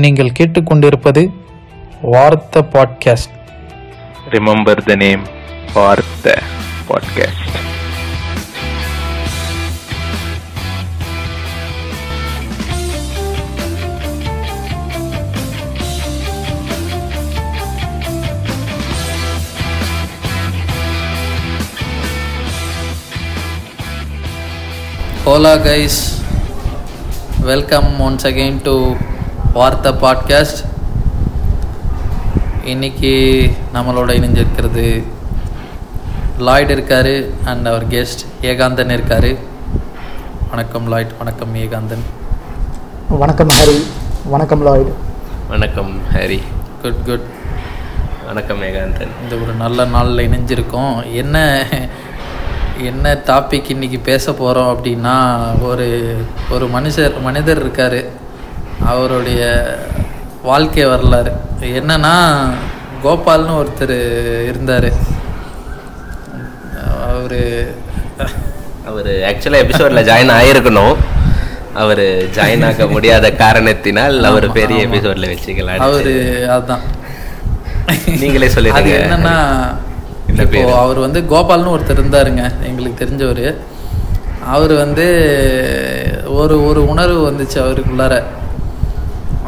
நீங்கள் கேட்டுக்கொண்டிருப்பது வார்த்த podcast remember the name for the podcast. Hola guys, welcome once again to Vaarthai podcast இன்னைக்கு நம்மளோட இணைஞ்சிருக்கிறது லாய்டு இருக்காரு அண்ட் அவர் கெஸ்ட் ஏகாந்தன் இருக்காரு. வணக்கம் லாய்ட் வணக்கம் ஏகாந்தன். வணக்கம் ஹரி. வணக்கம் லாய்டு வணக்கம் ஹரி. குட் குட் வணக்கம் மேகாந்தன் இந்த ஒரு நல்ல நாளில் இணைஞ்சிருக்கோம். என்ன என்ன டாபிக் இன்னைக்கு பேச போகிறோம் அப்படின்னா ஒரு ஒரு மனுஷர் மனிதர் இருக்கார். அவருடைய வாழ்க்கை வரலாறு. என்னன்னா கோபால்னு ஒருத்தர் இருந்தார். அவர் அவர் ஆக்சுவலாக எபிசோட்ல ஜாயின் ஆயிருக்கணும். அவர் ஜாயின் ஆக முடியாத காரணத்தினால் அவர் பெரிய எபிசோட்ல வச்சுக்கலாம் அவர் அதுதான் நீங்களே அது சொல்லிடுங்க என்னன்னா என்ன இப்போ? அவர் வந்து கோபால்னு ஒருத்தர் இருந்தாருங்க எங்களுக்கு தெரிஞ்சவர். அவர் வந்து ஒரு ஒரு உணர்வு வந்துச்சு அவருக்குள்ளார.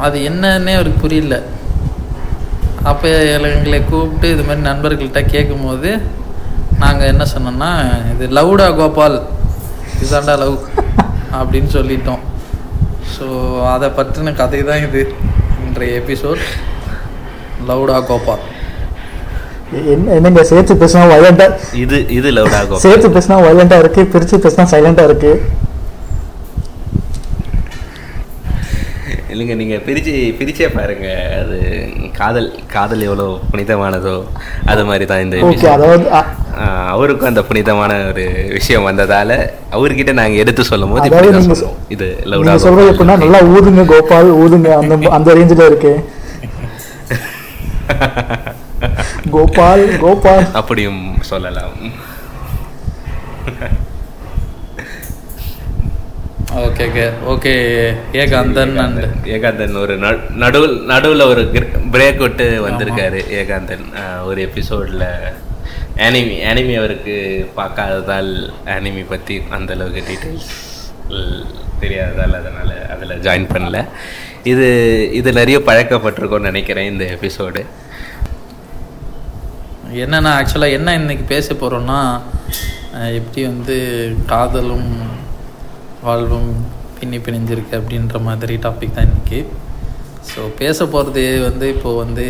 அது என்னன்னே அவருக்கு புரியல. அப்போ எங்களை கூப்பிட்டு இது மாதிரி நண்பர்கள்ட்ட கேட்கும்போது நாங்கள் என்ன சொன்னோம்னா இது லவ்டா கோபால் இதுதான்டா லவ் அப்படின்னு சொல்லிட்டோம். ஸோ அதை பற்றின கதை தான் இது. இன்றைய எபிசோட் லவ்டா கோபால். என்ன என்னங்க சேர்த்து பேசினா வயலண்டா இது இது லவுட் ஆகும் சேர்த்து பேசினா வயலண்டா இருக்கு பிரிச்சு பேசினா சைலண்டா இருக்கு. இல்லைங்க நீங்க பிரிச்சு பிரிச்சே பாருங்க. அது காதல் காதல் எவ்வளோ புனிதமானதோ அது மாதிரி தான் இந்த. அதாவது அவருக்கும் அந்த புனிதமான ஒரு விஷயம் வந்ததால அவர்கிட்ட நாங்க எடுத்து சொல்லும் போது. இது சொல்றது எப்படின்னா நல்லா ஊதுங்க கோபால் ஊதுங்க. அந்த அந்த ரேஞ்சில் இருக்கு. கோபால் கோபால். அப்படியும் சொல்லலாம். Okay okay okay Ekanthan and Ekanthan ஒரு நடுவில் நடுவில் ஒரு பிரேக் விட்டு வந்திருக்காரு ஏகாந்தன் ஒரு எபிசோடில் அனிமி அனிமி அவருக்கு பார்க்காததால் அனிமி பற்றி அந்த அளவுக்கு டீட்டெயில்ஸ் தெரியாததால் அதனால் அதில் ஜாயின் பண்ணல. இது இது நிறைய பழக்கப்பட்டிருக்கோம்னு நினைக்கிறேன் இந்த எபிசோடு என்னன்னா ஆக்சுவலாக என்ன இன்னைக்கு பேச போகிறோம்னா எப்படி வந்து காதலும் வாழ்வும் பின்னி பிணைஞ்சிருக்கு அப்படின்ற மாதிரி டாபிக் தான் இன்றைக்கி ஸோ பேச போகிறது வந்து இப்போது வந்து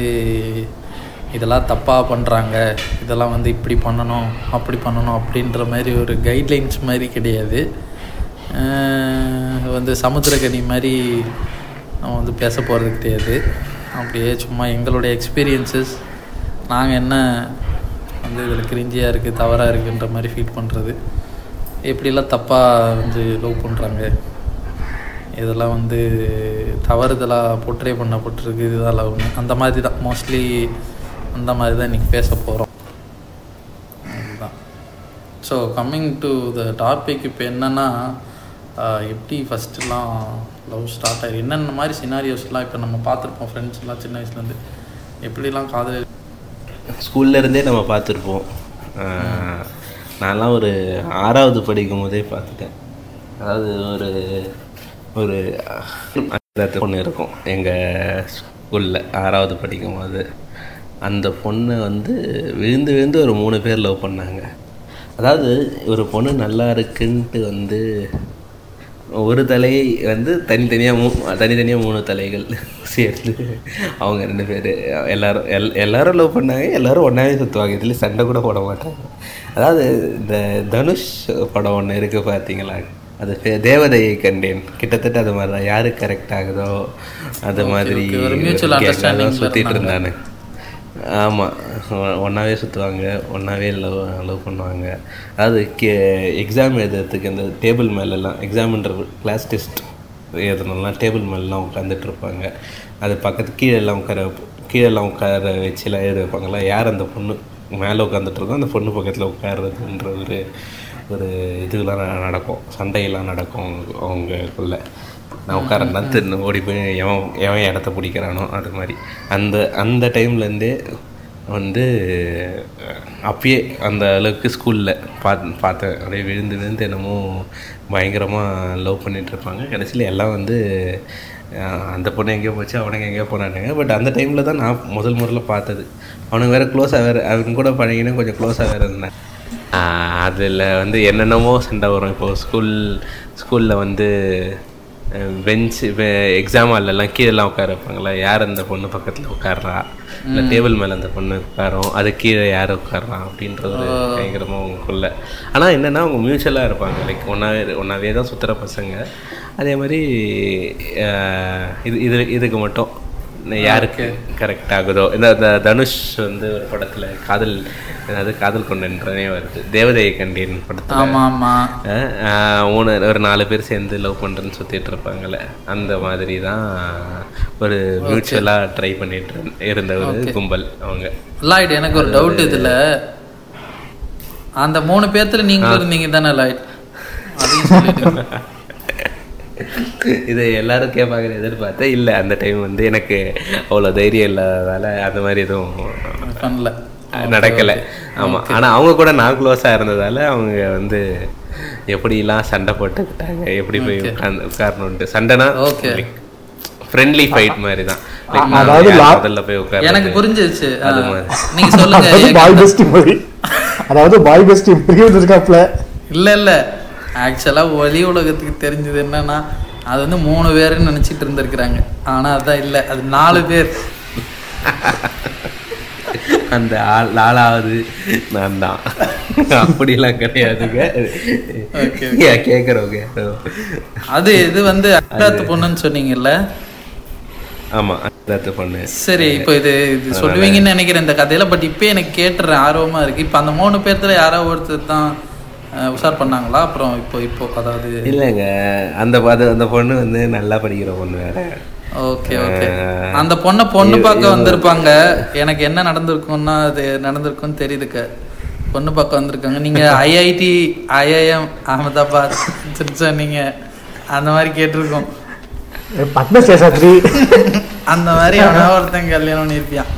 இதெல்லாம் தப்பாக பண்ணுறாங்க இதெல்லாம் வந்து இப்படி பண்ணணும் அப்படி பண்ணணும் அப்படின்ற மாதிரி ஒரு கைட்லைன்ஸ் மாதிரி கிடையாது. வந்து சமுத்திரக்கனி மாதிரி நம்ம வந்து பேச போகிறது கிடையாது. அப்படியே சும்மா எங்களுடைய எக்ஸ்பீரியன்ஸஸ் நாங்கள் என்ன வந்து இதில் கிரிஞ்சியாக இருக்குது தவறாக இருக்குன்ற மாதிரி ஃபீல் பண்ணுறது எப்படிலாம் தப்பாக வந்து லவ் பண்ணுறாங்க இதெல்லாம் வந்து தவறுதலாக போர்ட்ரே பண்ணப்பட்டிருக்கு இதுதான் லவ்னு அந்த மாதிரி தான் மோஸ்ட்லி அந்த மாதிரி தான் இன்றைக்கி பேச போகிறோம் அதுதான். So coming to the topic இப்போ என்னென்னா எப்படி ஃபஸ்ட்டுலாம் லவ் ஸ்டார்ட் ஆகி என்னென்ன மாதிரி சினாரியோஸ்லாம் இப்போ நம்ம பார்த்துருப்போம் ஃப்ரெண்ட்ஸ்லாம் சின்ன வயசுலேருந்து? எப்படிலாம் காதல் ஸ்கூல்ல இருந்தே நம்ம பார்த்துருப்போம். நான்லாம் ஒரு ஆறாவது படிக்கும் போதே பார்த்துட்டேன். அதாவது ஒரு ஒரு பொண்ணு இருக்கும். எங்கள் ஸ்கூலில் ஆறாவது படிக்கும் போது அந்த பொண்ணை வந்து விழுந்து விழுந்து ஒரு மூணு பேர் லவ் பண்ணாங்க. அதாவது ஒரு பொண்ணு நல்லா இருக்குன்ட்டு வந்து ஒரு தலை வந்து தனித்தனியாக மூ தனித்தனியாக மூணு தலைகள் சேர்ந்து அவங்க ரெண்டு பேர். எல்லோரும் எல் எல்லோரும் லவ் பண்ணாங்க. எல்லோரும் ஒன்றாவே சுற்றுவாங்க இதுலேயும் சண்டை கூட போட மாட்டாங்க. அதாவது இந்த தனுஷ் படம் ஒன்று இருக்குது பார்த்தீங்களா அது தேவதையை கண்டேன். கிட்டத்தட்ட அது மாதிரி தான் யாரு கரெக்ட் ஆகுதோ அது மாதிரி சுற்றிட்டு. இருந்தானு. ஆமாம் ஒன்றாவே சுற்றுவாங்க ஒன்றாவே லவ் லவ் பண்ணுவாங்க. அதாவது கே எக்ஸாம் எழுதுறதுக்கு அந்த டேபிள் மேலெல்லாம் எக்ஸாம்ன்ற கிளாஸ் டெஸ்ட் எழுதணும்லாம் டேபிள் மேலெலாம் உட்காந்துட்டு இருப்பாங்க அது பக்கத்து கீழெல்லாம் உட்கார கீழெல்லாம் உட்கார வச்சுலாம் எழுத வைப்பாங்களா? யார் அந்த பொண்ணு? மேலே உட்காந்துட்டு இருக்கோ அந்த பொண்ணு பக்கத்தில் உட்காருறதுன்ற ஒரு ஒரு இதுலாம் நடக்கும். சண்டையெல்லாம் நடக்கும் அவங்க அவங்களுக்குள்ள நான் உட்காரன்னா திரும்ப ஓடி போய் எவன் எவன் இடத்த பிடிக்கிறானோ அது மாதிரி. அந்த அந்த டைம்லேருந்தே வந்து அப்பயே அந்த அளவுக்கு ஸ்கூலில் பார்த்து பார்த்தேன் அப்படியே விழுந்து விழுந்து என்னமோ பயங்கரமாக லவ் பண்ணிட்டு இருப்பாங்க கடைசியில் எல்லாம் வந்து அந்த பொண்ணு எங்கேயோ போச்சு அவனுங்க எங்கேயோ போனானுங்க. பட் அந்த டைமில் தான் நான் முதல் முதல்ல பார்த்தது. அவனுங்க வேறு க்ளோஸாக வேறு அவங்க கூட பழகினா கொஞ்சம் க்ளோஸாக வேறு இருந்தேன் அதில் வந்து என்னென்னமோ சண்டை வரும். இப்போது ஸ்கூல் ஸ்கூலில் வந்து பெஞ்ச் எக்ஸாம் ஹால்லலாம் கீழெல்லாம் உட்கார வைப்பாங்களா யார் அந்த பொண்ணு பக்கத்தில் உட்கார்றா? இல்லை டேபிள் மேலே அந்த பொண்ணு உட்காரும். அது கீழே யார் உட்கார்றா? அப்படின்றது ஒரு பயங்கரமாக அவங்களுக்குள்ள ஆனால் என்னென்னா அவங்க மியூச்சுவலாக இருப்பாங்க. லைக் ஒன்றாவே ஒன்றாவே தான் சுற்றுற பசங்க. அதே மாதிரி இது இது இதுக்கு மட்டும். யாருக்கு கரெக்ட் ஆகுதோ? இந்த தனுஷ் வந்து ஒரு படத்தில் காதல் அதாவது காதல் கொண்டன்றனே வருது. தேவதையை கண்டேன் படத்தில். ஆமா ஆமா. மூணு ஒரு நாலு பேர் சேர்ந்து லவ் பண்ணுறேன்னு சுற்றிட்டு இருப்பாங்கல்ல. அந்த மாதிரி தான் ஒரு மியூச்சுவலாக ட்ரை பண்ணிட்டு இருந்த- ஒரு கும்பல் அவங்க. லாய்ட் எனக்கு ஒரு டவுட் இதுல. அந்த மூணு பேர்த்துல நீங்க இருந்தீங்க தானே லாய்ட்? அதையும் இது எல்லாரும் கேட்பாங்கன்னு எதிர்பார்த்தேன் இல்லை அந்த டைம் வந்து எனக்கு அவ்வளோ தைரியம் இல்லாததால அந்த மாதிரி எதுவும் பண்ணல. நடக்கலை. ஆமாம் ஆனால் அவங்க கூட நான் க்ளோஸாக இருந்ததால அவங்க வந்து எப்படிலாம் சண்டை போட்டுக்கிட்டாங்க எப்படி போய் உட்கார்ந்து உட்காரணுன்ட்டு சண்டைனா Okay. ஃப்ரெண்ட்லி ஃபைட் மாதிரி தான் அதாவது முதல்ல போய் உட்கார எனக்கு புரிஞ்சிருச்சு. அது மாதிரி. நீங்க சொல்லுங்க அதாவது பாய் பெஸ்டி மாதிரி. அதாவது பாய் பெஸ்டி பிரிவு இருக்காப்ல இல்ல இல்ல. ஆக்சுவலா ஒலி உலகத்துக்கு தெரிஞ்சது என்னன்னா அது வந்து மூணு பேருன்னு நினைச்சிட்டு இருந்திருக்கிறாங்க. ஆனா அதான் இல்ல. அது நாலு பேர். அந்த ஆள் நாலாவது நான் தான். அப்படிலாம் கிடையாதுங்க கேட்குறவங்க அது இது வந்து அக்காத்து பொண்ணுன்னு சொன்னீங்கல்ல? ஆமாம் அந்த பொண்ணு. சரி இப்போ இது இது சொல்லுவீங்கன்னு நினைக்கிறேன் இந்த கதையில பட் இப்போ எனக்கு கேட்டுறேன் ஆர்வமா இருக்கு. இப்போ அந்த மூணு பேர்த்துல யாரோ ஒருத்தர் தான் உஷார் பண்ணாங்களா? அப்புறம் இப்போ இப்போ அதாவது இல்லைங்க. அந்த அது அந்த பொண்ணு வந்து நல்லா படிக்கிற பொண்ணு வேற. Okay okay. அந்த பொண்ணை பொண்ணு பார்க்க வந்திருப்பாங்க. எனக்கு என்ன நடந்திருக்கும்னா அது நடந்திருக்கும்னு தெரியுதுக்க பொண்ணு பார்க்க வந்திருக்காங்க. நீங்க ஐஐடி ஐஐஎம் அகமதாபாத் சொன்னீங்க. அந்த மாதிரி கேட்டிருக்கோம். பட்ன சேஷாத்ரி அந்த மாதிரி அவன் ஒருத்தன் கல்யாணம் பண்ணியிருப்பியான்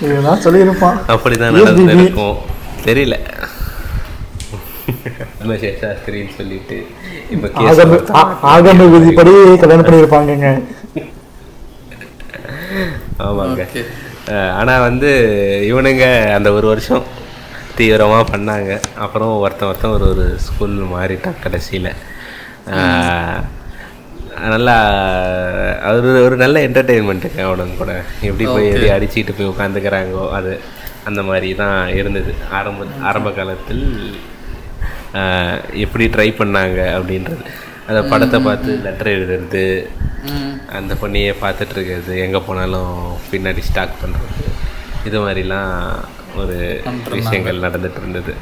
இதுதான் சொல்லியிருப்பான். அப்படிதான். நடந்திருக்கும். தெரியல. நம்ம சேஷாஸ்திரின்னு சொல்லிட்டு இப்ப ஆகம விதிப்படி கல்யாணம் பண்ணியிருப்பாங்கங்க. ஆமாங்க. Okay. அஹ், ஆனா வந்து இவனுங்க அந்த ஒரு வருஷம் தீவிரமா பண்ணாங்க. அப்புறம் ஒருத்தன் ஒருத்தன் ஒரு ஒரு ஸ்கூல் மாறிட்டான் கடைசியில. நல்லா அது ஒரு- ஒரு நல்ல என்டர்டெயின்மெண்ட்டுங்க அவனுங்க கூட. எப்படி போய் எப்படி அடிச்சுட்டு போய் உட்காந்துக்கிறாங்கோ அது அந்த மாதிரி தான் இருந்தது. ஆரம்ப ஆரம்ப காலத்தில் எப்படி ட்ரை பண்ணாங்க அப்படின்றது. அந்த படத்தை பார்த்து லெட்டர் எழுதுறது. அந்த பொண்ணையே பார்த்துட்டு இருக்கிறது எங்கே போனாலும் பின்னாடி ஸ்டாக் பண்ணுறது இது மாதிரிலாம் ஒரு விஷயங்கள் நடந்துட்டு இருந்தது.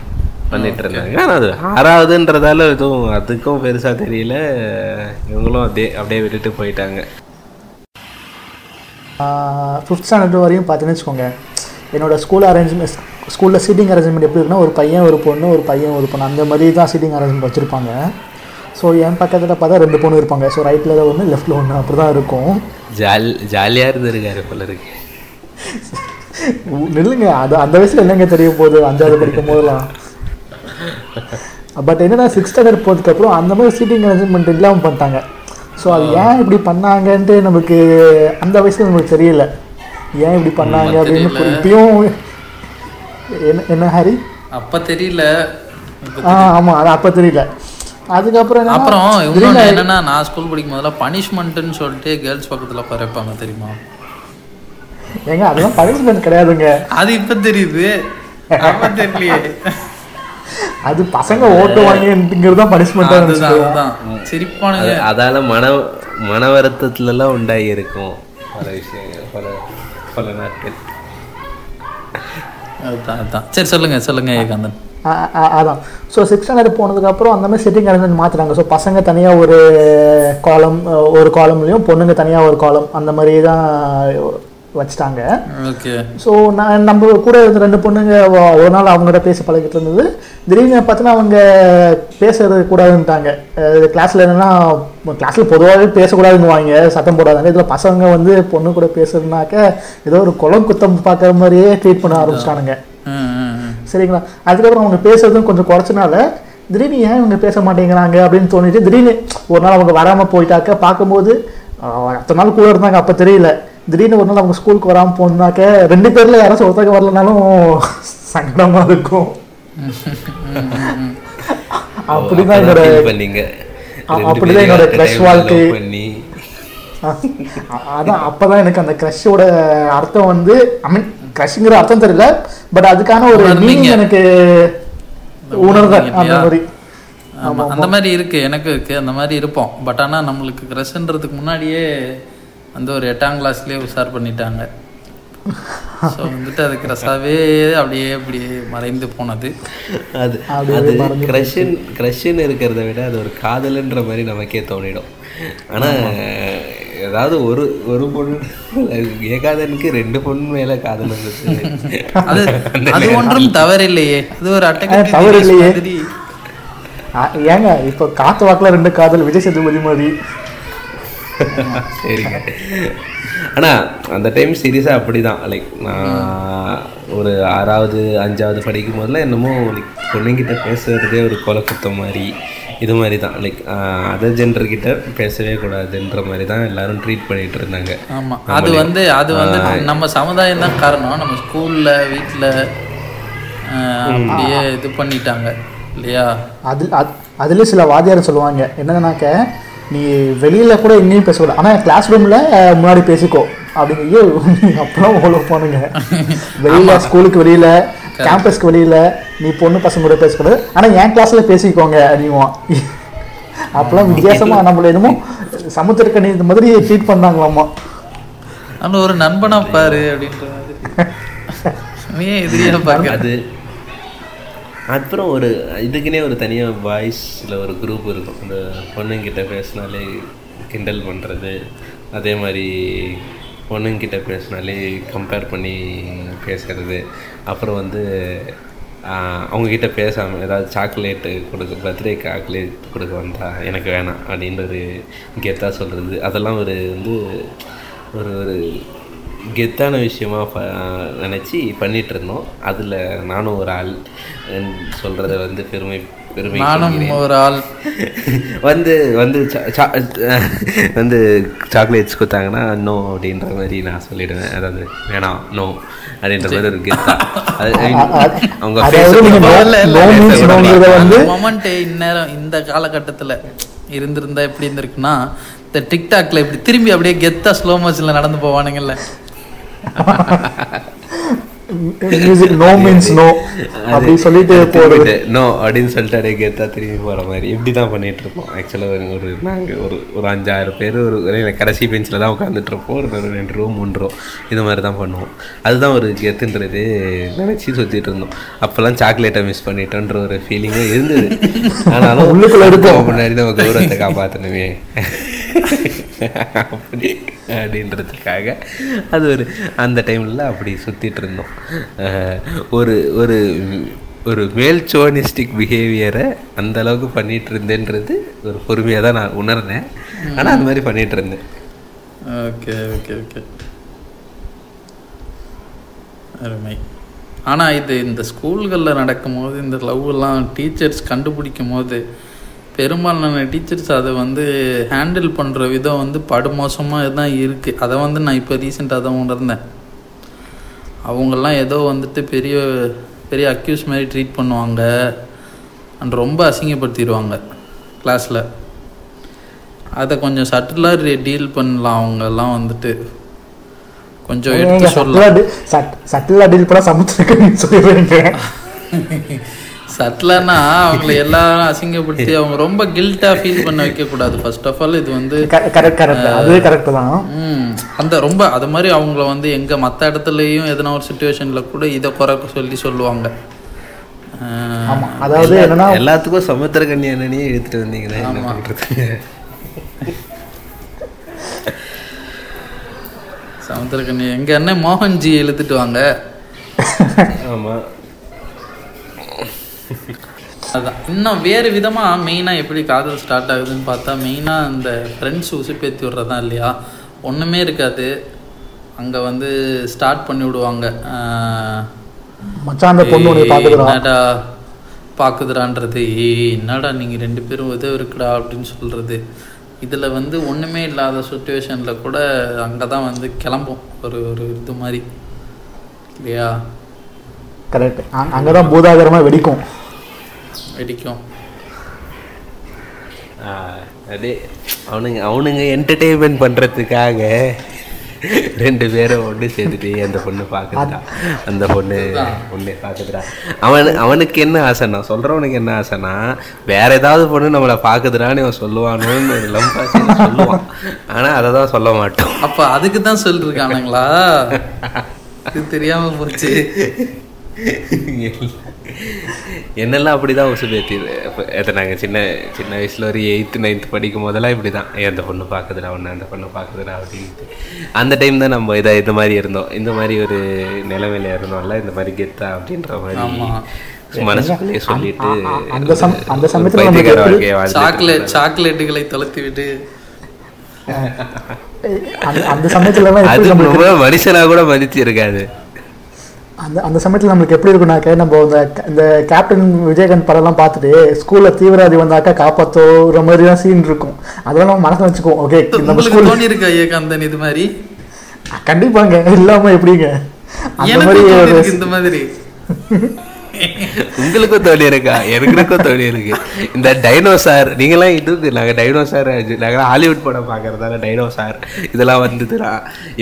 பண்ணிட்டு இருந்தாங்க. ஆனால் அது ஆறாவதுன்றதால எதுவும் அதுக்கும் பெருசாக தெரியல. இவங்களும் அப்படியே அப்படியே விட்டுட்டு போயிட்டாங்க. ஃபிஃப்த் ஸ்டாண்டர்ட் வரையும் பார்த்தீங்கன்னு வச்சுக்கோங்க. என்னோட ஸ்கூல் அரேஞ்ச்மெண்ட் ஸ்கூலில் சீட்டிங் அரேஞ்ச்மெண்ட் எப்படி இருக்குன்னா ஒரு பையன் ஒரு பொண்ணு ஒரு பையன் ஒரு பொண்ணு. அந்த மாதிரி தான் சீட்டிங் அரேஞ்ச்மெண்ட் வச்சுருப்பாங்க. ஸோ என் பக்கத்தில் பார்த்தா ரெண்டு பொண்ணு இருப்பாங்க. ஸோ ரைட்டில் ஒன்று லெஃப்ட்டில் ஒன்று அப்படி தான் இருக்கும். ஜால் ஜாலியாக இருந்திருக்காரு போல இருக்கு. நில்லுங்க. அது அந்த வயசுல என்னங்க தெரிய போகுது? அஞ்சாவது படிக்கும் போதெல்லாம். பட் என்னன்னா சிக்ஸ் ஸ்டாண்டர்ட் போனதுக்கப்புறம் அந்த மாதிரி சீட்டிங் அரேஞ்ச்மெண்ட் இல்லாமல் பண்ணிட்டாங்க. ஸோ அது ஏன் இப்படி பண்ணாங்கன்ட்டு நமக்கு அந்த வயசுல நமக்கு தெரியல. ஏன் இப்படி பண்ணாங்க அப்படின்னு இப்பயும் என்ன என்ன ஹரி? அப்ப தெரியல. ஆ ஆமாம் அது அப்போ தெரியல. அதுக்கப்புறம் அப்புறம் திடீர்னு என்னன்னா நான் ஸ்கூல் படிக்கும் போதெல்லாம் பனிஷ்மெண்ட்டுன்னு சொல்லிட்டு கேர்ள்ஸ் பக்கத்துல உட்கார வைப்பாங்க தெரியுமா? ஏங்க அதெல்லாம் பனிஷ்மெண்ட் கிடையாதுங்க. அது இப்ப தெரியுது. அப்ப தெரியலையே. அது பசங்க ஓட்டு வாங்கிங்கிறது தான் பனிஷ்மெண்ட்டாக அதுதான் சிரிப்பானுங்க. அது அதால மன மன வருத்தத்துலலாம் உண்டாகி இருக்கும் பல விஷயங்கள் பல பல நாட்கள். அதுதான் அதுதான். சரி சொல்லுங்க சொல்லுங்க ஏகாந்தன். ஆ- அதான். ஸோ சிக்ஸ் ஸ்டாண்டர்ட் போனதுக்கப்புறம் அந்த மாதிரி சிட்டிங் அரேஞ்ச்மெண்ட் மாற்றுறாங்க ஸோ பசங்க தனியாக ஒரு காலம் ஒரு காலம்லேயும் பொண்ணுங்க தனியாக ஒரு காலம் அந்த மாதிரி தான் வச்சுட்டாங்க. ஓகே. ஸோ நான் நம்ம கூட இருந்த ரெண்டு பொண்ணுங்க ஒரு நாள் அவங்ககிட்ட பேச பழகிட்டு இருந்தது. திடீர்னு பார்த்தீங்கன்னா அவங்க பேசுறது கூடாதுன்ட்டாங்க கிளாஸில் என்னன்னா கிளாஸில் பொதுவாகவே பேசக்கூடாதுன்னுவாங்க சத்தம் போடாதாங்க. இதில் பசங்க வந்து பொண்ணு கூட பேசுறதுனாக்க ஏதோ ஒரு குளம் குத்தம் பார்க்குற மாதிரியே ட்ரீட் பண்ண ஆரம்பிச்சிட்டானுங்க. சரிங்களா? அதுக்கப்புறம் அவங்க பேசுறதும் கொஞ்சம் குறைச்சனால திடீர்னு ஏன் இவங்க பேச மாட்டேங்கிறாங்க அப்படின்னு தோணிட்டு திடீர்னு ஒரு நாள் அவங்க வராமல் போயிட்டாக்க பார்க்கும்போது அத்தனை நாள் கூட இருந்தாங்க அப்போ தெரியல. திடீர்னு ஒரு நாள் அவங்க ஸ்கூலுக்கு வராமல் போனாக்க ரெண்டு பேர்ல யாராச்சும் ஒருத்தங்க வரலனாலும் சங்கடமா இருக்கும் அப்படிதான் என்னோட பண்ணீங்க அப்படிதான் என்னோட ல வாழ்க்கை. அதான் அப்பதான் எனக்கு அந்த க்ரஷோட அர்த்தம் வந்து ஐ மீன் க்ரஷ்ங்கிற அர்த்தம் தெரியல பட் அதுக்கான ஒரு. மீனிங் எனக்கு உணர்ந்தேன் அந்த? மாதிரி அந்த மாதிரி இருக்கு எனக்கு இருக்கு அந்த மாதிரி இருப்போம் பட் ஆனா நம்மளுக்கு க்ரஷ்ன்றதுக்கு முன்னாடியே வந்து ஒரு எட்டாம் கிளாஸ்லயே உஷார் பண்ணிட்டாங்க. ஸோ வந்துட்டு அது க்ரஷாவே அப்படியே அப்படியே மறைந்து போனது. அது அது க்ரஷன் க்ரஷ்ன்னு இருக்கிறத விட அது ஒரு காதல்ன்ற மாதிரி நமக்கே தோணிடும். ஆனா ஏதாவது ஒரு ஒரு பொண்ணு ஏகாதனுக்கு ரெண்டு பொண்ணு மேல காதல் இருந்தது அது அது ஒன்றும் தவறில்லையே. அது ஒரு அட்டகத்தி தவறு இல்லையே. ஏங்க இப்போ காத்து வாக்குல ரெண்டு காதல் விஜய் சேதுபதி மாதிரி. சரிங்க. ஆனா அந்த டைம் சீரியஸாக அப்படிதான். லைக் நான் ஒரு ஆறாவது அஞ்சாவது படிக்கும் போதெல்லாம் என்னமோ லைக் பொண்ணுங்கிட்ட பேசுறதே ஒரு கொலை குத்தம் மாதிரி இது மாதிரி தான் லைக் அதர் ஜெண்டர் கிட்ட பேசவே கூடாதுன்ற மாதிரி தான் எல்லாரும் ட்ரீட் பண்ணிட்டு இருந்தாங்க. ஆமா. அது வந்து அது வந்து நம்ம சமுதாயம் தான் காரணம். நம்ம ஸ்கூல்ல வீட்ல ஆஹ், அப்படியே இது பண்ணிட்டாங்க. இல்லையா? அது அது அதுல சில வாத்தியார் சொல்லுவாங்க. என்னன்னாக்க நீ வெளியில கூட எங்கேயும் பேசக்கூடாது. ஆனா கிளாஸ் ரூம்ல முன்னாடி பேசிக்கோ. அப்படிங்க ஐயோ அப்பெல்லாம் ஓல போனுங்க வெளியில ஸ்கூலுக்கு வெளியில கேம்பஸ்க்கு வெளியில நீ பொண்ணு பசங்க கூட பேசக்கூடாது. ஆனா என் கிளாஸ்ல பேசிக்கோங்க அப்படிங்குவான் அப்பெல்லாம் வித்தியாசமா நம்மள என்னமோ சமுத்திரக்கணி இந்த மாதிரி ட்ரீட் பண்ணாங்களாமா. ஆனா ஒரு நண்பனா பாரு அப்படின்ற மாதிரி. நீ எதிரியா அப்புறம் ஒரு இதுக்குன்னே ஒரு தனியாக பாய்ஸில் ஒரு குரூப் இருக்கும். அந்த பொண்ணுங்கிட்ட பேசினாலே கிண்டல் பண்ணுறது அதே மாதிரி பொண்ணுங்கிட்ட பேசினாலே கம்பேர் பண்ணி பேசுறது. அப்புறம் வந்து அவங்கக்கிட்ட பேசாமல் ஏதாவது சாக்லேட்டு கொடுக்க பர்த்டே சாக்லேட் கொடுக்க வந்தா எனக்கு வேணாம் அப்படின்ற ஒரு கெத்தாக சொல்கிறது அதெல்லாம் ஒரு வந்து ஒரு ஒரு கெத்தான விஷயமா ப நினச்சி பண்ணிட்டு இருந்தோம் அதில் நானும் ஒரு ஆள் சொல்கிறத வந்து பெருமை பெருமை நானும். ஒரு ஆள். வந்து வந்து வந்து சாக்லேட்ஸ் கொடுத்தாங்கன்னா நோ அப்படின்ற மாதிரி நான் சொல்லிடுவேன். அதாவது வேணாம் நோ அப்படின்ற மாதிரி ஒரு கெத்தா. அவங்க இந்நேரம் இந்த காலகட்டத்துல இருந்திருந்தா எப்படி இருந்திருக்குன்னா இந்த டிக்டாக்ல இப்படி திரும்பி அப்படியே கெத்தா ஸ்லோ மோஷன்ல நடந்து போவானுங்கல்ல. மியூசிக் நோ மீன்ஸ் நோ அப்படி சொல்லிட்டு போறது. நோ அப்படின்னு சொல்லிட்டு அப்படியே கெத்தா திரும்பி போகிற மாதிரி. இப்படி தான் பண்ணிட்டு இருப்போம். ஆக்சுவலாக ஒரு நாங்கள் ஒரு ஒரு அஞ்சாறு பேர் ஒரு கடைசி பெஞ்சில் தான் உட்காந்துட்டு இருப்போம். ஒரு ரெண்டு- ரெண்டு ரூம் மூணு ரூம் இது மாதிரி தான் பண்ணுவோம். அதுதான் ஒரு கெத்துன்றது நினச்சி சுற்றிட்டு இருந்தோம். அப்போல்லாம் சாக்லேட்டை மிஸ் பண்ணிட்டோன்ற ஒரு ஃபீலிங்கும் இருந்தது. ஆனாலும் உள்ளுக்குள்ள இருக்கும். முன்னாடி நம்ம கௌரவத்தை காப்பாற்றணுமே அப்படி அப்படின்றதுக்காக அது ஒரு அந்த டைம்ல அப்படி சுத்திட்டு இருந்தோம். ஒரு ஒரு ஒரு மேல் சோனிஸ்டிக் பிஹேவியரை அந்த அளவுக்கு பண்ணிட்டு இருந்தேன்றது ஒரு பொறுமையாக தான் நான் உணர்ந்தேன். ஆனால் அந்த மாதிரி பண்ணிட்டு இருந்தேன். Okay okay okay. அருமை. ஆனால் இது இந்த ஸ்கூல்களில் நடக்கும்போது இந்த லவ் எல்லாம் டீச்சர்ஸ் கண்டுபிடிக்கும் போது பெரும்பாலான டீச்சர்ஸ் அதை வந்து ஹேண்டில் பண்ணுற விதம் வந்து படுமோசமாக தான் இருக்குது அதை வந்து நான் இப்போ ரீசெண்டாக தான் உணர்ந்தேன். அவங்கெல்லாம் ஏதோ வந்துட்டு பெரிய பெரிய அக்யூஸ் மாதிரி ட்ரீட் பண்ணுவாங்க. அண்ட் ரொம்ப அசிங்கப்படுத்திடுவாங்க கிளாஸில் அதை கொஞ்சம் சட்டிலாக டீல் பண்ணலாம் அவங்கெல்லாம் வந்துட்டு. கொஞ்சம் எடுத்து சொல்லலாம். சட்டிலா டீல் பண்ணா சமுத்திரக்கணி சொல்லிடுறீங்க. சட்டிலானா அவங்கள எல்லாரும் அசிங்கப்படுத்தி அவங்க ரொம்ப கில்ட்டாக ஃபீல் பண்ண வைக்கக்கூடாது. ஃபர்ஸ்ட் ஆஃப் ஆல் இது வந்து கரெக்ட் கரெக்ட் அதுவே கரெக்ட் தான். ம். அந்த ரொம்ப அது மாதிரி அவங்கள வந்து எங்க மற்ற இடத்துலையும் எதனா ஒரு சுச்சுவேஷன்ல கூட இதை குறை சொல்லி சொல்லுவாங்க. ஆமா. அதாவது என்னன்னா எல்லாத்துக்கும் சமுத்திர கண்ணி அண்ணனையே எடுத்துட்டு வந்தீங்கன்னா என்ன பண்றது? சமுத்திரக்கண்ணி எங்கள் அண்ணன் மோகன்ஜி இழுத்துட்டு வாங்க. ஆமாம் அதான். இன்னும் வேறு விதமாக மெயினாக எப்படி காதல் ஸ்டார்ட் ஆகுதுன்னு பார்த்தா மெயினாக அந்த ஃப்ரெண்ட்ஸ் உசுப்பேத்தி விட்றதான் இல்லையா? ஒன்றுமே இருக்காது. அங்கே வந்து ஸ்டார்ட் பண்ணி விடுவாங்க. மச்சான் என்னடா பார்க்குதுறான்றது ஏய் என்னடா நீங்கள் ரெண்டு பேரும் உதவி இருக்குடா அப்படின்னு சொல்கிறது இதில் வந்து ஒன்றுமே இல்லாத சுச்சுவேஷனில் கூட அங்கே தான் வந்து கிளம்பும். ஒரு ஒரு இது மாதிரி. இல்லையா? கரெக்ட் அங்கே தான் பூதாகரமாக வெடிக்கும். வெடிக்கும் அதே அவனுங்க அவனுங்க என்டர்டெயின்மெண்ட் பண்ணுறதுக்காக ரெண்டு பேரும் ஒன்று சேர்த்துட்டு அந்த பொண்ணு பார்க்குறா அந்த பொண்ணு பொண்ணு பார்க்குதுடா அவன் அவனுக்கு என்ன ஆசைன்னா சொல்கிறவனுக்கு என்ன ஆசைன்னா வேற ஏதாவது பொண்ணு நம்மளை பார்க்குதுடான்னு இவன் சொல்லுவானோன்னு லம்பாசின்னு சொல்லுவான். ஆனால் அதை தான் சொல்ல மாட்டோம். அப்போ அதுக்கு தான் சொல்லிருக்கானுங்களா? இது தெரியாமல் போச்சு. என்னெல்லாம் அப்படி தான் உசு பேத்திது அதை நாங்கள் சின்ன சின்ன வயசில் ஒரு எயித்து நைன்த் படிக்கும் போதெல்லாம் இப்படி தான் அந்த பொண்ணு பார்க்குதுடா ஒன்று அந்த பொண்ணு பார்க்குதுடா அப்படின்ட்டு. அந்த டைம் தான் நம்ம இதை இந்த மாதிரி இருந்தோம். இந்த மாதிரி ஒரு நிலைமையில இருந்தோம்ல இந்த மாதிரி கெத்தா அப்படின்ற மாதிரி ஆமா. மனசுக்குள்ளேயே சொல்லிட்டு அந்த அந்த சமயத்துல சாக்லேட் சாக்லேட்டுகளை தொலைத்து விட்டு அந்த ரொம்ப மனுஷனா கூட மதிச்சு இருக்காது அந்த அந்த சமயத்தில் நம்மளுக்கு எப்படி இருக்கும்னாக்க நம்ம இந்த க- இந்த கேப்டன் விஜயகாந்த் படம்லாம் பார்த்துட்டு ஸ்கூலில் தீவிரவாதி வந்தாக்கா காப்பாற்றுற மாதிரி தான் சீன் இருக்கும். அதெல்லாம் நம்ம மனசில் வச்சுக்குவோம். ஓகே நம்ம ஸ்கூல் தோணி இருக்கா ஏகாந்தன் இது மாதிரி? கண்டிப்பாங்க இல்லாமல் எப்படிங்க? அந்த மாதிரி இந்த மாதிரி. உங்களுக்கும் தோணி இருக்கா? எனக்கும் தோணி இருக்கு. இந்த டைனோசார் நீங்களாம் இதுக்கு நாங்கள் டைனோசார் நாங்கள் ஹாலிவுட் படம் பார்க்கறதால டைனோசார் இதெல்லாம் வந்துதுடா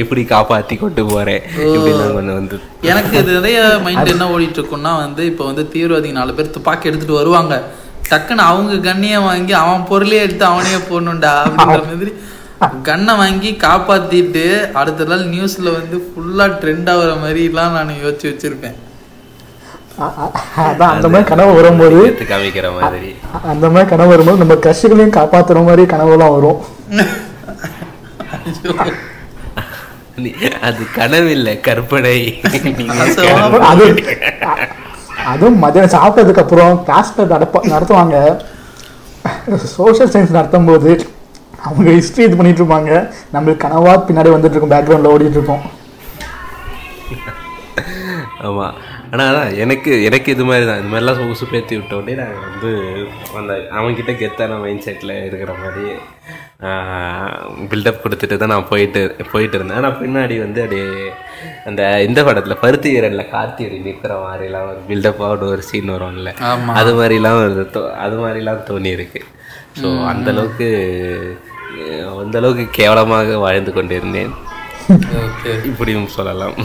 எப்படி காப்பாற்றி கொண்டு போகிறேன் இப்படிலாம் கொஞ்சம் வந்து எனக்கு இது நிறைய மைண்ட் என்ன ஓடிட்டு இருக்கும்னா வந்து இப்போ வந்து தீவிரவாதிங்க நாலு பேர் துப்பாக்கி எடுத்துட்டு வருவாங்க. டக்குன்னு அவங்க கண்ணையை வாங்கி அவன் பொருளே எடுத்து அவனையே போடணும்டா அப்படின்ற மாதிரி கண்ணை வாங்கி காப்பாத்திட்டு அடுத்த நாள் நியூஸ்ல வந்து ஃபுல்லா ட்ரெண்ட் ஆகுற மாதிரிலாம் நான் யோசிச்சு வச்சிருப்பேன். அதான் அந்த மாதிரி கனவு வரும்போது காமிக்கிற மாதிரி. அந்த மாதிரி கனவு வரும்போது நம்ம கஷ்டங்களையும் காப்பாற்றுற மாதிரி கனவுலாம் வரும். அது கனவில்லை கற்பனை. ஆசைவா- அது அதுவும் மதியானம் சாப்பிட்டதுக்கு அப்புறம் கிளாஸ்ல நடப்ப நடத்துவாங்க. சோஷியல் சயின்ஸ் நடத்தும் போது அவங்க ஹிஸ்ட்ரி இது பண்ணிட்டு இருப்பாங்க நம்மளுக்கு கனவா பின்னாடி வந்துட்டு இருக்கும் பேக்ரவுண்ட்ல ஓடிட்டு இருக்கோம். ஆமாம் ஆனால் அதான் எனக்கு எனக்கு இது மாதிரி தான். இது மாதிரிலாம் உசு பேத்தி விட்ட உடனே நாங்கள் வந்து அந்த அவன்கிட்ட கெத்தான மைண்ட் செட்டில் இருக்கிற மாதிரி பில்டப் கொடுத்துட்டு தான் நான் போயிட்டு போயிட்டு இருந்தேன். ஆனால் பின்னாடி வந்து அப்படியே அந்த இந்த படத்தில் பருத்தி வீரனில் கார்த்தி அப்படி நிற்கிற மாதிரிலாம் ஒரு பில்டப்பாக ஒரு சீன் வரும்ல. அது மாதிரிலாம் ஒரு தோ- அது மாதிரிலாம் தோணி இருக்கு ஸோ அந்தளவுக்கு அந்த அளவுக்கு கேவலமாக வாழ்ந்து கொண்டிருந்தேன். இப்படியும் சொல்லலாம்.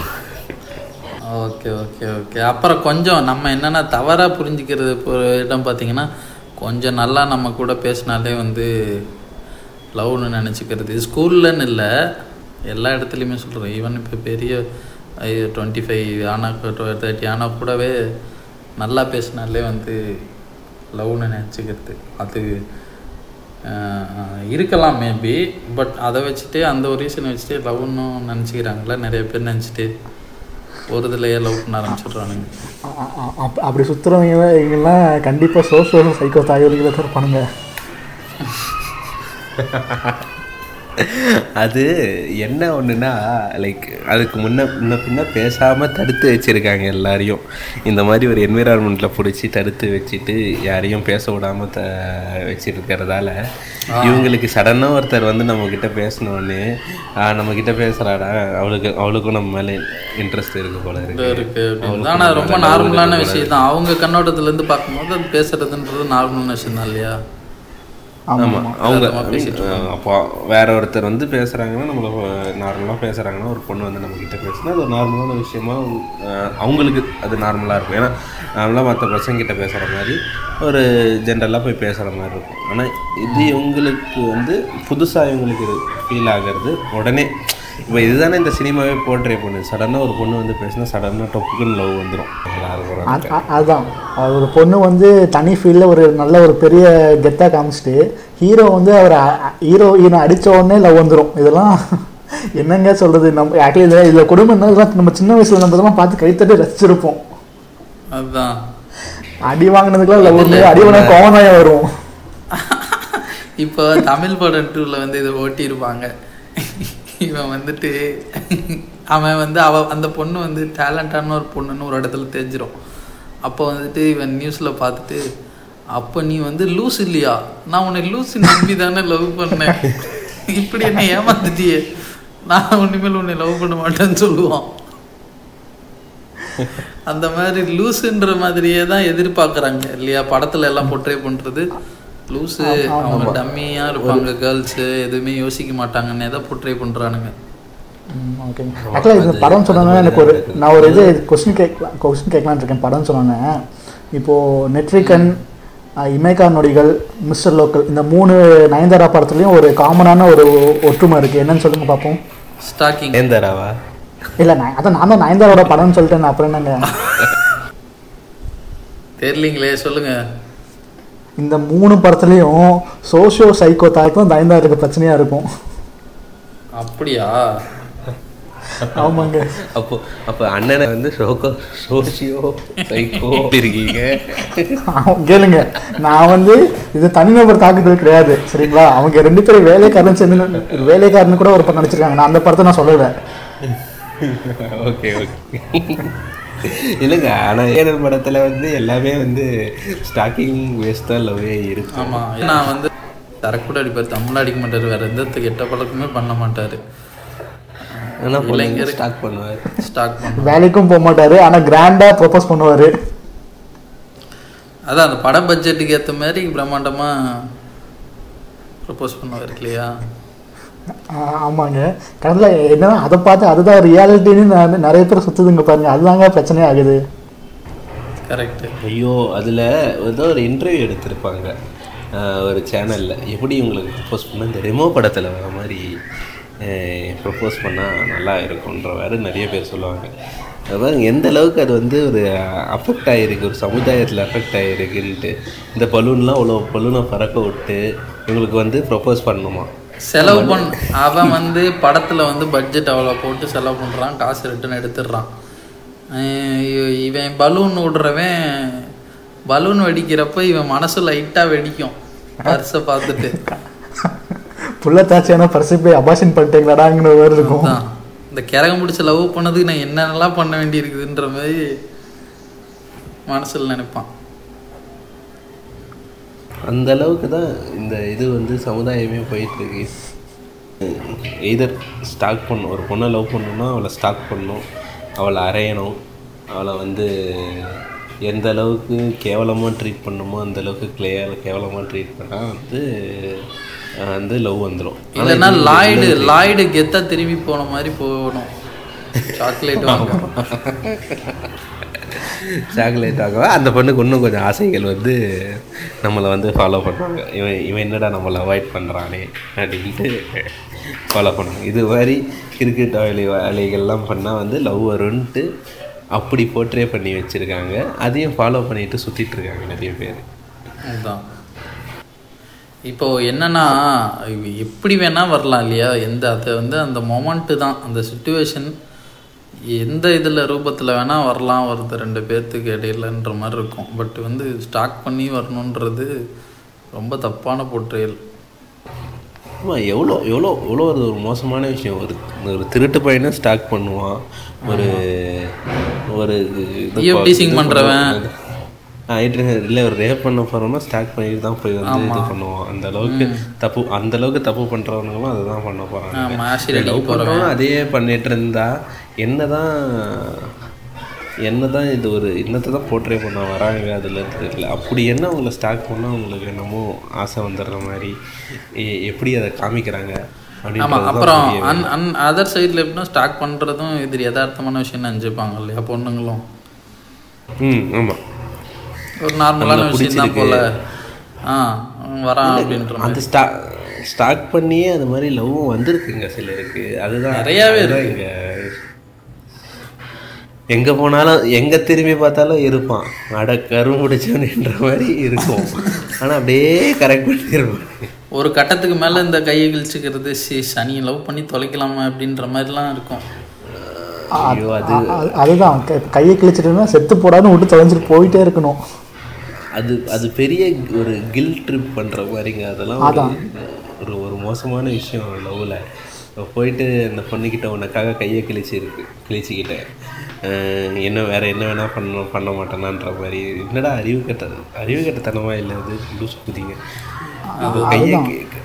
Okay okay okay. அப்புறம் கொஞ்சம் நம்ம என்னென்னா தவறாக புரிஞ்சுக்கிறது ஒரு இடம் பார்த்தீங்கன்னா கொஞ்சம் நல்லா நம்ம கூட பேசினாலே வந்து லவ்னு நினச்சிக்கிறது. ஸ்கூல்லன்னு இல்லை எல்லா இடத்துலையுமே சொல்கிறேன் ஈவன் இப்போ பெரிய டுவெண்ட்டி ஃபைவ் ஆனால் தேர்ட்டி ஆனால் கூடவே நல்லா பேசினாலே வந்து லவ்னு நினச்சிக்கிறது. அது இருக்கலாம் மேபி பட் அதை வச்சுட்டு அந்த ஒரு ரீசனை வச்சுட்டு லவ்னு நினச்சிக்கிறாங்கல்ல நிறைய பேர் நினச்சிட்டு ஒரு இதுலையே லவ் பண்ண ஆரம்பிச்சிடுறானுங்க? அப்- அப்படி சுற்றுறவங்க இவங்கெல்லாம் கண்டிப்பாக சோஷியல் சைக்கோ தாய்வலிகளை தான் இருப்பானுங்க அது என்ன ஒன்றுனா லைக் அதுக்கு முன்ன முன்ன பின்ன பேசாமல் தடுத்து வச்சுருக்காங்க எல்லாரையும். இந்த மாதிரி ஒரு என்விரான்மெண்ட்டில் பிடிச்சி தடுத்து வச்சுட்டு யாரையும் பேச விடாமல் த வச்சுருக்கிறதால இவங்களுக்கு சடனாக ஒருத்தர் வந்து நம்மக்கிட்ட பேசினோடனே நம்மக்கிட்ட பேசுகிறாடா அவளுக்கு அவளுக்கும் நம்ம மேலே இன்ட்ரெஸ்ட் இருக்கு போல இருக்கு. ஆனால் ரொம்ப நார்மலான விஷயம் தான் அவங்க கண்ணோட்டத்துல இருந்து பார்க்கும்போது அது பேசுறதுன்றது நார்மலான விஷயம் தான் இல்லையா? ஆமாம் அவங்க அப்போ வேற ஒருத்தர் வந்து பேசுகிறாங்கன்னா நம்மள நார்மலாக பேசுகிறாங்கன்னா ஒரு பொண்ணு வந்து நம்மக்கிட்ட பேசுனா அது ஒரு நார்மலான விஷயமா அவங்களுக்கு அது நார்மலாக இருக்கும். ஏன்னா நார்மலாக மற்ற பசங்கிட்ட பேசுகிற மாதிரி ஒரு ஜென்ரலாக போய் பேசுகிற மாதிரி இருக்கும். ஆனால் இது இவங்களுக்கு வந்து புதுசாக இவங்களுக்கு ஃபீல் ஆகிறது உடனே இப்போ இதுதானே இந்த சினிமாவே போர்ட்ரே பண்ணுது சடனாக ஒரு பொண்ணு வந்து பேசினா சடனாக டொப்புக்குன்னு லவ் வந்துடும் அதுதான். அது ஒரு பொண்ணு வந்து தனி ஃபீல்டில் ஒரு நல்ல ஒரு பெரிய கெத்தாக காமிச்சிட்டு ஹீரோ வந்து அவர் ஹீரோயினை அடித்த உடனே லவ் வந்துடும் இதெல்லாம் என்னங்க சொல்றது? நம்ம ஆக்சுவலி இதில் இதில் குடும்பம் நம்ம சின்ன வயசுல நம்ம இதெல்லாம் பார்த்து கைத்தட்டி ரசிச்சிருப்போம். அதுதான். அடி வாங்கினதுக்குலாம் இல்லை ஒரு அடி வாங்கின கோவனாயம் வரும். இப்போ தமிழ் படம் டூவில் வந்து இதை ஓட்டியிருப்பாங்க. இவன் வந்துட்டு அவன் வந்து அவ அந்த பொண்ணு வந்து டேலண்டான ஒரு பொண்ணுன்னு ஒரு இடத்துல தெரிஞ்சிடும் அப்போ வந்துட்டு இவன் நியூஸில் பார்த்துட்டு அப்போ நீ வந்து லூஸ் இல்லையா? நான் உன்னை லூஸ் நம்பி தானே லவ் பண்ணேன். இப்படி என்ன ஏமாத்துட்டியே. நான் உன்னிமேல் உன்னை லவ் பண்ண மாட்டேன்னு சொல்லுவான். அந்த மாதிரி லூஸுன்ற மாதிரியே தான் எதிர்பார்க்குறாங்க இல்லையா? படத்துல எல்லாம் பொட்ரே பண்றது. லூஸு அவங்க டம்மியா இருப்பாங்க கேர்ள்ஸ் எதுவுமே யோசிக்க மாட்டாங்கன்னே தான் பொட்ரே பண்றானுங்க. ஓகே ஆக்சுவலாக இந்த படம் சொன்னோன்னா எனக்கு ஒரு நான் ஒரு இது கொஸ்டின் கேட்கலாம் கொஸ்டின் கேட்கலான்னு இருக்கேன். படம் சொன்னோன்னே இப்போது நெட்ரிகன் இமேகா நொடிகள் மிஸ்டர் லோக்கல் இந்த மூணு நயன்தாரா படத்துலையும் ஒரு காமனான ஒரு ஒற்றுமை இருக்குது என்னன்னு சொல்லுங்க பார்ப்போம் ஸ்டாக்கிங் ஏந்தராவா இல்லை நான் அதான் நான் தான் நயன்தாரோட படம்னு சொல்லிட்டேன் அப்புறம் என்னங்க? தெரியலீங்களே சொல்லுங்க. இந்த மூணு படத்துலையும் சோஷியோ சைக்கோ தாய்க்கும் நயன்தாருக்கு பிரச்சனையாக இருக்கும். அப்படியா? ஆமாங்க. அப்போ அப்போ அண்ணனை வந்து சோகோ சோசியோ சைக்கோ இருக்கீங்க. அவன் கேளுங்க. நான் வந்து இது தனிநபர் தாக்குதல் கிடையாது சரிங்களா? அவங்க ரெண்டு பேரும் வேலைக்காரன் சேர்ந்து வேலைக்காரன் கூட ஒரு படம் நடிச்சிருக்காங்க. நான் அந்த படத்தை நான் சொல்லலை. Okay okay. இல்லைங்க ஆனால் ஏனல் படத்தில் வந்து எல்லாமே வந்து ஸ்டாக்கிங் வேஸ்ட்டாக லவ்வே இருக்கு. ஆமா நான் வந்து சரக்கு கூட அடிப்பார் தமிழ் அடிக்க மாட்டாரு வேற எந்த கெட்ட பழக்கமே பண்ண மாட்டாரு. ஆனால் இளைஞர் ஸ்டாக் பண்ணுவார். ஸ்டாக் பண்ண வேலைக்கும் போக மாட்டாரு ஆனா கிராண்டா ப்ரொபோஸ் பண்ணுவாரு. அதான் அந்த பட பட்ஜெட்டுக்கு ஏற்ற மாதிரி பிரம்மாண்டமா ப்ரப்போஸ் பண்ணுவார் இல்லையா? ஆமாங்க. கடவுள என்னன்னா அதை பார்த்து அதுதான் ரியாலிட்டின்னு நான் நிறைய பேர் சுத்துதுங்க பாருங்க. அதுதாங்க பிரச்சனை ஆகுது. கரெக்ட் ஐயோ அதில் ஏதோ ஒரு இன்டர்வியூ எடுத்திருப்பாங்க. ஒரு சேனலில் எப்படி உங்களுக்கு ப்ரப்போஸ் பண்ண இந்த ரெமோ படத்தில் வர மாதிரி ப்ரப்போஸ் பண்ணால் நல்லா இருக்குன்ற மாதிரி நிறைய பேர் சொல்லுவாங்க. அதாவது எந்த அளவுக்கு அது வந்து ஒரு அஃபெக்ட் ஆகிருக்கு ஒரு சமுதாயத்தில் அஃபெக்ட் ஆகிருக்குன்ட்டு இந்த பலூன்லாம் அவ்வளோ பலூனை பறக்க விட்டு இவங்களுக்கு வந்து ப்ரப்போஸ் பண்ணணுமா? செலவு பண் அவன் வந்து படத்துல வந்து பட்ஜெட் அவ்வளோ போட்டு செலவு பண்றான் காசு ரிட்டர்ன் எடுத்துடுறான். இவன் பலூன் விடுறவன் பலூன் வெடிக்கிறப்ப இவன் மனசு லைட்டா வெடிக்கும் பர்ஸை பார்த்துட்டு. புள்ளத்தாச்சியான பரிசு போய் அபாஷன் பண்ணிட்டீங்களாடாங்கிற மாதிரி இருக்கும். இந்த கிறக முடிச்ச லவ் பண்ணதுக்கு நான் என்னென்னலாம் பண்ண வேண்டி இருக்குதுன்ற மாதிரி மனசுல நினைப்பான். அந்த அளவுக்கு தான் இந்த இது வந்து சமுதாயமே போயிட்டுருக்கு. எய்தர் ஸ்டாக் பண்ணும் ஒரு பொண்ணை லவ் பண்ணணும்னா அவளை ஸ்டாக் பண்ணணும் அவளை அரையணும் அவளை வந்து எந்த அளவுக்கு கேவலமாக ட்ரீட் பண்ணணுமோ அந்த அளவுக்கு கிளியர் கேவலமாக ட்ரீட் பண்ணால் வந்து வந்து லவ் வந்துடும் இல்லைன்னா லாய்டு லாய்டு கெத்தா திரும்பி போன மாதிரி போகணும். சாக்லேட் வாங்க. சாக்லேட் ஆகவா? அந்த பொண்ணுக்கு இன்னும் கொஞ்சம் ஆசைகள் வந்து நம்மளை வந்து ஃபாலோ பண்ணுவாங்க. இவன் இவன் என்னடா நம்மளை அவாய்ட் பண்ணுறானே அப்படின்ட்டு ஃபாலோ பண்ணுவாங்க. இது மாதிரி கிரிக்கெட் வேலை வேலைகள்லாம் பண்ணால் வந்து லவ் வரும்ன்ட்டு அப்படி போர்ட்ரே பண்ணி வச்சுருக்காங்க. அதையும் ஃபாலோ பண்ணிட்டு சுற்றிட்டு இருக்காங்க நிறைய பேர். அதுதான். இப்போ என்னன்னா எப்படி வேணால் வரலாம் இல்லையா? எந்த அது வந்து அந்த மொமெண்ட்டு தான். அந்த சுச்சுவேஷன் எந்த இதில் ரூபத்தில் வேணா வரலாம் வருது ரெண்டு பேர்த்துக்கு இடையிலன்ற மாதிரி இருக்கும். பட் வந்து ஸ்டாக் பண்ணி வரணுன்றது ரொம்ப தப்பான போற்றையல் ஆமாம் எவ்வளோ எவ்வளோ எவ்வளோ அது ஒரு மோசமான விஷயம். ஒரு ஒரு திருட்டு பையனை ஸ்டாக் பண்ணுவான். ஒரு ஒரு sing பண்றவன். இல்லை ஒரு ரேப் பண்ண போகிறோம்னா ஸ்டாக் பண்ணிட்டு தான் போய் வந்து இது பண்ணுவான் அந்த அளவுக்கு தப்பு அந்த அளவுக்கு தப்பு பண்ணுறவனுங்களும் அதை தான் பண்ண போகிறாங்க லவ் பண்ணுறவன் அதே பண்ணிட்டு இருந்தா என்னதான் என்னதான் இது ஒரு என்னத்தை தான் போர்ட்ரே பண்ண வராங்க அதில் தெரியல அப்படி என்ன அவங்கள ஸ்டாக் பண்ணால் அவங்களுக்கு என்னமோ ஆசை வந்துடுற மாதிரி. எப்படி அதை காமிக்கிறாங்க ஆமாம் தான் அப்புறம் அன் அன் அதர் சைடில் எப்படின்னா ஸ்டாக் பண்ணுறதும் இது யதார்த்தமான விஷயம் நினச்சிப்பாங்க இல்லையா பொண்ணுங்களும். ம் ஆமாம் ஒரு நார்மலான விஷயம் தான் போல. ஆ வரான் அப்படின்ற மாதிரி அந்த ஸ்டா ஸ்டாக் பண்ணியே அது மாதிரி லவ்வும் வந்திருக்குங்க சிலருக்கு. அதுதான் நிறையாவே இங்க எங்க போனாலும் எங்க திரும்பி பார்த்தாலும் இருப்பான். அட கரும் முடிச்சவன்ற மாதிரி இருக்கும். ஆனா அப்படியே கரெக்ட் பண்ணிருப்பான். ஒரு கட்டத்துக்கு மேலே இந்த கையை கிழிச்சுக்கிறது சி சனி லவ் பண்ணி தொலைக்கலாமா அப்படின்ற மாதிரிலாம் இருக்கும். ஐயோ அது அது- அதுதான். கையை கிழிச்சிட்டுனா செத்து போடான்னு விட்டு தொலைஞ்சிட்டு போயிட்டே இருக்கணும். அது அது பெரிய ஒரு கில் ட்ரிப் பண்ணுற மாதிரிங்க. அதெல்லாம் ஒரு- ஒரு மோசமான விஷயம் லவ்வில் போயிட்டு அந்த பொண்ணுக்கிட்ட உனக்காக கையை கிழிச்சு இருக்கு கிழிச்சிக்கிட்டேன். என்ன வேற என்ன வேணா பண்ண பண்ண மாட்டேனான்ற மாதிரி. என்னடா அறிவு கட்ட அறிவு கட்டத்தனமா இல்லை அது? லூஸ் குதிங்க. கையை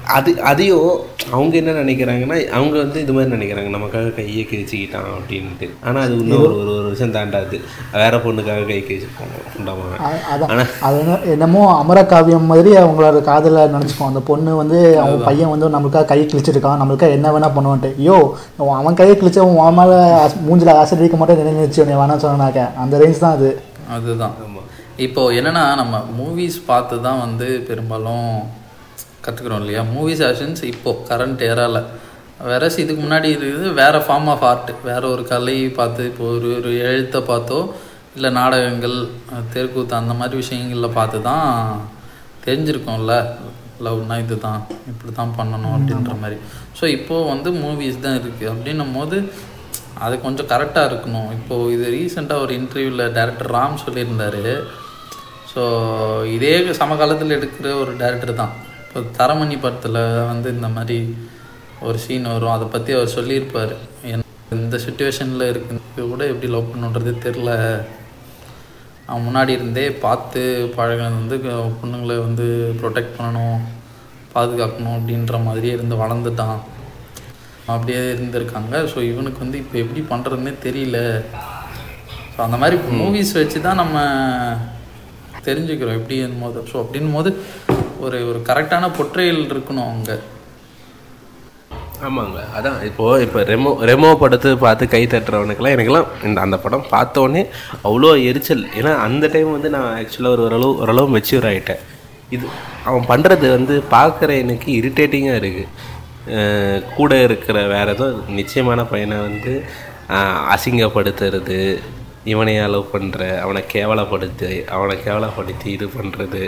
அது அதையும் அவங்க என்ன நினைக்கிறாங்கன்னா அவங்க வந்து இது மாதிரி நினைக்கிறாங்க நமக்காக கையை கிழிச்சிக்கிட்டான் அப்படின்ட்டு. ஆனால் அது இன்னும் ஒரு ஒரு ஒரு விஷயம் தாண்டாது. வேற பொண்ணுக்காக கை கிழிச்சு போனோம் அ- அதான். அது என்ன- என்னமோ அமரகாவியம் மாதிரி அவங்களோட காதலை நினச்சிப்போம் அந்த பொண்ணு வந்து அவன் பையன் வந்து நம்மளுக்காக கை கிழிச்சிருக்கான் நம்மளுக்காக என்ன வேணா பண்ணுவான்ட்டு. ஐயோ அவன் கையை கிழிச்சு அவன் மேலே மூஞ்சில் ஆசிட் அடிக்க மாட்டேன் நினைச்சு உன்னை வேணாம் சொன்னாக்க அந்த ரேஞ்ச் தான் அது. அதுதான். இப்போ என்னன்னா நம்ம மூவிஸ் பார்த்து தான் வந்து பெரும்பாலும் கற்றுக்குறோம் இல்லையா? மூவிஸ் ஆக்ஷன்ஸ் இப்போ கரண்ட் ஏரால வேற இதுக்கு முன்னாடி இருக்குது வேற ஃபார்ம் ஆஃப் ஆர்ட் வேற ஒரு கலை பார்த்து இப்போ ஒரு ஒரு எழுத்தை பார்த்தோ இல்லை நாடகங்கள் தெருக்கூத்து அந்த மாதிரி விஷயங்களில் பார்த்து தான் தெரிஞ்சிருக்கோம்ல. லவ்னா இது தான் இப்படி தான் பண்ணணும் அப்படின்ற மாதிரி. ஸோ இப்போது வந்து மூவிஸ் தான் இருக்குது அப்படின்னும் போது அது கொஞ்சம் கரெக்டாக இருக்கணும். இப்போது இது ரீசெண்டாக ஒரு இன்டர்வியூவில் டேரக்டர் ராம் சொல்லியிருந்தாரு. ஸோ இதே சமகாலத்தில் எடுக்கிற ஒரு டேரக்டர் தான். இப்போ தரமணி படத்தில் வந்து இந்த மாதிரி ஒரு சீன் வரும். அதை பற்றி அவர் சொல்லியிருப்பார். இந்த சுச்சுவேஷனில் இருக்கு கூட எப்படி லவ் பண்ணுன்றது தெரில அவன் முன்னாடி இருந்தே பார்த்து பழகினது வந்து பொண்ணுங்களை வந்து ப்ரொடெக்ட் பண்ணணும் பாதுகாக்கணும் அப்படின்ற மாதிரியே இருந்து வளர்ந்துட்டான். அப்படியே இருந்திருக்காங்க. ஸோ இவனுக்கு வந்து இப்போ எப்படி பண்ணுறதுனே தெரியல. ஸோ அந்த மாதிரி மூவிஸ் வச்சு தான் நம்ம தெரிஞ்சுக்கிறோம். எப்படி போது ஸோ அப்படின் போது ஒரு ஒரு கரெக்டான பொற்றையில் இருக்கணும் அங்கே. ஆமாங்க. அதான் இப்போது இப்போ ரெமோ ரெமோ படத்தை பார்த்து கை தட்டுறவனுக்கெல்லாம் எனக்கெல்லாம் இந்த அந்த படம் பார்த்தோன்னே அவ்வளோ எரிச்சல். ஏன்னா அந்த டைம் வந்து நான் ஆக்சுவலாக ஒரு ஓரளவு ஓரளவு மெச்சூர் ஆகிட்டேன் இது அவன் பண்ணுறது வந்து பார்க்குற எனக்கு இரிட்டேட்டிங்காக இருக்குது கூட இருக்கிற வேறு ஏதோ நிச்சயமான பையனை வந்து அசிங்கப்படுத்துறது இவனை லவ் பண்ணுற அவனை கேவலப்படுத்தி அவனை கேவலப்படுத்தி இது பண்ணுறது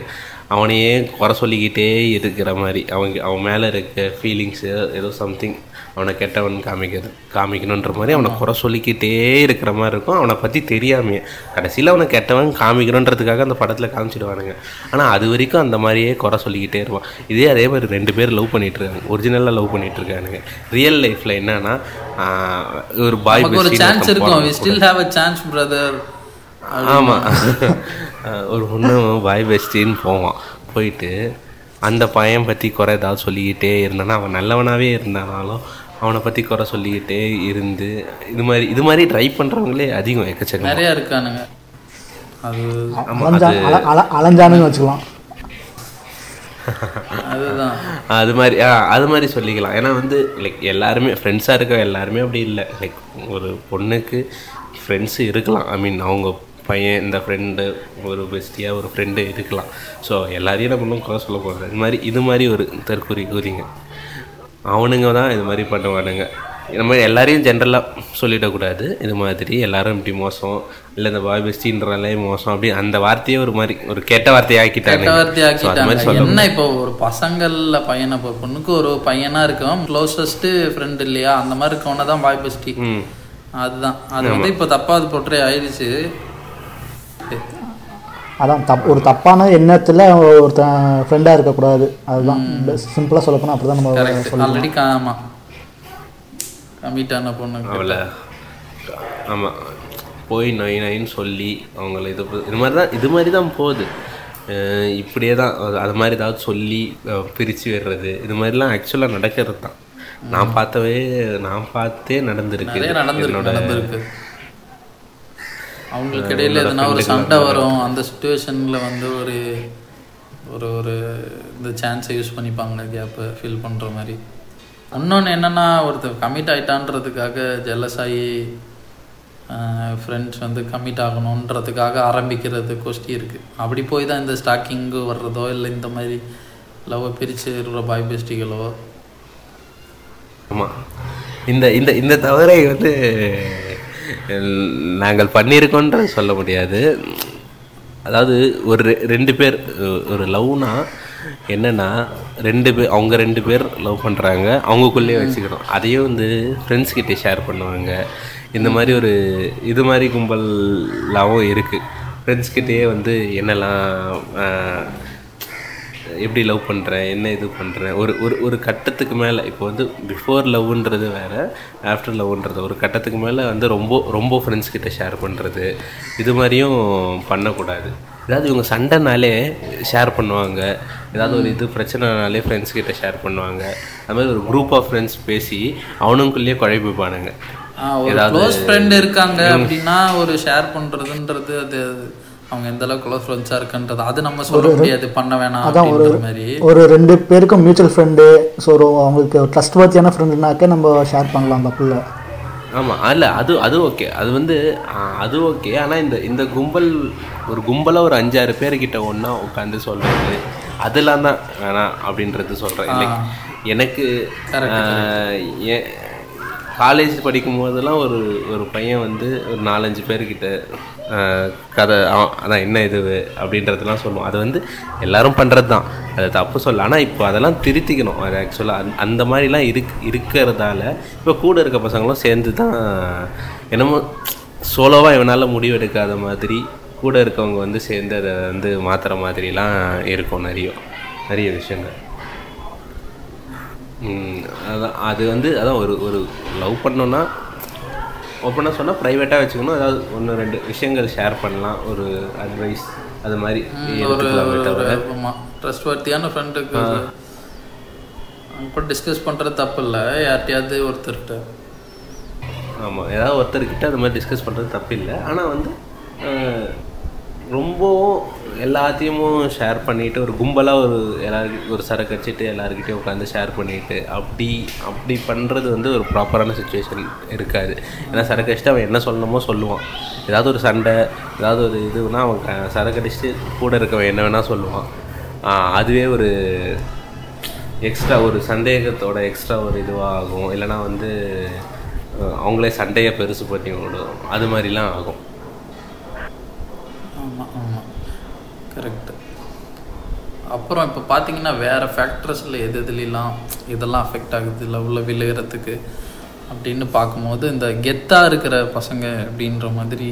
அவனையே குறை சொல்லிக்கிட்டே இருக்கிற மாதிரி. அவங்க அவன் மேலே இருக்க ஃபீலிங்ஸு ஏதோ சம்திங் அவனை கெட்டவன் காமிக்கிறது காமிக்கணுன்ற மாதிரி அவனை குறை சொல்லிக்கிட்டே இருக்கிற மாதிரி இருக்கும். அவனை பற்றி தெரியாமையே. கடைசியில் அவனை கெட்டவன் காமிக்கணுன்றதுக்காக அந்த படத்தில் காமிச்சிடுவானுங்க. ஆனால் அது வரைக்கும் அந்த மாதிரியே குறை சொல்லிக்கிட்டே இருப்பான். இதே அதே மாதிரி ரெண்டு பேர் லவ் பண்ணிட்டு இருக்காங்க ஒரிஜினலாக லவ் பண்ணிட்டு இருக்கானுங்க ரியல் லைஃப்பில் என்னன்னா ஒரு பாய் ஒரு சான்ஸ் இருக்கும். Still have a chance brother ஆமாம் ஒரு பொண்ணு பாய் பெஸ்டின்னு போவான். போயிட்டு அந்த பையன் பற்றி குறை ஏதாவது சொல்லிக்கிட்டே இருந்தானா? அவன் நல்லவனாகவே இருந்தானாலும் அவனை பற்றி குறை சொல்லிக்கிட்டே இருந்து இது மாதிரி இது மாதிரி ட்ரை பண்ணுறவங்களே அதிகம் எக்கச்சக்கம். நிறைய இருக்கானுங்க. அது அலைஞ்சா அல- அல- அலைஞ்சானுன்னு வச்சுக்கலாம். அதுதான். அது மாதிரி ஆ அது மாதிரி சொல்லிக்கலாம். ஏன்னா வந்து லைக் எல்லாருமே ஃப்ரெண்ட்ஸாக இருக்க எல்லாருமே அப்படி இல்லை. லைக் ஒரு பொண்ணுக்கு ஃப்ரெண்ட்ஸு இருக்கலாம். ஐ மீன் அவங்க பையன் இந்த ஃப்ரெண்டு ஒரு பெஸ்டியாக ஒரு ஃப்ரெண்டு இருக்கலாம். ஸோ எல்லாரையும் நம்ம ஒன்றும் குறை சொல்ல போகிறது இது மாதிரி இது மாதிரி ஒரு தற்கூரி கூறிங்க. அவனுங்க தான் இது மாதிரி பண்ணுவானுங்க. நம்ம எல்லாரையும் ஜென்ரலாக சொல்லிடக்கூடாது. இது மாதிரி எல்லாரும் இப்படி மோசம் இல்லை இந்த பாய் பெஸ்டின்றாலே மோசம் அப்படி அந்த வார்த்தையே ஒரு மாதிரி ஒரு கெட்ட வார்த்தையை ஆக்கிட்டாங்க கெட்ட வார்த்தை So, அது மாதிரி ஆக்கிட்டாங்க. என்ன இப்போ ஒரு பசங்கள்ல பையனை இப்போ பொண்ணுக்கு ஒரு பையனா இருக்கவன் க்ளோசஸ்ட் ஃப்ரெண்ட் இல்லையா? அந்த மாதிரி இருக்கவன தான் பாய் பெஸ்டி அதுதான். அது வந்து இப்போ தப்பா அது பொற்றே ஆயிடுச்சு. அதான் தப் ஒரு தப்பான எண்ணத்தில் ஒருத்தன் ஃப்ரெண்டாக இருக்கக்கூடாது. அதுதான். சிம்பிளாக சொல்லப்போனால் அப்படி தான் நம்ம ஆல்ரெடி ஆமா கமிட் ஆன பொண்ணுக்கு அவளை ஆமாம் போய் நொய் நொயின்னு சொல்லி அவங்கள இது இது மாதிரி தான் இது மாதிரி தான் போகுது. இப்படியே தான் அது- மாதிரி ஏதாவது சொல்லி பிரிச்சு விடுறது. இது மாதிரிலாம் ஆக்சுவலாக நடக்கிறது தான் நான் பார்த்தவே நான் பார்த்தே நடந்திருக்கு என்னோட நடந்திருக்கு. அவங்களுக்கு இடையில எதுனா ஒரு சண்டை வரும் அந்த சுச்சுவேஷன்ல வந்து ஒரு ஒரு ஒரு இந்த சான்ஸை யூஸ் பண்ணிப்பாங்க கேப்பை ஃபில் பண்ற மாதிரி. இன்னொன்று என்னன்னா ஒருத்தர் கமிட் ஆயிட்டான்றதுக்காக ஜெல்லஸ் ஆகி ஃப்ரெண்ட்ஸ் வந்து கமிட் ஆகணுன்றதுக்காக ஆரம்பிக்கிறது கோஷ்டி இருக்குது அப்படி போய் தான் இந்த ஸ்டாக்கிங்கு வர்றதோ இல்லை இந்த மாதிரி லவ்வை பிரித்து இருக்கிற பாய் பெஸ்டிகளோ ஆமாம் இந்த இந்த இந்த தவறை வந்து நாங்கள் பண்ணியிருக்கோன்றது சொல்ல முடியாது. அதாவது ஒரு ரெண்டு பேர் ஒரு லவ்னா என்னன்னா ரெண்டு பேர் அவங்க ரெண்டு பேர் லவ் பண்ணுறாங்க அவங்கக்குள்ளேயே வச்சுக்கணும். அதையும் வந்து ஃப்ரெண்ட்ஸ் கிட்டே ஷேர் பண்ணுவாங்க. இந்த மாதிரி ஒரு இது மாதிரி கும்பல்லாவும் இருக்குது ஃப்ரெண்ட்ஸ் கிட்டேயே வந்து என்னெல்லாம் எப்படி லவ் பண்ணுறேன் என்ன இது பண்ணுறேன் ஒரு ஒரு ஒரு கட்டத்துக்கு மேலே இப்போ வந்து பிஃபோர் லவ்ன்றது வேறு ஆஃப்டர் லவ்ன்றது ஒரு கட்டத்துக்கு மேலே வந்து ரொம்ப ரொம்ப ஃப்ரெண்ட்ஸ் கிட்ட ஷேர் பண்ணுறது இது மாதிரியும் பண்ணக்கூடாது. ஏதாவது இவங்க சண்டைனாலே ஷேர் பண்ணுவாங்க. ஏதாவது ஒரு இது பிரச்சனைனாலே ஃப்ரெண்ட்ஸ் கிட்ட ஷேர் பண்ணுவாங்க. அது மாதிரி ஒரு குரூப் ஆஃப் ஃப்ரெண்ட்ஸ் பேசி அவனுக்குள்ளேயே குழப்பிப்பானுங்க. ஒரு ஏதாவது- க்ளோஸ் ஃப்ரெண்ட் இருக்காங்க அப்படின்னா ஒரு ஷேர் பண்றதுன்றது அது அவங்க எந்த அளவுக்கு க்ளோஸ் ஃப்ரெண்ட்ஸா இருக்குன்றது அது நம்ம சொல்ல முடியாது பண்ண வேணாம் அதான் ஒரு மாதிரி. ஒரு ரெண்டு பேருக்கும் மியூச்சுவல் ஃப்ரெண்டு ஸோ ஒரு அவங்களுக்கு ட்ரஸ்ட் வர்த்தியான ஃப்ரெண்டுனாக்கே நம்ம ஷேர் பண்ணலாம் தப்புல ஆமாம் அல்ல அது அது ஓகே அது வந்து அது ஓகே ஆனால் இந்த இந்த கும்பல் ஒரு கும்பலாக ஒரு அஞ்சாறு பேர்கிட்ட ஒன்றா உட்காந்து சொல்கிறது அதெல்லாம் தான் வேணாம் அப்படின்றது சொல்கிறேன் இல்லை எனக்கு காலேஜ் படிக்கும் போதெல்லாம் ஒரு ஒரு பையன் வந்து ஒரு நாலஞ்சு பேர்கிட்ட கதை அதான் என்ன இது அப்படின்றதெல்லாம் சொல்லுவோம். அது வந்து எல்லாரும் பண்ணுறது தான் அது தப்பு சொல்ல ஆனால் இப்போ அதெல்லாம் திருத்திக்கணும். அது ஆக்சுவலாக அந் அந்த மாதிரிலாம் இருக் இருக்கிறதால இப்போ கூட இருக்க பசங்களும் சேர்ந்து தான் என்னமோ சோலோவாக இவனால் முடிவெடுக்காத மாதிரி கூட இருக்கவங்க வந்து சேர்ந்து அதை வந்து மாற்றுற மாதிரிலாம் இருக்கும் நிறைய நிறைய விஷயங்கள். அதான் அது வந்து அதான் ஒரு ஒரு லவ் பண்ணோன்னா ஓப்பனாக சொன்னால் ப்ரைவேட்டாக வச்சுக்கணும். ஏதாவது ஒன்று ரெண்டு விஷயங்கள் ஷேர் பண்ணலாம். ஒரு அட்வைஸ் அது மாதிரி ட்ரஸ்ட் வர்த்தியான ஃப்ரெண்டுக்கு கூட டிஸ்கஸ் பண்றது தப்பு இல்லை யார்கிட்டயாவது ஒருத்தர்கிட்ட. ஆமாம் ஏதாவது ஒருத்தர்கிட்ட அது மாதிரி டிஸ்கஸ் பண்ணுறது தப்பு இல்லை ஆனால் வந்து ரொம்பவும் எல்லாத்தையும் ஷேர் பண்ணிவிட்டு ஒரு கும்பலாக ஒரு எல்லாருக்கும் ஒரு சரக்கு வச்சுட்டு எல்லாருக்கிட்டையும் உட்காந்து ஷேர் பண்ணிவிட்டு அப்படி அப்படி பண்ணுறது வந்து ஒரு ப்ராப்பரான சுச்சுவேஷன் இருக்காது. ஏன்னா சரக்கு அடிச்சுட்டு அவன் என்ன சொல்லணுமோ சொல்லுவான். ஏதாவது ஒரு சண்டை ஏதாவது ஒரு இதுனா அவன் சரக்கு அடிச்சுட்டு கூட இருக்கவன் என்ன வேணால் சொல்லுவான். அதுவே ஒரு எக்ஸ்ட்ரா ஒரு சந்தேகத்தோட எக்ஸ்ட்ரா ஒரு இதுவாக ஆகும். இல்லைனா வந்து அவங்களே சண்டையை பெருசு பண்ணி விடும். அது மாதிரிலாம் ஆகும். ஆமாம் ஆமாம் கரெக்டு அப்புறம் இப்போ பார்த்தீங்கன்னா வேறு ஃபேக்டர்ஸில் எது எதுலாம் இதெல்லாம் அஃபெக்ட் ஆகுது? லவ்வில் விழுகிறதுக்கு அப்படின்னு பார்க்கும்போது இந்த கெத்தாக இருக்கிற பசங்க அப்படின்ற மாதிரி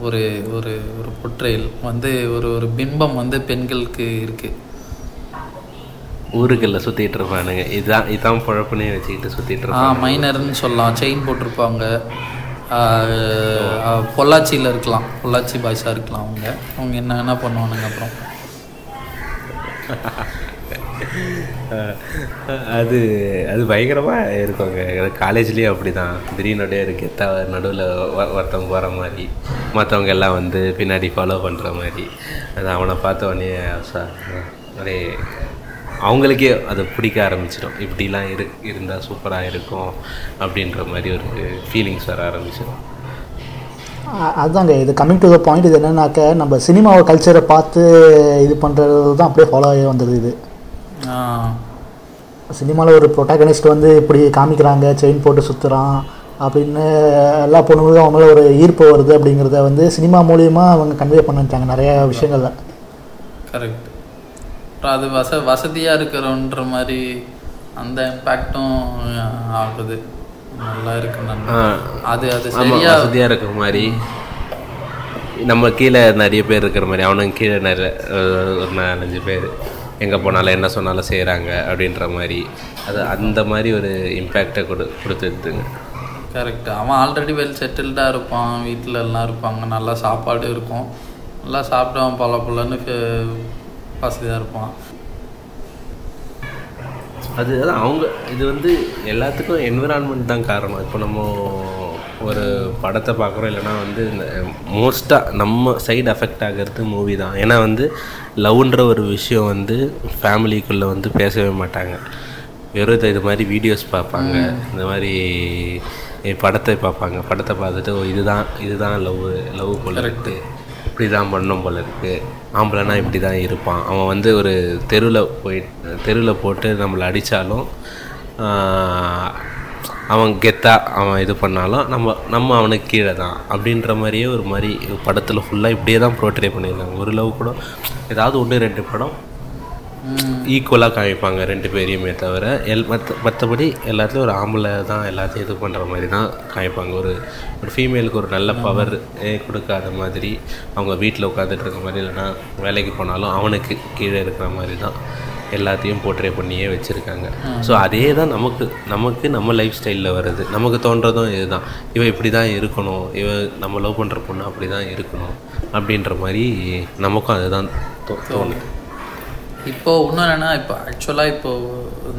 ஒரு ஒரு ஒரு பொற்றையில் வந்து ஒரு ஒரு பிம்பம் வந்து பெண்களுக்கு இருக்குது ஊருக்குள்ள சுற்றிட்டு இருப்பானுங்க. இதுதான் இதான் குழப்புனே வச்சுக்கிட்டு சுற்றிட்டு ஆ மைனர்னு சொல்லலாம். செயின் போட்டிருப்பாங்க. பொள்ளாச்சியில் இருக்கலாம். பொள்ளாச்சி பாய்ஸாக இருக்கலாம் அவங்க. அவங்க என்ன என்ன பண்ணுவானுங்க அப்புறம்? அது அது பயங்கரமாக இருக்குங்க. காலேஜ்லேயே அப்படி தான் திடீர்னுடைய இருக்கு எத்த நடுவில் ஒருத்தவங்க போகிற மாதிரி. மற்றவங்க எல்லாம் வந்து பின்னாடி ஃபாலோ பண்ணுற மாதிரி. அது அவனை பார்த்த உடனே அப்படியே அவங்களுக்கே அது பிடிக்க ஆரம்பிச்சிடும். இப்படிலாம் இரு இருந்தால் சூப்பராக இருக்கும் அப்படின்ற மாதிரி ஒரு ஃபீலிங்ஸ் வர ஆரம்பிச்சிடும். அ- அதாங்க இது கம்மிங் டு த பாயிண்ட் இது என்னன்னாக்க நம்ம சினிமாவை கல்ச்சரை பார்த்து இது பண்ணுறது தான் அப்படியே ஃபாலோ ஆகி வந்துடுது இது. சினிமாவில் ஒரு ப்ரொட்டாகனிஸ்ட் வந்து இப்படி காமிக்கிறாங்க செயின் போட்டு சுற்றுறான் அப்படின்னு எல்லா பொண்ணுங்களுக்கும் அவங்க மேலே ஒரு ஈர்ப்பு வருது அப்படிங்கிறத வந்து சினிமா மூலியமா அவங்க கன்வே பண்ணிட்டாங்க நிறைய விஷயங்கள்ல. கரெக்ட் அப்புறம் அது வச வசதியாக இருக்கிறோன்ற மாதிரி அந்த இம்பேக்டும் ஆகுது. நல்லா இருக்கு அது அது ஆமாம் சரியா வசதியாக இருக்கிற மாதிரி. நம்ம கீழே நிறைய பேர் இருக்கிற மாதிரி அவனுங்க கீழே நிறைய ஒரு நாலஞ்சு பேர். எங்கே போனாலும் என்ன சொன்னாலும் செய்கிறாங்க அப்படின்ற மாதிரி. அது அந்த மாதிரி ஒரு இம்பேக்டை கொடு கொடுத்துருதுங்க. கரெக்ட் அவன் ஆல்ரெடி வெல் செட்டில்டாக இருப்பான். வீட்டில் எல்லாம் இருப்பாங்க. நல்லா சாப்பாடு இருக்கும். நல்லா சாப்பிட்டவன் பல பலன்னு வசதியாக இருப்பான். அது அதான் அவங்க இது வந்து எல்லாத்துக்கும் என்விரான்மெண்ட் தான் காரணம். இப்போ நம்ம ஒரு படத்தை பார்க்குறோம் இல்லைன்னா வந்து இந்த மோஸ்ட்டாக நம்ம சைடு அஃபெக்ட் ஆகிறது மூவி தான். ஏன்னா வந்து லவ்ன்ற ஒரு விஷயம் வந்து ஃபேமிலிக்குள்ளே வந்து பேசவே மாட்டாங்க. வெறும் இது- மாதிரி வீடியோஸ் பார்ப்பாங்க. இந்த மாதிரி படத்தை பார்ப்பாங்க. படத்தை பார்த்துட்டு இதுதான் இதுதான் லவ் லவ் போல இருக்கு. இப்படி தான் பண்ணும் போல இருக்கு. ஆம்பளைனா இப்படி தான் இருப்பான். அவன் வந்து ஒரு தெருவில் போய் தெருவில் போட்டு நம்மளை அடித்தாலும் அவன் கெத்தா அவன் இது பண்ணாலும் நம்ம நம்ம அவனுக்கு கீழே தான். அப்படின்ற மாதிரியே ஒரு மாதிரி படத்தில் ஃபுல்லாக இப்படியே தான் ப்ரோட்ரே பண்ணியிருக்காங்க. ஒரு லவ் கூட ஏதாவது ஒன்று ரெண்டு படம் ஈக்குவலாக காமிப்பாங்க ரெண்டு பேரையுமே தவிர. எல் மற்ற மற்றபடி எல்லாத்துலேயும் ஒரு ஆம்பளை தான் எல்லாத்தையும் இது பண்ணுற மாதிரி தான் காமிப்பாங்க. ஒரு ஒரு ஃபீமேலுக்கு ஒரு நல்ல பவர் கொடுக்காத மாதிரி அவங்க வீட்டில் உட்காந்துட்டு இருக்க மாதிரி இல்லைன்னா வேலைக்கு போனாலும் அவனுக்கு கீழே இருக்கிற மாதிரி தான் எல்லாத்தையும் போர்ட்ரே பண்ணியே வச்சுருக்காங்க. ஸோ அதே தான் நமக்கு நமக்கு நம்ம லைஃப் ஸ்டைலில் வருது. நமக்கு தோன்றதும் இதுதான். இவன் இப்படி தான் இருக்கணும். இவன் நம்ம லவ் பண்ணுற பொண்ணு அப்படி தான் இருக்கணும். அப்படின்ற மாதிரி நமக்கும் அதுதான் தோணுது. இப்போ இன்னும் என்னென்னா இப்போ ஆக்சுவலாக இப்போ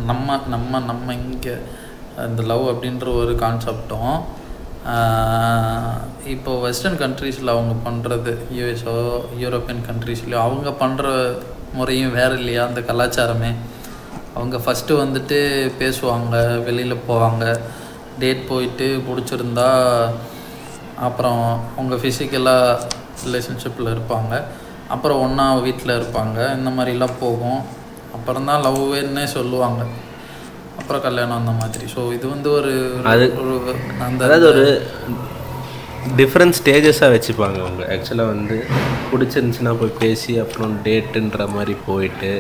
நம்ம நம்ம நம்ம இங்கே இந்த லவ் அப்படின்ற ஒரு கான்செப்டும் இப்போ வெஸ்டர்ன் கண்ட்ரீஸில் அவங்க பண்ணுறது யூஎஸ்ஓ யூரோப்பியன் கண்ட்ரீஸ்லையோ அவங்க பண்ணுற முறையும் வேறு இல்லையா அந்த கலாச்சாரமே? அவங்க ஃபஸ்ட்டு வந்துட்டு பேசுவாங்க வெளியில் போவாங்க டேட் போயிட்டு பிடிச்சிருந்தா அப்புறம் அவங்க ஃபிசிக்கலாக ரிலேஷன்ஷிப்பில் இருப்பாங்க. அப்புறம் ஒன்றா வீட்டில் இருப்பாங்க. இந்த மாதிரிலாம் போகும். அப்புறம் தான் லவ்வேன்னே சொல்லுவாங்க. அப்புறம் கல்யாணம் அந்த மாதிரி. ஸோ இது வந்து ஒரு அது அந்த அதாவது ஒரு டிஃப்ரெண்ட் ஸ்டேஜஸாக வச்சுப்பாங்க அவங்க. ஆக்சுவலாக வந்து பிடிச்சிருந்துச்சுன்னா போய் பேசி அப்புறம் டேட்டுன்ற மாதிரி போயிட்டு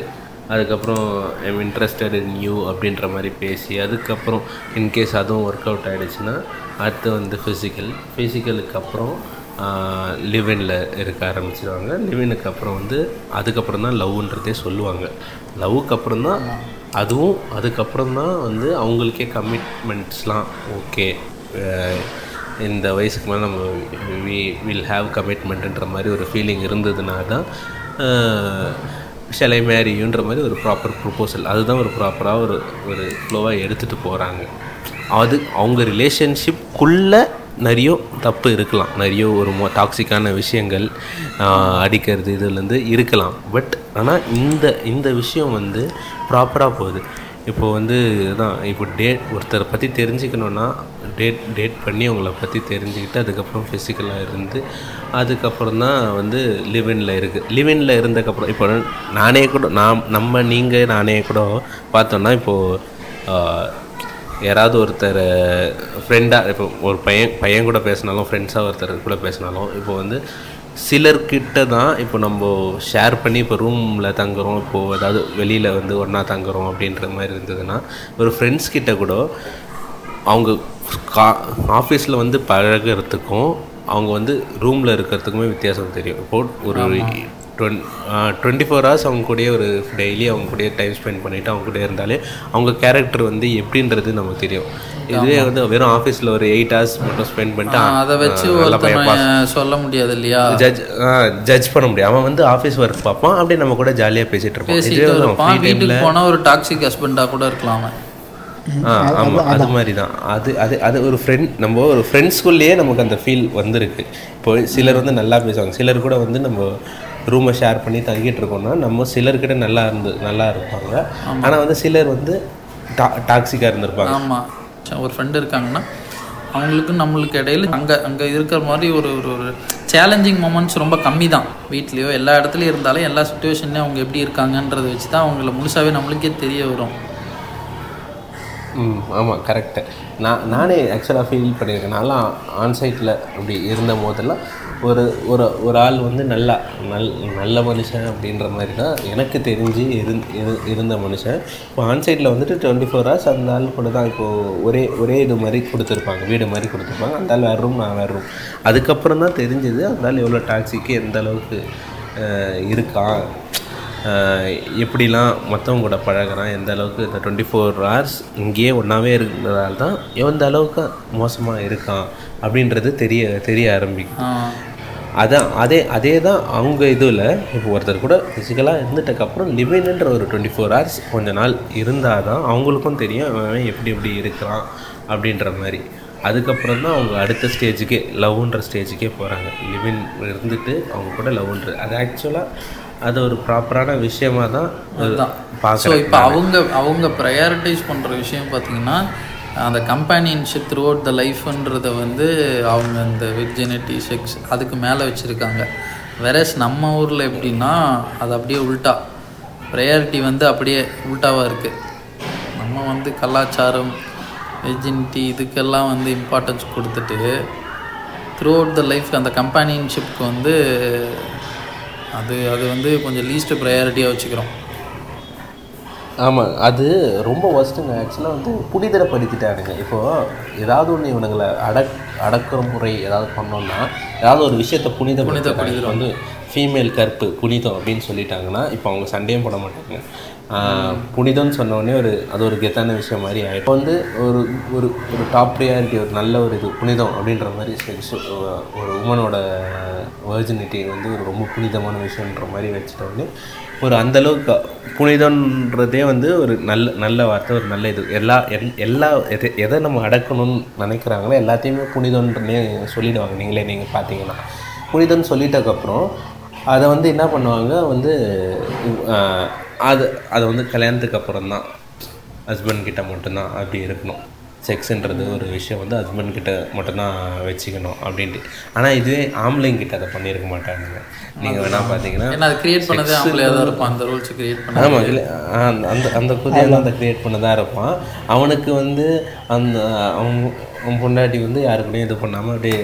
அதுக்கப்புறம் ஐம் இன்ட்ரெஸ்டட் இன் யூ அப்படின்ற மாதிரி பேசி அதுக்கப்புறம் இன்கேஸ் அதுவும் ஒர்க் அவுட் ஆகிடுச்சுன்னா அடுத்து வந்து ஃபிசிக்கல் ஃபிசிக்கலுக்கு அப்புறம் லிவினில் இருக்க ஆரம்பிச்சிடுவாங்க லிவினுக்கு அப்புறம் வந்து அதுக்கப்புறம் தான் லவ்ன்றதே சொல்லுவாங்க. லவ்வுக்கு அப்புறம் தான் அதுவும் அதுக்கப்புறம் தான் வந்து அவங்களுக்கே கமிட்மெண்ட்ஸ்லாம் ஓகே இந்த வயசுக்கு மேலே நம்ம வி வில் ஹாவ் கமிட்மெண்ட்டுன்ற மாதிரி ஒரு ஃபீலிங் இருந்ததுனா தான் ஷலை மேரியுன்ற மாதிரி ஒரு ப்ராப்பர் ப்ரொப்போசல் அதுதான் ஒரு ப்ராப்பராக ஒரு ஒரு ஃப்ளோவாக எடுத்துகிட்டு போகிறாங்க அது அவங்க ரிலேஷன்ஷிப்புக்குள்ளே நிறைய தப்பு இருக்கலாம். நிறைய ஒரு மோ டாக்ஸிக்கான விஷயங்கள் அடிக்கிறது இதுலேருந்து இருக்கலாம். பட் ஆனால் இந்த இந்த விஷயம் வந்து ப்ராப்பராக போகுது. இப்போ வந்து தான் இப்போ டேட் ஒருத்தரை பற்றி தெரிஞ்சுக்கணுன்னா டேட் டேட் பண்ணி அவங்கள பற்றி தெரிஞ்சுக்கிட்டு அதுக்கப்புறம் ஃபிசிக்கலாக இருந்து அதுக்கப்புறம் தான் வந்து லிவினில் இருக்குது லிவினில் இருந்ததுக்கப்புறம் இப்போ நானே கூட நாம் நம்ம நீங்கள் நானே கூட பார்த்தோன்னா இப்போது யாராவது ஒருத்தர் ஃப்ரெண்டாக இப்போ ஒரு பையன் பையன் கூட பேசினாலும் ஃப்ரெண்ட்ஸாக ஒருத்தர் கூட பேசினாலும் இப்போ வந்து சிலர்கிட்ட தான் இப்போ நம்ம ஷேர் பண்ணி இப்போ ரூமில் தங்குறோம். இப்போது ஏதாவது வெளியில் வந்து ஒன்றா தங்குறோம் அப்படின்ற மாதிரி இருந்ததுன்னா ஒரு ஃப்ரெண்ட்ஸ் கிட்ட கூட அவங்க கா ஆஃபீஸில் வந்து பழகுறதுக்கும் அவங்க வந்து ரூமில் இருக்கிறதுக்குமே வித்தியாசம் தெரியும். இப்போ ஒரு டுவென் டுவெண்ட்டி ஃபோர் ஹவர்ஸ் அவங்க கூடயே ஒரு டெய்லி அவங்க கூடயே டைம் ஸ்பெண்ட் பண்ணிவிட்டு அவங்க கூட இருந்தாலே அவங்க கேரக்டர் வந்து எப்படின்றது நமக்கு தெரியும். இதுவே வந்து வெறும் ஆஃபீஸில் ஒரு எயிட் ஹவர்ஸ் மட்டும் ஸ்பெண்ட் பண்ணிட்டு அதை வச்சு சொல்ல முடியாது இல்லையா? ஜட்ஜ் ஜட்ஜ் பண்ண முடியும். அவன் வந்து ஆஃபீஸ் ஒர்க் பார்ப்பான் அப்படியே நம்ம கூட ஜாலியாக பேசிகிட்டு இருப்பான். வீட்டுக்கு போனால் ஒரு டாக்ஸிக் ஹஸ்பண்டாக கூட இருக்கலாம் ஆமாம் அது மாதிரி தான் அது அது அது ஒரு ஃப்ரெண்ட் நம்ம ஒரு ஃப்ரெண்ட்ஸ்குள்ளேயே நமக்கு அந்த ஃபீல் வந்திருக்கு. இப்போ சிலர் வந்து நல்லா பேசுவாங்க. சிலர் கூட வந்து நம்ம ரூமை ஷேர் பண்ணி தங்கிட்டு இருக்கோம்னா நம்ம சிலர்கிட்ட நல்லா இருந்து நல்லா இருப்பாங்க. ஆனால் வந்து சிலர் வந்து டா டாக்ஸிக்காக இருந்திருப்பாங்க. ஆமாம் ஒரு ஃப்ரெண்டு இருக்காங்கன்னா அவங்களுக்கு நம்மளுக்கு இடையில அங்கே அங்கே இருக்கிற மாதிரி ஒரு ஒரு ஒரு சேலஞ்சிங் மூமெண்ட்ஸ் ரொம்ப கம்மி தான் வீட்லேயோ எல்லா இடத்துலையும் இருந்தாலும் எல்லா சுச்சுவேஷன்லையும் அவங்க எப்படி இருக்காங்கன்றதை வச்சு தான் அவங்கள முழுசாகவே நம்மளுக்கே தெரிய வரும். ம் ஆமாம் கரெக்டு நான் நானே ஆக்சுவலாக ஃபீல் பண்ணியிருக்கேன் நான்லாம் ஆன்சைட்டில் அப்படி இருந்த போதெல்லாம் ஒரு ஒரு ஒரு ஆள் வந்து நல்லா நல் நல்ல மனுஷன் அப்படின்ற மாதிரி தான் எனக்கு தெரிஞ்சு இருந் இரு- இருந்த மனுஷன். இப்போ ஆன்சைட்டில் வந்துட்டு டுவெண்ட்டி ஃபோர் ஹவர்ஸ் அந்த ஆள் கூட தான் இப்போது ஒரே ஒரே இது மாதிரி கொடுத்துருப்பாங்க. வீடு மாதிரி கொடுத்துருப்பாங்க. அந்த ஆள் வேறு ரூம் நான் வேறு ரூம் அதுக்கப்புறம் தான் தெரிஞ்சது அந்த ஆள் எவ்வளோ டாக்ஸிக்கு எந்த அளவுக்கு இருக்கான். எப்படிலாம் மற்றவங்க கூட பழகுறான் எந்த அளவுக்கு இந்த டுவெண்ட்டி ஃபோர் ஹவர்ஸ் இங்கேயே ஒன்றாவே இருக்கிறதால தான் எந்த அளவுக்கு மோசமாக இருக்கான் அப்படின்றது தெரிய தெரிய ஆரம்பிக்கும். அதான் அதே அதே தான் அவங்க இதில் இப்போ ஒருத்தர் கூட ஃபிசிக்கலாக இருந்துட்டக்கப்புறம் லிவின்ன்ற ஒரு டுவெண்ட்டி ஃபோர் ஹவர்ஸ் கொஞ்ச நாள் இருந்தால் தான் அவங்களுக்கும் தெரியும் அவன் எப்படி எப்படி இருக்கிறான் அப்படின்ற மாதிரி. அதுக்கப்புறம் தான் அவங்க அடுத்த ஸ்டேஜுக்கே லவ்ன்ற ஸ்டேஜுக்கே போகிறாங்க லிவின் இருந்துட்டு அவங்க கூட லவ்ன்ற அது ஆக்சுவலாக அது ஒரு ப்ராப்பரான விஷயமா தான் அதுதான். ஸோ இப்போ அவங்க அவங்க ப்ரையாரிட்டைஸ் பண்ணுற விஷயம் பார்த்தீங்கன்னா அந்த கம்பேனியன்ஷிப் த்ரூ அவுட் த லைஃப்ன்றதை வந்து அவங்க இந்த விர்ஜினிட்டி செக்ஸ் அதுக்கு மேலே வச்சுருக்காங்க. வெரஸ் நம்ம ஊரில் எப்படின்னா அது அப்படியே உல்ட்டா ப்ரையாரிட்டி வந்து அப்படியே உல்ட்டாவாக இருக்குது நம்ம வந்து கலாச்சாரம் வெர்ஜினிட்டி இதுக்கெல்லாம் வந்து இம்பார்ட்டன்ஸ் கொடுத்துட்டு த்ரூ அவுட் த லைஃப் அந்த கம்பேனியன்ஷிப்க்கு வந்து அது அது வந்து கொஞ்சம் லீஸ்ட் ப்ரையாரிட்டியாக வச்சுக்கிறோம். ஆமாம் அது ரொம்ப ஒஸ்ட்டுங்க ஆக்சுவலாக வந்து புனிதரப்படுத்திட்டானுங்க. இப்போது ஏதாவது ஒன்று இவனுங்களை அடக் அடக்குற முறை ஏதாவது பண்ணோம்னா ஏதாவது ஒரு விஷயத்தை புனிதப்படுத்த வந்து ஃபீமேல் கற்பு புனிதம் அப்படின்னு சொல்லிட்டாங்கன்னா இப்போ அவங்க சண்டையும் போட மாட்டாங்க. புனிதம்னு சொன்னோடனே ஒரு அது ஒரு கெத்தான விஷயம் மாதிரி ஆகிடும் இப்போ வந்து ஒரு ஒரு ஒரு டாப் ப்ரியாரிட்டி ஒரு நல்ல ஒரு இது புனிதம் அப்படின்ற மாதிரி ஒரு உமனோட வேர்ஜினிட்டி வந்து ஒரு ரொம்ப புனிதமான விஷயன்ற மாதிரி வச்சுட்டோடனே ஒரு அந்தளவுக்கு புனிதன்றதே வந்து ஒரு நல்ல நல்ல வார்த்தை ஒரு நல்ல இது. எல்லா எல் எல்லா எதை எதை நம்ம அடக்கணும்னு நினைக்கிறாங்களோ எல்லாத்தையுமே புனிதன்றனே சொல்லிடுவாங்க. நீங்களே நீங்கள் பார்த்தீங்கன்னா. புனிதம்னு சொல்லிட்டதுக்கப்புறம் அதை வந்து என்ன பண்ணுவாங்க? வந்து அது அதை வந்து கல்யாணத்துக்கு அப்புறம் தான் ஹஸ்பண்ட் கிட்ட மட்டும்தான் அப்படி இருக்கணும். செக்ஸ்ன்றது ஒரு விஷயம் வந்து ஹஸ்பண்ட் கிட்ட மட்டும்தான் வச்சுக்கணும் அப்படின்ட்டு. ஆனால் இதுவே ஆம்பளைங்க கிட்ட அதை பண்ணியிருக்க மாட்டாங்க நீங்கள் வேணா பார்த்தீங்கன்னா அது கிரியேட் பண்ணதே ஆம்பளையாக தான் இருக்கும் அந்த ரூல்ஸ் கிரியேட் பண்ண ஆமாம் இல்லை அந்த அந்த குதியால் அந்த க்ரியேட் பண்ணதாக இருப்பான். அவனுக்கு வந்து அந்த அவங்க அவன் பொண்டாட்டி வந்து யாருக்கூடயும் இது பண்ணாமல் அப்படியே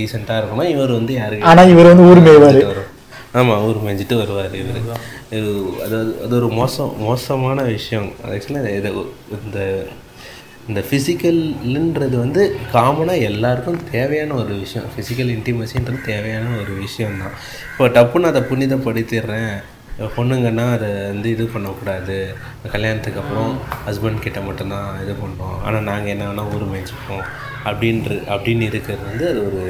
டீசெண்டாக இருக்கணும். இவர் வந்து யாருக்கு ஆனா இவர் வந்து ஊர் மேய்வாரு வரும் ஆமாம் ஊர் மேய்ஞ்சிட்டு வருவார் இவர். இது அது அது ஒரு மோசம் மோசமான விஷயம். ஆக்சுவலாக இது இந்த இந்த ஃபிசிக்கல்ன்றது வந்து காமனாக எல்லாருக்கும் தேவையான ஒரு விஷயம். ஃபிசிக்கல் இன்டிமசின்றது தேவையான ஒரு விஷயந்தான் இப்போ டப்புன்னு அதை புனிதப்படுத்திடுறேன் பொண்ணுங்கன்னா அதை வந்து இது பண்ணக்கூடாது. கல்யாணத்துக்கு அப்புறம் ஹஸ்பண்ட் கிட்ட மட்டும்தான் இது பண்ணுறோம். ஆனால் நாங்கள் என்ன வேணால் ஊர் மேய்ச்சிப்போம் அப்படின்ற அப்படின்னு இருக்கிறது வந்து அது ஒரு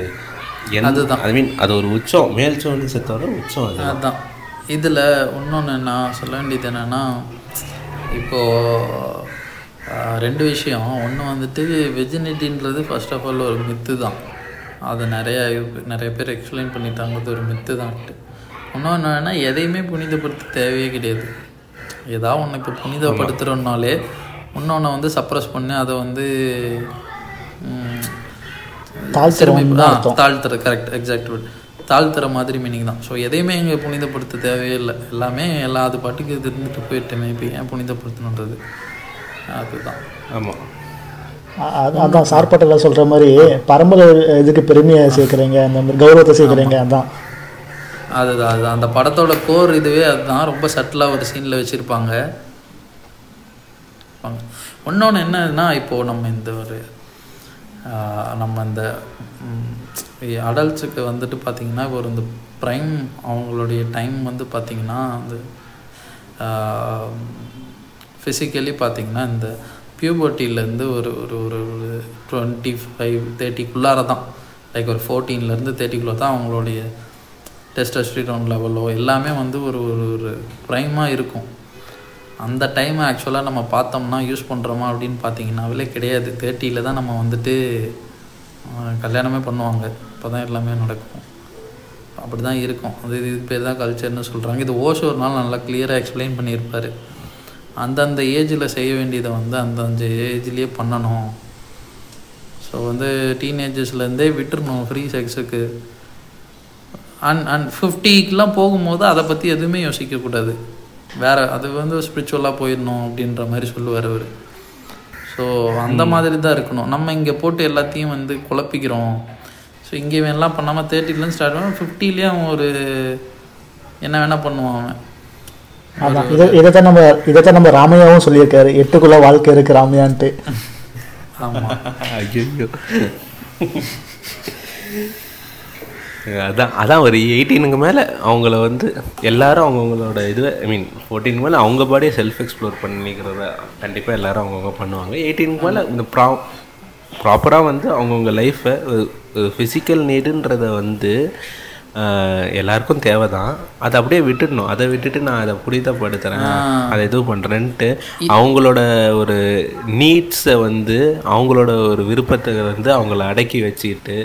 அதுதான். ஐ மீன் அது ஒரு உச்சம். மேல் சோனிசத்தோட உச்சம் அது. அதுதான் இதில் இன்னொன்று நான் சொல்ல வேண்டியது என்னென்னா இப்போது ரெண்டு விஷயம். ஒன்று வந்துட்டு வெஜினிட்டின்றது ஃபர்ஸ்ட் ஆஃப் ஆல் ஒரு மித்து தான் அதை நிறைய நிறைய பேர் எக்ஸ்பிளைன் பண்ணிட்டாங்க. அது ஒரு மித்து தான்ட்டு இன்னொன்று என்னன்னா எதையுமே புனிதப்படுத்த தேவையே கிடையாது. ஏதாவது இப்போ புனிதப்படுத்துகிறோம்னாலே இன்னொன்று வந்து சப்ரஸ் பண்ணி அதை வந்து தாழ்த்துறோம் தாழ்த்துற கரெக்ட் எக்ஸாக்ட் வேர்ட் தாழ்த்துற மாதிரி மீனிங் தான். ஸோ எதையுமே இங்கே புனிதப்படுத்த தேவையே இல்லை. எல்லாமே எல்லா அது பாட்டுக்கு இருந்துட்டு போயிட்டுமே இப்போ ஏன் புனிதப்படுத்தணுன்றது. அதுதான். ஆமாம் அதான் சார்பட்டல சொல்ற மாதிரி பரம்பரை இதுக்கு பெருமையை சேர்க்குறீங்க அந்த மாதிரி கௌரவத்தை சேர்க்குறீங்க அதான். அதுதான் அது அந்த படத்தோட கோர் இதுவே அதுதான். ரொம்ப சட்டிலாக ஒரு சீனில் வச்சுருப்பாங்க. இன்னொன்று என்னன்னா இப்போது நம்ம இந்த ஒரு நம்ம இந்த அடல்ட்ஸுக்கு வந்துட்டு பார்த்திங்கன்னா ஒரு இந்த ப்ரைம் அவங்களுடைய டைம் வந்து பார்த்திங்கன்னா அந்த ஃபிசிக்கலி பார்த்திங்கன்னா இந்த பியூபர்ட்டிலேருந்து ஒரு ஒரு ஒரு ஒரு டுவெண்ட்டி ஃபைவ் தேர்ட்டிக்குள்ளார தான் லைக் ஒரு ஃபோர்டீன்லேருந்து தேர்ட்டிக்குள்ளே தான் அவங்களுடைய டெஸ்டஸ்டிரோன் லெவலோ எல்லாமே வந்து ஒரு ஒரு ஒரு ப்ரைமாக இருக்கும். அந்த டைமை ஆக்சுவலாக நம்ம பார்த்தோம்னா யூஸ் பண்ணுறோமா அப்படின்னு பார்த்தீங்கன்னாவிலே கிடையாது. தேர்ட்டியில் தான் நம்ம வந்துட்டு கல்யாணமே பண்ணுவாங்க. அப்போ தான் எல்லாமே நடக்கும். அப்படி தான் இருக்கும். அது இது பேர் தான் கல்ச்சர்னு சொல்கிறாங்க இது ஓஷோ ஒரு நாள் நல்லா கிளியராக எக்ஸ்பிளைன் பண்ணியிருப்பார். அந்தந்த ஏஜில் செய்ய வேண்டியதை வந்து அந்தந்த ஏஜ்லேயே பண்ணணும். ஸோ வந்து டீனேஜஸ்லேருந்தே விட்டுருணும் ஃப்ரீ செக்ஸுக்கு அண்ட் அண்ட் ஃபிஃப்டிக்கெலாம் போகும்போது அதை பற்றி எதுவுமே யோசிக்கக்கூடாது. வேறு அது வந்து ஸ்பிரிச்சுவலாக போயிடணும் அப்படின்ற மாதிரி சொல்லுவார் அவர். ஸோ அந்த மாதிரி தான் இருக்கணும். நம்ம இங்கே போட்டு எல்லாத்தையும் வந்து குழப்பிக்கிறோம். ஸோ இங்கே வேணலாம் பண்ணாமல் தேர்ட்டிலேருந்து ஸ்டார்ட் பண்ணால் ஃபிஃப்டிலேயே அவன் ஒரு என்ன வேணால் பண்ணுவான் அவன். அதான் இதை இதைத்தான் நம்ம இதைத்தான் நம்ம ராமையாவும் சொல்லியிருக்காரு. எட்டுக்குள்ள வாழ்க்கை இருக்கு ராமையான்ட்டு. ஆமாம் ஐயோ அதான் அதான் ஒரு எயிட்டீனுக்கு மேலே அவங்கள வந்து எல்லாரும் அவங்கவுங்களோட இது ஐ மீன் ஃபோர்டீனுக்கு மேலே அவங்க பாடியே செல்ஃப் எக்ஸ்ப்ளோர் பண்ணிக்கிறத கண்டிப்பாக எல்லாரும் அவங்கவுங்க பண்ணுவாங்க. எயிட்டீனுக்கு மேலே இந்த ப்ரா ப்ராப்பராக வந்து அவங்கவுங்க லைஃப்பை ஃபிசிக்கல் நீடுன்றத வந்து எல்லாருக்கும் தேவை தான் அதை அப்படியே விட்டுடணும். அதை விட்டுட்டு நான் அதை புனிதப்படுத்துகிறேன் அதை இது பண்ணுறேன்ட்டு அவங்களோட ஒரு நீட்ஸை வந்து அவங்களோட ஒரு விருப்பத்தை வந்து அவங்கள அடக்கி வச்சுக்கிட்டு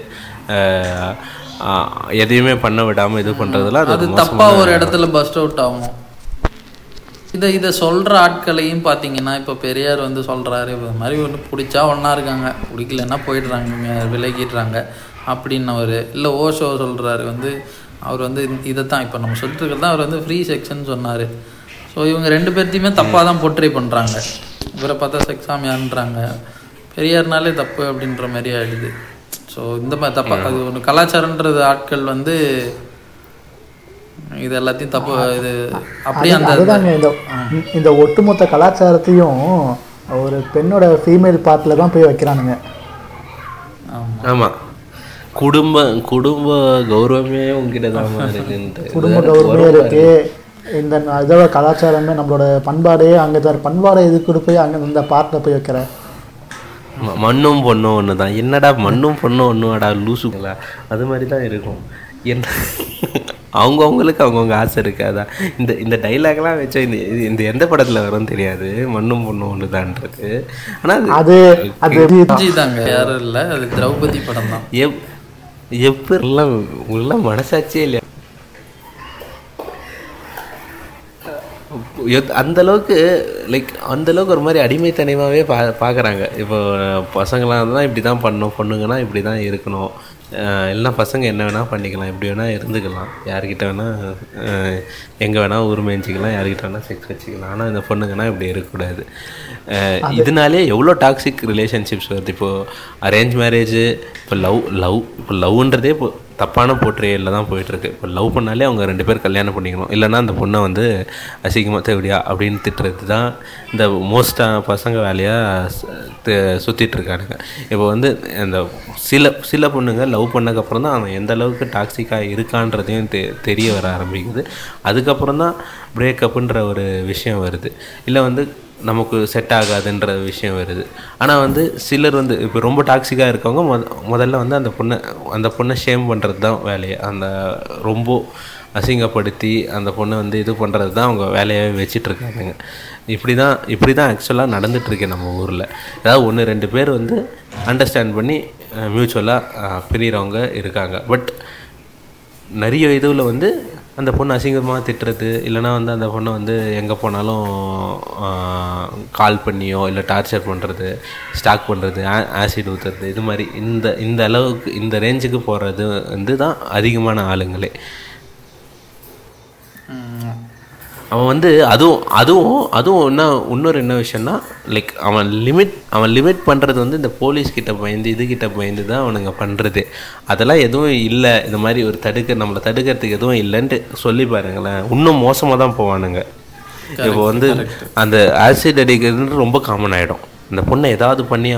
எதையுமே பண்ண விடாமல் இது பண்ணுறதுலாம் அது அது ஒரு தப்பாக ஒரு இடத்துல பஸ்ட் அவுட் ஆகும். இதை இதை சொல்கிற ஆட்களையும் பார்த்தீங்கன்னா இப்போ பெரியார் வந்து சொல்கிறாரு இது மாதிரி ஒன்று பிடிச்சா ஒன்றா இருக்காங்க. பிடிக்கலன்னா போயிடுறாங்க விலகிடுறாங்க அப்படின்னவர் இல்லை ஓஷோ சொல்கிறாரு வந்து அவர் வந்து இதை தான் இப்போ நம்ம சொல்லிட்டு இருக்கிறது தான் அவர் வந்து ஃப்ரீ செக்ஷன் சொன்னார். ஸோ இவங்க ரெண்டு பேர்த்தையுமே தப்பாக தான் போர்ட்ரே பண்ணுறாங்க இவரை பார்த்தா செக்ஸாமியான்றாங்க பெரியார்னாலே தப்பு அப்படின்ற மாதிரி ஆயிடுது. ஸோ இந்த மாதிரி தப்பா அது ஒன்று கலாச்சாரன்றது ஆட்கள் வந்து இது எல்லாத்தையும் தப்பு இது அப்படியே அந்த அதுதாங்க இந்த இந்த ஒட்டுமொத்த கலாச்சாரத்தையும் ஒரு பெண்ணோட ஃபீமேல் பார்ட்டில் தான் போய் வைக்கிறானுங்க. ஆமாம் ஆமா. குடும்ப குடும்ப கௌரவமே உங்ககிட்ட தான் இருக்குன்ட்டு. குடும்ப கௌரவமே இருக்கு. இந்த இதோட கலாச்சாரமே நம்மளோட பண்பாடே அங்கே தான் பண்பாடை எதுக்கு போய் அங்கே இந்த பார்ட்டில் போய் வைக்கிற. ம- மண்ணும் பொண்ணும் ஒன்று தான் என்னடா மண்ணும் பொண்ணும் ஒன்றுவாடா லூசுங்களா அது மாதிரி தான் இருக்கும். என்ன அவங்கவுங்களுக்கு அவங்கவுங்க ஆசை இருக்காதா? இந்த இந்த டைலாக்லாம் வச்சா இந்த இந்த எந்த படத்தில் வரும்னு தெரியாது. மண்ணும் பொண்ணும் ஒன்று தான்றது ஆனால் அது அது தாங்க யாரும் இல்லை. அது திரௌபதி படம் தான் எப் எப்பெல்லாம் உள்ள மனசாட்சியே இல்லையா? எத்- அந்த அளவுக்கு லைக் அந்த அளவுக்கு ஒரு மாதிரி அடிமைத்தனமாகவே பா பார்க்குறாங்க இப்போ பசங்களாக தான் இப்படி தான் பண்ணணும் பொண்ணுங்கன்னா இப்படி தான் இருக்கணும். அஹ் இல்லைன்னா பசங்க என்ன வேணால் பண்ணிக்கலாம் எப்படி வேணால் இருந்துக்கலாம். யார்கிட்ட வேணால் எங்கே வேணால் உரிமைஞ்சிக்கலாம் யார்கிட்ட வேணால் செக்ஸ் வச்சுக்கலாம். ஆனால் இந்த பொண்ணுங்கன்னா இப்படி இருக்கக்கூடாது. இதனாலே எவ்வளோ டாக்ஸிக் ரிலேஷன்ஷிப்ஸ் வருது? இப்போது அரேஞ்ச் மேரேஜ் இப்போ லவ் லவ் இப்போ லவ்ன்றதே இப்போ தப்பான போர்ட்ரேயில் தான் போயிட்டுருக்கு. இப்போ லவ் பண்ணாலே அவங்க ரெண்டு பேர் கல்யாணம் பண்ணிக்கணும். இல்லைன்னா அந்த பொண்ணை வந்து அசிங்கமாக தேவையா அப்படின்னு திட்டுறது தான் இந்த மோஸ்ட்டாக பசங்க வேலையாக சுற்றிட்டு இருக்கானுங்க. இப்போ வந்து இந்த சில சில பொண்ணுங்க லவ் பண்ணக்கப்புறம் தான் அவன் எந்த அளவுக்கு டாக்ஸிக்காக இருக்கான்றதையும் தெ தெரிய வர ஆரம்பிக்குது. அதுக்கப்புறம் தான் பிரேக்கப்புன்ற ஒரு விஷயம் வருது. இல்லை வந்து நமக்கு செட் ஆகாதுன்ற விஷயம் வருது. ஆனால் வந்து சிலர் வந்து இப்போ ரொம்ப டாக்ஸிக்காக இருக்கவங்க மொத முதல்ல வந்து அந்த பொண்ணை அந்த பொண்ணை ஷேம் பண்ணுறது தான் வேலையை. அந்த ரொம்ப அசிங்கப்படுத்தி அந்த பொண்ணை வந்து இது பண்ணுறது தான் அவங்க வேலையாகவே வச்சிட்ருக்காங்க இப்படி தான் இப்படி தான் ஆக்சுவலாக நடந்துகிட்ருக்கு நம்ம ஊரில். ஏதாவது ஒன்று ரெண்டு பேர் வந்து அண்டர்ஸ்டாண்ட் பண்ணி மியூச்சுவலாக பிரிகிறவங்க இருக்காங்க. பட் நிறைய இதுவில் வந்து அந்த பொண்ணு அசிங்கமாக திட்டுறது இல்லைன்னா வந்து அந்த பொண்ணை வந்து எங்கே போனாலும் கால் பண்ணியோ இல்லை டார்ச்சர் பண்ணுறது ஸ்டாக் பண்ணுறது ஆசிட் ஊற்றுறது இது மாதிரி இந்த இந்த அளவுக்கு இந்த ரேஞ்சுக்கு போகிறது வந்து தான் அதிகமான ஆளுங்களே. அவன் வந்து அதுவும் அதுவும் அதுவும் என்ன இன்னொரு என்ன விஷயம்னா லைக் அவன் லிமிட் அவன் லிமிட் பண்ணுறது வந்து இந்த போலீஸ் கிட்ட பயந்து இது கிட்ட பயந்து தான் அவனுங்க பண்ணுறது அதெல்லாம் எதுவும் இல்லை. இந்த மாதிரி ஒரு தடுக்க நம்மளை தடுக்கிறதுக்கு எதுவும் இல்லைன்ட்டு சொல்லி பாருங்களேன். இன்னும் மோசமாக தான் போவானுங்க. இப்போ வந்து அந்த ஆசிட் அடிக்கிறது ரொம்ப காமன் ஆகிடும் இந்த பொண்ணை ஏதாவது பண்ணி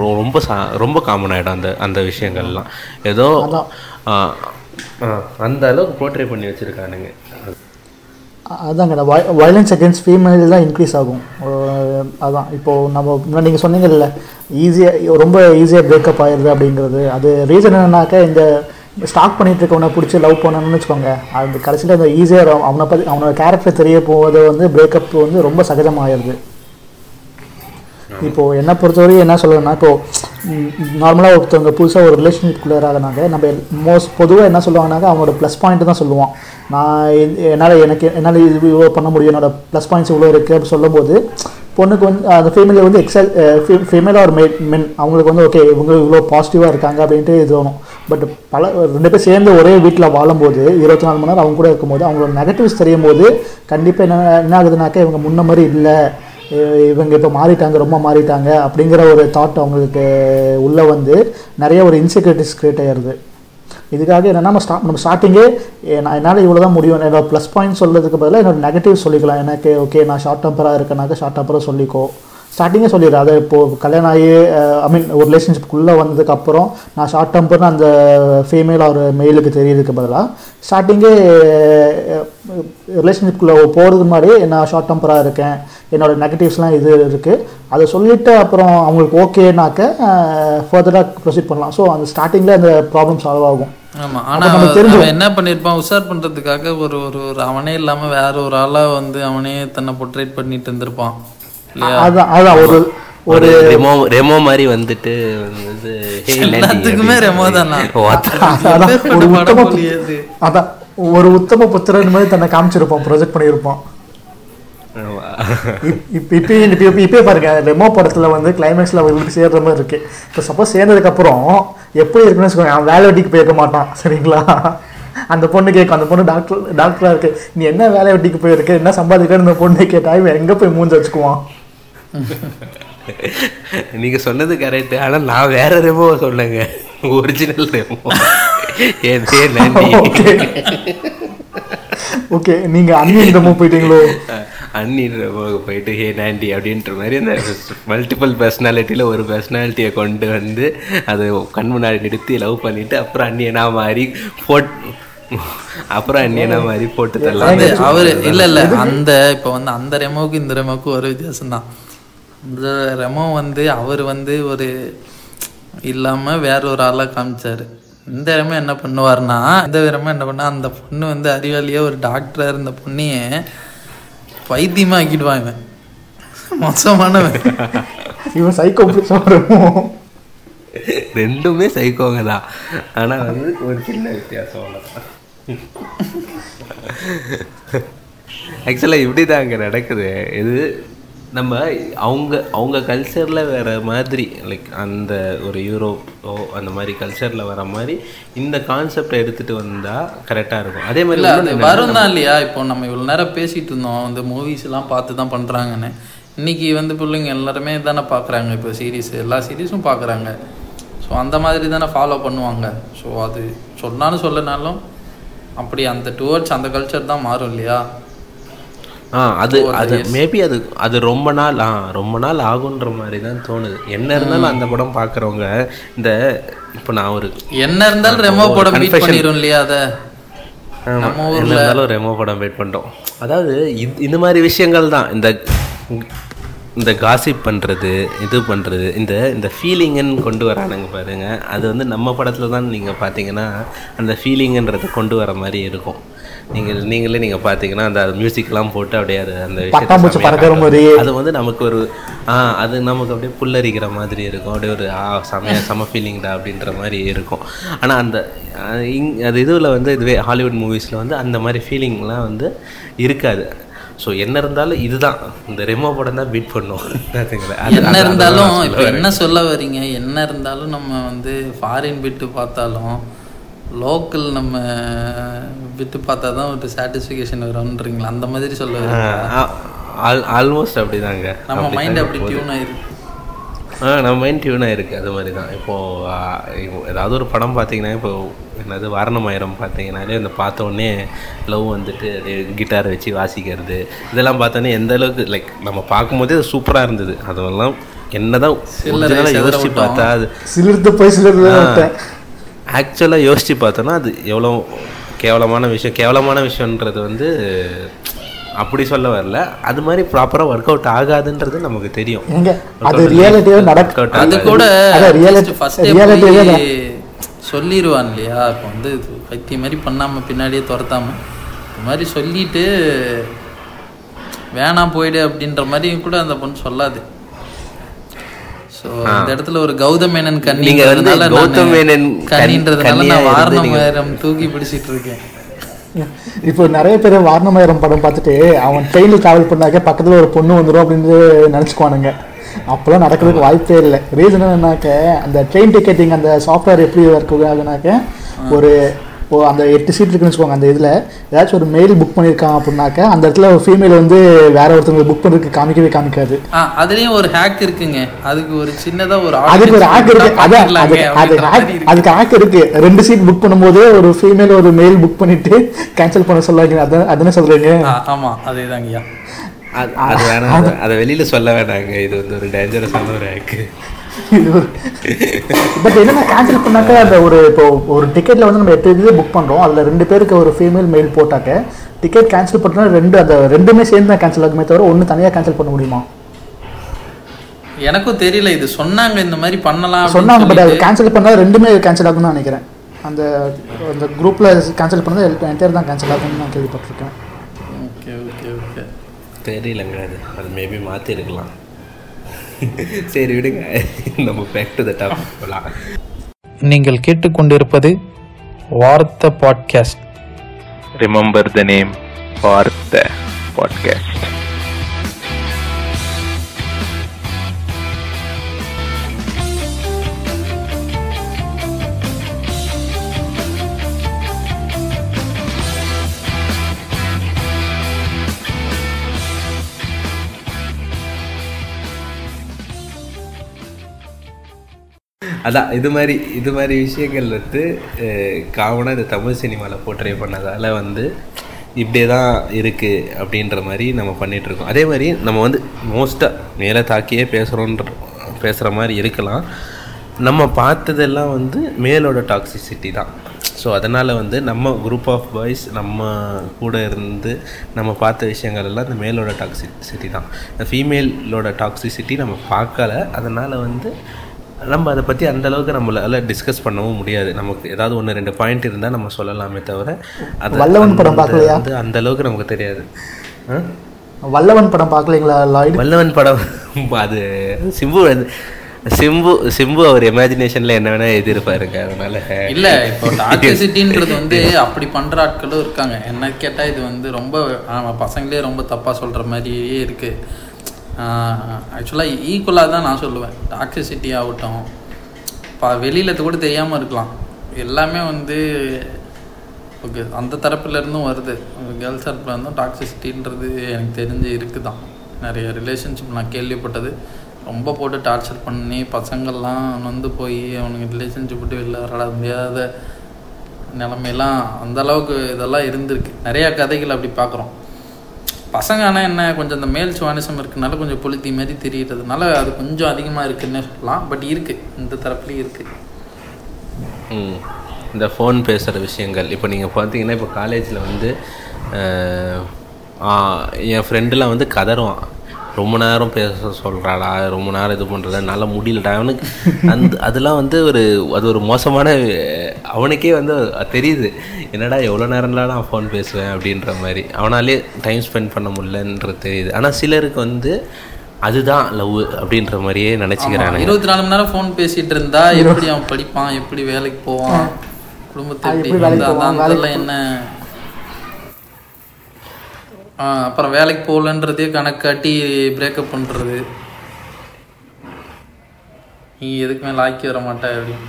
ரொ- ரொம்ப சா ரொம்ப காமன் ஆகிடும் அந்த அந்த விஷயங்கள்லாம். ஏதோ அந்த அளவுக்கு போர்ட்ரே பண்ணி வச்சுருக்கானுங்க. அதாங்க இந்த வயலன்ஸ் அகேன்ஸ்ட் ஃபீமேல் தான் இன்க்ரீஸ் ஆகும். அதான் இப்போது நம்ம நீங்கள் சொன்னீங்கல்ல ஈஸியாக ரொம்ப ஈஸியாக பிரேக்கப் ஆயிடுது அப்படிங்கிறது. அது ரீசன் என்னன்னாக்கா இந்த ஸ்டாக் பண்ணிட்டு இருக்கவனை பிடிச்சி லவ் பண்ணணும்னு வச்சுக்கோங்க. அது கடைசியில் அந்த ஈஸியாக அவனை பற்றி அவனோட கேரக்டர் தெரிய போவது வந்து பிரேக்கப் வந்து ரொம்ப சகஜமாகிடுது இப்போது என்னை பொறுத்தவரையும் என்ன சொல்லணும்னா இப்போது நார்மலாக ஒருத்தவங்க புதுசாக ஒரு ரிலேஷன்ஷிப்குள்ளே ஆகினாங்க நம்ம மோஸ்ட் பொதுவாக என்ன சொல்லுவாங்கனாக்கா அவங்களோட ப்ளஸ் பாயிண்ட் தான் சொல்லுவான் நான் என்னால் எனக்கு என்னால் இது இவ்வளோ பண்ண முடியும் என்னோட ப்ளஸ் பாயிண்ட்ஸ் இவ்வளோ இருக்குது அப்படின்னு சொல்லும்போது பொண்ணுக்கு வந்து அந்த ஃபீமேலில் வந்து எக்ஸல் ஃபீமேலாக ஒரு மென் மென் அவங்களுக்கு வந்து ஓகே இவங்க இவ்வளோ பாசிட்டிவாக இருக்காங்க அப்படின்ட்டு இது தோணும். பட் பல ரெண்டு பேர் சேர்ந்து ஒரே வீட்டில் வாழும்போது இருபத்தி நாலு மணி நேரம் அவங்க கூட இருக்கும்போது அவங்களோட நெகட்டிவ்ஸ் தெரியும் போது கண்டிப்பாக என்ன என்ன ஆகுதுனாக்கா இவங்க முன்ன மாதிரி இல்லை. இவங்க இப்போ மாறிட்டாங்க ரொம்ப மாறிட்டாங்க அப்படிங்கிற ஒரு தாட் அவங்களுக்கு உள்ளே வந்து நிறைய ஒரு இன்செக்யூரிட்டிஸ் க்ரியேட் ஆகிடுது இதுக்காக என்னன்னா நம்ம ஸ்டா நம்ம ஸ்டார்டிங்கே நான் என்னால் இவ்வளோ தான் முடியும் என்னோட ப்ளஸ் பாயிண்ட் சொல்கிறதுக்கு பதிலாக என்னோடய நெகட்டிவ் சொல்லிக்கலாம். எனக்கு ஓகே நான் ஷார்ட் டெம்பராக இருக்கேனாக்க ஷார்ட் டெம்பராக சொல்லிக்கோ. ஸ்டார்டிங்கே சொல்லிடுறேன். அதை இப்போது கல்யாணம் ஆகி ஐ மீன் ஒரு ரிலேஷன்ஷிப்குள்ளே வந்ததுக்கப்புறம் நான் ஷார்ட் டெம்பர்னு அந்த ஃபீமேல் ஒரு மெயிலுக்கு தெரியறதுக்கு பதிலாக ஸ்டார்டிங்கே ரிலேஷன்ஷிப்குள்ளே போகிறதுக்கு முன்னாடி நான் ஷார்ட் டெம்பராக இருக்கேன். என்னோட நெகட்டிவ்ஸ்லாம் இது இருக்குது அதை சொல்லிவிட்டு அப்புறம் அவங்களுக்கு ஓகேனாக்க ஃபர்தராக ப்ரொசீட் பண்ணலாம். ஸோ அந்த ஸ்டார்டிங்கில் அந்த ப்ராப்ளம் சால்வ் ஆகும். ஆமா. அப்ப ஆனா நமக்கு தெரிஞ்சிரும். அவன் என்ன பண்ணிருப்பான்? உஷார் பண்றதுக்காக ஒரு ஒரு அவனே இல்லாம வேற ஒரு ஆளா வந்து அவனே தன்னை பொர்ட்ரேட் பண்ணிட்டு இருந்திருப்பான். அதான் அதான் ஒரு ஒரு ரெமோ ரெமோ மாதிரி வந்துட்டு எல்லாத்துக்குமே ரெமோ தானா? ஒரு உத்தம. அதான் ஒரு உத்தம புத்திரன் மாதிரி தன்னை காமிச்சிருப்பான் ப்ரொஜெக்ட் பண்ணியிருப்பான் ஆமா. இப்- இப்ப இப்பயும் இப்ப இப்ப இப்பயே பாருங்க ரெமோ படத்துல வந்து கிளைமேக்ஸ்ல அவங்களுக்கு சேர்ற மாதிரி இருக்கு. இப்போ சப்போஸ் சேர்ந்ததுக்கு அப்புறம் எப்படி இருக்குன்னு வச்சுக்கோங்க அவன் வேலை வெட்டிக்கு போயிருக்க மாட்டான் சரிங்களா? அந்த பொண்ணு கேட்கும் அந்த பொண்ணு டாக்டர் டாக்டரா இருக்கு நீ என்ன வேலை வெட்டிக்கு போயிருக்க? என்ன சம்பாதிக்கிறன்னு? இந்த பொண்ணு கேட்டா இவன் எங்க போய் மூஞ்சி வச்சுக்குவான்? நீங்க சொன்னது கரெக்ட் ஆனா நான் வேற ரெமோ சொன்னேங்க. ஒரிஜினல் ரெமோ ஏன் பேர் நன்றி. ஓகே ஓகே நீங்க அன்னியன் ரெமோ போயிட்டீங்களோ? அன்னி போயிட்டு ஹே நாண்டி அப்படின்ற மாதிரி அந்த மல்டிபிள் பர்சனாலிட்டியில் ஒரு பர்சனாலிட்டியை கொண்டு வந்து அதை கண் முன்னாடி நிறுத்தி லவ் பண்ணிட்டு அப்புறம் அன்னியனா மாதிரி போட் அப்புறம் அன்னியனா மாதிரி போட்டு தரலாம் அவரு இல்ல இல்ல. அந்த இப்ப வந்து அந்த ரெமோவுக்கு இந்த ரெமோவுக்கு ஒரு வித்தியாசம் தான் ரெமோ வந்து அவர் வந்து ஒரு இல்லாம வேற ஒரு ஆளா காமிச்சாரு. இந்த ரெமோ என்ன பண்ணுவாருன்னா இந்த ரெமோ என்ன பண்ணா அந்த பொண்ணு வந்து அறிவாளியே ஒரு டாக்டரா இருந்த பொண்ணையே வைத்தியமா ஆக்கிடுவான் இவன். மோசமானவன். இவன் சைக்கோ ரெமோ. ரெண்டுமே சைக்கோங்க தான். ஆனால் வந்து ஒரு சின்ன வித்தியாசம் அவ்வளோதான் ஆக்சுவலாக இப்படி தான் அங்கே நடக்குது. இது நம்ம அவங்க அவங்க கல்ச்சரில் வேற மாதிரி லைக் அந்த ஒரு யூரோப்போ அந்த மாதிரி கல்ச்சரில் வர மாதிரி இந்த கான்செப்டை எடுத்துகிட்டு வந்தால் கரெக்டாக இருக்கும். அதே மாதிரி அது வரும் தான் இல்லையா? இப்போ நம்ம இவ்வளவு நேரம் பேசிட்டு இருந்தோம். இந்த மூவிஸ் எல்லாம் பார்த்து தான் பண்றாங்கன்னு. இன்னைக்கு வந்து பிள்ளைங்க எல்லாருமே தானே பார்க்குறாங்க. இப்போ சீரிஸ் எல்லா சீரீஸும் பார்க்குறாங்க. ஸோ அந்த மாதிரி தானே ஃபாலோ பண்ணுவாங்க. ஸோ அது சொன்னாலும் சொல்லனாலும் அப்படி அந்த டுவர்ட்ஸ் அந்த கல்ச்சர் தான் மாறும் இல்லையா? ஆ அது அது மேபி அது அது ரொம்ப நாள் ஆ ரொம்ப நாள் ஆகுன்ற மாதிரி தான் தோணுது. என்ன இருந்தாலும் அந்த படம் பார்க்குறவங்க இந்த இப்போ நான் ஒரு என்ன இருந்தாலும் ரெமோ படம் பீட். பண்ணிடும் இல்லையா அதை? என்ன இருந்தாலும் ரெமோ படம் வெயிட் பண்ணிட்டோம் அதாவது இந்த மாதிரி விஷயங்கள் தான் இந்த இந்த காசிப் பண்ணுறது இது பண்ணுறது இந்த இந்த ஃபீலிங்குன்னு கொண்டு வரானுங்க பாருங்க. அது வந்து நம்ம படத்தில் தான் நீங்கள் பார்த்தீங்கன்னா அந்த ஃபீலிங்குன்றதை கொண்டு வர மாதிரி இருக்கும். நீங்கள் நீங்களே நீங்கள் பார்த்தீங்கன்னா அந்த மியூசிக்லாம் போட்டு அப்படியே அது அந்த விஷயத்தை பட்டாம்பூச்சி பறக்கிற. மாதிரி. அது வந்து நமக்கு ஒரு ஆ அது நமக்கு அப்படியே புல்லரிக்கிற மாதிரி இருக்கும். அப்படியே ஒரு ஆ செமையா செம ஃபீலிங்டா அப்படின்ற மாதிரி இருக்கும். ஆனால் அந்த இங் அது இதுவில் வந்து இதுவே ஹாலிவுட் மூவிஸில் வந்து அந்த மாதிரி ஃபீலிங்லாம் வந்து இருக்காது. ஸோ என்ன இருந்தாலும் இதுதான். இந்த ரெமோ படம் தான் பீட் பண்ணும். என்ன இருந்தாலும் இப்போ சொல்ல என்ன சொல்ல வரீங்க? என்ன இருந்தாலும் நம்ம வந்து ஃபாரின் விட்டு பார்த்தாலும் லோக்கல் நம்ம விட்டு பார்த்தா தான் ஒரு சாட்டிஸ்ஃபிகேஷன் வரும்ன்றீங்களா? அந்த மாதிரி சொல்ல வரீங்களா ஆல்மோஸ்ட் அப்படிதாங்க. நம்ம அப்படிதாங்க மைண்ட் அப்படி. டியூன் ஆயிருக்கு. ஆ நம்ம மைண்ட் டியூனாக இருக்குது அது மாதிரி தான் இப்போது ஏதாவது ஒரு படம் பார்த்தீங்கன்னா இப்போ என்னது வாரணமாயிரம் பார்த்தீங்கன்னாலே அந்த பார்த்த உடனே லவ் வந்துட்டு கிட்டார் வச்சு வாசிக்கிறது இதெல்லாம் பார்த்தோன்னே எந்த அளவுக்கு லைக் நம்ம பார்க்கும்போதே அது சூப்பராக இருந்தது. அதெல்லாம் என்னதான் யோசிச்சு. பார்த்தா அது சிலிர்த்து போய் சிலிர்த்து ஆக்சுவலாக யோசிச்சு பார்த்தோன்னா அது எவ்வளோ கேவலமான விஷயம் கேவலமான விஷயன்றது வந்து அப்படி சொல்ல வரல. அது மாதிரி ப்ராப்பராக ஒர்க் அவுட் ஆகாதுன்றது நமக்கு தெரியும். அது work நடக்க அது. கூட தான். சொல்லிடுவான் இல்லையா? இப்போ வந்து இது பைத்தியம் மாதிரி பண்ணாம பின்னாடியே துரத்தாம. இந்த மாதிரி சொல்லிட்டு வேணாம் போயிடு அப்படின்ற மாதிரி கூட அந்த பொண்ணு சொல்லாது. ஸோ இந்த இடத்துல ஒரு கௌதம் மேனன் கண்ணி நீங்க வந்து கௌதம் மேனன் கண்- கண்ணின்றதுனால நான் இருந்து வாரணம் நீங்க- உயரம் தூக்கி பிடிச்சிட்டு இருக்கேன் இப்போ நிறைய பேர் வாரணமாயிரம் படம் பார்த்துட்டு அவன் ட்ரெயினில் ட்ராவல் பண்ணாக்க பக்கத்தில் ஒரு பொண்ணு வந்துடும் அப்படின்னு நினச்சிக்குவானுங்க. அப்போலாம் நடக்கிறதுக்கு வாய்ப்பே இல்லை. ரீசன் என்னன்னாக்க அந்த ட்ரெயின் டிக்கெட்டிங் அந்த சாஃப்ட்வேர் எப்படி ஒர்க் ஆகுனாக்க ஒரு இப்போ அந்த எட்டு சீட் இருக்குன்னு வச்சுக்கோங்க அந்த இதில் ஏதாச்சும் ஒரு மெயில் புக் பண்ணியிருக்கான் அப்படின்னாக்க அந்த இடத்துல ஒரு ஃபீமேல் வந்து வேற ஒருத்தவங்க புக் பண்ணுறதுக்கு காமிக்கவே காமிக்காது. ஆ அதுலயும் ஒரு ஹேக் இருக்குங்க. அதுக்கு ஒரு சின்னதா ஒரு அதுக்கு ஒரு ஆக் இருக்கு. அதான் அது அது. அதுக்கு ஆக் இருக்கு. ரெண்டு சீட் புக் பண்ணும்போது ஒரு ஃபீமேல் ஒரு மெயில் புக் பண்ணிட்டு கேன்சல் பண்ண சொல்லுவாங்க அதான் அதுன்னு சொல்றீங்க? ஆ, ஆமா அதேதாங்கய்யா அது அது வேணாம் அது- அதை வெளியில சொல்ல வேணாங்க இது வந்து ஒரு டேஞ்சரஸான ஒரு ஆக்கு பட் என்னன்னா கேன்சல் பண்ணாக்க அந்த ஒரு இப்போ ஒரு டிக்கெட்ல வந்து நம்ம எட்டு இது புக் பண்றோம் அதுல ரெண்டு பேருக்கு ஒரு ஃபீமேல் மெயில் போட்டாக்க டிக்கெட் கேன்சல் பண்ணா ரெண்டு அந்த ரெண்டுமே சேர்ந்து தான் கேன்சல் ஆகுமே தவிர ஒன்று தனியாக கேன்சல் பண்ண முடியுமா? எனக்கும் தெரியல இது சொன்னாங்க இந்த மாதிரி பண்ணலாம் சொன்னாங்க பட் அது. கேன்சல் பண்ணா ரெண்டுமே கேன்சல் ஆகும்னு நினைக்கிறேன். அந்த அந்த குரூப்ல கேன்சல் பண்ணது என்டையர் தான் கேன்சல் ஆகும்னு நான் கேள்விப்பட்டிருக்கேன். ஓகே ஓகே ஓகே தெரியலங்க அது அது மேபி மாற்றி இருக்கலாம் சரி விடுங்க. நம்ம பேக் டு த டாபிக் போகலாம் நீங்கள் கேட்டுக்கொண்டிருப்பது Vaarthai podcast remember the name Vaarthai podcast அதான் இது மாதிரி இது மாதிரி விஷயங்கள் வந்து காமனாக இந்த தமிழ் சினிமாவில் போர்ட்ரே பண்ணதால் வந்து இப்படியே தான் இருக்குது அப்படின்ற மாதிரி நம்ம பண்ணிகிட்ருக்கோம் அதே மாதிரி நம்ம வந்து மோஸ்ட்டாக மேலே தாக்கியே பேசுகிறோன்ற பேசுகிற மாதிரி இருக்கலாம். நம்ம பார்த்ததெல்லாம் வந்து மேலோட டாக்ஸிசிட்டி தான். ஸோ அதனால் வந்து நம்ம குரூப் ஆஃப் பாய்ஸ் நம்ம கூட இருந்து நம்ம பார்த்த விஷயங்கள் எல்லாம் இந்த மேலோட டாக்ஸிசிட்டி தான். இந்த ஃபீமேலோட டாக்ஸிசிட்டி நம்ம பார்க்கல. அதனால் வந்து நம்ம அதை பற்றி அந்த அளவுக்கு நம்மளால டிஸ்கஸ் பண்ணவும் முடியாது. நமக்கு ஏதாவது ஒன்று ரெண்டு பாயிண்ட் இருந்தால் நம்ம சொல்லலாமே தவிர அது வல்லவன் படம் பார்க்கலையா? வந்து அந்த அளவுக்கு நமக்கு தெரியாது? வல்லவன் படம் பார்க்கலீங்களா லாய்டு? வல்லவன் படம் அது சிம்பு சிம்பு சிம்பு அவர் இமேஜினேஷனில் என்ன வேணால் எழுதியிருப்பாருங்க அதனால. இல்ல இப்போ டாக்ஸிசிட்டின்றது வந்து அப்படி பண்ற ஆட்களும் இருக்காங்க. என்ன கேட்டா இது வந்து ரொம்ப ஆமா பசங்களே ரொம்ப தப்பா சொல்ற மாதிரியே இருக்கு. ஆக்சுவலாக ஈக்குவலாக தான் நான் சொல்லுவேன். டாக்ஸிசிட்டி ஆகட்டும். இப்போ வெளியில கூட தெரியாமல் இருக்கலாம். எல்லாமே வந்து ஓகே அந்த தரப்புல இருந்தும் வருது கேர்ள்ஸ் தரப்புலேருந்தும் டாக்ஸிசிட்டின்றது எனக்கு தெரிஞ்சு இருக்குது தான் நிறைய ரிலேஷன்ஷிப் நான் கேள்விப்பட்டது. ரொம்ப போட்டு டார்ச்சர் பண்ணி பசங்கள்லாம் வந்து போய் அவனுக்கு ரிலேஷன்ஷிப் விட்டு வெளில வர முடியாத நிலமையெல்லாம் அந்த அளவுக்கு இதெல்லாம் இருந்திருக்கு. நிறையா கதைகள் அப்படி பார்க்குறோம் பசங்க ஆனால் என்ன கொஞ்சம் அந்த மேல் சுவானிசம் இருக்கனால கொஞ்சம் புளுத்தி மாதிரி தெரியுறதுனால அது கொஞ்சம் அதிகமாக இருக்குன்னே சொல்லலாம். பட் இருக்கு இந்த தரப்புலேயும் இருக்கு. இந்த ஃபோன் பேசுகிற விஷயங்கள். இப்போ நீங்கள் பார்த்தீங்கன்னா இப்போ காலேஜில் வந்து என் ஃப்ரெண்டுலாம் வந்து கதருவான் ரொம்ப நேரம் பேச சொல்கிறாடா ரொம்ப நேரம் இது பண்ணுறத நல்லா முடியலடா. அவனுக்கு அந்த அதெல்லாம் வந்து ஒரு அது ஒரு மோசமான அவனுக்கே வந்து அது தெரியுது. என்னடா எவ்வளோ நேரம்லாம் நான் ஃபோன் பேசுவேன் அப்படின்ற மாதிரி. அவனாலே டைம் ஸ்பெண்ட் பண்ண முடியலன்றது தெரியுது ஆனால் சிலருக்கு வந்து அதுதான் லவ் அப்படின்ற மாதிரியே நினச்சிக்கிறானுங்க. இருபத்தி நாலு மணி நேரம் ஃபோன் பேசிட்டு இருந்தா எப்படி அவன் படிப்பான் எப்படி வேலைக்கு போவான் குடும்பத்தை எப்படி என்ன அப்புறம் வேலைக்கு போகலன்றதே கணக்கு காட்டி பிரேக்கப் பண்ணுறது நீ எதுக்குமே லாக்கி வர மாட்டே அப்படின்னு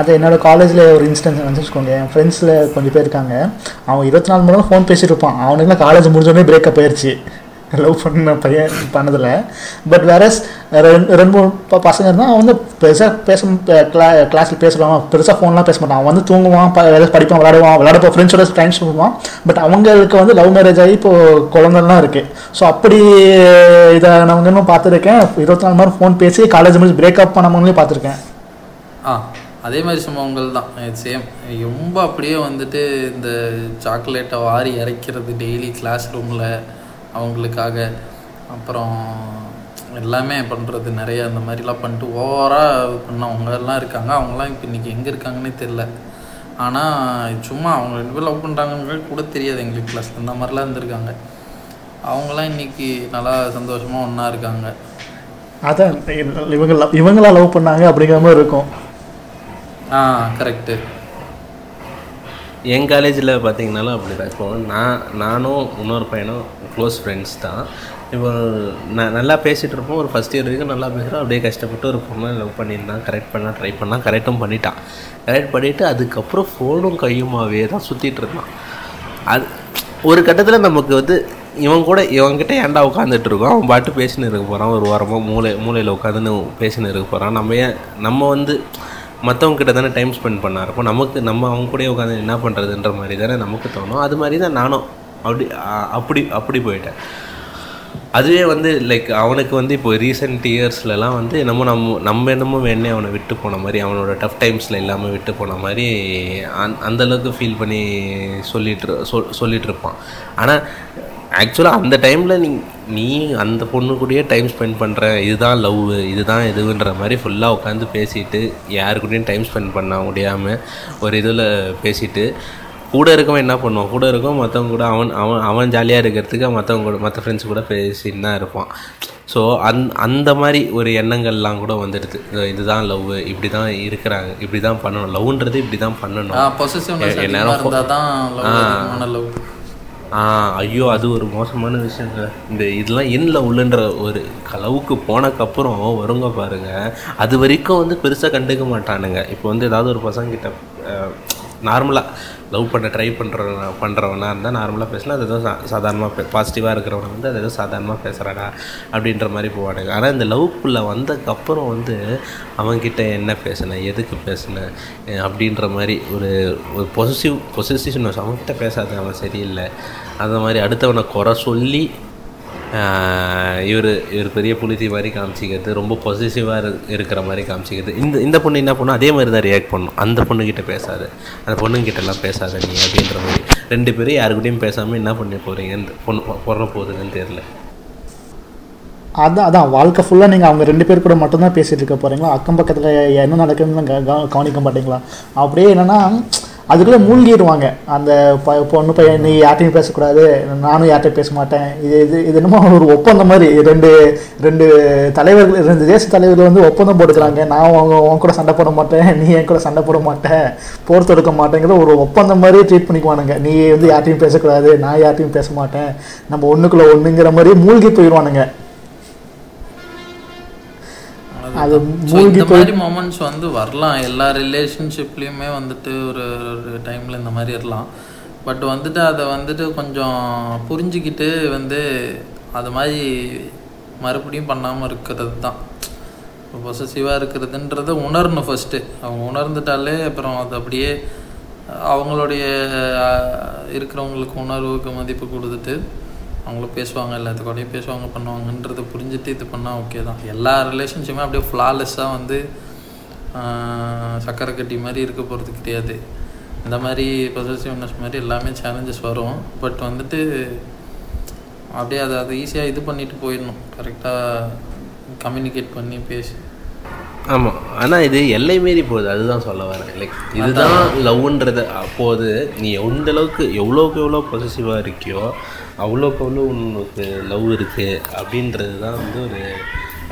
அது என்னோட காலேஜில் ஒரு இன்ஸ்டன்ஸ் நினச்சிக்கோங்க என் ஃப்ரெண்ட்ஸில் கொஞ்சம் பேர் இருக்காங்க. அவன் இருபத்தி நாலு மணி நேரம் ஃபோன் பேசிட்டு இருப்பான். அவனுக்குலாம் காலேஜ் முடிஞ்சோடனே பிரேக்கப் ஆயிடுச்சு லவ் பண்ண பையன் பண்ணதில்லை. பட் வேற ரெண்டு ரெண்டு மூணு ப- பசங்க இருந்தால் அவன் வந்து பெருசாக பேச கிளா கிளாஸில் பேசுவான் பெருசாக ஃபோன்லாம் பேச மாட்டான் அவன் வந்து தூங்குவான் ஏதாவது படிப்பான் விளாடுவான் விளாடப்போ ஃப்ரெண்ட்ஸோட டைம் சொல்லுவான். பட் அவங்களுக்கு வந்து லவ் மேரேஜ் ஆகி இப்போ குழந்தைலாம் இருக்குது ஸோ அப்படி இதை நான் இன்னும் பார்த்துருக்கேன். இருபத்தி நாலு மாதிரி ஃபோன் பேசி காலேஜ் முடிஞ்சு பிரேக்கப் பண்ணவங்களையும் பார்த்துருக்கேன். ஆ அதே மாதிரி சம்பவங்கள் தான். சேம் ரொம்ப அப்படியே வந்துட்டு இந்த சாக்லேட்டை வாரி இறைக்கிறது டெய்லி கிளாஸ் ரூமில் அவங்களுக்காக. அப்புறம் எல்லாமே பண்ணுறது நிறைய அந்த மாதிரிலாம் பண்ணிட்டு ஓவராக பண்ணவங்க எல்லாம் இருக்காங்க. அவங்களாம் இப்போ இன்றைக்கி எங்கே இருக்காங்கன்னே தெரில ஆனால் சும்மா அவங்க ரெண்டு பேரும் லவ் பண்ணுறாங்கன்னு கூட தெரியாது எங்களுக்கு கிளாஸ் இந்த மாதிரிலாம் இருந்திருக்காங்க. அவங்களாம் இன்னைக்கு நல்லா சந்தோஷமாக ஒன்றா இருக்காங்க. அதான் இவங்க love- இவங்களா லவ் பண்ணாங்க அப்படிங்கிற மாதிரி இருக்கும். ஆ கரெக்டு என் காலேஜில் பார்த்தீங்கனாலும் அப்படி தான் இப்போ நான் நானும் இன்னொரு பையனும் க்ளோஸ் ஃப்ரெண்ட்ஸ் தான். இப்போ நான் நல்லா பேசிகிட்டு இருப்போம். ஒரு ஃபஸ்ட் இயர் வரைக்கும் நல்லா பேசுகிறோம் அப்படியே கஷ்டப்பட்டு ஒரு பொண்ணை லவ் பண்ணியிருந்தான் கரெக்ட் பண்ணால் ட்ரை பண்ணால் கரெக்டும் பண்ணிட்டான். கரெக்ட் பண்ணிவிட்டு அதுக்கப்புறம் ஃபோனும் கையுமாவே தான் சுற்றிட்டு இருந்தான். அது ஒரு கட்டத்தில் நமக்கு வந்து இவன் கூட இவன்கிட்ட ஏன்டா உட்காந்துட்டு இருக்கோம்? அவன் பாட்டு பேசின்னு இருக்க போகிறான் ஒரு வாரமாக மூளை மூளையில் உட்காந்துன்னு பேசின்னு இருக்க போகிறான் நம்ம ஏன் நம்ம வந்து மற்றவங்க கிட்ட தானே டைம் ஸ்பெண்ட் பண்ணா அப்போ நமக்கு நம்ம அவங்க கூடயே உட்காந்து என்ன பண்ணுறதுன்ற மாதிரி தானே நமக்கு தோணும். அது மாதிரி தான் நானும் அப்படி அப்படி அப்படி போயிட்டேன். அதுவே வந்து லைக் அவனுக்கு வந்து இப்போ ரீசெண்ட் இயர்ஸ்லலாம் வந்து என்னமோ நம்ம நம்ம என்னமோ வேணே அவனை விட்டு போன மாதிரி அவனோட டஃப் டைம்ஸில் இல்லாமல் விட்டு போன மாதிரி அந் அந்த அளவுக்கு ஃபீல் பண்ணி சொல்லிட்டு சொல் சொல்லிகிட்ருப்பான் ஆனால் ஆக்சுவலாக அந்த டைமில் நீ நீ அந்த பொண்ணு கூடயே டைம் ஸ்பெண்ட் பண்ணுற இதுதான் லவ் இதுதான் இதுன்ற மாதிரி ஃபுல்லாக உட்காந்து பேசிட்டு யாரு கூடயும் டைம் ஸ்பெண்ட் பண்ண முடியாமல் ஒரு இதில் பேசிட்டு கூட இருக்கவன் என்ன பண்ணுவான்? கூட இருக்கவன் மற்றவங்க கூட அவன் அவன் அவன் ஜாலியாக இருக்கிறதுக்கு மற்றவங்க கூட மற்ற ஃப்ரெண்ட்ஸ் கூட பேசின்னு தான் இருப்பான். ஸோ அந் அந்த மாதிரி ஒரு எண்ணங்கள்லாம் கூட வந்துடுது. இது- இதுதான் லவ் இப்படி தான் இருக்கிறாங்க இப்படி தான் பண்ணணும். லவ்ன்றது இப்படி தான் பண்ணணும் பொசிசிவ்னஸ் ஐயோ அது ஒரு மோசமான விஷயங்க இந்த இதெல்லாம் எண்ணில் உள்ளன்ற ஒரு களவுக்கு போனக்கப்புறம் வருங்க பாருங்க. அது வரைக்கும் வந்து பெருசாக கண்டுக்க மாட்டானுங்க. இப்போ வந்து ஏதாவது ஒரு பசங்கிட்ட நார்மலாக லவ் பண்ண ட்ரை பண்ணுறவன பண்ணுறவனா இருந்தால் நார்மலாக பேசினா அது ஏதோ சாதாரணமாக பாசிட்டிவாக இருக்கிறவன வந்து அது ஏதோ சாதாரணமாக பேசுகிறாடா அப்படின்ற மாதிரி போவானுங்க. ஆனால் இந்த லவ்க்குள்ளே வந்ததுக்கப்புறம் வந்து அவன்கிட்ட என்ன பேசினேன் எதுக்கு பேசினேன் அப்படின்ற மாதிரி ஒரு ஒரு பொசிசிவ் பொசிசிவ்னஸ் அவங்ககிட்ட பேசாத அவன் சரியில்லை. அந்த மாதிரி அடுத்தவனை குறை சொல்லி இவர் இவர் பெரிய புலிதி மாதிரி காமிச்சிக்கிறது ரொம்ப பொசிசிவாக இருக்கிற மாதிரி காமிச்சிக்கிறது. இந்த இந்த பொண்ணு என்ன பண்ணும்? அதே மாதிரி தான் ரியாக்ட் பண்ணும். அந்த பொண்ணுக்கிட்ட பேசாது. அந்த பொண்ணுங்கிட்டலாம் பேசாத நீ அப்படின்ற மாதிரி. ரெண்டு பேரும் யாருக்கிட்டையும் பேசாமல் என்ன பண்ண போகிறீங்கன்னு பொண்ணு போடுற போகுதுன்னு தெரில அதான் அதான். வாழ்க்கை ஃபுல்லாக நீங்கள் அவங்க ரெண்டு பேர் கூட மட்டும்தான் பேசிகிட்டு இருக்க போகிறீங்களா அக்கம் பக்கத்தில் என்ன நடக்குதுன்னு கவனிக்க மாட்டீங்களா? அப்படியே என்னன்னா அதுக்குள்ளே மூழ்கிடுவாங்க. அந்த ப பொண்ணு பையன் நீ யார்ட்டையும் பேசக்கூடாது. நானும் யார்ட்டையும் பேச மாட்டேன். இது இது இது என்னமோ ஒரு ஒப்பந்தம் மாதிரி. ரெண்டு ரெண்டு தலைவர்கள் ரெண்டு தேச தலைவர்கள் வந்து ஒப்பந்தம் போட்டுக்கிறாங்க. நான் அவங்க உன் கூட சண்டை போட மாட்டேன். நீ என் கூட சண்டை போட மாட்டேன். போர் தொடுக்க மாட்டேங்கிற ஒரு ஒப்பந்தம் மாதிரி ட்ரீட் பண்ணிக்குவானுங்க. நீ வந்து யார்ட்டையும் பேசக்கூடாது. நான் யார்ட்டையும் பேச மாட்டேன். நம்ம ஒன்றுக்குள்ளே ஒன்றுங்கிற மாதிரி மூழ்கி போயிடுவானுங்க. அது மூழ்கி மாதிரி மொமெண்ட்ஸ் வந்து வரலாம். எல்லா ரிலேஷன்ஷிப்லேயுமே வந்துட்டு ஒரு ஒரு டைமில் இந்த மாதிரி இருக்கலாம் பட் வந்துட்டு அதை வந்துட்டு கொஞ்சம் புரிஞ்சுக்கிட்டு வந்து அது மாதிரி மறுபடியும் பண்ணாமல் இருக்கிறது தான். பொசசிவாக இருக்கிறதுன்றத உணரணும் ஃபஸ்ட்டு அவங்க உணர்ந்துட்டாலே அப்புறம் அது அப்படியே அவங்களுடைய இருக்கிறவங்களுக்கு உணர்வுக்கு மதிப்பு கொடுத்துட்டு அவங்களும் பேசுவாங்க எல்லாத்துக்கூடயும் பேசுவாங்க பண்ணுவாங்கன்றதை புரிஞ்சுட்டு இது பண்ணால் ஓகே தான். எல்லா ரிலேஷன்ஷிப்புமே அப்படியே ஃப்ளாலெஸ்ஸாக வந்து சக்கரை கட்டி மாதிரி இருக்க போகிறது கிடையாது. இந்த மாதிரி பொசசிவ்னஸ் மாதிரி எல்லாமே சேலஞ்சஸ் வரும். பட் வந்துட்டு அப்படியே அதை அதை ஈஸியாக இது பண்ணிட்டு போயிடணும். கரெக்டாக கம்யூனிகேட் பண்ணி பேசி. ஆமாம் ஆனால் இது எல்லை மீறி போகுது. அதுதான் சொல்ல வரேன். லைக் இதுதான் லவ்ன்றது அப்போது நீ எந்த அளவுக்கு எவ்வளோக்கு எவ்வளோ பொசிசிவாக இருக்கியோ அவ்வளோக்கு அவ்வளோ உனக்கு லவ் இருக்குது அப்படின்றது தான் வந்து ஒரு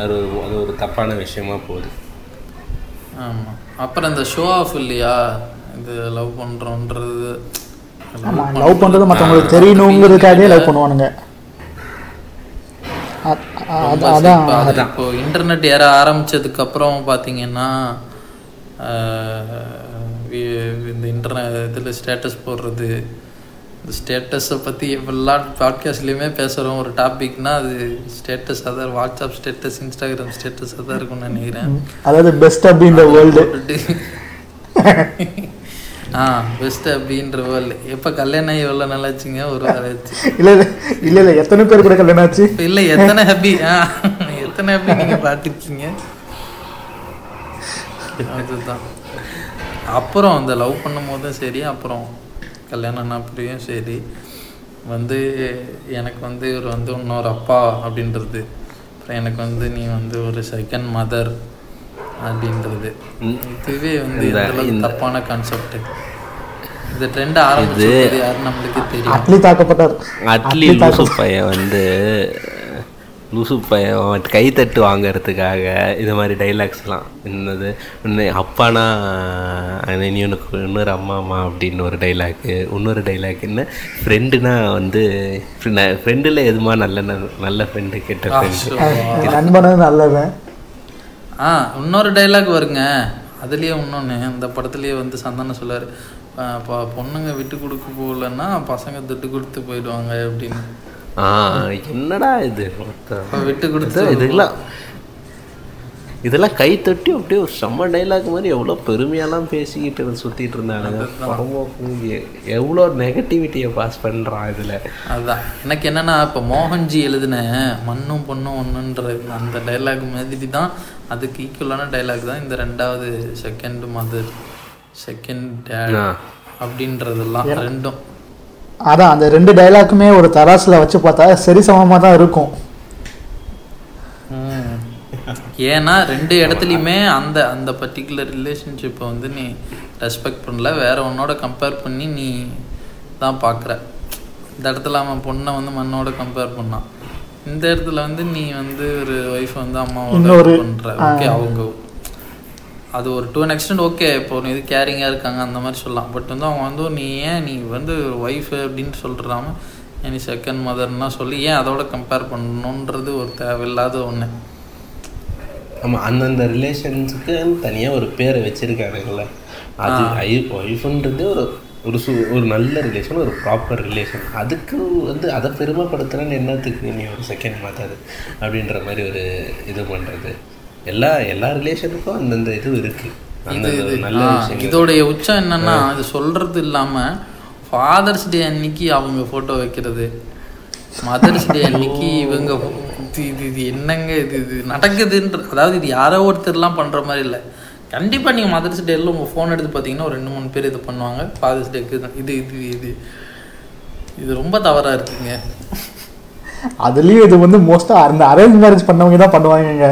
அது ஒரு அது ஒரு தப்பான விஷயமா போகுது. ஆமாம் அப்புறம் இந்த ஷோ ஆஃப் இல்லையா? இது லவ் பண்ணுறோன்றது ஆமாம் லவ் பண்ணுறது மற்றவங்களுக்கு தெரியணுங்கிறதுக்காகவே லவ் பண்ணுவானுங்க. அதான் அது இப்போ இன்டர்நெட் ஏற ஆரம்பிச்சதுக்கு அப்புறம் பார்த்தீங்கன்னா இந்த இன்டர்நெட் இதில் ஸ்டேட்டஸ் போடுறது இந்த ஸ்டேட்டஸை பற்றி எப்பெல்லாம் பாட்காஸ்ட்லேயுமே பேசுகிறோம் ஒரு டாபிக்னா அது ஸ்டேட்டஸ் அதான் வாட்ஸ்அப் ஸ்டேட்டஸ் இன்ஸ்டாகிராம் ஸ்டேட்டஸ் தான் இருக்கும்னு நினைக்கிறேன். அதாவது பெஸ்ட் அப்படி இந்த வேர்ல்டு ஆ பெஸ்ட் அப்படின்ற வேர்ல்டு எப்போ கல்யாணம் ஆகி எவ்வளோ நல்லா ஆச்சுங்க? ஒரு வாரம் ஆச்சு. இல்லை இல்லை இல்லை எத்தனை பேர் கூட கல்யாணம் ஆச்சு? இல்ல எத்தனை ஹாப்பி ஆ எத்தனை ஹாப்பி நீங்க பார்த்துருக்கீங்க? அதுதான். அப்புறம் அந்த லவ் பண்ணும் போதும் சரி அப்புறம் கல்யாணம் அப்படியும் சரி வந்து எனக்கு வந்து இவர் வந்து இன்னொரு அப்பா அப்படின்றது. அப்புறம் எனக்கு வந்து நீ வந்து ஒரு செகண்ட் மதர் அப்படின்றது. இதுவே வந்து தப்பான கான்செப்ட் இந்த ட்ரெண்ட் ஆரம்பிச்சது யாரு நம்மளுக்கு தெரியும்? அட்லி தாக்கப்பட்டார். அட்லி பையன் வந்து லூசு பையன் அவன் கைத்தட்டு வாங்குறதுக்காக இது மாதிரி டைலாக்ஸ்லாம் என்னது? இன்னும் அப்பானா? நீ உனக்கு இன்னொரு அம்மா அம்மா அப்படின்னு ஒரு டைலாக்கு இன்னொரு டைலாக் என்ன? ஃப்ரெண்டுனா வந்து ஃப்ரெண்டில் எதுமா நல்ல ந- நல்ல ஃப்ரெண்டு கெட்ட ஃப்ரெண்டு நண்பனது நல்லவன் ஆ இன்னொரு டைலாக் வருங்க. அதுலேயே இன்னொன்று இந்த படத்துலேயே வந்து சந்தானம் சொல்லார். பொண்ணுங்க விட்டு கொடுக்க போகலன்னா பசங்க துட்டு கொடுத்து போயிடுவாங்க அப்படின்னு. என்னடா இது? விட்டு கொடுத்து இது- இதெல்லாம் இதெல்லாம் கை தட்டி அப்படியே ஒரு செம்ம டைலாக் மாதிரி எவ்வளோ பெருமையெல்லாம் பேசிக்கிட்டு சுற்றிட்டு இருந்தானுங்க பரமோக்கு எவ்வளோ நெகட்டிவிட்டியை பாஸ் பண்ணுறான் இதில். அதுதான் எனக்கு என்னன்னா இப்போ மோகன்ஜி எழுதின மண்ணும் பொண்ணும் ஒன்றுன்ற அந்த டைலாக் மாதிரி தான் அதுக்கு ஈக்குவலான டைலாக் தான் இந்த ரெண்டாவது செகண்ட் மதர் செகண்ட் டேட். அப்படின்றதெல்லாம் ரெண்டும். அதான் அந்த ரெண்டு டைலாக்குமே ஒரு தராசில் வச்சு பார்த்தா சரி சமமாக தான் இருக்கும். ஏன்னா ரெண்டு இடத்துலையுமே அந்த அந்த பர்டிகுலர் ரிலேஷன்ஷிப்பை வந்து நீ ரெஸ்பெக்ட் பண்ணல. வேற உன்னோட கம்பேர் பண்ணி நீ தான் பார்க்குற. இந்த இடத்துல அவன் பொண்ணை வந்து மண்ணோட கம்பேர் பண்ணான். இந்த இடத்துல வந்து நீ வந்து ஒரு ஒய்ஃப் வந்து அம்மாவோட பண்ற. ஓகே அவங்க அது ஒரு டூ அன் எக்ஸ்டென்ட் ஓகே இப்போ இது கேரிங்காக இருக்காங்க அந்த மாதிரி சொல்லலாம். பட் வந்து அவங்க வந்து நீ ஏன் நீ வந்து ஒய்ஃப் அப்படின்னு சொல்றாம ஏன் நீ செகண்ட் மதர்னா சொல்லி ஏன் அதோட கம்பேர் பண்ணணுன்றது ஒரு தேவையில்லாத ஒன்று ஆமாம் அந்தந்த ரிலேஷன்ஸுக்கு தனியாக ஒரு பேரை வச்சுருக்கானுங்கள அது ஐ ஒய்ஃபுன்றது ஒரு ஒரு சு ஒரு நல்ல ரிலேஷன் ஒரு ப்ராப்பர் ரிலேஷன் அதுக்கு வந்து அதை பெருமைப்படுத்துறேன்னு என்னத்துக்கு நீ ஒரு செகண்ட் மாத்தாது அப்படின்ற மாதிரி ஒரு இது பண்ணுறது எல்லா எல்லா ரிலேஷனுக்கும் அந்தந்த இது இருக்குது இதோடைய உச்சம் என்னன்னா இது சொல்றது இல்லாம ஃபாதர்ஸ் டே அன்னைக்கு அவங்க போட்டோ வைக்கிறது. மதர்ஸ் டே அன்னைக்கு இவங்க இது இது இது என்னங்க இது இது நடக்குதுன்ற அதாவது இது யாரோ ஒருத்தர்லாம் பண்ற மாதிரி இல்லை. கண்டிப்பா நீங்க மதர்ஸ் டேல உங்க ஃபோன் எடுத்து பார்த்தீங்கன்னா ஒரு ரெண்டு மூணு பேர் இது பண்ணுவாங்க. ஃபாதர்ஸ் டேக்கு இது இது இது. இது ரொம்ப தவறா இருக்குங்க. அதுலேயும் இது வந்து மோஸ்ட்டாக அந்த அரேஞ்ச் மேரேஜ் பண்ணவங்க தான் பண்ணுவாங்கங்க.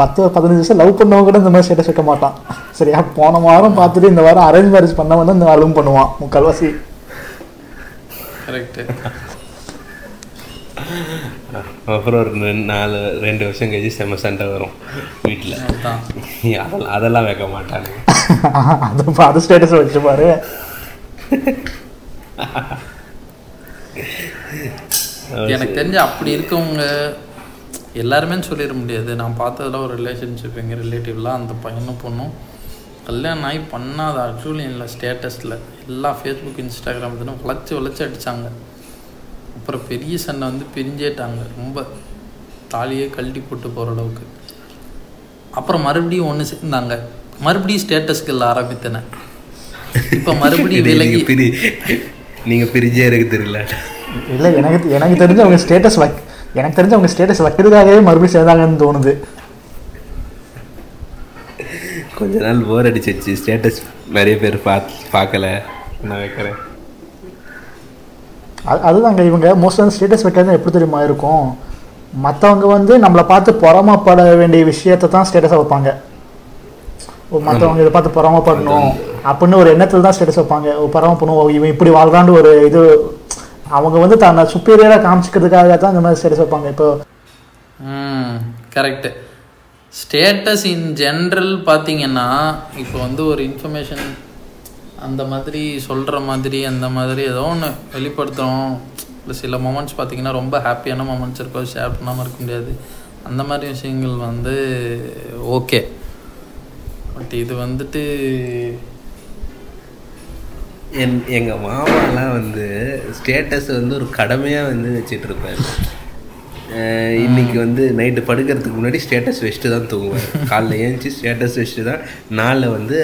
பத்து பதினஞ்சு வருஷம் லவ் பண்ணவங்க கூட இந்த மாதிரி ஸ்டேட்டஸ் வைக்க மாட்டான். சரியா? போன வாரம் பார்த்துட்டு இந்த வாரம் அரேஞ்ச் மேரேஜ் பண்ணவன் தான் இந்த வாரம் பண்ணுவான். முக்கால்வாசி கரெக்ட் அப்புறம் ஒரு ரெண்டு நாலு ரெண்டு வருஷம் கழிச்சு செம சண்டை வரும் வீட்டில் அதெல்லாம் அதெல்லாம் வைக்க மாட்டானுங்க. அது அது ஸ்டேட்டஸ் வச்சு பாரு. எனக்கு தெரிஞ்சு அப்படி இருக்கவங்க எல்லாருமே சொல்லிட முடியாது. நான் பார்த்ததுல ஒரு ரிலேஷன்ஷிப் எங்கள் ரிலேட்டிவ்லாம் அந்த பையனும் பொண்ணும் கல்யாணம் ஆகி பண்ணாத ஆக்சுவலி இல்லை ஸ்டேட்டஸில் எல்லா ஃபேஸ்புக் இன்ஸ்டாகிராம் இதுன்னு வளைச்சி வளைச்சி அடித்தாங்க அப்புறம் பெரிய சண்டை வந்து பிரிஞ்சேட்டாங்க. ரொம்ப தாலியே கழட்டி போட்டு போகிற அளவுக்கு. அப்புறம் மறுபடியும் ஒன்று சேர்ந்தாங்க. மறுபடியும் ஸ்டேட்டஸ்க்கு இல்லை ஆரம்பித்தன. இப்போ மறுபடியும் விலகி நீங்க பிரி நீங்கள் பிரிஞ்சே எனக்கு தெரியல. இல்லை எனக்கு எனக்கு தெரிஞ்சு அவங்க ஸ்டேட்டஸ் வைக் எனக்கு தெரிஞ்சு அவங்க ஸ்டேட்டஸ் வைக்கிறதுக்காகவே மறுபடியும் சேர்ந்தாங்கன்னு தோணுது. கொஞ்ச நாள் போர் அடிச்சிருச்சு. ஸ்டேட்டஸ் நிறைய பேர் பார்த்து பார்க்கல. நான் வைக்கிறேன். அது அதுதாங்க இவங்க மோஸ்ட்டாக ஸ்டேட்டஸ் வைக்கிறது எப்படி தெரியுமா இருக்கும்? மற்றவங்க வந்து நம்மளை பார்த்து பொறாமப்பட வேண்டிய விஷயத்தை தான் ஸ்டேட்டஸாக வைப்பாங்க. மற்றவங்க இதை பார்த்து பொறாமப்படணும் அப்படின்னு ஒரு எண்ணத்தில் தான் ஸ்டேட்டஸ் வைப்பாங்க. பொறாமப்படணும் இவன் இப்படி வாழ்றான்னு ஒரு இது அவங்க வந்து தன்னை சுப்பீரியராக காமிச்சிக்கிறதுக்காக தான் இந்த மாதிரி ஸ்டேட்டஸ் வைப்பாங்க. இப்போ கரெக்டு ஸ்டேட்டஸ் இன் ஜென்ரல் பார்த்தீங்கன்னா இப்போ வந்து ஒரு இன்ஃபர்மேஷன் அந்த மாதிரி சொல்கிற மாதிரி அந்த மாதிரி ஏதோ ஒன்று வெளிப்படுத்துகிறோம் இல்லை சில மொமெண்ட்ஸ் பார்த்தீங்கன்னா ரொம்ப ஹாப்பியான மொமெண்ட்ஸ் இருக்கும். ஷேர் பண்ணாமல் இருக்க முடியாது. அந்த மாதிரி விஷயங்கள் வந்து ஓகே பட் இது வந்துட்டு என் எங்கள் மாமாலாம் வந்து ஸ்டேட்டஸ் வந்து ஒரு கடமையாக வந்து வச்சிட்டு இருப்பாரு இன்னைக்கு வந்து நைட்டு படுக்கிறதுக்கு முன்னாடி ஸ்டேட்டஸ் வச்சுட்டு தான் தூங்குவார். காலைல ஏஞ்சி ஸ்டேட்டஸ் வச்சுட்டு தான் நாளில் வந்து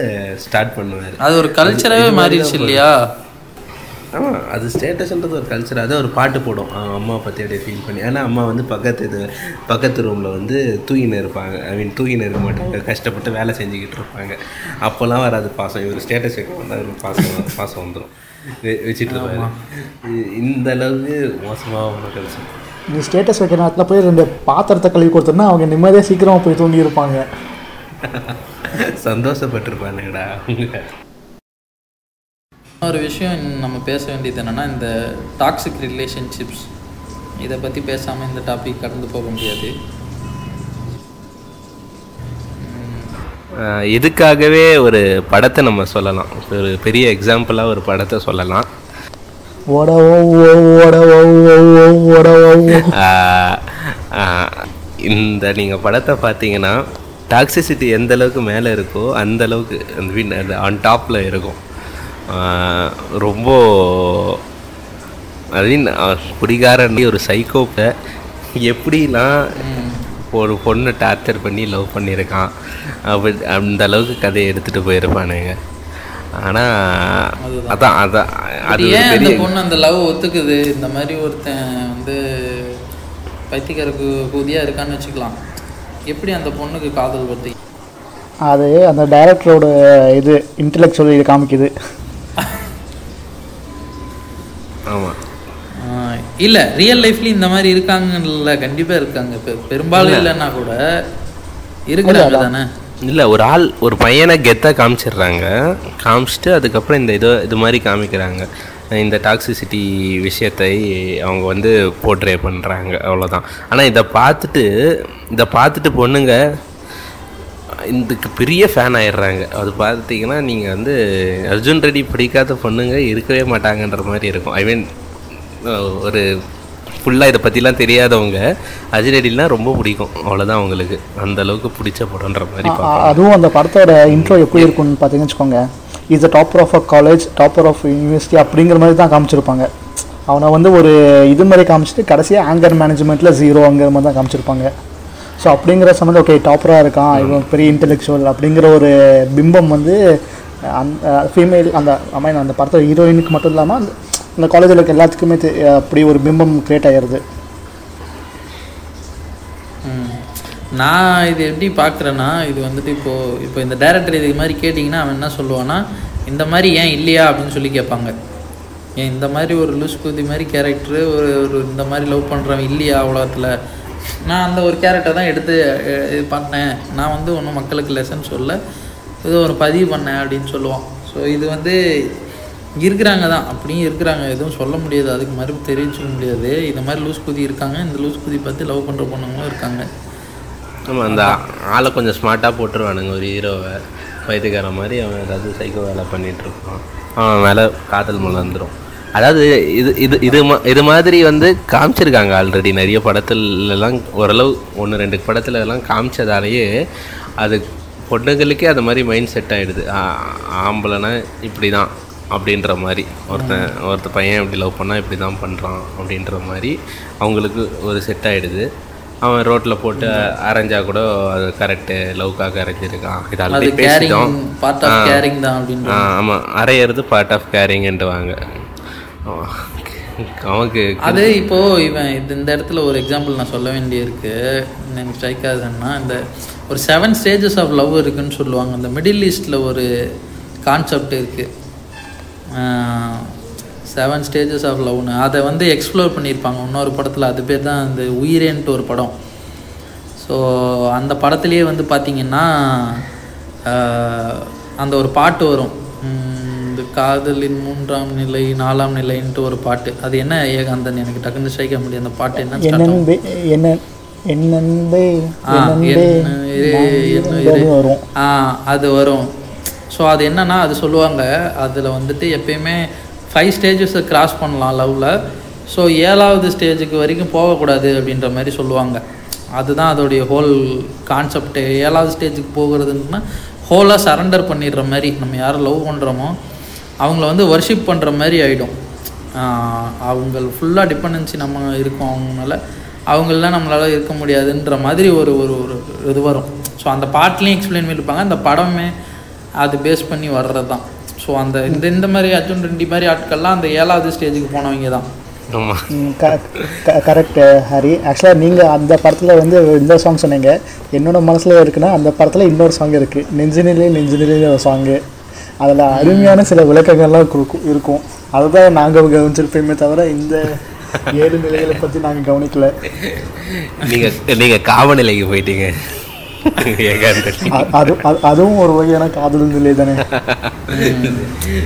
ஸ்டார்ட் பண்ணுவார். அது ஒரு கல்ச்சராகவே மாறிடுச்சு இல்லையா? ஆமாம் அது ஸ்டேட்டஸ்ன்றது ஒரு கல்ச்சர் அதை ஒரு பாட்டு போடும். அவங்க அம்மா பற்றி அப்படியே ஃபீல் பண்ணி. ஏன்னா அம்மா வந்து பக்கத்து இது பக்கத்து ரூமில் வந்து தூங்கின்னு இருப்பாங்க. ஐ மீன் தூங்கின்னு இருக்க மாட்டாங்க. கஷ்டப்பட்டு வேலை செஞ்சுக்கிட்டு இருப்பாங்க. அப்போல்லாம் வராது பாசம். இவர் ஸ்டேட்டஸ் வைக்க வந்தால் இவருக்கு பாசம் பாசம் வந்துடும் வச்சுட்டு இருப்பாரு. இ- இந்த அளவுக்கு மோசமாக கல்ச்சர் நீ ஸ்டேட்டஸ் வைக்கிற நேரத்தில் போய் ரெண்டு பாத்திரத்தை கழுவி கொடுத்தோன்னா அவங்க நிம்மதியாக சீக்கிரமாக போய் தூங்கி இருப்பாங்க சந்தோஷப்பட்டிருப்பானுங்கடா. ஒரு விஷயம் நம்ம பேச வேண்டியது என்னன்னா இந்த டாக்ஸிக் ரிலேஷன்ஷிப்ஸ் இதை பற்றி பேசாமல் இந்த டாபிக் கடந்து போக முடியாது. இதுக்காகவே ஒரு படத்தை நம்ம சொல்லலாம். ஒரு பெரிய எக்ஸாம்பிளாக ஒரு படத்தை சொல்லலாம். இந்த நீங்கள் படத்தை பார்த்தீங்கன்னா டாக்ஸிசிட்டி எந்த அளவுக்கு மேலே இருக்கோ அந்த அளவுக்கு அந்த ஆன் டாப்பில் இருக்கும். ரொம்ப அது குடிகாரன் ஒரு சைக்கோப்பை எப்படிலாம் ஒரு பொண்ணை டார்ச்சர் பண்ணி லவ் பண்ணியிருக்கான். அப்படி அந்த அளவுக்கு கதையை எடுத்துகிட்டு போயிருப்பானுங்க. ஆனால் அதான் அதான் அது ஏன் அந்த பொண்ணு அந்த லவ் ஒத்துக்குது? இந்த மாதிரி ஒருத்தன் வந்து பைத்தியக்காரக்கு கூதியாக இருக்கான்னு வச்சுக்கலாம். எப்படி அந்த பொண்ணுக்கு காதல் வருது? அது அந்த டைரக்டரோட இது இன்டெலெக்சுவல் இது காமிக்குது. ஆமாம் இல்ல ரியல் லைஃப்லயும் இந்த மாதிரி இருக்காங்கல்ல கண்டிப்பா இருக்காங்க. பெ- பெரும்பாலும் இல்லைன்னா கூட இருக்கிறாங்க தானே? இல்லை ஒரு ஆள் ஒரு பையனை கெத்தாக காமிச்சிடுறாங்க. காமிச்சிட்டு அதுக்கப்புறம் இந்த இது இது மாதிரி காமிக்கிறாங்க. இந்த டாக்ஸிசிட்டி விஷயத்தை அவங்க வந்து போர்ட்ரே பண்ணுறாங்க அவ்வளோதான் ஆனால் இதை பார்த்துட்டு இதை பார்த்துட்டு பொண்ணுங்க இதுக்கு பெரிய ஃபேன் ஆயிடுறாங்க. அது பார்த்தீங்கன்னா நீங்கள் வந்து அர்ஜுன் ரெட்டி பிடிக்காத பொண்ணுங்க இருக்கவே மாட்டாங்கன்ற மாதிரி இருக்கும். ஐ மீன் ஒரு ஃபுல்லாக இதை பற்றிலாம் தெரியாதவங்க அஜிரடிலாம் ரொம்ப பிடிக்கும். அவ்வளோதான் அவங்களுக்கு. அந்த அளவுக்கு பிடிச்ச படம்ன்ற மாதிரி அ-. அதுவும் அந்த படத்தோட இன்ட்ரோ எப்படி இருக்கும்னு பார்த்தீங்கன்னு வச்சுக்கோங்க. Is the topper of a college topper of university அப்படிங்கிற மாதிரி தான் காமிச்சிருப்பாங்க. அவனை வந்து ஒரு இது மாதிரி காமிச்சிட்டு கடைசியாக ஆங்கர் மேனேஜ்மெண்ட்டில் ஜீரோங்கிற மாதிரி தான் காமிச்சிருப்பாங்க. ஸோ அப்படிங்கிற சம்மந்தம் ஓகே டாப்பராக இருக்கான் இவன் பெரிய இன்டெலெக்சுவல் அப்படிங்கிற ஒரு பிம்பம் வந்து அந்த ஃபீமேல் அந்த ஐ அந்த படத்தோட ஹீரோயினுக்கு மட்டும் இல்லாமல் அந்த அந்த காலேஜில் இருக்க எல்லாத்துக்குமே அப்படி ஒரு பிம்பம் க்ரியேட் ஆகிடுது நான் இது எப்படி பார்க்குறேன்னா இது வந்துட்டு இப்போது இப்போ இந்த டேரக்டர் இது மாதிரி கேட்டிங்கன்னா அவன் என்ன சொல்லுவான்னா இந்த மாதிரி ஏன் இல்லையா அப்படின்னு சொல்லி கேட்பாங்க. ஏன் இந்த மாதிரி ஒரு லூஸ் குதி மாதிரி கேரக்டரு ஒரு ஒரு இந்த மாதிரி லவ் பண்ணுறவன் இல்லையா உலகத்தில்? நான் அந்த ஒரு கேரக்டர் தான் எடுத்து இது பண்ணேன். நான் வந்து ஒன்றும் மக்களுக்கு லெசன் சொல்ல இது ஒரு பதிவு பண்ணேன் அப்படின்னு சொல்லுவான். ஸோ இது வந்து இருக்கிறாங்க தான். அப்படியும் இருக்கிறாங்க. எதுவும் சொல்ல முடியாது. அதுக்கு மறுப்பு தெரிவிச்சுக்க முடியாது. இந்த மாதிரி லூஸ் குதி இருக்காங்க. இந்த லூஸ் குதி பார்த்து லவ் பண்ணுற பொண்ணுங்களும் இருக்காங்க. ஆமாம் அந்த ஆளை கொஞ்சம் ஸ்மார்ட்டாக போட்டுருவானுங்க. ஒரு ஹீரோவை வயதுக்கார மாதிரி அவன் ஏதாவது சைக்கோ வேலை பண்ணிகிட்ருக்கான் அவன் மேலே காதல் மலர்ந்துடும் அதாவது இது இது இது மா இது மாதிரி வந்து காமிச்சிருக்காங்க ஆல்ரெடி நிறைய படத்துலலாம் ஓரளவு ஒன்று ரெண்டு படத்துல எல்லாம் காமிச்சதாலேயே அது பொண்ணுங்களுக்கே அது மாதிரி மைண்ட் செட் ஆகிடுது ஆம்பளைனா இப்படி தான் அப்படின்ற மாதிரி. ஒருத்தன் ஒருத்த பையன் இப்படி லவ் பண்ணால் இப்படி தான் பண்ணுறான் அப்படின்ற மாதிரி அவங்களுக்கு ஒரு செட் ஆகிடுது அவன் ரோட்டில் போட்டு அரைஞ்சா கூட அது கரெக்டு லவ்க்காக அரைஞ்சிருக்கான். இது ஆல்ரெடி பேசிட்டோம். பார்ட் ஆஃப் கேரிங் தான் அப்படின்னு ஆ ஆமாம் அரையிறது பார்ட் ஆஃப் கேரிங்ன்ட்டுவாங்க அவனுக்கு அது இப்போ இவன் இது இந்த இடத்துல ஒரு எக்ஸாம்பிள் நான் சொல்ல வேண்டியிருக்கு. எனக்கு ஸ்ட்ரைக் ஆகுதுன்னா இந்த ஒரு செவன் ஸ்டேஜஸ் ஆஃப் லவ் இருக்குன்னு சொல்லுவாங்க. இந்த மிடில் ஈஸ்டில் ஒரு கான்செப்ட் இருக்குது செவன் ஸ்டேஜஸ் ஆஃப் லவ்னு அதை வந்து எக்ஸ்ப்ளோர் பண்ணியிருப்பாங்க. இன்னொரு படத்தில் அது பேர் தான் இந்த உயிரேன்ட்டு ஒரு படம். ஸோ அந்த படத்துலேயே வந்து பார்த்திங்கன்னா அந்த ஒரு பாட்டு வரும். இந்த காதலின் மூன்றாம் நிலை நாலாம் நிலைன்ட்டு ஒரு பாட்டு. அது என்ன ஏகாந்தன்? எனக்கு டக்குன்னு ஸ்ட்ரைக்க முடியும் அந்த பாட்டு என்ன என்ன வரும். ஆ அது வரும். ஸோ அது என்னன்னா அது சொல்லுவாங்க. அதில் வந்துட்டு எப்பயுமே ஃபைவ் ஸ்டேஜஸை கிராஸ் பண்ணலாம் லவ்வில் ஸோ ஏழாவது ஸ்டேஜுக்கு வரைக்கும் போகக்கூடாது அப்படின்ற மாதிரி சொல்லுவாங்க. அதுதான் அதோடைய ஹோல் கான்செப்ட்டு ஏழாவது ஸ்டேஜுக்கு போகிறதுன்னா ஹோலாக சரண்டர் பண்ணிடுற மாதிரி. நம்ம யாரை லவ் பண்ணுறோமோ அவங்கள வந்து வர்ஷிப் பண்ணுற மாதிரி ஆகிடும் அவங்க ஃபுல்லாக டிபெண்டன்சி நம்ம இருக்கோம் அவங்க மேலே. அவங்களெலாம் நம்மளால் இருக்க முடியாதுன்ற மாதிரி ஒரு ஒரு ஒரு இது வரும். ஸோ அந்த பாட்டுலேயும் எக்ஸ்பிளைன் பண்ணியிருப்பாங்க அந்த படமே அது பேஸ் பண்ணி வர்றது தான் ஸோ அந்த இந்த இந்த மாதிரி அர்ஜுன் ரெட்டி மாதிரி ஆட்கள்லாம் அந்த ஏழாவது ஸ்டேஜுக்கு போனவங்க தான் கரெக்ட் ஹரி. ஆக்சுவலாக நீங்கள் அந்த படத்தில் வந்து இந்த சாங் சொன்னீங்க. என்னோட மனசில் இருக்குன்னா அந்த படத்தில் இன்னொரு சாங் இருக்குது நெஞ்சினிலே நெஞ்சினிலே ஒரு சாங்கு அதில் அருமையான சில விளக்கங்கள்லாம் இருக்கும். அதுதான் நாங்கள் கவனிச்சிருப்போமே தவிர இந்த ஏழு நிலைகளை பற்றி நாங்கள் கவனிக்கல. நீங்கள் நீங்கள் காவநிலைக்கு போயிட்டீங்க. அதுவும் ஒரு வகையான காதல் நிலை தானே.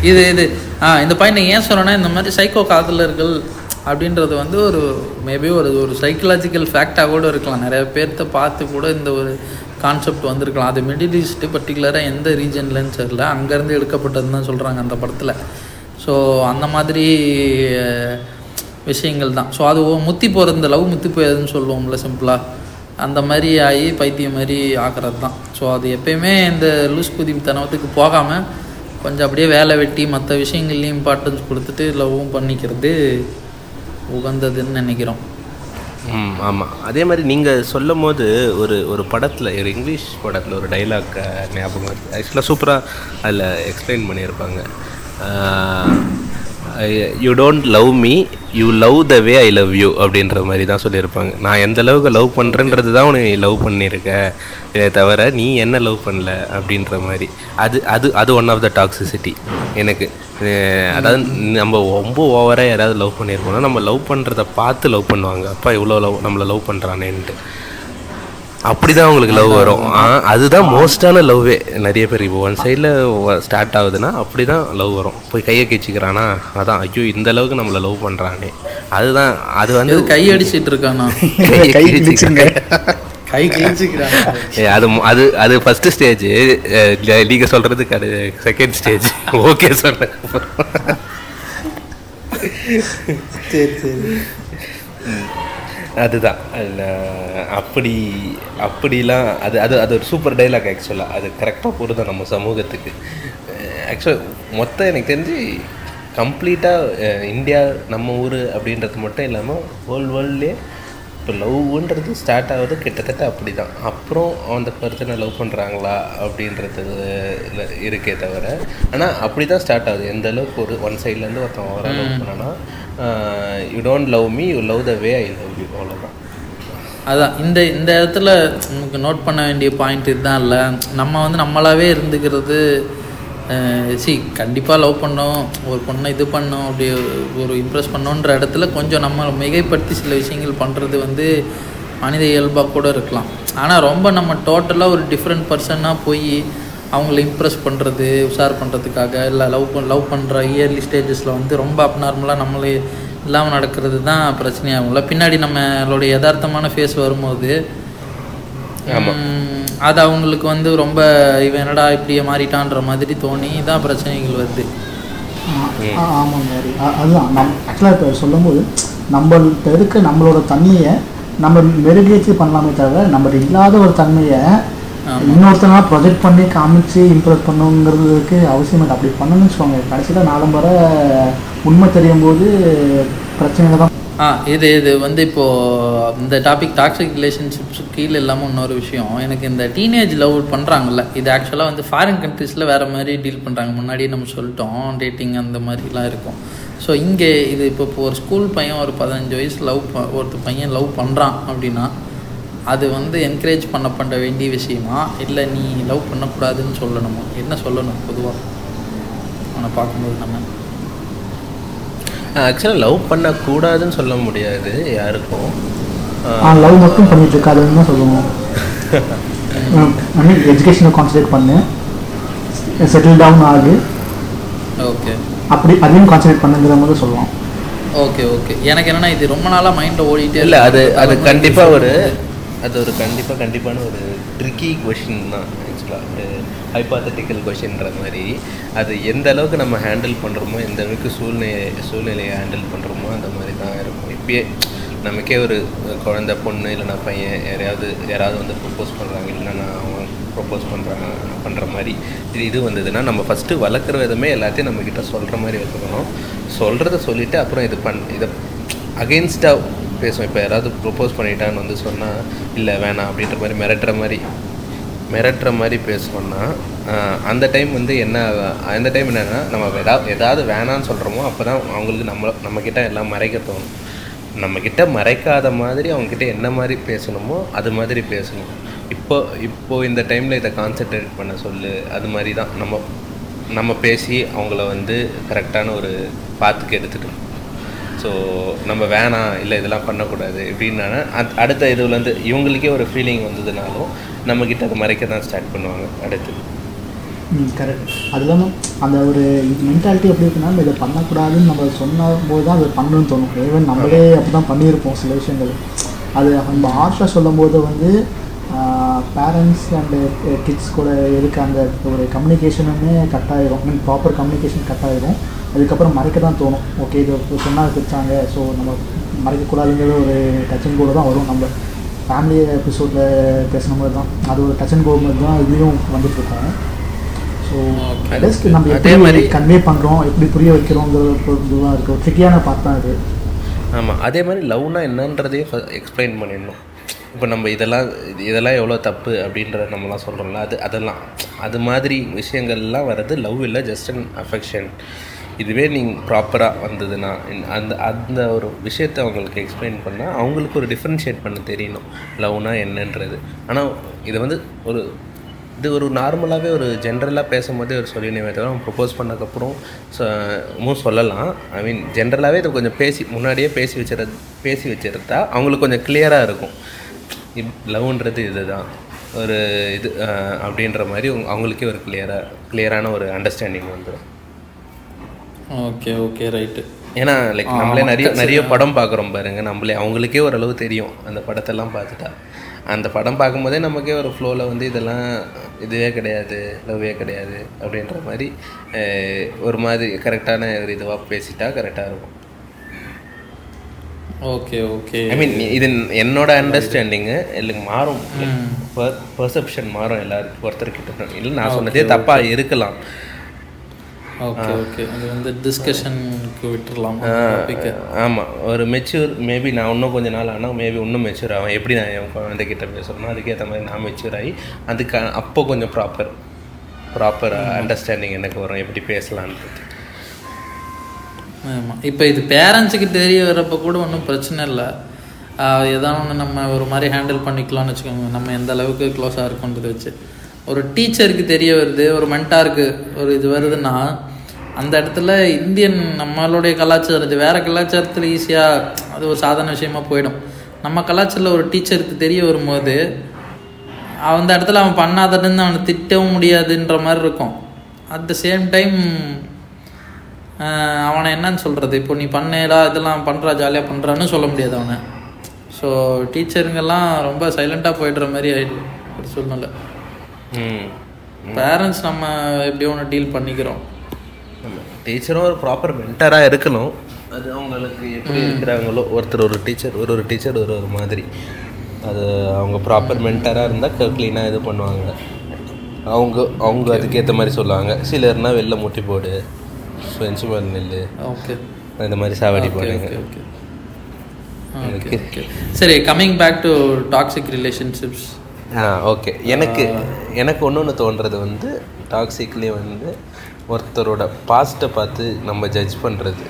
இது இது ஆ இந்த பையனை ஏன் சொல்கிறேன்னா இந்த மாதிரி சைக்கோ காதலர்கள் அப்படின்றது வந்து ஒரு மேபி ஒரு ஒரு சைக்கலாஜிக்கல் ஃபேக்டாக கூட இருக்கலாம். நிறைய பேர்த்த பார்த்து கூட இந்த ஒரு கான்செப்ட் வந்திருக்கலாம். அது மிடில் ஈஸ்ட்டு பர்டிகுலராக எந்த ரீஜன்லன்னு தெரியல. அங்கேருந்து எடுக்கப்பட்டதுன்னு தான் சொல்கிறாங்க அந்த படத்தில். ஸோ அந்த மாதிரி விஷயங்கள் தான். ஸோ அது முத்தி போகிறது இந்த லவ் முத்தி போயாதுன்னு சொல்லுவோம்ல சிம்பிளாக அந்த மாதிரி ஆகி பைத்தியம் மாதிரி ஆக்கிறது தான். ஸோ அது எப்பயுமே இந்த லூஸ் குதி தனத்துக்கு போகாமல் கொஞ்சம் அப்படியே வேலை வெட்டி மற்ற விஷயங்கள்லையும் இம்பார்ட்டன்ஸ் கொடுத்துட்டு லவ்வும் பண்ணிக்கிறது உகந்ததுன்னு நினைக்கிறோம். ஆமாம் அதே மாதிரி நீங்கள் சொல்லும் போது ஒரு ஒரு படத்தில் ஒரு இங்கிலீஷ் படத்தில் ஒரு டைலாக் ஞாபகம் வருது. ஆக்சுவலாக சூப்பராக அதில் எக்ஸ்பிளைன் பண்ணியிருப்பாங்க. You don't love me you love the way I love you அப்படின்ற மாதிரி தான் சொல்லியிருப்பாங்க. நான் எந்த அளவுக்கு லவ் பண்ணுறேன்றது தான் உனக்கு லவ் பண்ணியிருக்க. இதை தவிர நீ என்ன லவ் பண்ணல அப்படின்ற மாதிரி. அது அது அது ஒன் ஆஃப் த டாக்ஸிசிட்டி எனக்கு. அதாவது நம்ம ரொம்ப ஓவராக யாராவது லவ் பண்ணியிருக்கோம்னா நம்ம லவ் பண்ணுறத பார்த்து லவ் பண்ணுவாங்க. அப்பா இவ்வளோ லவ் நம்மளை லவ் பண்ணுறானேன்ட்டு அப்படிதான் உங்களுக்கு லவ் வரும். ஆ, அதுதான் மோஸ்டான லவ்வே நிறைய பேர் இப்போ ஒன் சைடில் ஸ்டார்ட் ஆகுதுன்னா அப்படிதான் லவ் வரும். போய் கையை கிச்சிக்கிறானா? அதான் ஐயோ இந்த அளவுக்கு நம்மளை லவ் பண்ணுறானே அதுதான் அது வந்து கை அடிச்சிட்டு இருக்கானா? கை. கை அது அது அது ஃபர்ஸ்ட் ஸ்டேஜ் நீங்க சொல்றது செகண்ட் ஸ்டேஜ் ஓகே சொன்னேன் சரி சரி. அதுதான். அதில் அப்படி அப்படிலாம் அது அது அது ஒரு சூப்பர் டைலாக் ஆக்சுவலாக அது கரெக்டாக பொருந்தும் நம்ம சமூகத்துக்கு. ஆக்சுவலாக மொத்தம் எனக்கு தெரிஞ்சு கம்ப்ளீட்டாக இந்தியா நம்ம ஊர் அப்படின்றது மட்டும் இல்லாமல் வேர்ல்டு வேர்ல்ட்லேயே இப்போ லவ்ன்றது ஸ்டார்ட் ஆகுது கிட்டத்தட்ட அப்படி தான் அப்புறம் அந்த பர்சனை லவ் பண்ணுறாங்களா அப்படின்றது இல்ல- இருக்கே தவிர. ஆனால் அப்படி தான் ஸ்டார்ட் ஆகுது. எந்த அளவுக்கு ஒரு ஒன் சைட்லேருந்து ஒருத்தன் ஓவராக லவ் பண்ணானா you don't love me you love the way I love you அவ்வளோதான் அதான். இந்த இந்த இடத்துல நமக்கு நோட் பண்ண வேண்டிய பாயிண்ட் இதுதான் இல்லை. நம்ம வந்து நம்மளாவே இருந்துக்கிறது சி கண்டிப்பாக லவ் பண்ணோம். ஒரு பொண்ணை இது பண்ணோம். அப்படி ஒரு இம்ப்ரெஸ் பண்ணோன்ற இடத்துல கொஞ்சம் நம்ம மிகைப்படுத்தி சில விஷயங்கள் பண்ணுறது வந்து மனித இயல்பாக கூட இருக்கலாம். ஆனால் ரொம்ப நம்ம டோட்டலாக ஒரு டிஃப்ரெண்ட் பர்சனாக போய் அவங்கள இம்ப்ரெஸ் பண்ணுறது உஷார் பண்ணுறதுக்காக இல்லை லவ் பண் லவ் பண்ணுற இயர்லி ஸ்டேஜஸில் வந்து ரொம்ப அப்நார்மலாக நம்மளே இல்லாமல் நடக்கிறது தான் பிரச்சனையாகும்ல. பின்னாடி நம்மளுடைய யதார்த்தமான ஃபேஸ் வரும்போது அது அவங்களுக்கு வந்து ரொம்ப இவன் என்னடா இப்படியே மாறிட்டான்ற மாதிரி தோணி தான் பிரச்சனைகள் வருது. ஆ, ஆமாங்க ஹரி. அ- அதுதான். நம் ஆக்சுவலாக இப்போ சொல்லும்போது நம்மள்ட்ட இருக்க நம்மளோட தன்மையை நம்ம மெருகேற்றி பண்ணலாமே தவிர நம்மகிட்ட இல்லாத ஒரு தன்மையை இன்னொருத்தனா ப்ரொஜெக்ட் பண்ணி காமிச்சு இம்ப்ரெஸ் பண்ணுங்கிறதுக்கு அவசியம் இல்லை. அப்படி பண்ணணும்னு வச்சுக்கோங்க. கடைசியில் நாளம் வர உண்மை தெரியும் போது பிரச்சனைகள் தான் ஆ இது இது வந்து இப்போது இந்த டாபிக் டாக்ஸிக் ரிலேஷன்ஷிப்ஸ் கீழே இல்லாமல் இன்னொரு விஷயம். எனக்கு இந்த டீனேஜ் லவ் பண்ணுறாங்கல்ல இது ஆக்சுவலாக வந்து ஃபாரின் கண்ட்ரீஸில் வேறு மாதிரி டீல் பண்ணுறாங்க முன்னாடியே நம்ம சொல்லிட்டோம் டேட்டிங் அந்த மாதிரிலாம் இருக்கும். ஸோ இங்கே இது இப்போ இப்போ ஒரு ஸ்கூல் பையன் ஒரு பதினஞ்சு வயசு லவ் ஒருத்த பையன் லவ் பண்ணுறான் அப்படின்னா அது வந்து என்கரேஜ் பண்ண பண்ண வேண்டிய விஷயமா? இல்லை நீ லவ் பண்ணக்கூடாதுன்னு சொல்லணுமா? என்ன சொல்லணும் பொதுவாக அவனை பார்க்கும்போது நம்ம. ஆக்சுவலாக லவ் பண்ணக்கூடாதுன்னு சொல்ல முடியாது யாருக்கும். லவ் மட்டும் பண்ணிட்டு இருக்காதுன்னு தான் சொல்லுவோம். ஐ மீன் எஜுகேஷனை கான்சன்ட்ரேட் பண்ணு. செட்டில் டவுன் ஆகு. ஓகே அப்படி அதையும் கான்சன்ட்ரேட் பண்ணுங்கிற மாதிரி சொல்லுவோம். ஓகே ஓகே எனக்கு என்னன்னா இது ரொம்ப நாளாக மைண்டில் ஓடிட்டே இல்லை அது. அது கண்டிப்பாக ஒரு. அது ஒரு கண்டிப்பாக கண்டிப்பான ஒரு ட்ரிக்கி கொஷின் தான் ஆக்சுவலாக ஹைப்பாத்தட்டிக்கல் கொஷின்ற மாதிரி அது எந்த அளவுக்கு நம்ம ஹேண்டில் பண்ணுறோமோ எந்த அளவுக்கு சூழ்நிலை சூழ்நிலையை ஹேண்டில் பண்ணுறோமோ அந்த மாதிரி தான் இருக்கும். இப்பயே நமக்கே ஒரு குழந்தை பொண்ணு இல்லைனா பையன் யாரையாவது யாராவது வந்து ப்ரொப்போஸ் பண்ணுறாங்க இல்லைன்னா நான் அவன் ப்ரொப்போஸ் பண்ணுறாங்க பண்ணுற மாதிரி இது இது வந்ததுன்னா நம்ம ஃபஸ்ட்டு வளர்க்குற விதமே எல்லாத்தையும் நம்மக்கிட்ட சொல்கிற மாதிரி வச்சுக்கணும். சொல்கிறத சொல்லிவிட்டு அப்புறம் இது பண் இதை அகெயின்ஸ்டாக பேசுவோம். இப்போ யாராவது ப்ரொப்போஸ் பண்ணிட்டான்னு வந்து சொன்னால் இல்லை வேணாம் அப்படின்ற மாதிரி மிரட்டுற மாதிரி மிரட்டுற மாதிரி பேசுவோம்னா அந்த டைம் வந்து என்ன அந்த டைம் என்னென்னா நம்ம எதா ஏதாவது வேணான்னு சொல்கிறோமோ அப்போ தான் அவங்களுக்கு நம்ம நம்மக்கிட்ட எல்லாம் மறைக்க தோணும். நம்மக்கிட்ட மறைக்காத மாதிரி அவங்கக்கிட்ட என்ன மாதிரி பேசணுமோ அது மாதிரி பேசணும். இப்போ இப்போ இந்த டைமில் இதை கான்சென்ட்ரேட் பண்ண சொல்லு அது மாதிரி தான். நம்ம நம்ம பேசி அவங்கள வந்து கரெக்டான ஒரு பாத்துக்கு எடுத்துக்கணும். ஸோ நம்ம வேணாம் இல்லை இதெல்லாம் பண்ணக்கூடாது இப்படின்னா அடுத்த இதுலேருந்து இவங்களுக்கே ஒரு ஃபீலிங் வந்ததுனாலும் நம்மக்கிட்ட அதை மறைக்க தான் ஸ்டார்ட் பண்ணுவாங்க அடுத்து கரெக்ட் அது இல்லாமல் அந்த ஒரு மென்டாலிட்டி எப்படி இருக்குன்னா நம்ம இதை பண்ணக்கூடாதுன்னு நம்ம சொன்ன போது தான் அதை பண்ணணும்னு தோணும். ஈவன் நம்மளே அப்படி தான் பண்ணியிருப்போம் சில விஷயங்கள். அது நம்ம ஆர்ஷாக சொல்லும் போது வந்து பேரண்ட்ஸ் அண்டு கிட்ஸ் கூட இருக்க அந்த ஒரு கம்யூனிகேஷனுமே கட் ஆயிரும். மீன் ப்ராப்பர் கம்யூனிகேஷன் கட் ஆயிரும். அதுக்கப்புறம் மறைக்க தான் தோணும். ஓகே இது சொன்னால் பிடிச்சாங்க ஸோ நம்ம மறைக்கக்கூடாதுங்கிற ஒரு டச்சிங் கூட தான் வரும். நம்ம ஃபேமிலி எபிசோடில் பேசின மாதிரி தான். அது ஒரு டச் அண்ட் கோ மாதிரி தான் இதுலேயும் வந்துட்டு இருக்கோம் ஸோ ஜஸ்ட் நம்ம அதே மாதிரி- கன்வே பண்ணுறோம் எப்படி புரிய வைக்கிறோங்கிறது இதுதான் இருக்குது ட்ரிக்கியான பார்ட் தான் இது. ஆமாம் அதே மாதிரி லவ்னா என்னன்றதையே எக்ஸ்பிளைன் பண்ணிடணும். இப்போ நம்ம இதெல்லாம் இது- இதெல்லாம் எவ்வளோ தப்பு அப்படின்றத நம்மலாம் சொல்கிறோம்ல அது அதெல்லாம். அது மாதிரி விஷயங்கள்லாம் வர்றது லவ் இல்லை ஜஸ்ட் அன் அஃபெக்ஷன் இதுவே நீங்கள் ப்ராப்பராக வந்ததுன்னா அந்த அந்த ஒரு விஷயத்தை அவங்களுக்கு எக்ஸ்பிளைன் பண்ணால் அவங்களுக்கு ஒரு டிஃப்ரென்ஷியேட் பண்ண தெரியணும். லவ்னா என்னன்றது. ஆனால் இது வந்து ஒரு இது ஒரு நார்மலாகவே ஒரு ஜென்ரலாக பேசும்போதே ஒரு சொல்லினே தவிர அவன் ப்ரொப்போஸ் பண்ணக்கப்புறம் சொல்லலாம். ஐ மீன் ஜென்ரலாகவே இதை கொஞ்சம் பேசி முன்னாடியே பேசி வச்சுறது பேசி வச்சிருந்தா அவங்களுக்கு கொஞ்சம் கிளியராக இருக்கும். லவ்ன்றது இதுதான். ஒரு இது அப்படின்ற மாதிரி அவங்களுக்கே ஒரு கிளியராக கிளியரான ஒரு அண்டர்ஸ்டாண்டிங் வந்துடும் ஓகே ஓகே ரைட்டு. ஏன்னா லைக் நம்மளே நிறைய நிறைய படம் பார்க்குறோம் பாருங்க. நம்மளே அவங்களுக்கே ஓரளவு தெரியும் அந்த படத்தெல்லாம் பார்த்துட்டா. அந்த படம் பார்க்கும்போதே நமக்கே ஒரு ஃப்ளோவில் வந்து இதெல்லாம் இதுவே கிடையாது லவ்வே கிடையாது அப்படின்ற மாதிரி ஒரு மாதிரி கரெக்டான ஒரு இதுவாக பேசிட்டா கரெக்டாக இருக்கும். Okay okay. ஐ மீன் இது என்னோட அண்டர்ஸ்டாண்டிங்கு எனக்கு மாறும். பர்செப்ஷன் மாறும் எல்லாருக்கும் ஒருத்தர்கிட்ட. இல்லை நான் சொன்னதே தப்பாக இருக்கலாம். ஓகே ஓகே அது வந்து டிஸ்கஷனுக்கு விட்டுறலாம் டாபிக்கை ஆமாம் ஒரு மெச்சூர் மேபி நான் இன்னும் கொஞ்ச நாள் ஆனால் மேபி இன்னும் மெச்சூர் ஆகும் எப்படி நான் என் குழந்தைகிட்ட பேசுகிறேனோ அதுக்கேற்ற மாதிரி நான் மெச்சூர் ஆகி அதுக்கு அப்போ கொஞ்சம் ப்ராப்பர் ப்ராப்பர் அண்டர்ஸ்டாண்டிங் எனக்கு வரும். எப்படி பேசலான்றது. ஆமாம் இப்போ இது பேரண்ட்ஸுக்கு தெரிய வரப்போ கூட ஒன்றும் பிரச்சனை இல்லை. ஏதாவது ஒன்று நம்ம ஒரு மாதிரி ஹேண்டில் பண்ணிக்கலாம்னு வச்சுக்கோங்க. நம்ம எந்த அளவுக்கு க்ளோஸாக இருக்கோன்றது வச்சு. ஒரு டீச்சருக்கு தெரிய வருது ஒரு மென்டாருக்கு ஒரு இது வருதுன்னா அந்த இடத்துல இந்தியன் நம்மளுடைய கலாச்சாரம் இது வேறு கலாச்சாரத்தில் ஈஸியாக அது ஒரு சாதாரண விஷயமா போயிடும். நம்ம கலாச்சாரத்தில் ஒரு டீச்சருக்கு தெரிய வரும்போது அந்த இடத்துல அவன் பண்ணாததுன்னு அவனை திட்டவும் முடியாதுன்ற மாதிரி இருக்கும். அட் த சேம் டைம் அவனை என்னன்னு சொல்கிறது இப்போ நீ பண்ணேடா இதெல்லாம் பண்ணுறா ஜாலியாக பண்ணுறான்னு சொல்ல முடியாது அவனை. ஸோ டீச்சருங்கெல்லாம் ரொம்ப சைலண்ட்டாக போயிடுற மாதிரி ஆயிடுது ஒரு சூழ்நிலை. பேரண்ட்ஸ் நம்ம எப்படியோ ஒன்று டீல் பண்ணிக்கிறோம்? டீச்சரும் ஒரு ப்ராப்பர் மென்டராக இருக்கணும். அது அவங்களுக்கு எப்படி இருக்கிறாங்களோ ஒருத்தர் ஒரு டீச்சர் ஒரு ஒரு டீச்சர் ஒரு ஒரு மாதிரி. அது அவங்க ப்ராப்பர் மென்டராக இருந்தால் க்ளீனாக இது பண்ணுவாங்க. அவங்க அவங்க அதுக்கேற்ற மாதிரி சொல்லுவாங்க. சிலர்னா வெளில முட்டி போடு ஃப்ரெண்ட்ஸு மேலே நெல் ஓகே இந்த மாதிரி சாவடி போடுங்க. ஓகே சரி coming back to toxic relationships okay எனக்கு எனக்கு ஒன்று ஒன்று தோன்றது வந்து டாக்ஸிக்லேயே வந்து ஒருத்தரோட பாஸ்ட்டை பார்த்து நம்ம ஜட்ஜ் பண்ணுறது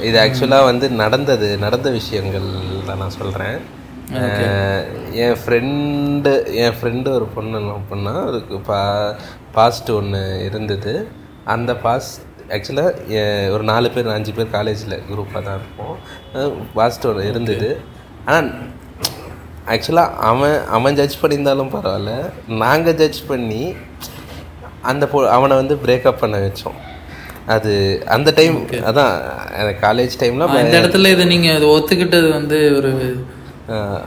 இது ஆக்சுவலாக வந்து நடந்தது நடந்த விஷயங்கள் தான் நான் சொல்கிறேன் என் ஃப்ரெண்டு என் ஃப்ரெண்டு ஒரு பொண்ணு லவ் பண்ணா அதுக்கு பா பாஸ்ட் ஒன்று இருந்தது. அந்த பாஸ்ட் ஆக்சுவலாக ஒரு நாலு பேர் அஞ்சு பேர் காலேஜில் குரூப்பாக தான் இருப்போம். பாஸ்ட் ஒன்று இருந்தது. ஆனால் ஆக்சுவலாக அவன் அவன் ஜட்ஜ் பண்ணியிருந்தாலும் பரவாயில்ல. நாங்கள் ஜட்ஜ் பண்ணி அந்த பொ அவனை வந்து பிரேக்கப் பண்ண வச்சோம். அது அந்த டைம் அதான் காலேஜ் டைமில் இந்த இடத்துல இதை நீங்கள் இது ஒத்துக்கிட்டது வந்து ஒரு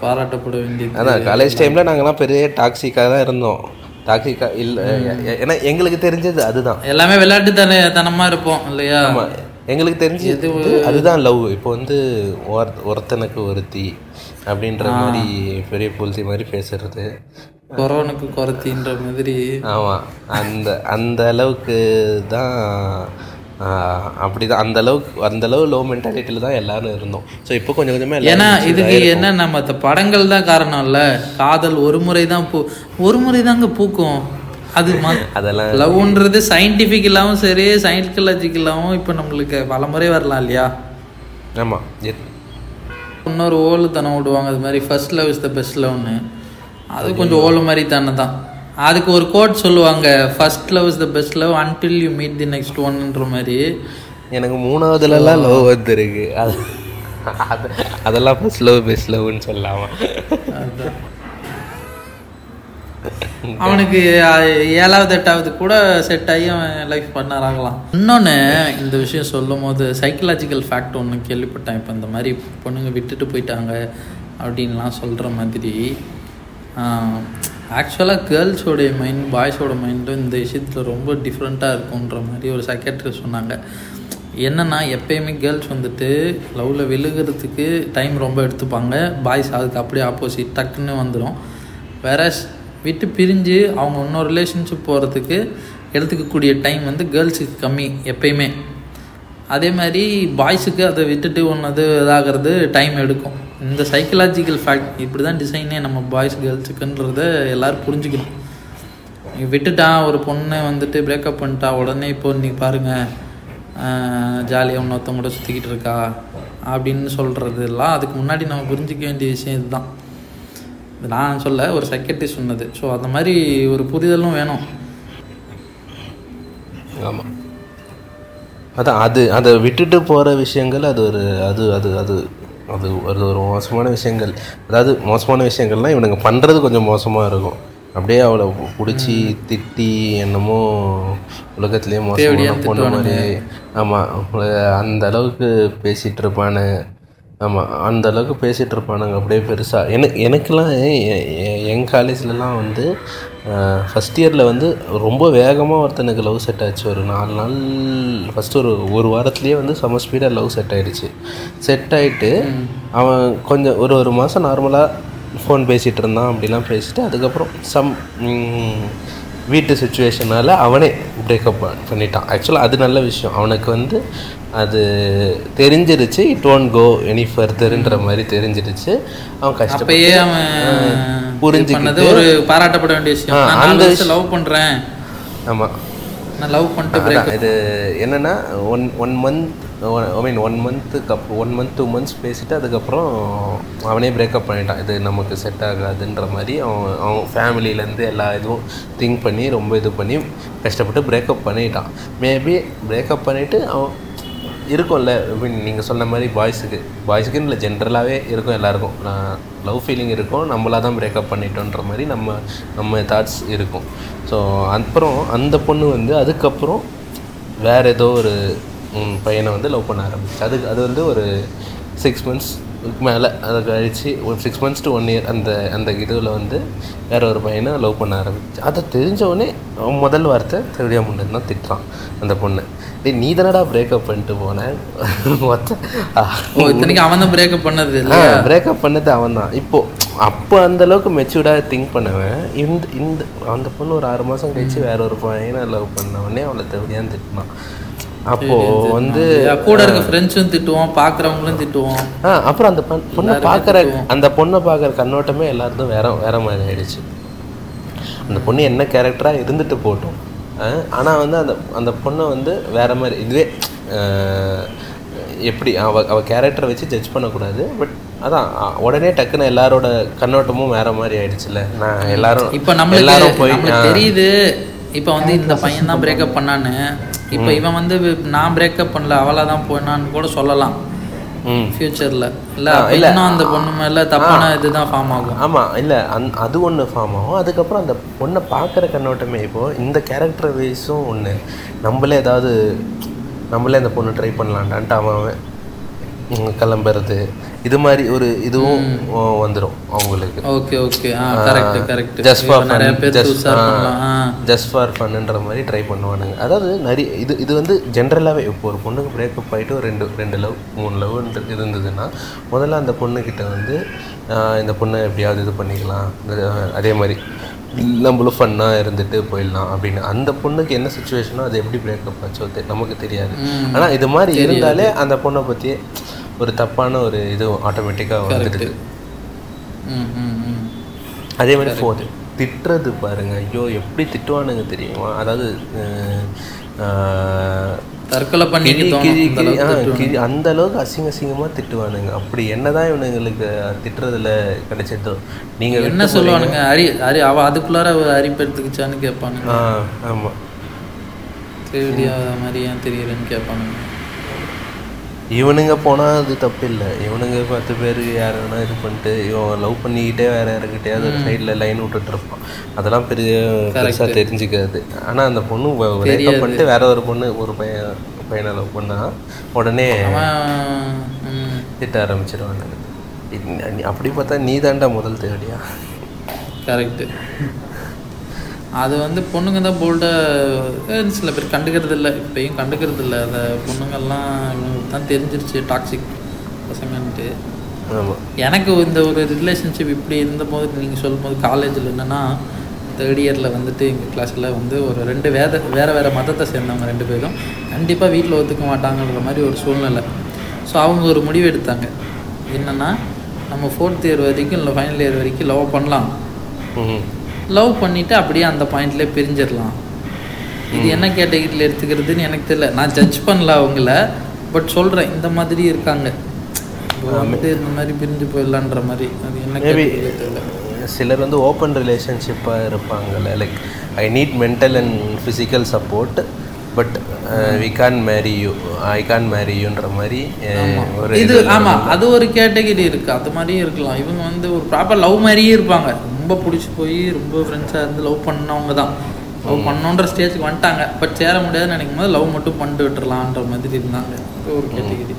பாராட்டப்பட வேண்டியது. அதான் காலேஜ் டைமில் நாங்கள்லாம் பெரிய டாக்ஸிக்காக தான் இருந்தோம். டாக்ஸிக்கா இல்லை ஏன்னா எங்களுக்கு தெரிஞ்சது அதுதான். எல்லாமே விளையாட்டு தன தனமாக இருப்போம் இல்லையா? ஆமாம் எங்களுக்கு தெரிஞ்சது அதுதான் லவ் இப்போ வந்து ஒர் ஒருத்தனுக்கு ஒருத்தி அப்படின்ற மாதிரி பெரிய புல்தி மாதிரி பேசுறது. கொரோனுக்கு குறைத்தின்ற மாதிரி. ஆமாம் அந்த அந்த அளவுக்கு தான் அப்படிதான். அந்த அளவுக்கு அந்த அளவு லோ மென்டாலிட்டியில் தான் எல்லாரும் இருந்தோம். ஸோ இப்போ கொஞ்சம் கொஞ்சமாக ஏன்னா இதுக்கு என்ன நம்ம படங்கள் தான் காரணம் இல்லை. காதல் ஒரு முறை தான் பூ ஒரு முறை தாங்க பூக்கும். அது அதெல்லாம் லவ்ன்றது சயின்டிஃபிக்கலாகவும் சரி சயின்டிக்கலாஜிக்கலாகவும் இப்போ நம்மளுக்கு பல முறை வரலாம் இல்லையா? ஆமாம் இன்னொரு ஓலு தனம் விடுவாங்க அது மாதிரி first love is the best லவ்னு அது கொஞ்சம் ஓலு மாதிரி தானே தான். அதுக்கு ஒரு கோட் சொல்லுவாங்க first love is the best love until you meet the next ஒன்ன்ற மாதிரி. எனக்கு மூணாவதுலலாம் லவ் வந்துருக்கு. அது அது அதெல்லாம் ஃபர்ஸ்ட் லவ் பெஸ்ட் லவ்னு சொல்லலாமா அவனுக்கு ஏழாவது எட்டாவது கூட செட் ஆகி அவன் லைஃப் பண்ணாராகலாம் இன்னொன்று இந்த விஷயம் சொல்லும் போது சைக்கலாஜிக்கல் ஃபேக்ட் ஒன்று கேள்விப்பட்டேன். இப்போ இந்த மாதிரி பொண்ணுங்க விட்டுட்டு போயிட்டாங்க அப்படின்லாம் சொல்கிற மாதிரி ஆக்சுவலாக கேர்ள்ஸோடைய மைண்ட் பாய்ஸோட மைண்டும் இந்த விஷயத்தில் ரொம்ப டிஃப்ரெண்ட்டாக இருக்குன்ற மாதிரி ஒரு சைக்கட்ரி சொன்னாங்க. என்னென்னா எப்பயுமே கேர்ள்ஸ் வந்துட்டு லவ்வில் விழுகிறதுக்கு டைம் ரொம்ப எடுத்துப்பாங்க. பாய்ஸ் அதுக்கு அப்படியே ஆப்போசிட் டக்குன்னு வந்துடும் வேற விட்டு பிரிஞ்சு அவங்க இன்னொரு ரிலேஷன்ஷிப் போகிறதுக்கு எடுத்துக்கக்கூடிய டைம் வந்து கேர்ள்ஸுக்கு கம்மி எப்பயுமே. அதே மாதிரி பாய்ஸுக்கு அதை விட்டுட்டு ஒன்று இதாகிறது டைம் எடுக்கும். இந்த சைக்கலாஜிக்கல் ஃபேக்ட் இப்படி தான் டிசைனே நம்ம பாய்ஸ் கேர்ள்ஸுக்குன்றத எல்லோரும் புரிஞ்சுக்கணும். விட்டுட்டான் ஒரு பொண்ணை வந்துட்டு பிரேக்கப் பண்ணிட்டா உடனே இப்போ இன்றைக்கி பாருங்கள் ஜாலியாக இன்னொருத்தவங்க கூட சுற்றிக்கிட்டு இருக்கா அப்படின்னு சொல்கிறதெல்லாம் அதுக்கு முன்னாடி நம்ம புரிஞ்சிக்க வேண்டிய விஷயம் இதுதான். இது நான் சொல்ல ஒரு செக்ரட்டரி சொன்னது. ஸோ அந்த மாதிரி ஒரு புரிதலும் வேணும். ஆமாம் அதான் அது அதை விட்டுட்டு போகிற விஷயங்கள் அது ஒரு அது அது அது அது அது ஒரு மோசமான விஷயங்கள். அதாவது மோசமான விஷயங்கள்லாம் இவனுங்க பண்ணுறது கொஞ்சம் மோசமாக இருக்கும். அப்படியே அவளை பிடிச்சி திட்டி என்னமோ உலகத்துலேயே மோசமான பொண்ணு மாதிரி. ஆமாம் அந்த அளவுக்கு பேசிகிட்டு இருப்பானு. ஆமாம் அந்த அளவுக்கு பேசிகிட்டு இருப்பானுங்க. அப்படியே பெருசாக எனக்கு எனக்கெல்லாம் எ- என் காலேஜ்லலாம் வந்து ஃபஸ்ட் இயரில் வந்து ரொம்ப வேகமாக ஒருத்தனுக்கு லவ் செட் ஆச்சு. ஒரு நாலு நாள் ஃபஸ்ட்டு ஒரு ஒரு வாரத்துலேயே வந்து செம ஸ்பீடாக லவ் செட் ஆகிடுச்சு செட் ஆகிட்டு அவன் கொஞ்சம் ஒரு ஒரு மாதம் நார்மலாக ஃபோன் பேசிகிட்டு இருந்தான். அப்படிலாம் பேசிட்டு அதுக்கப்புறம் சம் வீட்டு சுச்சுவேஷனால் அவனே பிரேக்கப் பண்ணிட்டான். ஆக்சுவலாக அது நல்ல விஷயம். அவனுக்கு வந்து அது தெரிஞ்சிருச்சு. இட் ஒன்ட் கோ எனி ஃபர்தர்ன்ற மாதிரி தெரிஞ்சிருச்சு. அவன் கஷ்டப்பட்டு அவன் புரிஞ்சுக்கிட்டு- ஒரு பாராட்டப்பட வேண்டிய விஷயம். அந்த வருஷம் லவ் பண்றேன். ஆமாம் நான் லவ் பண்ணிட்டு இது என்னன்னா one one month I mean one மந்த்துக்கு அப்புறம் ஒன் மந்த் டூ மந்த்ஸ் பேசிட்டு அதுக்கப்புறம் அவனே பிரேக்கப் பண்ணிட்டான். இது நமக்கு செட் ஆகாதுன்ற மாதிரி அவன் அவன் ஃபேமிலியிலேருந்து எல்லா இதுவும் திங்க் பண்ணி ரொம்ப இது பண்ணி கஷ்டப்பட்டு பிரேக்கப் பண்ணிட்டான். மேபி பிரேக்கப் பண்ணிவிட்டு அவன் இருக்கும்ல நீங்கள் சொன்ன மாதிரி பாய்ஸுக்கு பாய்ஸுக்குன்னு இல்லை ஜென்ரலாகவே இருக்கும் எல்லாருக்கும். லவ் ஃபீலிங் இருக்கும் நம்மளாக தான் பிரேக்கப் பண்ணிட்டோன்ற மாதிரி நம்ம நம்ம தாட்ஸ் இருக்கும். ஸோ அப்புறம் அந்த பொண்ணு வந்து அதுக்கப்புறம் வேறு ஏதோ ஒரு பையனை வந்து லவ் பண்ண ஆரம்பிச்சு. அது அது வந்து ஒரு சிக்ஸ் மந்த்ஸ் மேலே அதை கழிச்சு ஒரு six months to one year அந்த அந்த இதுவில் வந்து வேற ஒரு பையனை லவ் பண்ண ஆரம்பிச்சு. அதை தெரிஞ்ச உடனே அவன் முதல் வார்த்தை திருடியா முன்னு தான் திட்டுறான் அந்த பொண்ணு. டேய் நீ தானடா பிரேக்கப் பண்ணிட்டு போனேன் இத்தனைக்கு அவன் தான் பிரேக்கப் பண்ணது இல்ல பிரேக்கப் பண்ணது அவன் தான். இப்போ அப்போ அந்த அளவுக்கு மெச்சூர்டாக திங்க் பண்ணவன். இந்த இந்த அந்த பொண்ணு ஒரு ஆறு மாதம் கழிச்சு வேற ஒரு பையனை லவ் பண்ணவனே அவளை தேவையான்னு திட்டினான். அப்போ வந்து கூட இருக்க ஃப்ரெண்ட்ஸும் திட்டுவோம் பாக்குறவங்களும் திட்டுவோம். ஆ அப்புறம் அந்த பொண்- பொண்ணை பார்க்குற அந்த பொண்ணை பார்க்குற கண்ணோட்டமே எல்லாருக்கும் வேற வேற மாதிரி ஆயிடுச்சு. அந்த பொண்ணு என்ன கேரக்டராக இருந்துட்டு போகட்டும். ஆனால் வந்து அந்த அந்த பொண்ணை வந்து வேற மாதிரி இதுவே எப்படி அவ அவ கேரக்டரை வச்சு ஜட்ஜ் பண்ணக்கூடாது பட் அதான் உடனே டக்குன்னு எல்லாரோட கண்ணோட்டமும் வேற மாதிரி ஆயிடுச்சுல நான் எல்லாரும் இப்ப நம்மளுக்கு எல்லாரும் போய் தெரியுது இப்ப வந்து இந்த பையன் தான் பிரேக்கப் பண்ணான்னு. இப்ப இவன் வந்து நான் பிரேக்கப் பண்ணல அவளா தான் போனான்னு கூட சொல்லலாம். ஃபியூச்சர்ல இல்ல இன்னும் அந்த பொண்ணு மேல தப்பான இதுதான் ஃபார்ம் ஆகும். ஆமாம் இல்லை அந் அது ஒன்று ஃபார்ம் ஆகும். அதுக்கப்புறம் அந்த பொண்ணை பார்க்குற கண்ணோட்டமே இப்போது இந்த கேரக்டர் வைஸும் ஒன்று நம்மளே ஏதாவது நம்மளே அந்த பொண்ணு ட்ரை பண்ணலான்டான்ட்டு அவன் கிளம்புறது. இது மாதிரி ஒரு இதுவும் வந்துடும் அவங்களுக்கு. Okay okay correct correct just for fun just. Just for ஃபன்ன்ற மாதிரி ட்ரை பண்ணுவானுங்க. அதாவது நிறைய இது இது வந்து ஜென்ரலாகவே இப்போ ஒரு பொண்ணுக்கு பிரேக்கப் ஆகிட்டு ஒரு ரெண்டு ரெண்டு லவ் மூணு லவ் இருந்ததுன்னா முதல்ல அந்த பொண்ணுக்கிட்ட வந்து இந்த பொண்ணை எப்படியாவது இது பண்ணிக்கலாம். அதே மாதிரி நம்மளும் ஃபன்னாக இருந்துட்டு போயிடலாம் அப்படின்னு. அந்த பொண்ணுக்கு என்ன சுச்சுவேஷனோ அது எப்படி பிரேக்கப் ஆச்சோ நமக்கு தெரியாது. ஆனால் இது மாதிரி இருந்தாலே அந்த பொண்ணை பற்றி ஒரு தப்பான ஒரு இது ஆட்டோமேட்டிக்காக வந்துடுது. அதே மாதிரி ஃபோன் திட்டுறது பாருங்க. ஐயோ எப்படி திட்டுவானுங்க தெரியுமா? அதாவது தற்கொலை கிழி- கிழி- அந்த அளவுக்கு அசிங்க அசிங்கமாக திட்டுவானுங்க. அப்படி என்னதான் இவனுங்களுக்கு திட்டுறதுல கிடைச்சதோ. நீங்க என்ன சொல்லுவானுங்க? அரி அரி அவ அதுக்குள்ளார அவ அரிப்பு எடுத்துக்கிச்சான்னு கேட்பானுங்க. ஆ ஆமாம் தேடியா மாதிரி ஏன் தெரியலன்னு கேட்பானுங்க. இவனுங்க போனால் அது தப்பு இல்லை இவனுங்க பத்து பேர் யார் வேணா இது பண்ணிட்டு இவன் லவ் பண்ணிக்கிட்டே வேற யாருக்கிட்டையாவது ஒரு சைடில் லைன் விட்டுட்டு இருப்பான். அதெல்லாம் பெரிய பெருசாக தெரிஞ்சுக்காது. ஆனால் அந்த பொண்ணு பிரேக்கப் பண்ணிட்டு வேற ஒரு பொண்ணு ஒரு பையன் பையனை லவ் பண்ணா உடனே திட்ட நீ- அப்படி பார்த்தா நீ தாண்டா முதல் தேடியா கரெக்டு அது வந்து பொண்ணுங்க தான் போல்டாக சில பேர் கண்டுக்கிறது இல்லை இப்பயும் கண்டுக்கிறது இல்லை அந்த பொண்ணுங்கள்லாம் இவங்களுக்கு தான் தெரிஞ்சிருச்சு டாக்ஸிக் பசங்கன்ட்டு. எனக்கு இந்த ஒரு ரிலேஷன்ஷிப் இப்படி இருந்தபோது நீங்கள் சொல்லும்போது காலேஜில் என்னென்னா தேர்ட் இயரில் வந்துட்டு எங்கள் கிளாஸில் வந்து ஒரு ரெண்டு வேத வேறு வேறு மதத்தை சேர்ந்தவங்க ரெண்டு பேரும் கண்டிப்பாக வீட்டில் ஒத்துக்க மாட்டாங்கன்ற மாதிரி ஒரு சூழ்நிலை. ஸோ அவங்க ஒரு முடிவு எடுத்தாங்க. என்னென்னா நம்ம ஃபோர்த் இயர் வரைக்கும் இல்லை ஃபைனல் இயர் வரைக்கும் லவ் பண்ணலாம். லவ் பண்ணிவிட்டு அப்படியே அந்த பாயிண்ட்லேயே பிரிஞ்சிடலாம். இது என்ன கேட்டகரியில் எடுத்துக்கிறதுன்னு எனக்கு தெரியல. நான் ஜட்ஜ் பண்ணல அவங்கள பட் சொல்கிறேன் இந்த மாதிரி இருக்காங்க. வந்துட்டு இந்த மாதிரி பிரிஞ்சு போயிடலான்ற மாதிரி. அது என்ன தெரியல. சிலர் வந்து ஓப்பன் ரிலேஷன்ஷிப்பாக இருப்பாங்கல்ல. Like I need mental and physical support but we can marry you I can marry யூன்ற மாதிரி ஒரு இது ஆமா அது ஒரு கேட்டகரி இருக்கு. அது மாதிரியும் இருக்கலாம். இவங்க வந்து ஒரு ப்ராப்பர் லவ் மாதிரியே இருப்பாங்க. ரொம்ப பிடிச்சி போய் ரொம்ப ஃப்ரெண்ட்ஸாக இருந்து லவ் பண்ணவங்க தான். லவ் பண்ணோன்ற ஸ்டேஜுக்கு வந்துட்டாங்க. பட் சேர முடியாதுன்னு நினைக்கும் போது லவ் மட்டும் பண்ணிட்டு விட்டுறலான்ற மாதிரி இருந்தாங்க. ஒரு கேட்டகரி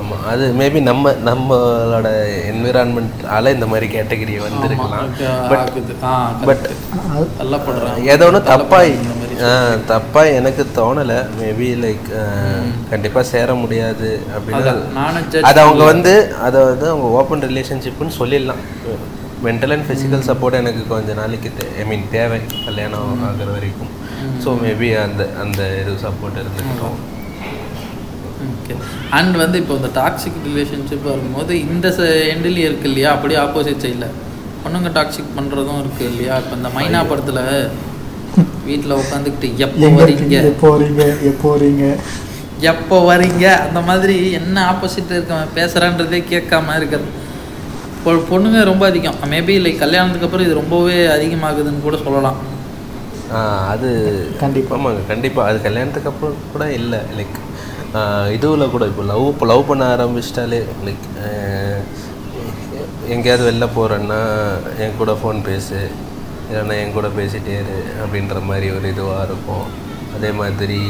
ஆமாம் அது மேபி நம்ம நம்மளோட என்விரான்மெண்ட்டால இந்த மாதிரி கேட்டகரி வந்திருக்கலாம். பட் பட் தள்ளப்படுறாங்க ஏதோ ஒன்று தப்பாய் தப்பா எனக்கு தோணலை. மேபி லைக் கண்டிப்பாக சேர முடியாது அப்படின்னு. அது அவங்க வந்து அதை வந்து அவங்க ஓப்பன் ரிலேஷன்ஷிப்னு சொல்லிடலாம். மென்டல் அண்ட் ஃபிசிக்கல் சப்போர்ட் எனக்கு கொஞ்ச நாளைக்கு ஐ மீன் தேவை. கல்யாணம் ஆகுற வரைக்கும். ஸோ மேபி அந்த அந்த இது சப்போர்ட் இருந்துக்கிட்டோம் ஓகே அண்ட் வந்து இப்போ இந்த டாக்ஸிக் ரிலேஷன்ஷிப் வரும்போது இந்த எண்ட்லேயும் இருக்கு இல்லையா? அப்படியே ஆப்போசிட் சைடில் பொண்ணுங்க டாக்ஸிக் பண்ணுறதும் இருக்கு இல்லையா? இப்போ இந்த மைனா படத்தில் வீட்டில் உட்காந்துக்கிட்டு எப்போ வரீங்க? எப்போ வரீங்க? எப்போ வரீங்க? எப்போ வரீங்க? அந்த மாதிரி என்ன ஆப்போசிட் இருக்கவன் பேசுகிறான்றதே கேட்காம இருக்கிறது. இப்போ பொண்ணுங்க ரொம்ப அதிகம். மேபி லைக் கல்யாணத்துக்கு அப்புறம் இது ரொம்பவே அதிகமாகுதுன்னு கூட சொல்லலாம். அது கண்டிப்பா. ஆமாங்க கண்டிப்பாக அது கல்யாணத்துக்கு அப்புறம் கூட இல்லை. லைக் இதுவில் கூட இப்போ லவ் இப்போ லவ் பண்ண ஆரம்பிச்சிட்டாலே லைக் எங்கேயாவது வெளில போகிறேன்னா என் கூட ஃபோன் பேசு. இல்லைன்னா என் கூட பேசிட்டே இரு அப்படின்ற மாதிரி ஒரு இதுவாக இருக்கும். அதே மாதிரி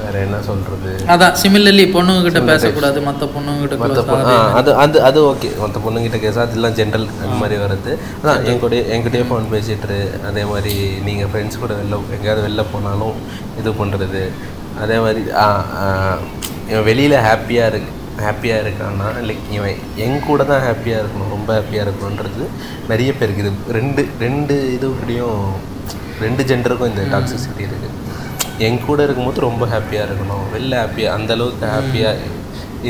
வேற என்ன சொல்கிறது அதான் சிமிலர்லி பொண்ணுங்க கிட்ட பேசக்கூடாது மற்ற பொண்ணுங்க கிட்ட மற்ற பொண்ணு அது அது அது ஓகே மற்ற பொண்ணுங்கிட்ட கேஸ் அதெல்லாம் ஜென்ரல் அந்த மாதிரி வருது அதான் என் கூட என்கிட்டயே ஃபோன் பேசிட்டு. அதே மாதிரி நீங்கள் ஃப்ரெண்ட்ஸ் கூட வெளில எங்கேயாவது வெளில போனாலும் இது பண்ணுறது அதே மாதிரி வெளியில் ஹாப்பியாக இருக்கு. ஹாப்பியாக இருக்கான்னா லைக் இவன் என் கூட தான் ஹாப்பியாக இருக்கணும் ரொம்ப ஹாப்பியாக இருக்கணுன்றது நிறைய பேருக்கு. இது ரெண்டு ரெண்டு இது இப்படியும் ரெண்டு ஜெண்டருக்கும் இந்த டாக்ஸிசிட்டி இருக்குது என் கூட இருக்கும்போது ரொம்ப ஹாப்பியாக இருக்கணும். வெளில ஹாப்பியாக அந்த அளவுக்கு ஹாப்பியாக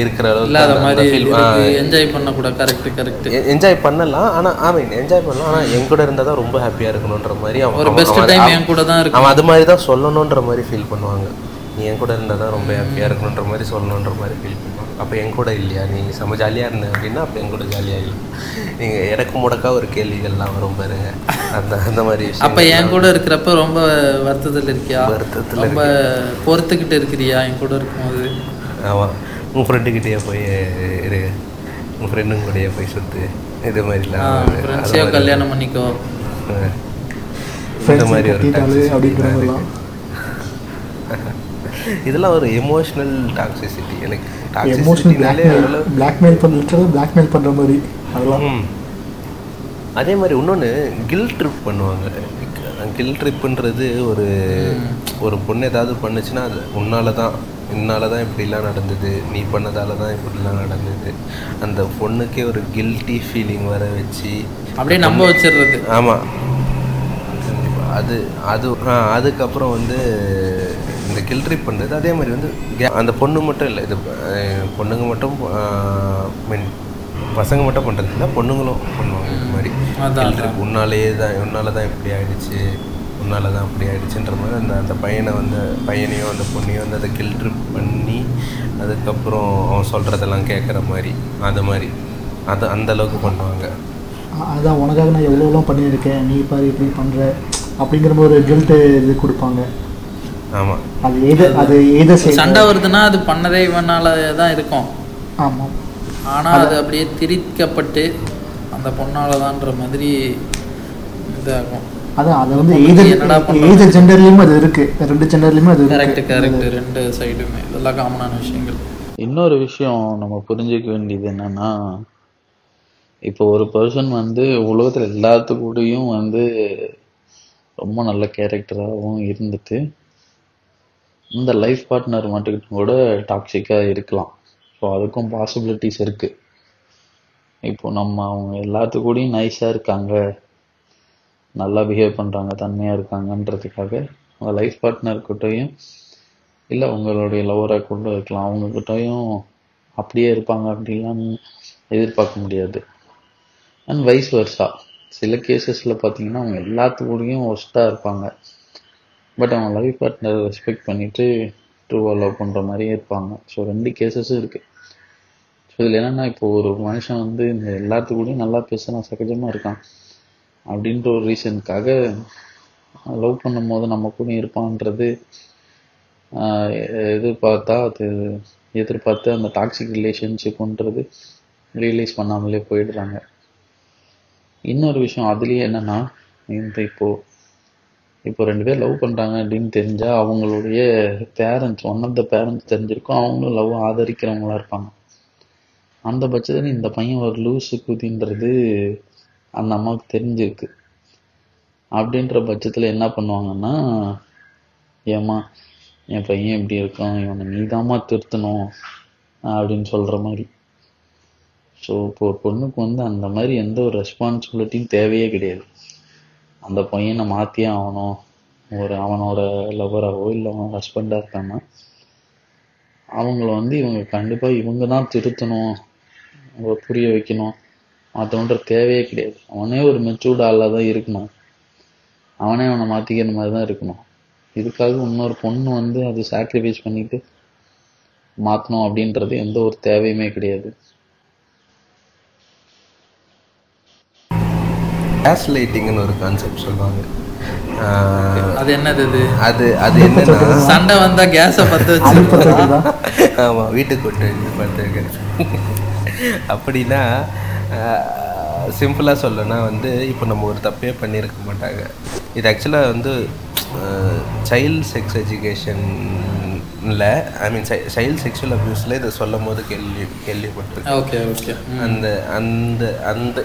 இருக்கிற அளவுக்கு இல்லாத மாதிரி ஆ, என்ஜாய் பண்ணக்கூடாது. கரெக்ட் கரெக்ட் என்ஜாய் பண்ணலாம். ஆனால் மீன் என்ஜாய் பண்ணலாம். ஆனால் என் கூட இருந்தால் தான் ரொம்ப ஹாப்பியாக இருக்கணுன்ற மாதிரி அவன் ஒரு பெஸ்ட் டைம் என் கூட தான் இருக்கு அவன் அது மாதிரி தான் சொல்லணுன்ற மாதிரி ஃபீல் பண்ணுவாங்க. நீ என் கூட இருந்தால் தான் ரொம்ப ஹாப்பியாக இருக்கணுன்ற மாதிரி சொல்லணுன்ற மாதிரி ஃபீல் பண்ணுவாங்க. அப்போ என் கூட இல்லையா? நீ செம்ம ஜாலியாக இருந்த அப்படின்னா அப்போ என் கூட ஜாலியாக இல்லை. நீங்கள் எனக்கு முடக்கா ஒரு கேள்விகள்லாம் வரும் பாருங்க. அந்த அந்த மாதிரி அப்ப என் கூட இருக்கிறப்ப ரொம்ப வருத்தத்தில் இருக்கியா? வருத்தத்துல ரொம்ப பொறுத்துக்கிட்டு இருக்கிறியா என் கூட இருக்கும்போது? ஆமாம் உன் ஃப்ரெண்டுக்கிட்டேயே போய் இரு. உன் ஃப்ரெண்டுங்க கூடயே போய் சுற்று இது மாதிரிலாம் ஃப்ரெண்ட்ஸையோ கல்யாணம் பண்ணிக்கோ. இந்த மாதிரி ஒரு இதெல்லாம் ஒரு எமோஷ்னல் டாக்ஸிசிட்டி எனக்கு எமோஷனல் பிளாக்மெயில் பிளாக்மெயில் பண்ண லிட்டரல் பிளாக்மெயில் பண்ணுற மாதிரி. அதெல்லாம். அதே மாதிரி இன்னொன்று கில் ட்ரிப் பண்ணுவாங்க. கில் ட்ரிப்புன்றது ஒரு ஒரு பொண்ணு ஏதாவது பண்ணுச்சுன்னா அது உன்னால தான். உன்னால தான் இப்படிலாம் நடந்தது. நீ பண்ணதால தான் இப்படிலாம் நடந்தது. அந்த பொண்ணுக்கே ஒரு கில்ட்டி ஃபீலிங் வர வச்சு அப்படியே நம்ப வச்சிடுறது ஆமாம் அது அது அதுக்கப்புறம் வந்து இந்த கில்ட்ரி பண்ணுறது அதே மாதிரி வந்து கே- அந்த பொண்ணு மட்டும் இல்லை இது பொண்ணுங்க மட்டும் மீன் பசங்க மட்டும் பண்ணுறது இல்லை பொண்ணுங்களும் பண்ணுவாங்க இந்த மாதிரி. உன்னாலேயே தான் உன்னால தான் இப்படி ஆயிடுச்சு உன்னால தான் அப்படி ஆயிடுச்சுன்ற மாதிரி அந்த அந்த பையனை வந்து பையனையும் அந்த பொண்ணையும் வந்து அதை கில் ட்ரிப் பண்ணி அதுக்கப்புறம் அவன் சொல்கிறதெல்லாம் கேட்குற மாதிரி அந்த மாதிரி. அது அந்த அளவுக்கு பண்ணுவாங்க. அதான் உனக்காக நான் எவ்வளோலாம் பண்ணியிருக்கேன் நீ பாரு இப்படி பண்ணுற அப்படிங்கிற மாதிரி ஒரு கில்ட்டு இது கொடுப்பாங்க. ஆமாம் அது எது அது எதை சண்டை வருதுன்னா அது பண்ணதே இவனால தான் இருக்கும். ஆமாம் ஆனா அது அப்படியே திரிக்கப்பட்டு அந்த பொண்ணாலதான்ற மாதிரி இதாகும். அதான் அது வந்து எது? எது ஜெண்டர்லேயுமே அது இருக்குது ரெண்டு ஜெண்டர்லேயுமே அது கரெக்ட் இருக்கு கரெக்ட் ரெண்டு சைடுமே இதெல்லாம் காமனான விஷயங்கள். இன்னொரு விஷயம் நம்ம புரிஞ்சுக்க வேண்டியது என்னன்னா இப்போ ஒரு பர்சன் வந்து உலகத்துல எல்லாத்து கூடயும் வந்து ரொம்ப நல்ல கேரக்டராகவும் இருந்துட்டு இந்த லைஃப் பார்ட்னர் மட்டுக்கிட்ட கூட டாக்ஸிக்காக இருக்கலாம். ஸோ அதுக்கும் பாசிபிலிட்டிஸ் இருக்குது இப்போ நம்ம அவங்க எல்லாத்து கூடயும் நைஸாக இருக்காங்க. நல்லா பிஹேவ் பண்ணுறாங்க தன்மையாக இருக்காங்கன்றதுக்காக உங்கள் லைஃப் பார்ட்னர்கிட்டையும் இல்லை உங்களுடைய லவராக கூட இருக்கலாம். அவங்கக்கிட்டையும் அப்படியே இருப்பாங்க அப்படிலாம் எதிர்பார்க்க முடியாது. அண்ட் வைஸ் வர்ஸா சில கேசஸில் பார்த்தீங்கன்னா அவங்க எல்லாத்துக்கூடயும் ஒஸ்ட்டாக இருப்பாங்க. பட் அவங்க லைஃப் பார்ட்னரை ரெஸ்பெக்ட் பண்ணிட்டு ட்ரூவாக லவ் பண்ணுற மாதிரியே இருப்பாங்க. ஸோ ரெண்டு கேசஸும் இருக்குது ஸோ இதில் என்னென்னா இப்போ ஒரு மனுஷன் வந்து இந்த எல்லாத்துக்கூடயும் நல்லா பேசுகிறான் சகஜமாக இருக்கான். அப்படின்ற ஒரு ரீசனுக்காக லவ் பண்ணும்போது நம்ம கூட இருப்பான்றது எதிர்பார்த்தா அது எதிர்பார்த்து அந்த டாக்ஸிக் ரிலேஷன்ஷிப்ன்றது ரியலைஸ் பண்ணாமலே போயிடுறாங்க. இன்னொரு விஷயம் அதுலேயே என்னென்னா இந்த இப்போ இப்போ ரெண்டு பேர் லவ் பண்ணுறாங்க அப்படின்னு தெரிஞ்சால் அவங்களுடைய parents one of the parents தெரிஞ்சிருக்கும். அவங்களும் லவ் ஆதரிக்கிறவங்களா இருப்பாங்க. அந்த பட்சத்தில் இந்த பையன் ஒரு லூசு குதின்றது அந்த அம்மாவுக்கு தெரிஞ்சிருக்கு. அப்படின்ற பட்சத்தில் என்ன பண்ணுவாங்கன்னா ஏம்மா என் பையன் எப்படி இருக்கான் இவனை நீதாம்மா திருத்தணும் அப்படின்னு சொல்கிற மாதிரி. ஸோ இப்போ ஒரு பொண்ணுக்கு வந்து அந்த மாதிரி எந்த ஒரு ரெஸ்பான்சிபிலிட்டியும் தேவையே கிடையாது. அந்த பையனை மாற்றியே ஆகணும். ஒரு அவனோட லவராகவோ இல்லை அவன் ஹஸ்பண்டாக இருக்கான்னா அவங்கள வந்து இவங்க கண்டிப்பாக இவங்க தான் திருத்தணும். புரிய வைக்கணும். மற்றவன்ற தேவையே கிடையாது. அவனே ஒரு மெச்சூர்டு ஆளாக தான் இருக்கணும். அவனே அவனை மாற்றிக்கிற மாதிரி தான் இருக்கணும். இதுக்காக இன்னொரு பொண்ணு வந்து அது சாக்ரிஃபைஸ் பண்ணிட்டு மாற்றணும் அப்படின்றது எந்த ஒரு தேவையுமே கிடையாது. கேஸ் லைட்டிங்னு ஒரு கான்செப்ட் சொல்லுவாங்க. அது என்னது அது அது என்னன்னா சண்டை வந்தா கேஸை பத்த அடுப்பத்தை வச்சு வைக்கிறதா? ஆமாம் வீட்டுக்கு கொண்டு வந்து பார்த்துருக்கேன் அப்படின்னா சிம்பிளாக சொல்லணும்னா வந்து இப்போ நம்ம ஒரு தப்பே பண்ணியிருக்க மாட்டாங்க. இது ஆக்சுவலாக வந்து சைல்ட் செக்ஸ் எஜுகேஷனில் ஐ மீன் சைல்ட் செக்ஷுவல் அப்யூஸில் இதை சொல்லும் போது கேள்வி கேள்விப்பட்டிருக்கேன். ஓகே ஓகே அந்த அந்த அந்த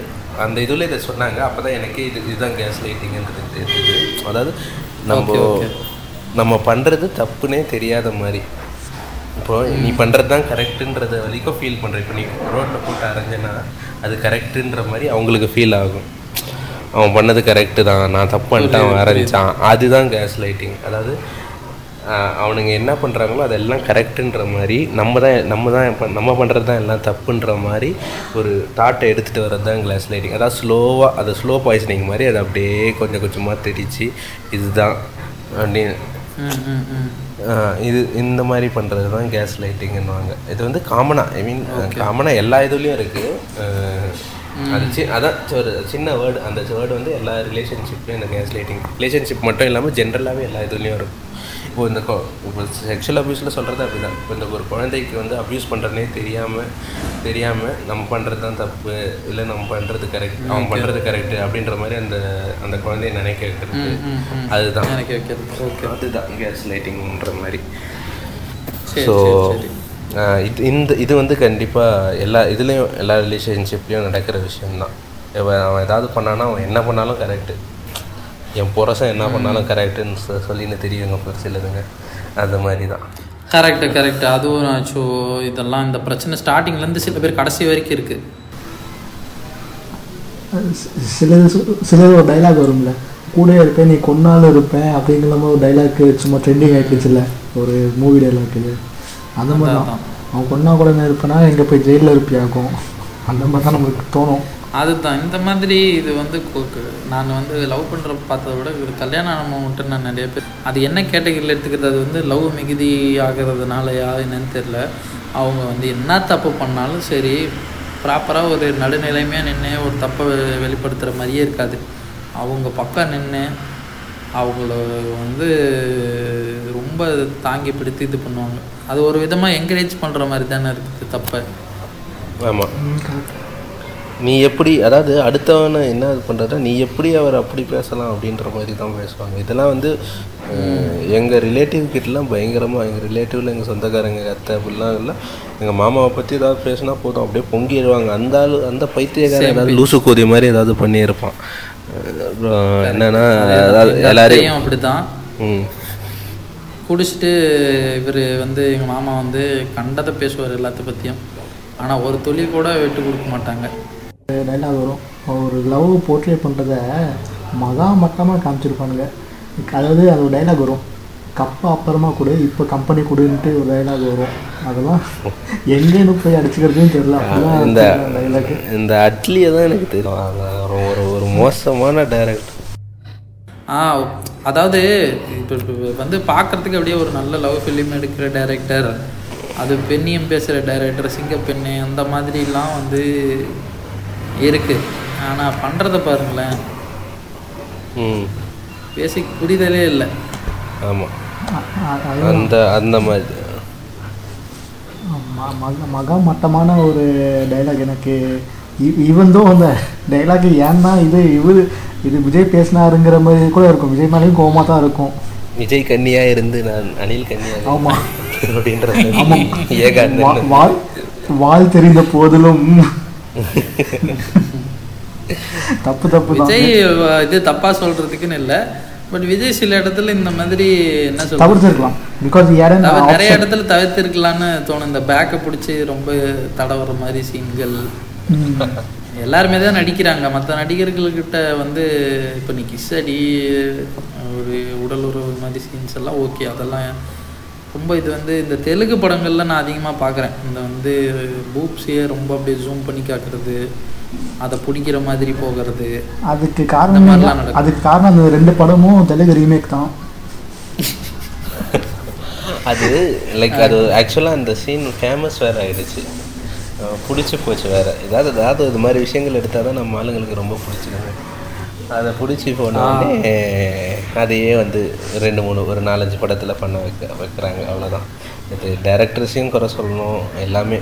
அந்த இதில் இதை சொன்னாங்க. அப்போ தான் எனக்கே இது இதுதான் கேஸ் லைட்டிங்கிறது தெரியுது அதாவது நம்ம. நம்ம பண்ணுறது தப்புனே தெரியாத மாதிரி. இப்போ நீ பண்ணுறது தான் கரெக்டுன்றத வரைக்கும் ஃபீல் பண்ணுற இப்போ நீ ரோட்டில் போட்டு அரைஞ்சனா அது கரெக்டுன்ற மாதிரி அவங்களுக்கு ஃபீல் ஆகும். அவன் பண்ணது கரெக்டு தான் நான் தப்பு பண்ணிட்டான் அரைஞ்சான் அதுதான் கேஸ் லைட்டிங் அதாவது அவனுங்க என்ன பண்ணுறாங்களோ அதெல்லாம் கரெக்டுன்ற மாதிரி நம்ம தான் நம்ம தான் நம்ம பண்ணுறது தான் எல்லாம் தப்புன்ற மாதிரி ஒரு தாட்டை எடுத்துகிட்டு வர்றது தான் கிளாஸ் லைட்டிங் அதாவது ஸ்லோவாக அது ஸ்லோ பாய்சனிங் மாதிரி அதை அப்படியே கொஞ்சம் கொஞ்சமாக தெரிச்சு இதுதான் அப்படின்னு இது இந்த மாதிரி பண்ணுறது தான் கேஸ் லைட்டிங்னுவாங்க இது வந்து காமனாக ஐ மீன் காமனாக எல்லா இதுலேயும் இருக்குது அது சி அதான் ஒரு சின்ன வேர்டு அந்த வேர்டு வந்து எல்லா ரிலேஷன்ஷிப்லேயும் இந்த கேஸ் லைட்டிங் ரிலேஷன்ஷிப் மட்டும் இல்லாமல் ஜென்ரலாகவே எல்லா இதுலேயும் இருக்கும். இப்போ இந்த கொ- இப்போ செக்ஷுவல் அப்யூஸில் சொல்கிறது அப்படி தான் இப்போ இந்த ஒரு குழந்தைக்கு வந்து அப்யூஸ் பண்ணுறதுனே தெரியாமல் தெரியாமல் நம்ம பண்ணுறது தான் தப்பு இல்லை நம்ம பண்ணுறது கரெக்ட் அவன் பண்ணுறது கரெக்ட் அப்படின்ற மாதிரி அந்த அந்த குழந்தைய நினைக்க வைக்கிறது. அதுதான். எனக்கு வைக்கிறது. ஓகே அதுதான் கேஸ் லைட்டிங்ன்ற மாதிரி ஸோ இது இந்த இது வந்து கண்டிப்பாக எல்லா இதுலேயும் எல்லா ரிலேஷன்ஷிப்லேயும் நடக்கிற விஷயம்தான். இவன் அவன் ஏதாவது பண்ணானா அவன் என்ன பண்ணாலும் கரெக்டு என் புரசம் என்ன பண்ணாலும் கரெக்டுன்னு சொல்லின்னு தெரியுங்க ஒரு சிலதுங்க அந்த மாதிரி தான் கரெக்டு கரெக்ட் அதுவும் ஸோ இதெல்லாம் இந்த பிரச்சனை ஸ்டார்டிங்லேருந்து சில பேர் கடைசி வரைக்கும் இருக்குது சில சில ஒரு டைலாக் வரும்ல. கூடயே இருப்பேன் நீ கொன்னாலும் இருப்பேன் அப்படிங்கிற மாதிரி ஒரு டைலாக் சும்மா ட்ரெண்டிங் ஆகிடுச்சுல ஒரு மூவி டைலாக் இது அந்த மாதிரி தான் அவன் கொன்னா கூட நான் இருப்பேனா? எங்கே போய் ஜெயிலில் இருப்பியாக்கும்? அந்த மாதிரி தான் நமக்கு தோணும். அதுதான். இந்த மாதிரி இது வந்து நான் வந்து லவ் பண்ணுற பார்த்ததை விட ஒரு கல்யாணம் ஆனவங்க மட்டும் நான் நிறைய பேர். அது என்ன கேட்டகரியில் எடுத்துக்கிறது? அது வந்து லவ் மிகுதி ஆகிறதுனாலயா என்னன்னு தெரில அவங்க வந்து என்ன தப்பு பண்ணாலும் சரி ப்ராப்பராக ஒரு நடுநிலைமையாக நின்று ஒரு தப்பை வெளிப்படுத்துகிற மாதிரியே இருக்காது. அவங்க பக்கம் நின்று அவங்கள வந்து ரொம்ப தாங்கி பிடித்து இது பண்ணுவாங்க. அது ஒரு விதமாக என்கரேஜ் பண்ணுற மாதிரி தானே இருக்குது தப்பை. ஆமாம் நீ எப்படி அதாவது அடுத்தவனை என்ன இது பண்ணுறத நீ எப்படி அவர் அப்படி பேசலாம் அப்படின்ற மாதிரி தான் பேசுவாங்க. இதெல்லாம் வந்து எங்கள் ரிலேட்டிவ் கிட்டலாம் பயங்கரமாக எங்கள் ரிலேட்டிவில் எங்கள் சொந்தக்காரங்க அத்தை அப்படிலாம் இல்லை. எங்கள் மாமாவை பற்றி ஏதாவது பேசினா போதும். அப்படியே பொங்கிடுவாங்க அந்த ஆளு அந்த பைத்தியக்காரன் ஏதாவது லூசு கோதி மாதிரி ஏதாவது பண்ணியிருப்பான். அப்புறம் என்னன்னா அதாவது எல்லாரையும் அப்படி தான் ம். குடிச்சிட்டு இவர் வந்து எங்கள் மாமா வந்து கண்டதை பேசுவார் எல்லாத்த பற்றியும் ஆனால் ஒரு துளி கூட விட்டு கொடுக்க மாட்டாங்க. டைலாக் வரும். ஒரு லவ் போர்ட்ரே பண்ணுறத மகா மட்டமாக காமிச்சிருப்பானுங்க. அதாவது அது ஒரு டைலாக் வரும். கப்பை அப்புறமா கொடு இப்போ கம்பெனி கொடுன்ட்டு ஒரு டைலாக் வரும். அதெல்லாம் எங்கேன்னு போய் அடிச்சுக்கிறதுன்னு தெரியல. இந்த இந்த அட்லியை தான் எனக்கு தெரியும். ஒரு ஒரு ஒரு மோசமான டைரக்டர் ஆ அதாவது இப்போ வந்து பார்க்குறதுக்கு அப்படியே ஒரு நல்ல லவ் ஃபிலிம் எடுக்கிற டைரக்டர் அது பெண்ணியம் பேசுகிற டைரக்டர் சிங்கப்பெண்ணு அந்த மாதிரிலாம் வந்து இருக்குது ஆனால் பண்ணுறத பாருங்களேன். ம். பேசிக் புரிதலே இல்லை. ஆமாம் அந்த அந்த மாதிரி. மக மட்டமான ஒரு டைலாக் எனக்கு ஈவன் தோ அந்த டைலாக் ஏன்னா இது இவர் இது விஜய் பேசினாருங்கிற மாதிரி கூட இருக்கும். விஜய் மேலேயும் கோவமாக தான் இருக்கும். விஜய் கன்னியா இருந்து நான் அனில் கன்னியா ஆமா. அப்படின்ற ஆமாம் வாழ் வாழ் தெரிந்த போதிலும் தப்பு தப்பு விஜய் இது தப்பா சொல்றதுக்குன்னு இல்லை. பட் விஜய் சில இடத்துல இந்த மாதிரி என்ன சொல்றது? தவிர்த்திருக்கலாம். பிகாஸ் நிறைய இடத்துல தவிர்த்திருக்கலான்னு தோணும். இந்த பேக்கை பிடிச்சி ரொம்ப தடவுற மாதிரி சீன்கள் எல்லாருமே தான் நடிக்கிறாங்க. மற்ற நடிகர்கள்கிட்ட வந்து இப்போ நீ கிஸ் அடி ஒரு உடல் உறவு மாதிரி சீன்ஸ் எல்லாம் ஓகே அதெல்லாம் ரொம்ப இது வந்து இந்த தெலுங்கு படங்கள்ல நான் அதிகமாக பார்க்குறேன் இந்த வந்து பூப்ஸையே ரொம்ப அப்படியே ஜூம் பண்ணி காட்டுறது அதை பிடிக்கிற மாதிரி போகிறது. அதுக்கு காரணம். அதுக்கு காரணம் அந்த ரெண்டு படமும் தெலுங்கு ரீமேக் தான். அது லைக் அது ஆக்சுவலாக அந்த சீன் ஃபேமஸ் வேற ஆயிடுச்சு. அஹ் பிடிச்சி போச்சு வேற. ஏதாவது ஏதாவது இது மாதிரி விஷயங்கள் எடுத்தால் தான் நம்ம ஆளுங்களுக்கு ரொம்ப பிடிச்சிருங்க அதை பிடிச்சி போனோடனே அதையே வந்து ரெண்டு மூணு ஒரு நாலஞ்சு படத்தில் பண்ண வைக்க வைக்கிறாங்க. அவ்வளோதான் இது டேரக்டர்ஸையும் குறை சொல்லணும். எல்லாமே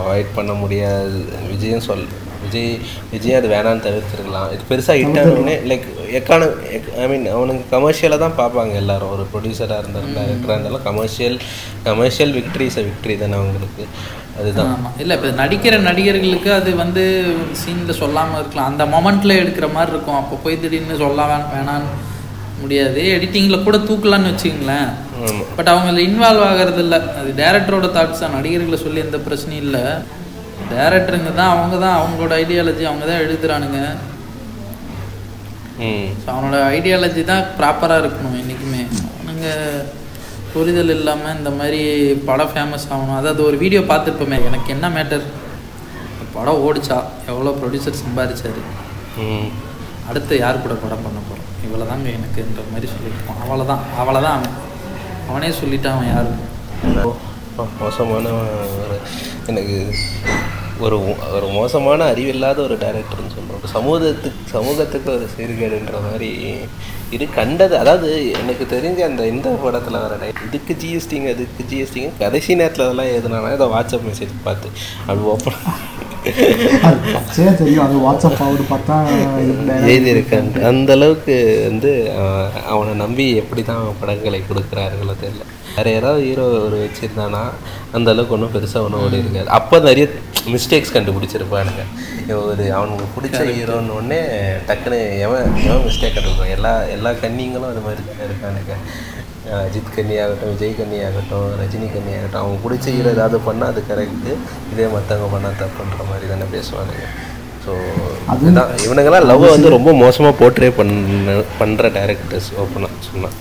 அவாய்ட் பண்ண முடியாது. விஜயும் சொல் விஜய் விஜய் அது வேணான்னு தவிர்த்துருக்கலாம். இது பெருசாக ஹிட் ஆனோடனே லைக் எக்கான ஐ மீன் அவனுக்கு கமர்ஷியலாக தான் பார்ப்பாங்க எல்லாரும். ஒரு ப்ரொடியூசராக இருந்தாலும் டேரக்டராக இருந்தாலும் commercial commercial victory is victory தானே அவங்களுக்கு. அதுதான். ஆமாம் இல்லை இப்போ நடிக்கிற நடிகர்களுக்கு அது வந்து சீனில் சொல்லாமல் இருக்கலாம். அந்த மொமெண்ட்டில் எடுக்கிற மாதிரி இருக்கும். அப்போ போய் திடீர்னு சொல்ல வேணான்னு முடியாது. எடிட்டிங்கில் கூட தூக்கலான்னு வச்சுங்களேன் பட் அவங்க இன்வால்வ் ஆகிறது இல்லை அது டேரக்டரோட தாட்ஸ் தான். நடிகர்களை சொல்லி எந்த பிரச்சனையும் இல்லை. டேரக்டருங்க தான் அவங்க தான். அவங்களோட ஐடியாலஜி அவங்க தான் எழுதுறானுங்க. அவனோட ஐடியாலஜி தான் ப்ராப்பராக இருக்கணும் என்றைக்குமே அவனுங்க புரிதல் இல்லாமல் இந்த மாதிரி படம் ஃபேமஸ் ஆகணும். அதாவது ஒரு வீடியோ பார்த்துருப்போமே எனக்கு என்ன மேட்டர் படம் ஓடிச்சா? எவ்வளோ ப்ரொடியூசர் சம்பாதிச்சாரு அடுத்து யார் கூட படம் பண்ண போகிறோம் இவ்வளோ தாங்க எனக்குன்ற மாதிரி சொல்லியிருப்பான். அவ்வளோதான் அவ்வளோதான் அவன். அவனே சொல்லிட்டான் அவன் யாரு. மோசமான ஒரு எனக்கு ஒரு ஒரு மோசமான அறிவில்லாத ஒரு டைரக்டர்னு சொல்கிறோம் சமூகத்துக்கு சமூகத்துக்கு ஒரு சீர்கேடுன்ற மாதிரி இது கண்டது. அதாவது எனக்கு தெரிஞ்ச அந்த இந்த படத்தில் வர இதுக்கு ஜிஎஸ்டிங்க அதுக்கு ஜிஎஸ்டிங்க கடைசி நேரத்தில் அதெல்லாம் எதுனால இதை வாட்ஸ்அப் மெசேஜ் பார்த்து. ஓப்பன் அது பச்சையா தெரியும். அது வாட்ஸ்அப் ஃபார்வர்டு பார்த்தா எழுதியிருக்கேன். அந்த அளவுக்கு வந்து அவனை நம்பி எப்படி தான் படங்களை கொடுக்குறாருங்களோ தெரியல. வேற யாராவது ஹீரோ ஒரு வச்சிருந்தானா அந்த அளவுக்கு ஒன்றும் பெருசாக ஒன்றும் ஓடி இருக்காது. அப்போ நிறைய மிஸ்டேக்ஸ் கண்டுபிடிச்சிருப்பானுங்க. ஒரு அவனுக்கு பிடிச்ச ஹீரோன்னு உடனே டக்குன்னு எவன் எவன் மிஸ்டேக் கண்டுபிடிப்பான்? எல்லா எல்லா கன்னிங்களும் அது மாதிரி தான் இருக்கானுங்க. அஜித் கன்னி ஆகட்டும் விஜய் கன்னி ஆகட்டும் ரஜினி கன்னி ஆகட்டும் அவங்க பிடிச்ச ஹீரோ ஏதாவது பண்ணால் அது கரெக்டு இதே மற்றவங்க பண்ணால் தப்புன்ற மாதிரி தானே பேசுவானுங்க. ஸோ அதுதான் இவனுங்கெல்லாம் லவ் வந்து ரொம்ப மோசமாக போர்ட்ரே பண்ண பண்ணுற டேரக்டர்ஸ் ஓப்பனாக சொன்னான்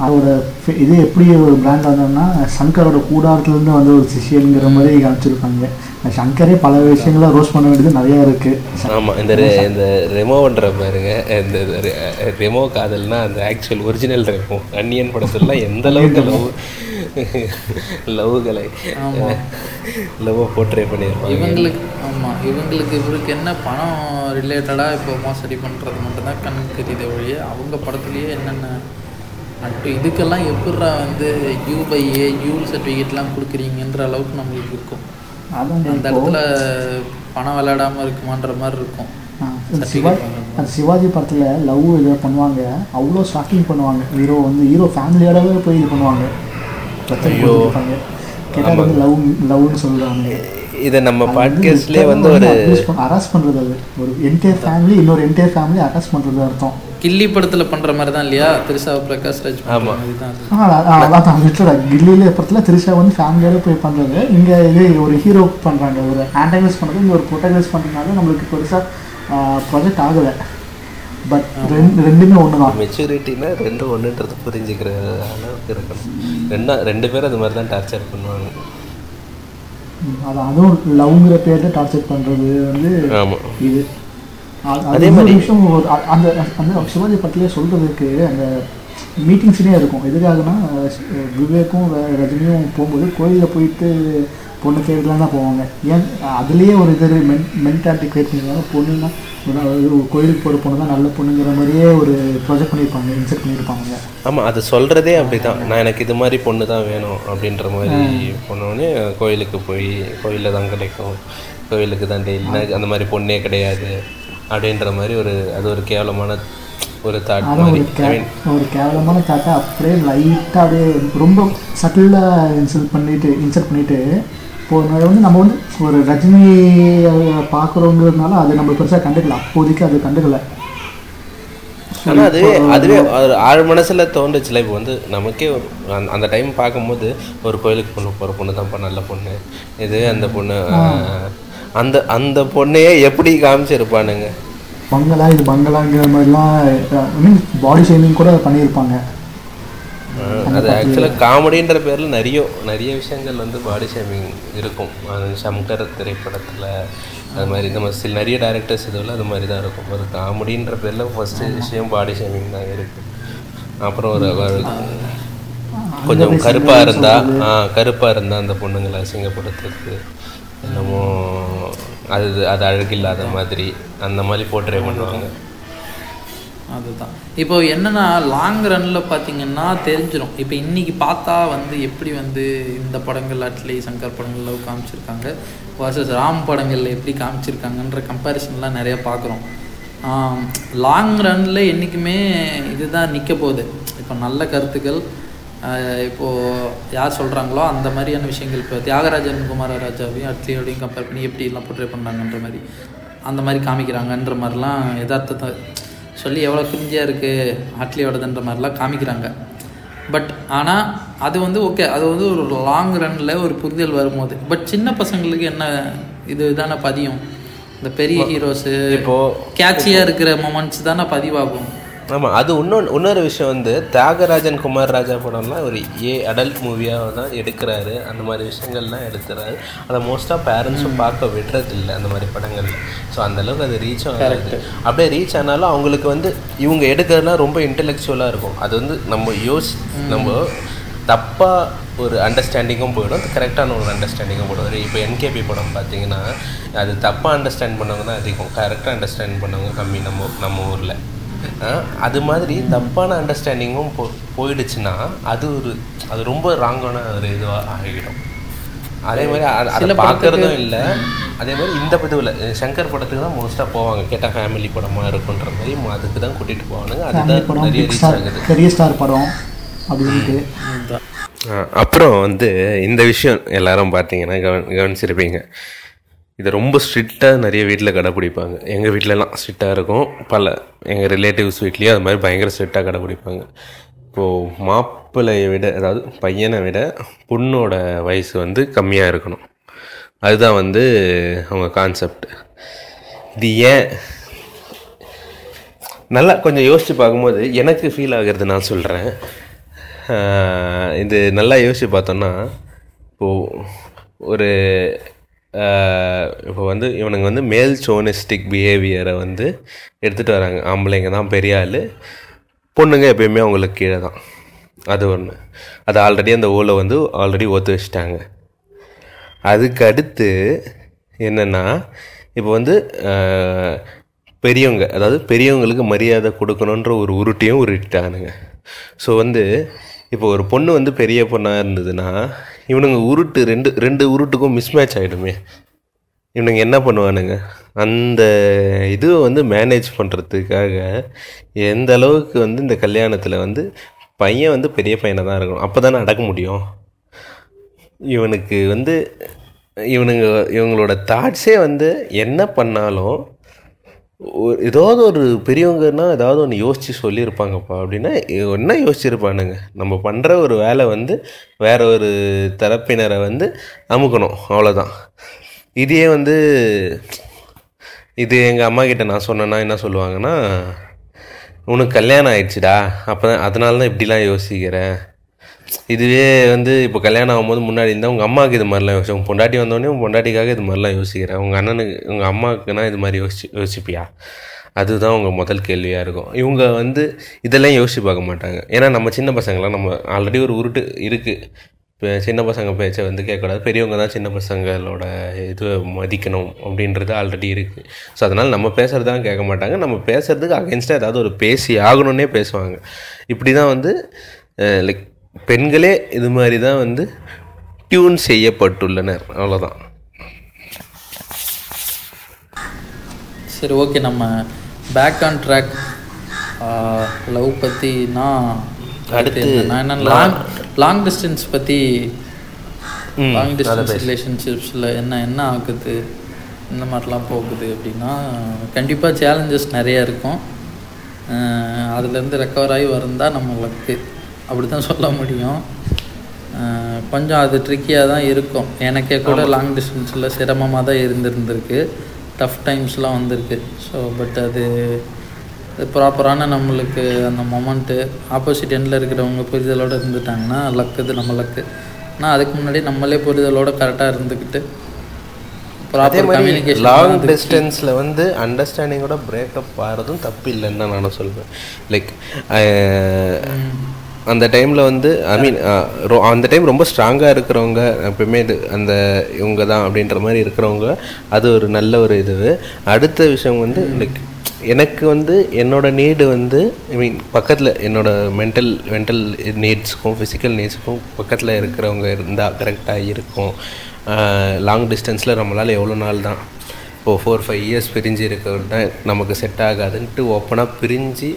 அதோட ஃபி- இது எப்படி ஒரு பிராண்ட் வந்தோம்னா சங்கரோட கூடாரத்துலேருந்து வந்த ஒரு சிஷியனுங்கிற மாதிரி காமிச்சிருக்காங்க. சங்கரே பல விஷயங்கள ரோஸ் பண்ண வேண்டியது நிறையா இருக்குது ஆமாம் இந்த இந்த ரெமோன்ற பாருங்க. இந்த ரெமோ காதல்னா அந்த ஆக்சுவல் ஒரிஜினல் ரெமோ. அன்னியன் படத்துலலாம் எந்த அளவுக்கு லவ் லவ்களை லவ் போர்ட்ரே பண்ணியிருப்பாங்க. இவங்களுக்கு ஆமாம் இவங்களுக்கு இவருக்கு என்ன பணம் ரிலேட்டடாக இப்போ மோசடி பண்ணுறது மட்டும்தான் கண்ணுக்கு தெரியுதே ஒழிய அவங்க படத்துலேயே என்னென்ன நட்டு இதுக்கெல்லாம் எப்படிரா வந்து யூ பை ஏ யூல் சர்டிஃபிகேட்லாம் கொடுக்குறீங்கன்ற அளவுக்கு நம்மளுக்கு இருக்கும். அதான் அந்த இடத்துல பணம் விளையாடாமல் இருக்குமான்ற மாதிரி இருக்கும். சிவாஜி அந்த சிவாஜி படத்தில் லவ் இதை பண்ணுவாங்க. அவ்வளோ ஸ்டாக்கிங் பண்ணுவாங்க. ஹீரோ வந்து ஹீரோ ஃபேமிலியோடவே போய் இது பண்ணுவாங்க. கேட்டால் வந்து லவ் லவ்னு சொல்லுவாங்க இதை நம்ம பாட்காஸ்ட்லேயே வந்து ஒரு அரெஸ்ட் பண்ணுறது அது. ஒரு என்டையர் ஃபேமிலி இன்னொரு என்டையர் ஃபேமிலி அரெஸ்ட் பண்ணுறது அர்த்தம். கில்லி படத்தில் பண்ணுற மாதிரி தான் இல்லையா? திருசா பிரகாஷ் ராஜ் அதான் தான். லிட்டரா கில்லியில படத்தில் திரிஷா வந்து ஃபேமிலியோட போய் பண்ணுறது இங்கே இது ஒரு ஹீரோ பண்ணுறாங்க ஒரு ஆன்டகனைஸ் பண்ணுறது இங்கே ஒரு ப்ரொட்டகனைஸ் பண்ணுறதுனால நம்மளுக்கு பெருசாக ப்ராஜெக்ட் ஆகலை. பட் ரெண்டு ரெண்டுமே ஒன்று தான் மெச்சூரிட்டினா ரெண்டும் ஒன்றுன்றது புரிஞ்சுக்கிற அளவுக்கு இருக்கணும். ரெண்டா ரெண்டு பேரும் அது மாதிரி தான் டார்ச்சர் பண்ணுவாங்க அது அதுவும் லவ்ங்கிற பேரில் டார்ச்சர் பண்ணுறது வந்து ஆமாம் இது. அது- மாதிரி- விஷயம் அந்த அந்த சிவாஜி படத்துலேயே சொல்கிறதுக்கு அந்த மீட்டிங்ஸ்லேயே இருக்கும். எதுக்காகனா விவேக்கும் ரஜினியும் போகும்போது கோயிலில் போயிட்டு பொண்ணு தேடிலாம் தான் போவாங்க. ஏன் அதுலேயே ஒரு இது மென் மென்டாலிட்டி கிரியேட் பண்ணிருக்காங்க பொண்ணுன்னா கோயிலுக்கு போகிற பொண்ணு தான் நல்ல பொண்ணுங்கிற மாதிரியே ஒரு ப்ரொஜெக்ட் பண்ணியிருப்பாங்க இன்செர்ட் பண்ணியிருப்பாங்க. ஆமாம் அது சொல்கிறதே அப்படி தான் நான் எனக்கு இது மாதிரி பொண்ணு தான் வேணும் அப்படின்ற மாதிரி போனோடனே கோயிலுக்கு போய் கோயிலில் தான் கிடைக்கும். கோயிலுக்கு தான் டெய்லி அந்த மாதிரி பொண்ணே கிடையாது. அப்படின்ற மாதிரி ஒரு அது ஒரு கேவலமான ஒரு தாட் மாதிரி. ஒரு கேவலமான தாட்டை அப்படியே லைட்டாக அப்படியே ரொம்ப சட்டிலாக இன்சல்ட் பண்ணிட்டு இன்சல்ட் பண்ணிட்டு இப்போ அது வந்து நம்ம வந்து ஒரு ரஜினி பார்க்குறோங்கிறதுனால அது நம்ம பெருசாக கண்டுக்கல. அப்போதைக்கு அது கண்டுக்கல. ஆனால் அதுவே அதுவே ஒரு ஆழ் மனசில் தோன்றுச்சுல. இப்போ வந்து நமக்கே ஒரு அந்த- டைம் பார்க்கும்போது ஒரு கோயிலுக்கு பொண்ணு போகிற பொண்ணு தான்ப்பா நல்ல பொண்ணு. இது அந்த பொண்ணு அந்த அந்த பொண்ணையே எப்படி காமிச்சிருப்பானுங்க? பங்களா இது பங்களாங்கிற மாதிரிலாம் மீன் பாடி ஷேமிங் கூட பண்ணியிருப்பாங்க. அது ஆக்சுவலாக காமெடின்ற பேரில் நிறைய நிறைய விஷயங்கள் வந்து பாடி ஷேமிங் இருக்கும். அது சங்கர் திரைப்படத்தில் அது மாதிரி இந்த மாதிரி சில நிறைய டேரக்டர்ஸ் இதில் அது மாதிரி தான் இருக்கும். ஒரு காமெடின்ற பேரில் ஃபஸ்ட்டு விஷயம் பாடி ஷேமிங் தான் இருக்குது அப்புறம் ஒரு கொஞ்சம் கருப்பாக இருந்தா ஆ கருப்பாக இருந்தா அந்த பொண்ணுங்களை அசிங்கப்படுத்துறது. என்னமோ அது அது அழகில்லாத மாதிரி அந்த மாதிரி போர்ட்ரே பண்ணுவாங்க அதுதான். இப்போ என்னன்னா லாங் ரனில் பார்த்தீங்கன்னா தெரிஞ்சிடும் இப்போ இன்னைக்கு பார்த்தா வந்து எப்படி வந்து இந்த படங்கள் அட்லி சங்கர் படங்களில் காமிச்சிருக்காங்க வர்சஸ் ராம் படங்களில் எப்படி காமிச்சிருக்காங்கன்ற கம்பேரிசன்லாம் நிறைய பார்க்குறோம் லாங் ரனில் என்றைக்குமே இதுதான் நிற்க போகுது. இப்போ நல்ல கருத்துக்கள் ஆஹ் இப்போ யார் சொல்கிறாங்களோ அந்த மாதிரியான விஷயங்கள் இப்போ தியாகராஜன் குமாரராஜாவையும் அட்லியோடையும் கம்பேர் பண்ணி எப்படி எல்லாம் போர்ட்ரே பண்ணாங்கன்ற மாதிரி அந்த மாதிரி காமிக்கிறாங்கன்ற மாதிரிலாம் யதார்த்தத்தை சொல்லி எவ்வளோ கிரிஞ்சியாக இருக்குது அட்லியோடதுன்ற மாதிரிலாம் காமிக்கிறாங்க. பட் ஆனால் அது வந்து ஓகே அது வந்து ஒரு லாங் ரன்னில் ஒரு புரிதல் வரும்போது. பட் சின்ன பசங்களுக்கு என்ன இது தானே பதியும்? இந்த பெரிய ஹீரோஸு இப்போ கேட்சியாக இருக்கிற மொமெண்ட்ஸ் தானே பதிவாகும். ஆமாம் அது இன்னொன்று இன்னொரு விஷயம் வந்து தியாகராஜன் குமார் ராஜா படம்லாம் ஒரு ஏ அடல்ட் மூவியாக தான் எடுக்கிறாரு. அந்த மாதிரி விஷயங்கள்லாம் எடுக்கிறாரு. அதை மோஸ்ட்டாக பேரண்ட்ஸும் பார்க்க விடுறதில்ல அந்த மாதிரி படங்கள்ல. ஸோ அந்தளவுக்கு அது ரீச்சும் ஆகாது. அப்படியே ரீச் ஆனாலும் அவங்களுக்கு வந்து இவங்க எடுக்கிறதுலாம் ரொம்ப இன்டெலெக்சுவலாக இருக்கும். அது வந்து நம்ம யோசி நம்ம தப்பாக ஒரு அண்டர்ஸ்டாண்டிங்கும் போயிடும். கரெக்டான ஒரு அண்டர்ஸ்டாண்டிங்கும் போயிடும். இப்போ என்கேபி படம் பார்த்தீங்கன்னா அது தப்பாக அண்டர்ஸ்டாண்ட் பண்ணவங்க தான் அதிகம். கரெக்டாக அண்டர்ஸ்டாண்ட் பண்ணவங்க கம்மி நம்ம நம்ம ஊரில். அது மாதிரி தப்பான அண்டர்ஸ்டாண்டிங்கும் போ போயிடுச்சுன்னா அது ஒரு அது ரொம்ப ராங்கான ஒரு இதுவாக ஆகிடும் அதே மாதிரி அதை பார்க்கறதும் இல்லை. அதே மாதிரி இந்த இதுவில் சங்கர் படத்துக்கு தான் மோஸ்ட்டாக போவாங்க. கேட்டால் ஃபேமிலி படமாக இருக்குன்ற மாதிரி அதுக்கு தான் கூட்டிகிட்டு போவானுங்க. அதுதான் நிறைய ரீச் ஸ்டார் ஆகுது. பெரிய ஸ்டார் படம் அப்படின்ட்டு அப்புறம் வந்து இந்த விஷயம் எல்லாரும் பார்த்தீங்கன்னா கவன கவனிச்சிருப்பீங்க. இதை ரொம்ப ஸ்ட்ரிக்டாக நிறைய வீட்டில் கடைப்பிடிப்பாங்க எங்கள் வீட்டிலலாம் ஸ்ட்ரிக்டாக இருக்கும். பல எங்கள் ரிலேட்டிவ்ஸ் வீட்லேயும் அது மாதிரி பயங்கர ஸ்ட்ரிக்டாக கடைப்பிடிப்பாங்க இப்போது மாப்பிள்ளையை விட அதாவது பையனை விட பொண்ணோட வயசு வந்து கம்மியாக இருக்கணும். அதுதான் வந்து அவங்க கான்செப்ட் இது ஏன்? நல்லா கொஞ்சம் யோசித்து பார்க்கும்போது எனக்கு ஃபீல் ஆகிறது நான் சொல்கிறேன் இது நல்லா யோசித்து பார்த்தோன்னா இப்போது ஒரு இப்போ வந்து இவனுங்க வந்து மேல் சோனிஸ்டிக் பிஹேவியரை வந்து எடுத்துகிட்டு வராங்க. ஆம்பளைங்க தான் பெரிய ஆள். பொண்ணுங்க எப்பயுமே அவங்களுக்கு கீழே தான். அது ஒன்று அது ஆல்ரெடி அந்த ஊரில் வந்து ஆல்ரெடி ஒத்து வச்சிட்டாங்க. அதுக்கு அடுத்து என்னென்னா இப்போ வந்து பெரியவங்க அதாவது பெரியவங்களுக்கு மரியாதை கொடுக்கணுன்ற ஒரு உருட்டியும் உருட்டானுங்க ஸோ வந்து இப்போ ஒரு பொண்ணு வந்து பெரிய பொண்ணாக இருந்ததுன்னா இவனுங்க உருட்டு ரெண்டு ரெண்டு உருட்டுக்கும் மிஸ்மேட்ச் ஆகிடுமே இவனுங்க என்ன பண்ணுவானுங்க? அந்த இதுவை வந்து மேனேஜ் பண்ணுறதுக்காக எந்த அளவுக்கு வந்து இந்த கல்யாணத்தில் வந்து பையன் வந்து பெரிய பையனை தான் இருக்கணும். அப்போ தானே அடக்க முடியும். இவனுக்கு வந்து இவனுங்க இவங்களோட தாட்ஸே வந்து என்ன பண்ணாலும் ஒரு ஏதாவது ஒரு பெரியவங்கன்னா ஏதாவது ஒன்று யோசித்து சொல்லியிருப்பாங்கப்பா. அப்படின்னா என்ன யோசிச்சிருப்பானுங்க? நம்ம பண்ணுற ஒரு வேலை வந்து வேற ஒரு தரப்பினரை வந்து அமுக்கணும். அவ்வளோதான் இதையே வந்து இது எங்கள் அம்மா கிட்ட நான் சொன்னேன்னா என்ன சொல்லுவாங்கன்னா உனக்கு கல்யாணம் ஆயிடுச்சுடா. அப்போ தான் அதனால தான் இப்படிலாம் யோசிக்கிறேன் இதுவே வந்து இப்போ கல்யாணம் ஆகும்போது முன்னாடி இருந்தால் உங்கள் அம்மாவுக்கு இது மாதிரிலாம் யோசிச்சு உங்கள் பொண்டாட்டி வந்தோடனே உங்கள் பொண்டாட்டிக்காக இது மாதிரிலாம் யோசிக்கிறேன். உங்கள் அண்ணனுக்கு உங்கள் அம்மாவுக்குனா இது மாதிரி யோசிச்சு யோசிப்பியா? அதுதான் உங்கள் முதல் கேள்வியாக இருக்கும். இவங்க வந்து இதெல்லாம் யோசிச்சு பார்க்க மாட்டாங்க. ஏன்னா நம்ம சின்ன பசங்களாம் நம்ம ஆல்ரெடி ஒரு உருட்டு இருக்குது இப்போ சின்ன பசங்க பேச்சை வந்து கேட்கக்கூடாது. பெரியவங்க தான் சின்ன பசங்களோட இது மதிக்கணும் அப்படின்றது ஆல்ரெடி இருக்குது ஸோ அதனால் நம்ம பேசுகிறது தான் கேட்க மாட்டாங்க. நம்ம பேசுகிறதுக்கு அகேன்ஸ்டாக ஏதாவது ஒரு பேசி ஆகணும்னே பேசுவாங்க. இப்படி தான் வந்து லைக் பெண்களே இது மாதிரி தான் வந்து டியூன் செய்யப்பட்டுள்ளனர். அவ்வளோதான் சரி ஓகே. நம்ம பேக் ஆன் ட்ராக் லவ் பற்றினா அடுத்து நான் என்ன லாங் லாங் டிஸ்டன்ஸ் பற்றி லாங் டிஸ்டன்ஸ். ரிலேஷன்ஷிப்ஸில் என்ன என்ன ஆகுது? இந்த மாதிரிலாம் போகுது அப்படின்னா கண்டிப்பாக சேலஞ்சஸ் நிறைய இருக்கும். அதுலேருந்து ரெக்கவர் ஆகி வந்தால் நம்ம லக்கு அப்படி தான் சொல்ல முடியும். கொஞ்சம் அது ட்ரிக்கியாக தான் இருக்கும். எனக்கே கூட லாங் டிஸ்டன்ஸில் சிரமமாக தான் இருந்திருந்திருக்கு. டஃப் டைம்ஸ்லாம் வந்திருக்கு. ஸோ பட் அது ப்ராப்பரான நம்மளுக்கு அந்த மொமெண்ட்டு ஆப்போசிட் எண்டில் இருக்கிறவங்க புரிதலோடு இருந்துட்டாங்கன்னா லக்கு இது நம்ம லக்கு ஆனால் அதுக்கு முன்னாடி நம்மளே புரிதலோட கரெக்டாக இருந்துக்கிட்டு அதே ப்ராப்பர் மாதிரி கம்யூனிகேஷன் லாங் டிஸ்டன்ஸில் வந்து அண்டர்ஸ்டாண்டிங்கோட பிரேக்கப் ஆகிறதும் தப்பு இல்லைன்னு தான் நானும் சொல்வேன். லைக் அந்த டைமில் வந்து ஐ மீன் அந்த டைம் ரொம்ப ஸ்ட்ராங்காக இருக்கிறவங்க எப்பவுமே இது அந்த இவங்க தான் அப்படின்ற மாதிரி இருக்கிறவங்க அது ஒரு நல்ல ஒரு இது. அடுத்த விஷயம் வந்து லைக் எனக்கு வந்து என்னோட நீடு வந்து ஐ மீன் பக்கத்தில் என்னோட மென்டல் மென்டல் நீட்ஸ்க்கும் ஃபிசிக்கல் நீட்ஸ்க்கும் பக்கத்தில் இருக்கிறவங்க இருந்தால் கரெக்டாக இருக்கும். லாங் டிஸ்டன்ஸில் நம்மளால் எவ்வளோ நாள் தான் இப்போது ஃபோர் ஃபைவ் இயர்ஸ் பிரிஞ்சு இருக்கிறது தான் நமக்கு செட் ஆகாதுன்ட்டு ஓப்பனாக பிரிஞ்சு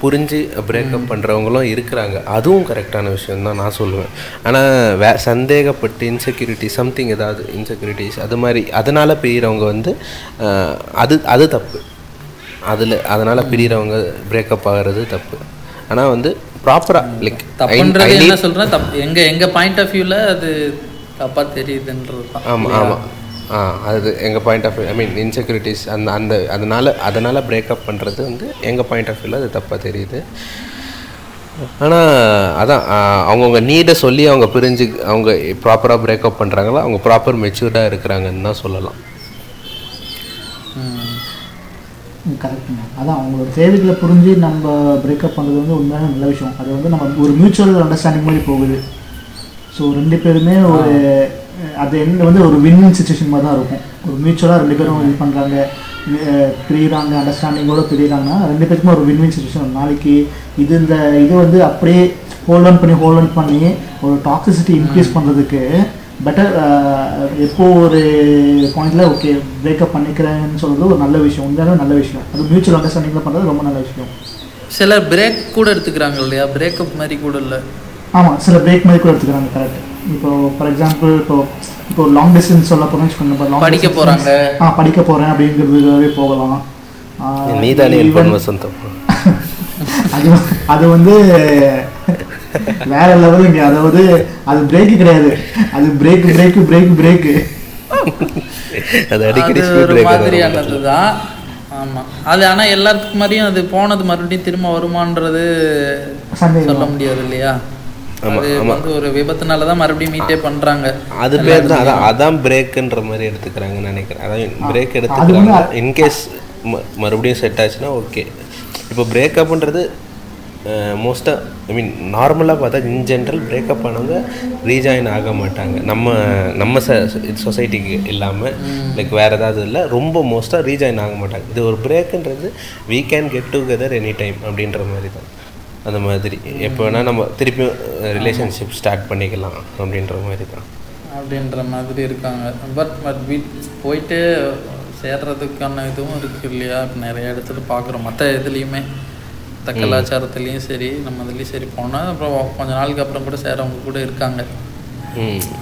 புரிஞ்சு பிரேக்கப் பண்ணுறவங்களும் இருக்கிறாங்க. அதுவும் கரெக்டான விஷயம் தான் நான் சொல்லுவேன். ஆனால் வே சந்தேகப்பட்டு இன்செக்யூரிட்டி சம்திங் ஏதாவது இன்செக்யூரிட்டிஸ் அது மாதிரி அதனால் பிரிகிறவங்க வந்து அது அது தப்பு. அதில் அதனால் பிரிகிறவங்க பிரேக்கப் ஆகிறது தப்பு. ஆனால் வந்து ப்ராப்பராக லைக் தப்புன்றது என்ன சொல்கிறேன் தப்பு எங்கள் எங்கள் பாயிண்ட் ஆஃப் வியூவில் அது தப்பாக தெரியுதுன்றது தான் ஆமாம் ஆமாம் அது எங்கள் point of I mean insecurities அந்த அந்த அதனால் அதனால் பிரேக்கப் பண்ணுறது வந்து எங்கள் பாயிண்ட் ஆஃப் வியூவில் அது தப்பாக தெரியுது. ஆனால் அதான் அவங்கவுங்க நீடை சொல்லி அவங்க பிரிஞ்சு அவங்க ப்ராப்பராக பிரேக்கப் பண்ணுறாங்களோ அவங்க ப்ராப்பர் மெச்சூர்டாக இருக்கிறாங்கன்னு தான் சொல்லலாம். கரெக்டுங்க அதான் அவங்களோட தேவைகளை புரிஞ்சு நம்ம பிரேக்கப் பண்ணுறது வந்து உண்மையான நல்ல விஷயம். அது வந்து நம்ம ஒரு மியூச்சுவல் அண்டர்ஸ்டாண்டிங் மாதிரி போகுது. ஸோ ரெண்டு பேருமே ஒரு அது என்ன வந்து ஒரு வின் வின் சுச்சுவேஷன் மாதிரி தான் இருக்கும். ஒரு மியூச்சுவலாக ரெண்டு பேரும் இது பண்ணுறாங்க பிரியிறாங்க அண்டர்ஸ்டாண்டிங்கோட பிரியிறாங்கன்னா ரெண்டு பேருக்குமே ஒரு வின் வின் சுச்சுவேஷன் நாளைக்கு இது இந்த இது வந்து அப்படியே ஹோல்ட் ஆன் பண்ணி ஹோல்ட் ஆன் பண்ணி ஒரு டாக்ஸிசிட்டி இன்க்ரீஸ் பண்ணுறதுக்கு பெட்டர் எப்போ ஒரு பாயிண்ட்ல ஓகே பிரேக்கப் பண்ணிக்கிறேன்னு சொல்றது ஒரு நல்ல விஷயம். உண்மையான நல்ல விஷயம். அது மியூச்சுவல் அண்டர்ஸ்டாண்டிங்கில் பண்ணுறது ரொம்ப நல்ல விஷயம். சிலர் பிரேக் கூட எடுத்துக்கிறாங்க இல்லையா? பிரேக்கப் மாதிரி கூட இல்லை. ஆமாம் சில பிரேக் மாதிரி கூட எடுத்துக்கிறாங்க கரெக்ட் இப்போ ஃபார் எக்ஸாம்பிள் இப்போ இப்போ லாங் டிஸ்டன்ஸ் சொல்ல போகிறோம்னு வச்சுக்கோங்க படிக்க போறாங்க. ஆ படிக்க போகிறேன் அப்படிங்கிறதுக்காகவே போகலாம். ஆ, நீ தானே even- இன்ஃபார்ம் வசந்தம் அது அது வந்து வேற லெவலுங்க அதாவது அது பிரேக் கிடையாது. அது பிரேக் பிரேக் பிரேக் பிரேக் அது அடிக்கடி ஒரு மாதிரியானது தான் ஆமாம் அது ஆனால் எல்லாத்துக்கு மாதிரியும் அது போனது மறுபடியும் திரும்ப வருமான்றது சந்தேகம். சொல்ல முடியாது இல்லையா? அது வந்து ஒரு விபத்துனால தான் மறுபடியும் மீட்டே பண்றாங்க. அது பேர் தான் அதான் அதான் பிரேக்குன்ற மாதிரி எடுத்துக்கிறாங்கன்னு நினைக்கிறேன். அதான் பிரேக் எடுத்துக்கிறாங்க. இன்கேஸ் மறுபடியும் செட் ஆச்சுன்னா ஓகே இப்போ பிரேக்கப்ன்றது மோஸ்ட்டாக ஐ மீன் நார்மலாக பார்த்தா இன் ஜென்ரல் பிரேக்கப் ஆனவங்க ரீஜாயின் ஆக மாட்டாங்க. நம்ம நம்ம ச சொசைட்டிக்கு இல்லாமல் லைக் வேறு ஏதாவது இல்லை ரொம்ப மோஸ்ட்டாக ரீஜாயின் ஆக மாட்டாங்க. இது ஒரு பிரேக்குன்றது we can get together any time அப்படின்ற மாதிரி தான். அந்த மாதிரி. எப்போ வேணால் நம்ம திருப்பியும் ரிலேஷன்ஷிப் ஸ்டார்ட் பண்ணிக்கலாம் அப்படின்ற மாதிரி தான். அப்படின்ற மாதிரி இருக்காங்க. பட் பட் வீட் போயிட்டு சேர்றதுக்கான இதுவும் இருக்கு இல்லையா? நிறைய இடத்துல பார்க்குறோம். மற்ற இதுலேயுமே மற்ற கலாச்சாரத்துலேயும் சரி நம்ம இதுலேயும் சரி. போனால் அப்புறம் கொஞ்ச நாளுக்கு அப்புறம் கூட சேரவங்க கூட இருக்காங்க.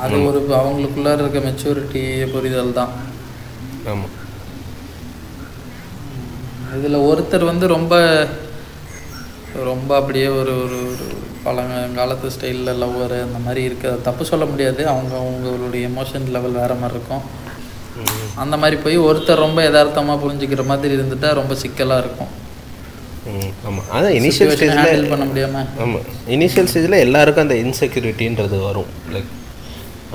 அது ஒரு அவங்களுக்குள்ள இருக்க மெச்சூரிட்டி புரிதல் தான். ஆமாம் இதில் ஒருத்தர் வந்து ரொம்ப ரொம்ப அப்படியே ஒரு ஒரு ஒரு பழங்காலத்து ஸ்டைலில் லவ்வர் அந்த மாதிரி இருக்க தப்பு சொல்ல முடியாது. அவங்க அவங்களுடைய எமோஷன் லெவல் வேறு மாதிரி இருக்கும். அந்த மாதிரி போய் ஒருத்தர் ரொம்ப யதார்த்தமாக புரிஞ்சுக்கிற மாதிரி இருந்துட்டா ரொம்ப சிக்கலாக இருக்கும். ஆமாம் அதான் இனிஷியல் ஹேண்டில் ஸ்டேஜில் பண்ண முடியாமல் ஆமாம் இனிஷியல் ஸ்டேஜில் எல்லாருக்கும் அந்த இன்செக்யூரிட்டின்றது வரும். லைக்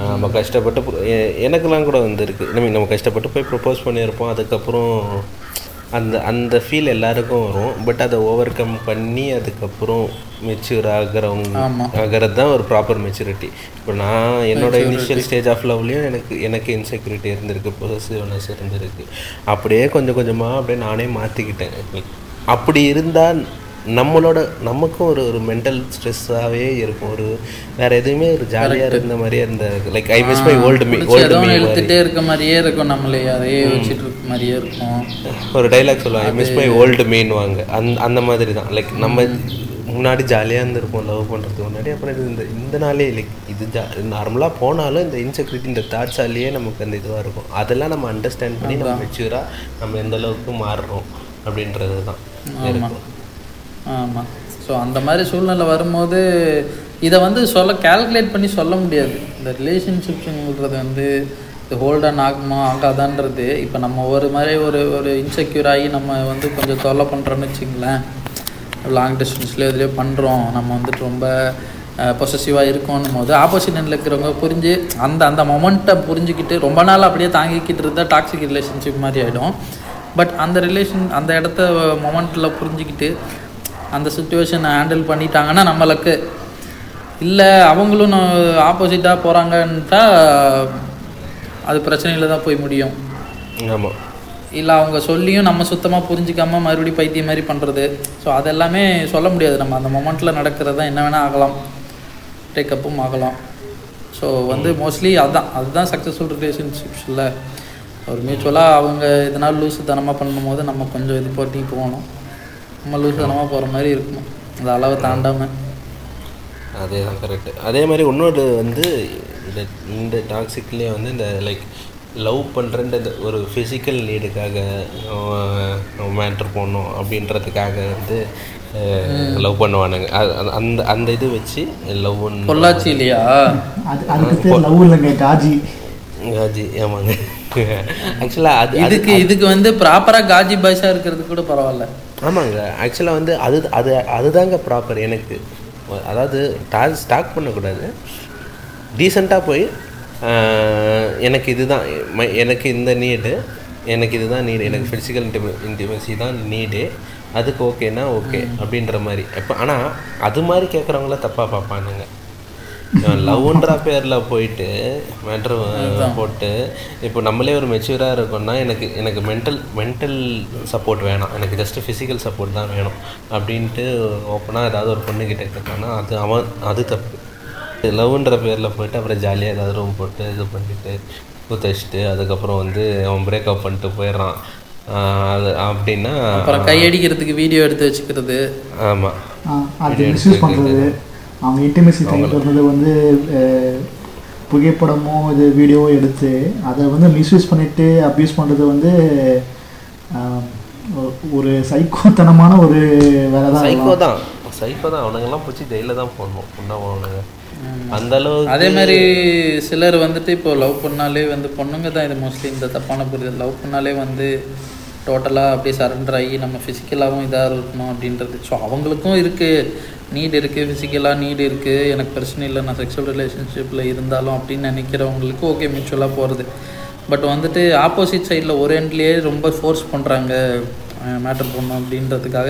நம்ம கஷ்டப்பட்டு pro- எ- எனக்கெல்லாம் கூட வந்துருக்கு. மீன் நம்ம கஷ்டப்பட்டு போய் ப்ரப்போஸ் பண்ணியிருப்போம். அதுக்கப்புறம் அந்த அந்த ஃபீல் எல்லாருக்கும் வரும். பட் அதை ஓவர் கம் பண்ணி அதுக்கப்புறம் மெச்சூர் ஆகிறவங்க. ஆகிறது தான் ஒரு ப்ராப்பர் மெச்சூரிட்டி இப்போ நான் என்னோட இனிஷியல் ஸ்டேஜ் ஆஃப் லவ்லேயும் எனக்கு எனக்கு இன்செக்யூரிட்டி இருந்திருக்கு பொசசிவ்னஸ் இருந்திருக்கு. அப்படியே கொஞ்சம் கொஞ்சமாக அப்படியே நானே மாற்றிக்கிட்டேன் அப்படி இருந்தால் நம்மளோட நமக்கும் ஒரு ஒரு மென்டல் ஸ்ட்ரெஸ்ஸாகவே இருக்கும். ஒரு வேற எதுவுமே ஒரு ஜாலியாக இருந்த மாதிரியே இருந்த like I miss my old me old me ஒன்று இழுத்துட்டே இருக்க மாதிரியே இருக்கும் நம்மளே. அதையே வச்சுட்டு இருக்க மாதிரியே இருக்கும். ஒரு டைலாக் சொல்லுவாங்க ஐ மிஸ் மை ஓல்டு மீன்வாங்க அந்த அந்த மாதிரி தான். லைக் நம்ம முன்னாடி ஜாலியாக இருந்திருப்போம் லவ் பண்ணுறதுக்கு முன்னாடி. அப்புறம் இந்த இந்த நாளே லைக் இது ஜா நார்மலாக போனாலும் இந்த இன்செக்யூரிட்டி இந்த தாட்ஸாலேயே நமக்கு அந்த இதுவாக இருக்கும். அதெல்லாம் நம்ம அண்டர்ஸ்டாண்ட் பண்ணி நம்ம மெச்சூராக நம்ம எந்த அளவுக்கு மாறுறோம் அப்படின்றது தான். இருக்கும். ஆமாம் ஸோ அந்த மாதிரி சூழ்நிலை வரும்போது இதை வந்து சொல்ல கால்குலேட் பண்ணி சொல்ல முடியாது. இந்த ரிலேஷன்ஷிப்ஸுங்கிறது வந்து இது ஹோல்டன் ஆகுமா ஆகாதான்றது இப்போ நம்ம ஒரு மாதிரி ஒரு ஒரு இன்செக்யூர் ஆகி நம்ம வந்து கொஞ்சம் தொல்லை பண்ணுறோன்னு வச்சுங்களேன். லாங் டிஸ்டன்ஸ்லேயோ இதுலேயோ பண்ணுறோம் நம்ம வந்துட்டு ரொம்ப பொசசிவாக இருக்கோன்னும் போது ஆப்போசிட் எண்டில் இருக்கிறவங்க புரிஞ்சு அந்த அந்த மொமெண்ட்டை புரிஞ்சுக்கிட்டு ரொம்ப நாள் அப்படியே தாங்கிக்கிட்டு இருந்தால் டாக்ஸிக் ரிலேஷன்ஷிப் மாதிரி ஆகிடும் பட் அந்த ரிலேஷன் அந்த இடத்த மொமெண்ட்டில் புரிஞ்சுக்கிட்டு அந்த சுச்சுவேஷனை ஹேண்டில் பண்ணிட்டாங்கன்னா நம்மளுக்கு. இல்லை அவங்களும் ஆப்போசிட்டாக போகிறாங்கன்ட்டா அது பிரச்சனையில் தான் போய் முடியும். ஆமாம் இல்லை அவங்க சொல்லியும் நம்ம சுத்தமாக புரிஞ்சிக்காம மறுபடியும் பைத்தியம் மாதிரி பண்ணுறது ஸோ அதெல்லாமே சொல்ல முடியாது. நம்ம அந்த மொமெண்ட்டில் நடக்கிறது தான் என்ன வேணால் ஆகலாம். டேக்கப்பும் ஆகலாம். ஸோ வந்து மோஸ்ட்லி அதுதான் அதுதான் சக்ஸஸ்ஃபுல் ரிலேஷன்ஷிப்ஸில் ஒரு மியூச்சுவலாக அவங்க இதனால் லூசு தனமாக பண்ணும்போது நம்ம கொஞ்சம் இது போட்டி போகணும். நம்ம போகிற மாதிரி இருக்கணும் அந்த அளவை தாண்டாமல் அதே தான் கரெக்டு அதே மாதிரி இன்னொரு வந்து இந்த இந்த டாக்ஸிக்லேயே வந்து இந்த லைக் லவ் பண்ணுறன்ற ஒரு ஃபிசிக்கல் நீடுக்காக மேட்ரு போடணும் அப்படின்றதுக்காக வந்து லவ் பண்ணுவானுங்க. அந்த அந்த இது வச்சு லவ் பொள்ளாச்சி இல்லையா? அது அதுக்கு பேர் லவ் இல்லைங்க காஜி. காஜி ஆமாங்க. ஆக்சுவலாக அது அது இதுக்கு இதுக்கு வந்து ப்ராப்பராக காஜி பாய்ஸாக இருக்கிறது கூட பரவாயில்ல. ஆமாங்க. ஆக்சுவலாக வந்து அது அது அதுதாங்க ப்ராப்பர் எனக்கு. அதாவது டாக் ஸ்டாக் பண்ணக்கூடாது. டீசெண்டாக போய் எனக்கு இதுதான் எனக்கு இந்த நீடு எனக்கு இதுதான் நீடு எனக்கு ஃபிசிக்கல் இன்டிம இன்டிமசி தான் நீடு அதுக்கு ஓகேனா ஓகே அப்படின்ற மாதிரி. இப்போ ஆனால் அது மாதிரி கேட்குறவங்கள தப்பாக பார்ப்பானுங்க. லவ்ன்ற பேரில் போயிட்டு மேட்ரு போட்டு இப்போ நம்மளே ஒரு மெச்சூராக இருக்கோம்னா எனக்கு எனக்கு மென்டல் மென்டல் சப்போர்ட் வேணாம். எனக்கு ஜஸ்ட் ஃபிசிக்கல் சப்போர்ட் தான் வேணும். அப்படின்ட்டு ஓப்பனாக ஏதாவது ஒரு பொண்ணுக்கிட்ட கேட்டானா அது அவன் அது தப்பு. லவ்ன்ற பேரில் போயிட்டு அப்புறம் ஜாலியாக ஏதாவது ரூம் போட்டு இது பண்ணிட்டு குத்தச்சிட்டு அதுக்கப்புறம் வந்து அவன் பிரேக்கப் பண்ணிட்டு போயிடுறான். அது அப்படின்னா அப்புறம் கையடிக்கிறதுக்கு வீடியோ எடுத்து வச்சுக்கிறது. ஆமாம் அவங்க இன்டிமேசி பண்ணுறது வந்து அஹ், புகைப்படமோ இது வீடியோவோ எடுத்து அதை வந்து மிஸ்யூஸ் பண்ணிட்டு அப்யூஸ் பண்ணுறது வந்து ஒரு சைக்கோத்தனமான ஒரு வேலை தான் சைக்கோ தான். சைக்கோ தான். அவனுங்கெல்லாம் பிடிச்சி ஜெயிலில் தான் போடணும். உண்டா அவனுங்க அந்த அளவுக்கு அதே மாதிரி சிலர் வந்துட்டு இப்போ லவ் பண்ணாலே வந்து பொண்ணுங்க தான் இது மோஸ்ட்லி இந்த தப்பான புரிதல். லவ் பண்ணாலே வந்து டோட்டலாக அப்படியே சரண்டர் ஆகி நம்ம ஃபிசிக்கலாகவும் இதாக இருக்கணும் அப்படின்றது. ஸோ அவங்களுக்கும் இருக்குது நீட் இருக்குது ஃபிசிக்கலாக நீட் இருக்குது எனக்கு பிரச்சனை இல்லை நான் செக்ஷுவல் ரிலேஷன்ஷிப்பில் இருந்தாலும் அப்படின்னு நினைக்கிறவங்களுக்கு ஓகே மியூச்சுவலாக போகிறது பட் வந்துட்டு ஆப்போசிட் சைடில் ஒரு எண்ட்லேயே ரொம்ப ஃபோர்ஸ் பண்ணுறாங்க மேட்டர் பண்ணணும் அப்படின்றதுக்காக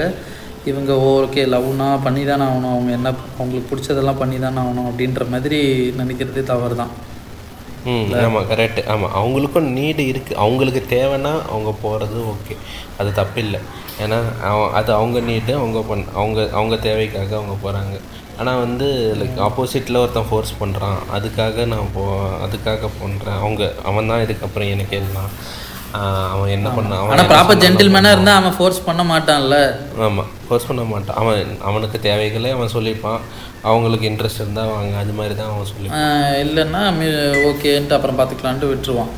இவங்க ஓகே லவ்னா பண்ணி தானே ஆகணும். அவங்க என்ன அவங்களுக்கு பிடிச்சதெல்லாம் பண்ணி தானே ஆகணும் அப்படின்ற மாதிரி நினைக்கிறதே தவறு தான் ம் ஆமாம் கரெக்டு ஆமாம் அவங்களுக்கும் நீடு இருக்குது அவங்களுக்கு தேவைன்னா அவங்க போகிறது ஓகே அது தப்பில்லை. ஏன்னா அவ- அது அவங்க நீடு அவங்க பண் அவங்க அவங்க தேவைக்காக அவங்க போகிறாங்க ஆனால் வந்து லைக் ஆப்போசிட்டில் ஒருத்தன் ஃபோர்ஸ் பண்ணுறான் அதுக்காக நான் போ அதுக்காக பண்ணுறேன் அவங்க அவன் தான் இதுக்கப்புறம் எனக்கு எல்லாம் அவன் என்ன பண்ணான்? அவன் ப்ராப்பர் ஜென்டில்மேனாக இருந்தால் அவன் ஃபோர்ஸ் பண்ண மாட்டான்ல. ஆமாம் ஃபோர்ஸ் பண்ண மாட்டான். அவன் அவனுக்கு தேவைகளே அவன் சொல்லிப்பான். அவங்களுக்கு இன்ட்ரெஸ்ட் இருந்தால் வாங்க. அது மாதிரி தான் அவன் சொல்லிப்பான். ஆஹ் இல்லைன்னா ஓகேன்ட்டு அப்புறம் பார்த்துக்கலான்ட்டு விட்டுருவான்.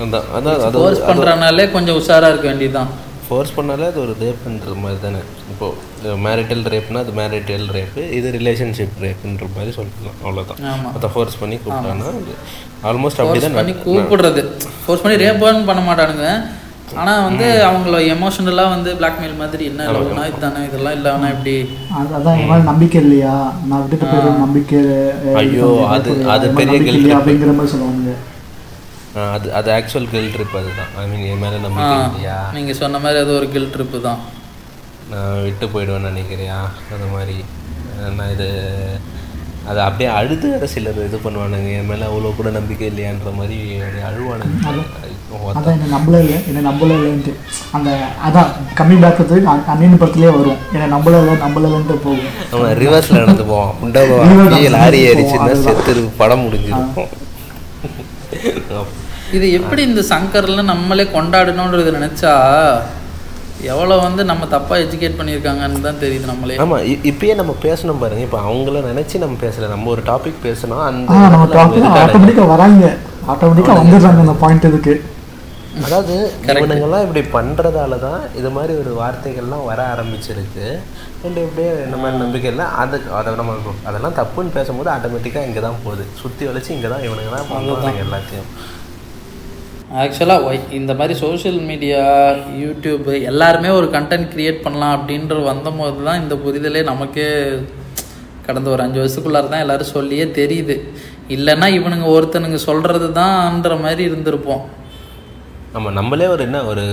அதான் அதான் அது ஃபோர்ஸ் பண்ணுறனாலே கொஞ்சம் உஷாராக இருக்க வேண்டியதுதான். ஃபோர்ஸ் பண்ணாலே அது ஒரு ரேப்புன்ற மாதிரி தானே. இப்போது மேரிட்டல் ரேப்னா அது மேரிட்டல் ரேப்பு இது ரிலேஷன்ஷிப் ரேப்புன்ற மாதிரி சொல்லிக்கலாம். அவ்வளோதான் ஆமாம் அதை ஃபோர்ஸ் பண்ணி கூப்பிட்டான்னா ஆல்மோஸ்ட் அப்படி தான் பண்ணி கூப்பிடுறது. ஃபோர்ஸ் பண்ணி ரேப்பான்னு பண்ண மாட்டானுங்க? ஆனால் வந்து அவங்கள எமோஷனலாக வந்து பிளாக்மெயில் மாதிரி என்ன லவ்னா இதுதானே இதெல்லாம் இல்லைன்னா எப்படி? அது- அதான் என் மேலே நம்பிக்கை இல்லையா? நான் விட்டுட்டு போயிட நம்பிக்கை ஐயோ, அது- அது பெரிய. அப்படிங்கிற மாதிரி சொல்லுவாங்க அது அது ஆக்சுவல் கில் ட்ரிப் அதுதான். ஐ மீன் என் மேலே நம்பிக்கை இல்லையா? நீங்கள் சொன்ன மாதிரி அது ஒரு கில் ட்ரிப்பு தான். நான் விட்டு போயிடுவேன்னு நினைக்கிறியா? அது மாதிரி. நான் இது அது அப்படியே அழுது வேற சிலர் இது பண்ணுவானுங்க. என் மேலே அவ்வளோ கூட நம்பிக்கை இல்லையான்ற மாதிரி அழுவானுங்க. என்ன நம்பல இல்லை. என்ன நம்பல இல்லைன்ட்டு. அந்த அதான் கம்மி பேக்கிறது அன்னியன் படத்துலேயே வரும். என்ன நம்பல இல்லை நம்பல இல்லைன்ட்டு போகும். அவன் ரிவர்ஸில் நடந்து போவான் Reverse லாரி ஏறிச்சுன்னா செத்து படம் முடிஞ்சிருக்கும் இது எப்படி இந்த சங்கர்ல நம்மளே கொண்டாடணுன்றது நினைச்சா எவ்வளோ வந்து நம்ம தப்பா எஜுகேட் பண்ணியிருக்காங்கன்னு தான் தெரியுது நம்மளே. ஆமா இ- இப்பயே நம்ம பேசணும் பாருங்க. இப்போ அவங்கள நினைச்சு நம்ம பேசல. நம்ம ஒரு டாபிக் பேசணும். அந்த நம்ம. ஆட்டோமேட்டிக்காக வராங்க. ஆட்டோமேட்டிக்காக வந்துடுறாங்க அந்த பாயிண்ட் இதுக்கு. அதாவது இவனுங்கெல்லாம் இப்படி பண்றதால தான் இது மாதிரி ஒரு வார்த்தைகள்லாம் வர ஆரம்பிச்சிருக்கு. அண்ட் இப்படியே இந்த மாதிரி நம்பிக்கை இல்லை. அது அதை நம்ம அதெல்லாம் தப்புன்னு பேசும்போது ஆட்டோமேட்டிக்காக இங்கே தான் போகுது. சுற்றி வளைச்சு இங்கே தான் இவனுங்க தான் பண்ணுவாங்க எல்லாத்தையும். ஆக்சுவலாக இந்த மாதிரி சோஷியல் மீடியா யூடியூப்பு எல்லாருமே ஒரு கண்டென்ட் க்ரியேட் பண்ணலாம் அப்படின்ற வந்தபோது தான் இந்த புரிதலே நமக்கே கடந்த ஒரு அஞ்சு வருஷத்துக்குள்ளார தான் எல்லோரும் சொல்லியே தெரியுது. இல்லைன்னா இவனுங்க ஒருத்தனுங்க சொல்கிறது தான்ன்ற மாதிரி இருந்திருப்போம். நம்ம நம்மளே ஒரு என்ன ஒரு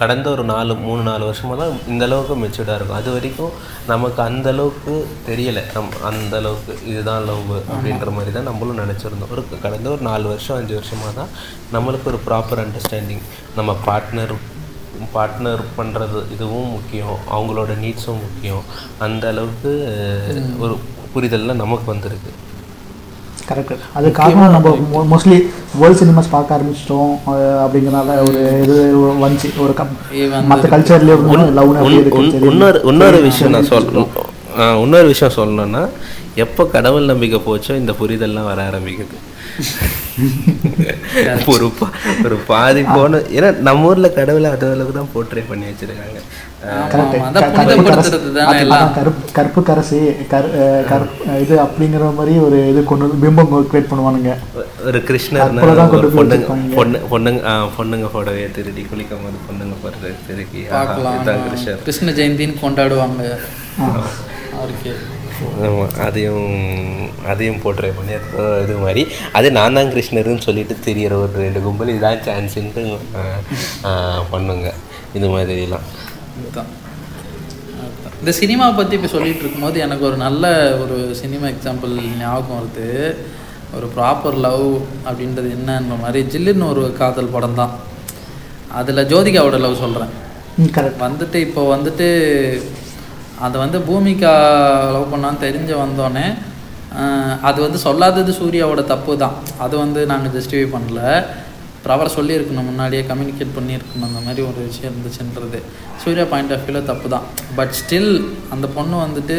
கடந்த ஒரு நாலு மூணு நாலு வருஷமாக தான் இந்தளவுக்கு மெச்சூர்டாக இருக்கும். அது வரைக்கும் நமக்கு அந்த அளவுக்கு தெரியலை. நம் அந்த அளவுக்கு இதுதான் லவ் அப்படின்ற மாதிரி தான் நம்மளும் நினச்சிருந்தோம். ஒரு கடந்த ஒரு நாலு வருஷம் அஞ்சு வருஷமாக தான் நம்மளுக்கு ஒரு ப்ராப்பர் அண்டர்ஸ்டாண்டிங் நம்ம பார்ட்னர் பார்ட்னர் பண்ணுறது இதுவும் முக்கியம். அவங்களோட நீட்ஸும் முக்கியம். அந்த அளவுக்கு ஒரு புரிதலில் நமக்கு வந்திருக்கு. கரெக்ட் அது காரணம் நம்ம மோஸ்ட்லி வேர்ல்ட் சினிமாஸ் பார்க்க ஆரம்பிச்சிட்டோம் அப்படிங்கறனால ஒரு இது வந்துச்சு. ஒரு மற்ற கல்ச்சர்லேயே. இன்னொரு இன்னொரு விஷயம் நான் சொல்லணும். இன்னொரு விஷயம் சொல்லணும்னா எப்போ கடவுள் நம்பிக்கை போச்சோ இந்த புரிதல்லாம் வர ஆரம்பிக்குது. ஒரு பா- ஒரு பாதி போன ஏன்னா நம்ம ஊர்ல கடவுளை அது அளவுக்கு தான் போர்ட்ரே பண்ணி வச்சிருக்காங்க. கருப்பு கரசி- இது அப்படிங்கிற மாதிரி ஒரு இது கொண்டு வந்து பிம்பம் கிரியேட் பண்ணுவானுங்க. ஒரு போய் பொண்ணுங்க பொண்ணுங்க பொண்ணுங்க போடவே திருடி குளிக்கும் போது பொண்ணுங்க போடுறது திருக்கி கிருஷ்ணர். கிருஷ்ண ஜெயந்தின்னு கொண்டாடுவாங்க. அவருக்கு. ஆமா, அதையும் அதையும் போர்ட்ரே பண்ணி இது மாதிரி. அது நான் தான் கிருஷ்ணர்னு சொல்லிட்டு தெரியற ஒரு ரெண்டு கும்பல் இதான் சான்ஸுன்ட்டு பண்ணுங்க. இது மாதிரிலாம். இந்த சினிமாவை பற்றி இப்போ சொல்லிட்டு இருக்கும்போது எனக்கு ஒரு நல்ல ஒரு சினிமா எக்ஸாம்பிள் ஞாபகம் வருது. ஒரு ப்ராப்பர் லவ் அப்படின்றது என்னன்ற மாதிரி ஜில்லுன்னு ஒரு காதல் படம் தான். அதில் ஜோதிகாவோட லவ் சொல்கிறேன் கரெக்ட் வந்துட்டு இப்போ வந்துட்டு அதை வந்து பூமிக்கா லவ் பண்ணான்னு தெரிஞ்சு வந்தோடனே அது வந்து சொல்லாதது சூர்யாவோட தப்பு தான். அது வந்து நாங்கள் ஜஸ்டிஃபை பண்ணல. ப்ராப்பராக சொல்லியிருக்கணும் முன்னாடியே கம்யூனிகேட் பண்ணியிருக்கணும் அந்த மாதிரி ஒரு விஷயம் இருந்துச்சுன்றது. சூர்யா பாயிண்ட் ஆஃப் வியூவில் தப்பு தான். பட் ஸ்டில் அந்த பொண்ணு வந்துட்டு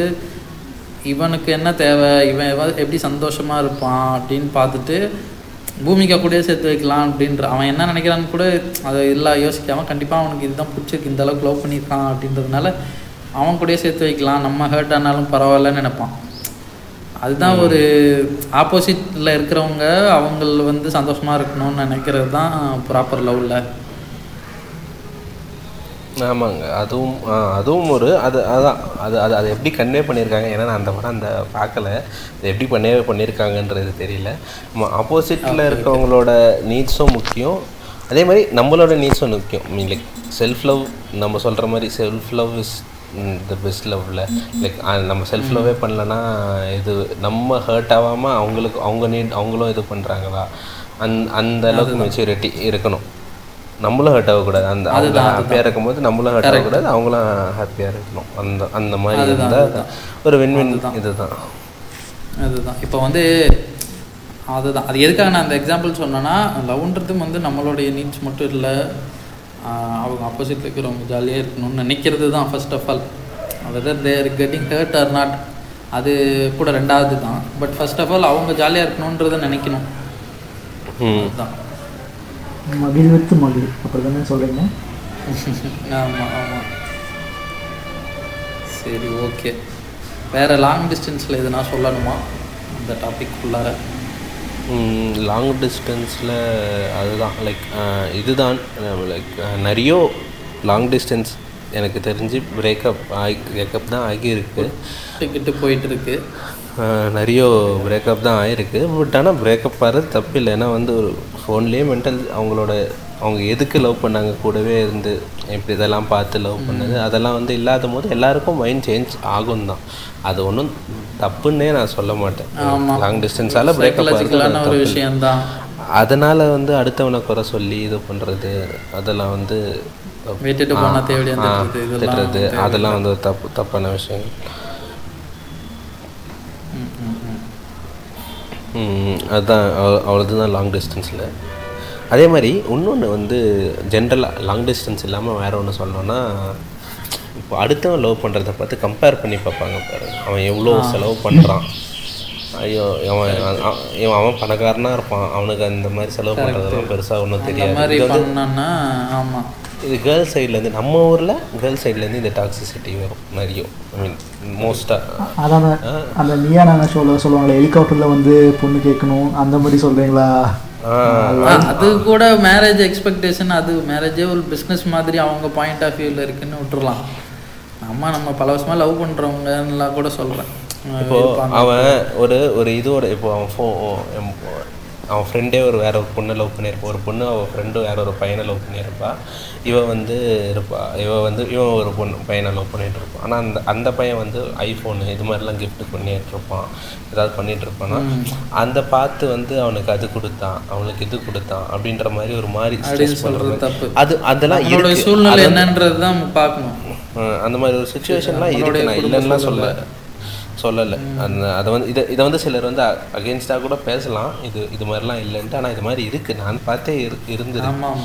இவனுக்கு என்ன தேவை இவன் எப்படி சந்தோஷமாக இருப்பான் அப்படின்னு பார்த்துட்டு பூமிக்கா கூடயே சேர்த்து வைக்கலாம் அப்படின்ற அவன் என்ன நினைக்கிறான்னு கூட அதை இல்லை யோசிக்காமல் கண்டிப்பாக அவனுக்கு இதுதான் பிடிச்சிருக்கு இந்த அளவுக்கு லவ் பண்ணியிருக்கான் அப்படின்றதுனால அவன் கூடயே சேர்த்து வைக்கலாம். நம்ம ஹர்ட் ஆனாலும் பரவாயில்லன்னு நினைப்பான். அதுதான் ஒரு ஆப்போசிட்டில் இருக்கிறவங்க அவங்கள வந்து சந்தோஷமாக இருக்கணும்னு நினைக்கிறது தான் ப்ராப்பர் லவ்வில் ஆமாங்க. அதுவும் அதுவும் ஒரு அது அதான். அது அது அதை எப்படி கன்வே பண்ணியிருக்காங்க? ஏன்னா நான் அந்த படம் அந்த பார்க்கல. அது எப்படி பண்ணே பண்ணியிருக்காங்கன்றது தெரியல. ஆப்போசிட்டில் இருக்கவங்களோட நீட்ஸும் முக்கியம். அதே மாதிரி நம்மளோட நீட்ஸும் முக்கியம். மீன் லைக் செல்ஃப் லவ் நம்ம சொல்கிற மாதிரி self love is the best லவ்ல லைக் நம்ம செல்ஃப் லவ்வே பண்ணலன்னா இது நம்ம ஹர்ட் ஆகாமல் அவங்களுக்கு அவங்க நீட் அவங்களும் இது பண்ணுறாங்களா அந் அந்த அளவுக்கு மெச்சூரிட்டி இருக்கணும். நம்மளும் ஹர்ட் ஆகக்கூடாது. அந்த அவங்க ஹாப்பியாக இருக்கும்போது நம்மளும் ஹர்ட் ஆகக்கூடாது. அவங்களும் ஹாப்பியாக இருக்கணும். அந்த அந்த மாதிரி இருந்தால் ஒரு வின்-வின் இதுதான். அதுதான். இப்போ வந்து அதுதான். அது எதுக்காக நான் அந்த எக்ஸாம்பிள் சொன்னேன்னா லவ்ன்றது வந்து நம்மளுடைய நீட்ஸ் மட்டும் இல்லை. அவங்க ஆப்போசிட்டில் இருக்கிறவங்க ஜாலியாக இருக்கணும்னு நினைக்கிறது தான் first of all whether they're getting hurt or not அது கூட ரெண்டாவது தான் பட் ஃபர்ஸ்ட் ஆஃப் ஆல் அவங்க ஜாலியாக இருக்கணுன்றதை நினைக்கணும். ம். அதுதான் மகிழ் வித்து மகிழ் அப்படி தானே சொல்கிறீங்க ஆமாம் ஆமாம் சரி ஓகே வேறு லாங் டிஸ்டன்ஸில் எதுனா சொல்லணுமா? அந்த டாபிக் உள்ளார லாங் டிஸ்டன்ஸில் அதுதான். லைக் இதுதான். லைக் நிறைய லாங் டிஸ்டன்ஸ் எனக்கு தெரிஞ்சு பிரேக்கப் ஆகி பிரேக்கப் தான் ஆகியிருக்கு. கிட்ட போயிட்டு இருக்கு ஆஹ் நிறைய பிரேக்கப் தான் ஆயிருக்கு. பட் ஆனால் பிரேக்கப் ஆகிறது தப்பு இல்லை. ஏன்னா வந்து ஒரு ஃபோன்லேயே மென்டல் அவங்களோட அவங்க எதுக்கு லவ் பண்ணாங்க? கூடவே இருந்து இப்படி இதெல்லாம் பார்த்து லவ் பண்ணது. அதெல்லாம் வந்து இல்லாத போது எல்லாருக்கும் மைண்ட் சேஞ்ச் ஆகும் தான் அது ஒன்றும் தப்புன்னே நான் சொல்ல மாட்டேன். லாங் டிஸ்டன்ஸால் பிரேக்கப் ஒரு விஷயம்தான். அதனால் வந்து அடுத்தவனை குறை சொல்லி இது பண்ணுறது அதெல்லாம் வந்து விட்டுட்டு போனா தேவையான ஆ, திட்டுறது, இதெல்லாம் திட்டுறது தேவையில்லை. அதெல்லாம் வந்து தப்பு தப்பான விஷயங்கள் ம், அதுதான் அவ்- அவ்வளவுதான் லாங் டிஸ்டன்ஸில் அதே மாதிரி இன்னொன்று வந்து ஜென்ரலாக லாங் டிஸ்டன்ஸ் இல்லாமல் வேற ஒன்று சொல்லணும்னா இப்போ அடுத்தவன் லவ் பண்ணுறத பார்த்து கம்பேர் பண்ணி பார்ப்பாங்க பாருங்க அவன் எவ்வளோ செலவு பண்ணுறான் ஐயோ அவன் அவன் இவன் அவன் பணக்காரனாக இருப்பான். அவனுக்கு அந்த மாதிரி செலவு பண்ணுறதெல்லாம் பெருசாக ஒன்றும் தெரியாது. மாதிரி இது வந்து பண்ணோன்னா ஆமா. இது கேர்ள்ஸ் சைட்லேருந்து நம்ம ஊரில் கேர்ள்ஸ் சைட்லேருந்து இந்த டாக்ஸிசிட்டி வரும் நிறைய. ஐ மீன் மோஸ்ட்டாக அதான் அந்த- நீயா நாங்கள் ஷோவில் சொல்லுவாங்களே ஹெலிகாப்டரில் வந்து பொண்ணு கேட்கணும் அந்த மாதிரி சொல்கிறீங்களா அது கூட மேரேஜ் எக்ஸ்பெக்டேஷன் அது மேரேஜே ஒரு பிஸ்னஸ் மாதிரி அவங்க பாயிண்ட் ஆஃப் வியூவில் இருக்குன்னு விட்டுறலாம். நம்ம நம்ம பல வருஷமா லவ் பண்ணுறவங்கலாம் கூட சொல்கிறேன் இப்போ அவன் ஒரு ஒரு இதோட இப்போ அவன் ஃபோ அவன் ஃப்ரெண்டே ஒரு வேற ஒரு பொண்ணை லவ் பண்ணியிருப்பான் ஒரு பொண்ணு அவன் ஃப்ரெண்டு வேற ஒரு பையனை லவ் பண்ணியிருப்பா. இவன் வந்து இருப்பா. இவன் வந்து இவன் ஒரு பொண்ணு பையனை லவ் பண்ணிட்டு இருப்பான் ஆனால் அந்த அந்த பையன் வந்து ஐஃபோனு இது மாதிரிலாம் gift பண்ணிட்டு இருப்பான் ஏதாவது பண்ணிட்டு இருப்பான்னா அந்த பார்த்து வந்து அவனுக்கு அது கொடுத்தான். அவனுக்கு இது கொடுத்தான். அப்படின்ற மாதிரி ஒரு மாதிரி பண்றது. தப்பு. அது அதெல்லாம். சூழ்நிலை என்னன்றது தான் பார்க்கணும். அந்த மாதிரி ஒரு சுச்சுவேஷன்லாம் இருக்கு நான் இல்லைன்னா சொல்ல சொல்லலை. அந்த அதை வந்து இதை இதை வந்து சிலர் வந்து அகேன்ஸ்டாக கூட பேசலாம். இது இது மாதிரிலாம் இல்லைன்ட்டு ஆனால் இது மாதிரி இருக்கு. நான் பார்த்தே இரு இருந்தது. ஆமாம்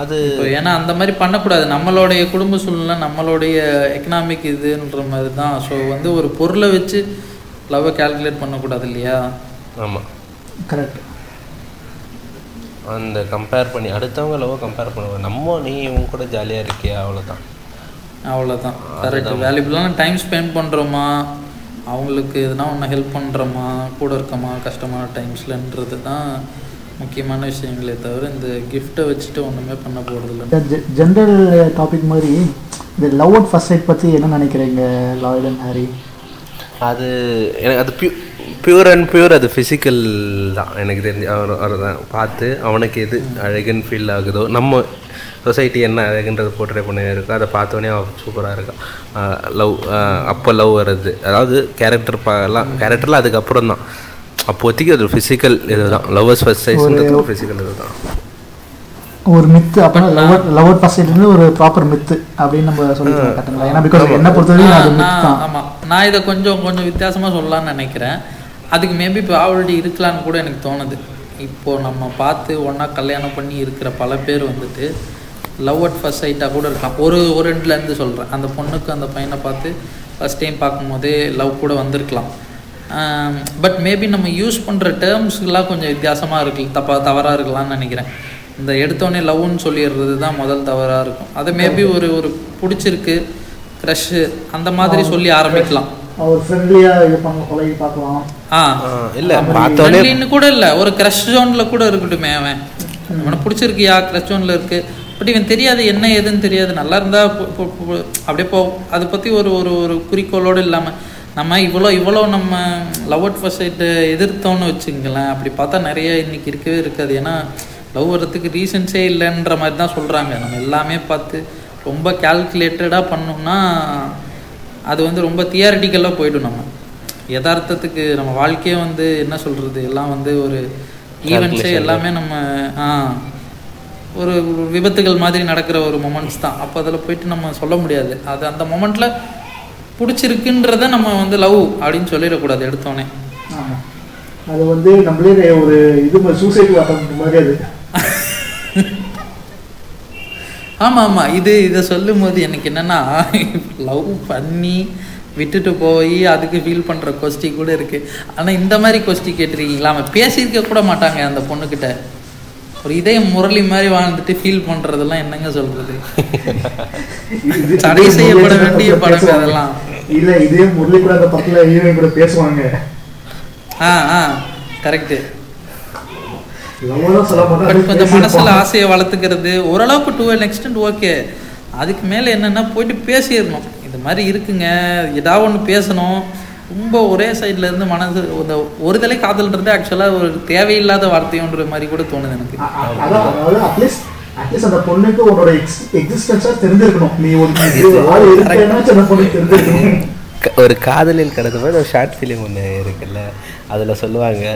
அது இப்போ ஏன்னா அந்த மாதிரி பண்ணக்கூடாது. நம்மளுடைய குடும்ப சூழ்நிலை நம்மளுடைய எக்கனாமிக் இதுன்ற மாதிரி தான். ஸோ வந்து ஒரு பொருளை வச்சு லவ்வை கால்குலேட் பண்ணக்கூடாது இல்லையா? ஆமாம் கரெக்ட் அந்த கம்பேர் பண்ணி அடுத்தவங்க லவ் கம்பேர் பண்ணுவோம் நம்ம நீ இவங்க கூட ஜாலியாக இருக்கியா? அவ்வளோதான் அவ்வளோதான் கரெக்ட் வேல்யூபிளான டைம் ஸ்பெண்ட் பண்ணுறோமா அவங்களுக்கு எதுனா ஒன்று ஹெல்ப் பண்ணுறோமா கூட இருக்கோமா? கஷ்டமான டைம்ஸ்லன்றது தான் முக்கியமான விஷயங்களே தவிர இந்த கிஃப்ட்டை வச்சுட்டு ஒன்றுமே பண்ண போகிறதில்ல ஜென்ரல் டாபிக் மாதிரி இந்த லவ் அட் ஃபர்ஸ்ட் சைட் பற்றி என்ன நினைக்கிறீங்க லாயல் அண்ட் ஹாரி? அது எனக்கு அது பியூ பியூர் அண்ட் பியூர் அது ஃபிசிக்கல் தான். எனக்கு தெரிஞ்சு அவர் அவர் தான் பார்த்து அவனுக்கு எது அழகுன்னு ஃபீல் ஆகுதோ நம்ம சொசைட்டி என்ன அழகுன்றது போர்ட்ரே பண்ணி இருக்கோ அதை பார்த்தோன்னே அவன் சூப்பராக இருக்கான் லவ் அப்போ லவ் வருது அதாவது கேரக்டர் எல்லாம் கேரக்டர்லாம் அதுக்கப்புறம் தான். அப்போதைக்கு அது ஃபிசிக்கல் இதுதான். லவ்வர்ஸ் ஃபர்ஸ்ட் சைஸ்ன்றது ஃபிசிக்கல் இதுதான். ஒரு மித்து அப்படின்னா லவ் லவ் அட் ஃபர்ஸ்ட் சைட்லேருந்து ஒரு ப்ராப்பர் மித்து அப்படின்னு நம்ம சொல்லிக்கலாம் கரெக்டுங்களா ஏன்னா பிகாஸ் என்ன பொறுத்தவரைக்கும் அது மித்து தான். ஆமாம் நான் இதை கொஞ்சம் கொஞ்சம் வித்தியாசமாக சொல்லலாம்னு நினைக்கிறேன். அதுக்கு மேபி இப்போ ஆல்ரெடி இருக்கலான்னு கூட எனக்கு தோணுது. இப்போது நம்ம பார்த்து ஒன்றா கல்யாணம் பண்ணி இருக்கிற பல பேர் வந்துட்டு லவ் அட் ஃபர்ஸ்ட் சைட்டாக கூட இருக்கலாம். ஒரு ஒரு எண்ட்லேருந்து சொல்கிறேன் அந்த பொண்ணுக்கு அந்த பையனை பார்த்து ஃபஸ்ட் டைம் பார்க்கும்போதே லவ் கூட வந்திருக்கலாம். பட் மேபி நம்ம யூஸ் பண்ணுற டேர்ம்ஸ்லாம் கொஞ்சம் வித்தியாசமாக இருக்கு தப்பா தவறாக இருக்கலாம்னு நினைக்கிறேன். இந்த எடுத்தோடனே லவ்னு சொல்லிடுறது தான் முதல் தவறாக இருக்கும். அதை மேபி ஒரு ஒரு பிடிச்சிருக்கு க்ரஷ்ஷு அந்த மாதிரி சொல்லி ஆரம்பிக்கலாம். அவர் ஃப்ரெண்ட்லியாக இது பண்ண பழகி பார்க்கலாம். ஆ. இல்லை பார்த்தோன்னே ஃப்ரெண்ட்லின்னு கூட இல்லை. ஒரு க்ரஷ் ஜோனில் கூட இருக்கட்டுமே அவன். அவனை பிடிச்சிருக்கியா? க்ரஷ் ஜோனில் இருக்கு. பட் இவன் தெரியாது என்ன ஏதுன்னு தெரியாது. நல்லா இருந்தா போ- போ- போ- அப்படியே போ. அதை பற்றி ஒரு ஒரு ஒரு குறிக்கோளோடு இல்லாமல் நம்ம இவ்வளோ இவ்வளோ நம்ம லவ் அட் ஃபர்ஸ்ட் சைட்டு எதிர்த்தோன்னு வச்சுங்களேன் அப்படி பார்த்தா நிறைய இன்னைக்கு இருக்கவே இருக்காது. ஏன்னா லவ் வர்றதுக்கு ரீசன்ஸே இல்லைன்ற மாதிரி தான் சொல்கிறாங்க நம்ம எல்லாமே பார்த்து ரொம்ப கால்குலேட்டடாக பண்ணோம்னா அது வந்து ரொம்ப தியாரிட்டிக்கலாக போயிடும் நம்ம. யதார்த்தத்துக்கு நம்ம வாழ்க்கையே வந்து என்ன சொல்கிறது எல்லாம் வந்து ஒரு ஈவெண்ட்ஸே எல்லாமே நம்ம ஆ ஒரு விபத்துகள் மாதிரி நடக்கிற ஒரு மொமெண்ட்ஸ் தான். அப்போ அதில் போயிட்டு நம்ம சொல்ல முடியாது. அது அந்த மொமெண்ட்டில் பிடிச்சிருக்குன்றத நம்ம வந்து லவ் அப்படின்னு சொல்லிடக்கூடாது எடுத்தோடனே ஆமாம் அது வந்து நம்மளே ஒரு இது சூசைட் மாதிரி அது. ஆமாம் ஆமாம் இது இதை சொல்லும் போது எனக்கு என்னென்னா லவ் பண்ணி விட்டுட்டு போய் அதுக்கு ஃபீல் பண்ணுற கொஸ்டி கூட இருக்குது ஆனால் இந்த மாதிரி கொஸ்டி கேட்டிருக்கீங்களா? அவன் பேசியிருக்க கூட மாட்டாங்க அந்த பொண்ணுக்கிட்ட ஒரு இதய முரளி மாதிரி வாழ்ந்துட்டு ஃபீல் பண்ணுறதெல்லாம் என்னங்க சொல்கிறது இது- தடை செய்யப்பட வேண்டிய பேசுவாங்க. அதெல்லாம். இல்ல இதே முரளி கூட அந்த பக்கத்துல ஹீரோயின் கூட பேசுவாங்க. ஆ ஆ கரெக்டு கொஞ்சம் மனசுல ஆசையை வளர்த்துக்கிறது ஓரளவுக்கு டு an extent ஓகே அதுக்கு மேலே என்னன்னா போயிட்டு பேசிடணும். இது மாதிரி இருக்குங்க. ஏதாவது ஒன்று பேசணும். ரொம்ப ஒரே சைடுல இருந்து மனசு இந்த ஒரு தலை காதல்ன்றது ஆக்சுவலாக ஒரு தேவையில்லாத வார்த்தையோன்ற மாதிரி கூட தோணுது எனக்கு. அட்லீஸ்ட் அட்லீஸ்ட் அந்த பொண்ணுக்கு உன்னோட எக்ஸிஸ்டன்ஸா தெரிஞ்சிருக்கணும். நீ ஒரு அந்த பொண்ணுக்கு தெரிஞ்சிருக்கணும்? ஒரு காதலில் கடந்த மாதிரி ஒரு ஷார்ட் ஃபிலிம் ஒன்று இருக்குல்ல அதில் சொல்லுவாங்க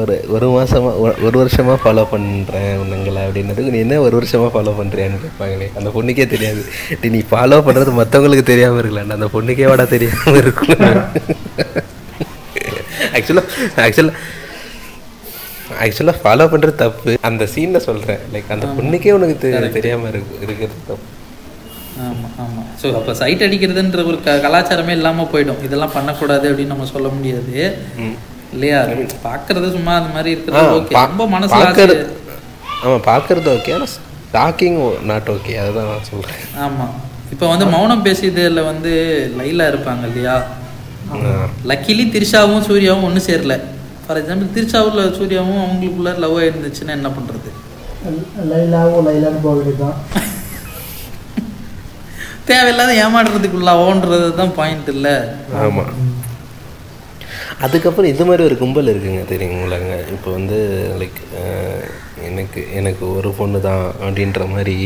ஒரு ஒரு மாதமாக ஒரு வருஷமாக ஃபாலோ பண்ணுறேன் உங்களை அப்படின்னதுக்கு நீ என்ன ஒரு வருஷமாக ஃபாலோ பண்ணுறியான்னு கேட்பாங்களே. அந்த பொண்ணுக்கே தெரியாது. நீ ஃபாலோ பண்ணுறது மற்றவங்களுக்கு தெரியாமல் இருக்கலாம்டா அந்த பொண்ணுக்கே வாடா தெரியாமல் இருக்கும். ஆக்சுவலாக ஆக்சுவலாக ஆக்சுவலாக ஃபாலோ பண்ணுறது தப்பு. அந்த சீனில் சொல்கிறேன் லைக் அந்த பொண்ணுக்கே உனக்கு தெரியாமல் இருக்கு இருக்கிறது தப்பு. ஆமாம் ஆமாம் ஸோ அப்போ சைட் அடிக்கிறதுன்ற ஒரு க கலாச்சாரமே இல்லாமல் போயிடும். இதெல்லாம் பண்ணக்கூடாது அப்படின்னு நம்ம சொல்ல முடியாது. இல்லையா? பார்க்கறது சும்மா அந்த மாதிரி இருக்கிறது ஓகே ரொம்ப ஆசை- ஆமாம் பார்க்கறது ஓகே ஆனால் ஸ்டாக்கிங் நாட் ஓகே அதுதான் நான் சொல்கிறேன் ஆமாம் இப்போ வந்து மௌனம் பேசியதில் வந்து லைலா இருப்பாங்க இல்லையா? லக்கிலி திரிஷாவும் சூர்யாவும் ஒன்றும் சேரல. ஃபார் எக்ஸாம்பிள் திருச்சாவூரில் சூர்யாவும் அவங்களுக்குள்ள லவ் இருந்துச்சுன்னா என்ன பண்ணுறது லைலாவும் லைலான்னு போக வேண்டியதுதான். தேவையில்லாத ஏமாடுறதுக்குள்ளாவோன்றது தான் பாயிண்ட் இல்லை. ஆமாம் அதுக்கப்புறம் இது மாதிரி ஒரு கும்பல் இருக்குங்க தெரியுங்களாங்க இப்போ வந்து லைக் எனக்கு எனக்கு ஒரு பொண்ணு தான் அப்படின்ற மாதிரி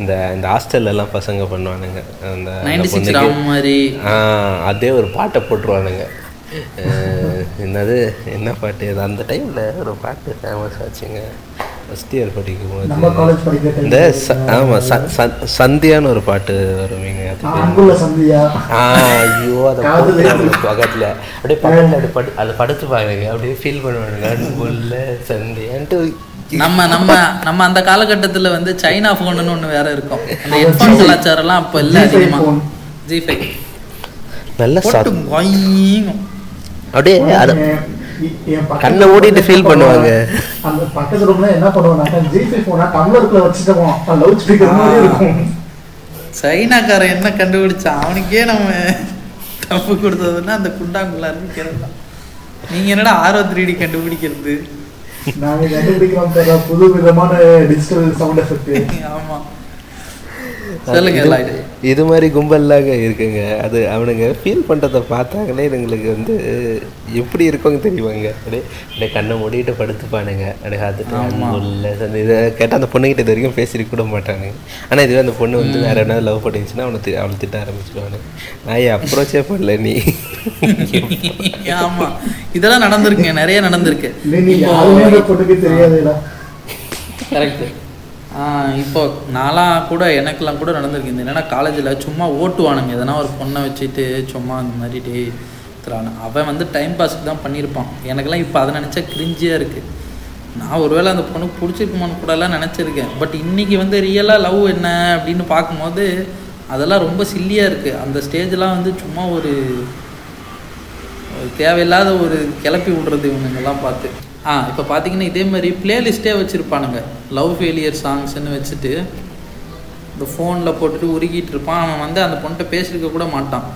இந்த இந்த ஹாஸ்டல்ல எல்லாம் பசங்க பண்ணுவானுங்க. அந்த மாதிரி. அதே ஒரு பாட்டை போட்டுருவானுங்க. என்னது என்ன பாட்டு? அது அந்த டைமில் ஒரு பாட்டு ஃபேமஸ் ஆச்சுங்க. ஃபஸ்ட் இயர் படிக்கும் நம்ம காலேஜ் படிக்கிற இந்த ஆமா சந்தியான்னு ஒரு பாட்டு வருவீங்க அது பேரு. அங்குள்ள சந்தியா? ஆ, ஐயோ அதை பக்கத்துல அப்படியே பக்கத்துல அப்படி படு அது படுத்து பாருங்க. அப்படியே ஃபீல் பண்ணுவாங்க அன்புள்ள சந்தியான்ட்டு. நம்ம நம்ம நம்ம அந்த காலகட்டத்தில் வந்து சைனா ஃபோனுன்னு ஒன்று வேற இருக்கும். அந்த ஹெட்ஃபோன் கலாச்சாரம்லாம் அப்போ இல்லை G5 அதிகமாக phone. ஜி ஃபைவ் நல்ல போட்டு சத் கொய்யும். அப்படியே அது கண்ணை மூடிட்டு feel பண்ணுவாங்க. அந்த பக்கத்து ரூம்ல என்ன பண்ணுவாங்க? ஜிபி போனா டம்ளருக்குள்ள வச்சுட்டு லவுட் ஸ்பீக்கர் மாதிரி இருக்கும். சைனாக்காரன் என்ன கண்டுபிடிச்சான்? அவனுக்கே நம்ம தப்பு கொடுத்ததுன்னா அந்த குண்டாங்குள்ள இருக்கிறது தான் நீங்கள் என்னடா ஆரோ த்ரீ டி கண்டுபிடிக்கிறது? நாங்க கண்டுபிடிக்கிறோம் புது விதமான டிஜிட்டல் சவுண்ட் எஃபெக்ட் ஆமாம் சொல்லுங்க இது- மாதிரி கும்பல்லாக இருக்குங்க. அது அவனுங்க ஃபீல் பண்ணுறத பார்த்தாங்களே இதுங்களுக்கு வந்து எப்படி இருக்குங்க தெரியுமாங்க? அப்படியே அப்படியே கண்ணை மூடிட்டு படுத்துப்பானுங்க. அப்படியே சந்தி இதை கேட்டால் அந்த பொண்ணுகிட்ட இது வரைக்கும் பேசிட்டு கூட மாட்டானுங்க. ஆனால் இதுவே அந்த பொண்ணு வந்து வேற என்ன லவ் பண்ணிச்சுன்னா அவனை அவளை திட்ட ஆரம்பிச்சிடுவானுங்க நான் அப்ரோச்சே பண்ணல நீ? ஆமாம் இதெல்லாம் நடந்திருக்குங்க. நிறைய நடந்திருக்கு. கரெக்டு இப்போ நாளாக கூட எனக்கெல்லாம் கூட நடந்திருக்கு. இந்த காலேஜில் சும்மா ஓட்டுவானுங்க. எதனா ஒரு பொண்ணை வச்சுட்டு சும்மா அந்த மாதிரி டே திரான அவன் வந்து டைம் பாஸ்க்கு தான் பண்ணியிருப்பான். எனக்கெல்லாம் இப்போ அதை நினச்சா கிரிஞ்சியாக இருக்குது நான் ஒருவேளை அந்த பொண்ணுக்கு பிடிச்சிருக்குமான்னு கூடலாம் நினச்சிருக்கேன். பட் இன்றைக்கி வந்து ரியலாக லவ் என்ன அப்படின்னு பார்க்கும்போது அதெல்லாம் ரொம்ப சில்லியாக இருக்குது அந்த ஸ்டேஜ்லாம் வந்து சும்மா ஒரு தேவையில்லாத ஒரு கிளப்பி விடுறது இவங்கெல்லாம் பார்த்து. ஆ இப்போ பார்த்தீங்கன்னா இதே மாதிரி பிளேலிஸ்ட்டே வச்சுருப்பானுங்க. லவ் ஃபெயிலியர் சாங்ஸ்ன்னு வச்சுட்டு இந்த ஃபோனில் போட்டுட்டு உருகிட்டு இருப்பான். அவன் வந்து அந்த பொண்ணுகிட்ட பேசியிருக்க கூட மாட்டான்.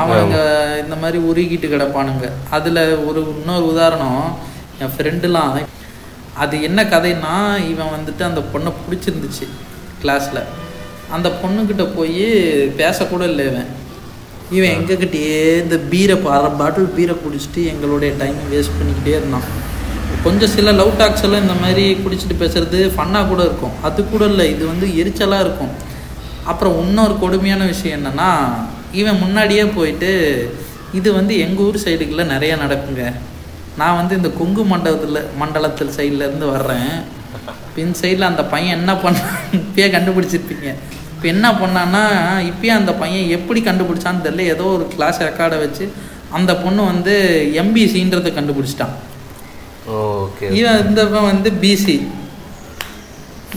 அவனுங்க இந்த மாதிரி உருகிட்டு கிடப்பானுங்க. அதில் ஒரு இன்னொரு உதாரணம் என் ஃப்ரெண்டுலாம் அது என்ன கதைன்னா இவன் வந்துட்டு அந்த பொண்ணை பிடிச்சிருந்துச்சு கிளாஸில் அந்த பொண்ணுக்கிட்ட போய் பேசக்கூட இல்லை இவன். இவன் எங்ககிட்டயே இந்த பீரை அரை பாட்டில் பீரை குடிச்சிட்டு எங்களுடைய டைம் வேஸ்ட் பண்ணிக்கிட்டே இருந்தான். கொஞ்சம் சில லவ் டாக்ஸ் எல்லாம் இந்த மாதிரி குடிச்சிட்டு பேசுறது ஃபன்னாக கூட இருக்கும். அது கூட இல்லை இது வந்து எரிச்சலாக இருக்கும். அப்புறம் இன்னொரு கொடுமையான விஷயம் என்னன்னா இவன் முன்னாடியே போயிட்டு இது வந்து எங்கள் ஊர் சைடுக்குள்ளே நிறையா நடக்குங்க. நான் வந்து இந்த கொங்கு மண்டலத்தில் மண்டலத்தில் சைட்லேருந்து வர்றேன். பின் சைடில் அந்த பையன் என்ன பண்ண இப்பயே கண்டுபிடிச்சிருப்பீங்க. இப்போ என்ன பண்ணான்னா இப்பயே அந்த பையன் எப்படி கண்டுபிடிச்சான்னு தெரியல. ஏதோ ஒரு கிளாஸ் ரெக்கார்டை வச்சு அந்த பொண்ணு வந்து எம்பிசின்றதை கண்டுபிடிச்சிட்டான். ஓகே. இவன் இந்த இவன் வந்து பிசி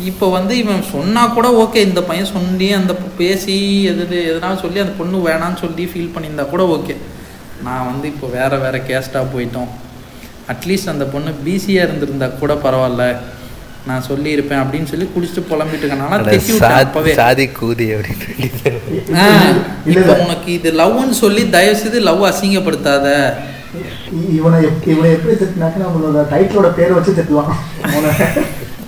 இப்போ வந்து இவன் சொன்னா கூட ஓகே இந்த பையன் சொல்லி அந்த பேசி எது எதனா சொல்லி அந்த பொண்ணு வேணான்னு சொல்லி ஃபீல் பண்ணியிருந்தா கூட ஓகே நான் வந்து இப்போ வேற வேற கேஸ்டாக போயிட்டோம். அட்லீஸ்ட் அந்த பொண்ணு பிசியாக இருந்திருந்தா கூட பரவாயில்ல. நான் சொல்லியிருப்பேன் அப்படின்னு சொல்லி குடிச்சிட்டு புலம்பிட்டு இருக்கனால திட்டி விட்டேன் அப்பவே. சாதி கூதி அப்படின்னு ஆ, இப்போ உனக்கு இது லவ்னு சொல்லி தயவு செய்து லவ் அசிங்கப்படுத்தாத. இவனை இவனை எப்படி திட்டினாக்க டைட்டிலோட பேரை வச்சு திட்டலாம் அவனை.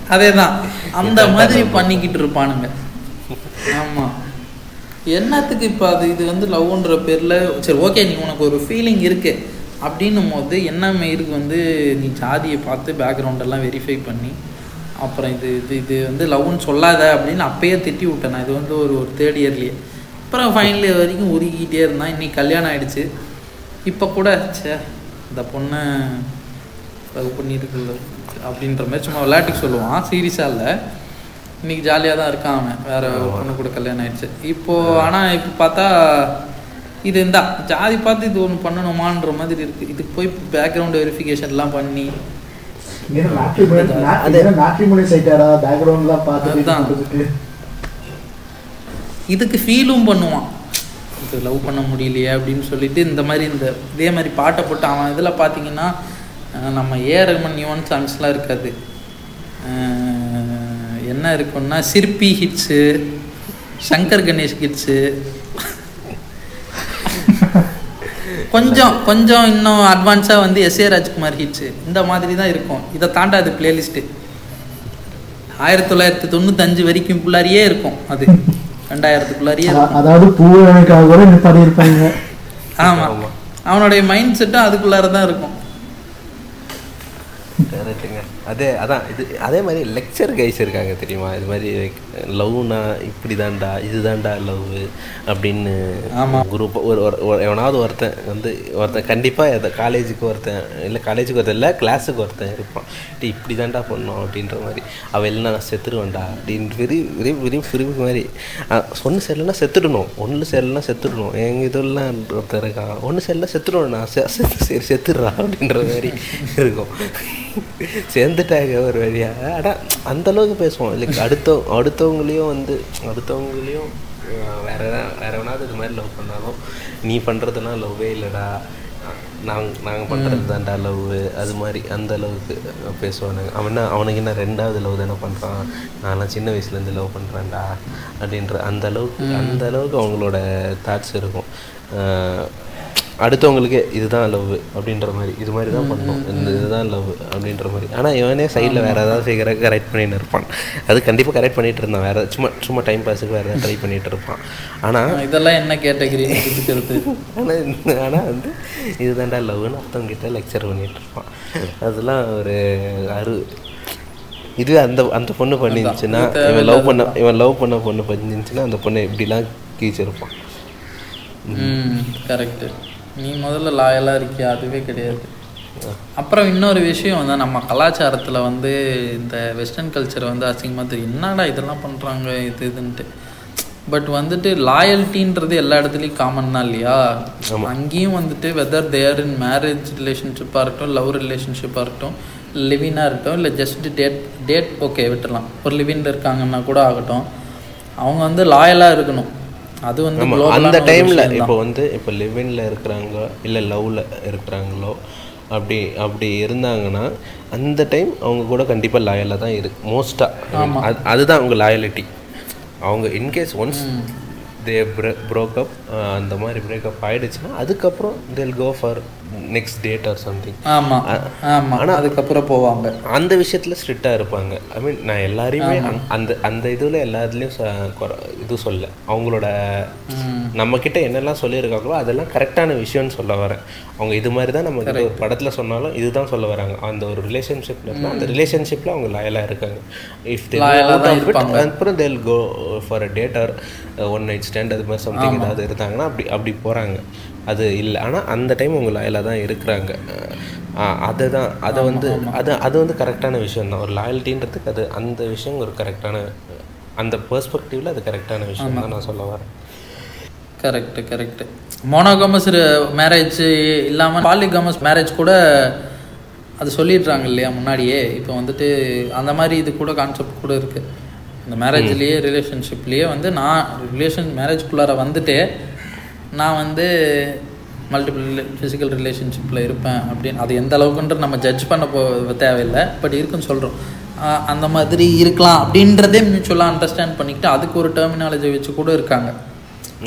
அதேதான். அந்த மாதிரி பண்ணிக்கிட்டு இருப்பானுங்க. ஆமா. என்னத்துக்கு இப்போ அது இது வந்து லவ்ன்ற பேரில் சரி ஓகே நீ உனக்கு ஒரு ஃபீலிங் இருக்கு. அப்படின்னும் போது என்ன மயிருக்கு வந்து நீ ஜாதியை பார்த்து பேக்ரவுண்ட் எல்லாம் வெரிஃபை பண்ணி அப்புறம் இது இது இது வந்து லவ்னு சொல்லாத அப்படின்னு அப்பயே திட்டி விட்டேன் நான். இது வந்து ஒரு ஒரு தேர்ட் இயர்லேயே அப்புறம் ஃபைனல் இயர் வரைக்கும் உருகிக்கிட்டே இருந்தான். இன்னைக்கு கல்யாணம் ஆயிடுச்சு. இப்போ கூட ச்சே இந்த பொண்ணை லவ் பண்ணியிருக்குல்ல அப்படின்ற மாதிரி சும்மா விளையாட்டுக்கு சொல்லுவான். சீரியஸாக இல்லை. இன்னைக்கு ஜாலியாக தான் இருக்கான் அவன். வேற பொண்ணு கூட கல்யாணம் ஆயிடுச்சு. இப்போ ஆனால் இப்போ பார்த்தா இது இந்த ஜாதி பார்த்து இது ஒன்று பண்ணணுமான்ற மாதிரி இருக்கு. இதுக்கு போய் பேக்ரவுண்ட் வெரிஃபிகேஷன்லாம் பண்ணி இதுக்கு ஃபீலும் பண்ணுவான். இது லவ் பண்ண முடியலையே அப்படின்னு சொல்லிட்டு இந்த மாதிரி இந்த இதே மாதிரி பாட்டை போட்டு அவன் இதில் பார்த்தீங்கன்னா நம்ம ஏ ரஹ்மான் யுவன் சாங்ஸ்லாம் இருக்காது. என்ன இருக்குன்னா சிற்பி ஹிட்ஸு சங்கர் கணேஷ் ஹிட்ஸு கொஞ்சம் கொஞ்சம் இன்னும் அட்வான்ஸாக வந்து எஸ் ஏ ராஜ்குமார் ஹிட்ஸு இந்த மாதிரி தான் இருக்கும். இதை தாண்டாது பிளேலிஸ்ட்டு ஆயிரத்தி தொள்ளாயிரத்தி தொண்ணூத்தஞ்சு வரைக்கும் குள்ளாரியே இருக்கும் அது. ரெண்டாயிரத்துக்குள்ளாரியே அதாவது பூவனுக்காக கூட இந்த பாடி இருப்பாங்க ஆமா. அவனுடைய மைண்ட் செட்டும் அதுக்குள்ளார தான் இருக்கும் கரெக்டுங்க அதே அதான் இது அதே மாதிரி லெக்சர் கைஸ் இருக்காங்க தெரியுமா? இது மாதிரி லவ்னா இப்படி தான்டா இது தான்டா லவ் அப்படின்னு. குரூப் ஒரு ஒரு- எவனாவது ஒருத்தன் வந்து ஒருத்தன் கண்டிப்பாக எதை காலேஜுக்கு ஒருத்தன் இல்லை காலேஜுக்கு ஒருத்தன் இல்லை கிளாஸுக்கு ஒருத்தன் இருப்பான். டேய் இப்படி தான்டா பண்ணோம் அப்படின்ற மாதிரி. அவள் இல்லைனா நான் செத்துருவேன்டா அப்படின்னு வெறி வெறி வெறி பிரிவு மாதிரி. ஒன்று சரியில்லைனா செத்துடணும் ஒன்று சரியில்லைனா செத்துடணும் எங்கள் இதெல்லாம் ஒருத்தர் இருக்கான் ஒன்று சரியில்லை செத்துடுவேன் நான் சரி செத்துடுறா அப்படின்ற மாதிரி இருக்கும். வந்துட்டாங்க ஒரு வழியாக ஆனால் அந்த அளவுக்கு பேசுவோம். லைக் அடுத்த அடுத்தவங்களையும் வந்து அடுத்தவங்களையும் வேற எதா- வேற எவனாவது இது மாதிரி லவ் பண்ணாலும் நீ பண்ணுறதுனா லவ்வே இல்லைடா. நாங்கள் நாங்கள் பண்ணுறது தான்டா லவ் அது மாதிரி அந்த அளவுக்கு பேசுவானுங்க. அவனா அவனுக்கு என்ன ரெண்டாவது லவ் தானே பண்ணுறான் நான்லாம் சின்ன வயசுலேருந்து லவ் பண்ணுறேன்டா அப்படின்ற அந்த அளவுக்கு அந்த அளவுக்கு அவங்களோட தாட்ஸ் இருக்கும். அடுத்தவங்களுக்கு இதுதான் லவ் அப்படின்ற மாதிரி இது மாதிரி தான் பண்ணணும். இந்த இதுதான் லவ் அப்படின்ற மாதிரி. ஆனால் இவனே சைடில் வேறு ஏதாவது ஃபிகரை கரெக்ட் பண்ணிட்டு இருப்பான். அது கண்டிப்பாக கரெக்ட் பண்ணிட்டு இருந்தான். வேறு சும்மா சும்மா டைம் பாஸுக்கு வேறு ஏதாவது ட்ரை பண்ணிட்டு இருப்பான். ஆனால் இதெல்லாம் என்ன புதுக்கிறது ஆனால் ஆனால் வந்து இதுதான்டா லவ்னு அர்த்தவங்கிட்ட லெக்சர் பண்ணிட்டு இருப்பான். அதெல்லாம் ஒரு அரு இதுவே அந்த அந்த பொண்ணு பண்ணிருந்துச்சுன்னா இவன் லவ் பண்ண இவன் லவ் பண்ண பொண்ணு பண்ணிருந்துச்சுன்னா அந்த பொண்ணை இப்படிலாம் கீச்சிருப்பான். கரெக்டு நீ முதல்ல லாயலாக இருக்கியா? அதுவே கிடையாது. அப்புறம் இன்னொரு விஷயம் வந்து நம்ம கலாச்சாரத்தில் வந்து இந்த வெஸ்டர்ன் கல்ச்சர் வந்து அசிங்கமாக தெரியும். என்னடா இதெல்லாம் பண்ணுறாங்க இது இதுன்ட்டு. பட் வந்துட்டு லாயல்ட்டின்றது எல்லா இடத்துலையும் காமன் தான் இல்லையா? அங்கேயும் வந்துட்டு வெதர் தேர் இன் மேரேஜ் ரிலேஷன்ஷிப்பாக இருக்கட்டும் லவ் ரிலேஷன்ஷிப்பாக இருக்கட்டும் லிவினாக இருக்கட்டும் இல்லை ஜஸ்ட் டேட் டேட் ஓகே விட்டுறலாம். ஒரு லிவின்ல இருக்காங்கன்னா கூட ஆகட்டும். அவங்க வந்து லாயலாக இருக்கணும். அது வந்து அந்த டைமில் இப்போ. வந்து இப்போ லிவின்ல இருக்கிறாங்க இல்லை லவ்வில் இருக்கிறாங்களோ அப்படி அப்படி இருந்தாங்கன்னா அந்த டைம் அவங்க கூட கண்டிப்பாக லாயலாக தான் இருக்கு மோஸ்ட்டாக அது அதுதான் அவங்க லாயலிட்டி அவங்க in case once they broke up அந்த மாதிரி பிரேக்கப் ஆயிடுச்சுன்னா அதுக்கப்புறம் they'll go for next date or something ஆமா ஆமா அதுக்கப்புறம் போவாங்க. அந்த விஷயத்தில் ஸ்ட்ரிக்டாக இருப்பாங்க. ஐ மீன் நான் எல்லாரையுமே அந்த- அந்த இதில் எல்லா இதுலேயும் இது சொல்ல அவங்களோட நம்ம கிட்ட என்னெல்லாம் சொல்லியிருக்காங்களோ அதெல்லாம் கரெக்டான விஷயம்னு சொல்ல வரேன். அவங்க இது மாதிரி தான் நம்ம ஒரு படத்தில் சொன்னாலும் இதுதான் சொல்ல வராங்க. அந்த ஒரு ரிலேஷன்ஷிப்ல இருந்தால் அந்த ரிலேஷன்ஷிப்பில் அவங்க லாயலாக இருக்காங்க. இஃப். அப்புறம் they'll go for a date or one night stand அது மாதிரி சம்திங் ஏதாவது இருந்தாங்கன்னா அப்படி அப்படி போகிறாங்க அது இல்லை. ஆனால் அந்த டைம் அவங்க லாயலாக தான் இருக்கிறாங்க. அதை தான் அதை வந்து அது அது வந்து கரெக்டான விஷயம் தான். ஒரு லாயல்ட்டின்றதுக்கு அது அந்த விஷயம் ஒரு கரெக்டான அந்த பெர்ஸ்பெக்டிவில் அது கரெக்டான விஷயம் தான் நான் சொல்ல வரேன். கரெக்ட் கரெக்ட் மோனோகமஸ் மேரேஜ் இல்லாமல் பாலிகமஸ் மேரேஜ் கூட அது சொல்லிடுறாங்க இல்லையா முன்னாடியே? இப்போ வந்துட்டு அந்த மாதிரி இது கூட கான்செப்ட் கூட இருக்கு. இந்த மேரேஜ்லேயே ரிலேஷன்ஷிப்லேயே வந்து நான் ரிலேஷன் மேரேஜ்குள்ளார வந்துட்டு நான் வந்து மல்டிபிள் ஃபிசிக்கல் ரிலேஷன்ஷிப்பில் இருப்பேன் அப்படின்னு அது எந்த அளவுக்குன்ற நம்ம ஜட்ஜ் பண்ண போ தேவையில்லை. பட் இருக்குன்னு சொல்கிறோம் அந்த மாதிரி இருக்கலாம் அப்படின்றதே மியூச்சுவலாக அண்டர்ஸ்டாண்ட் பண்ணிக்கிட்டு அதுக்கு ஒரு டெர்மினாலஜி வச்சு கூட இருக்காங்க.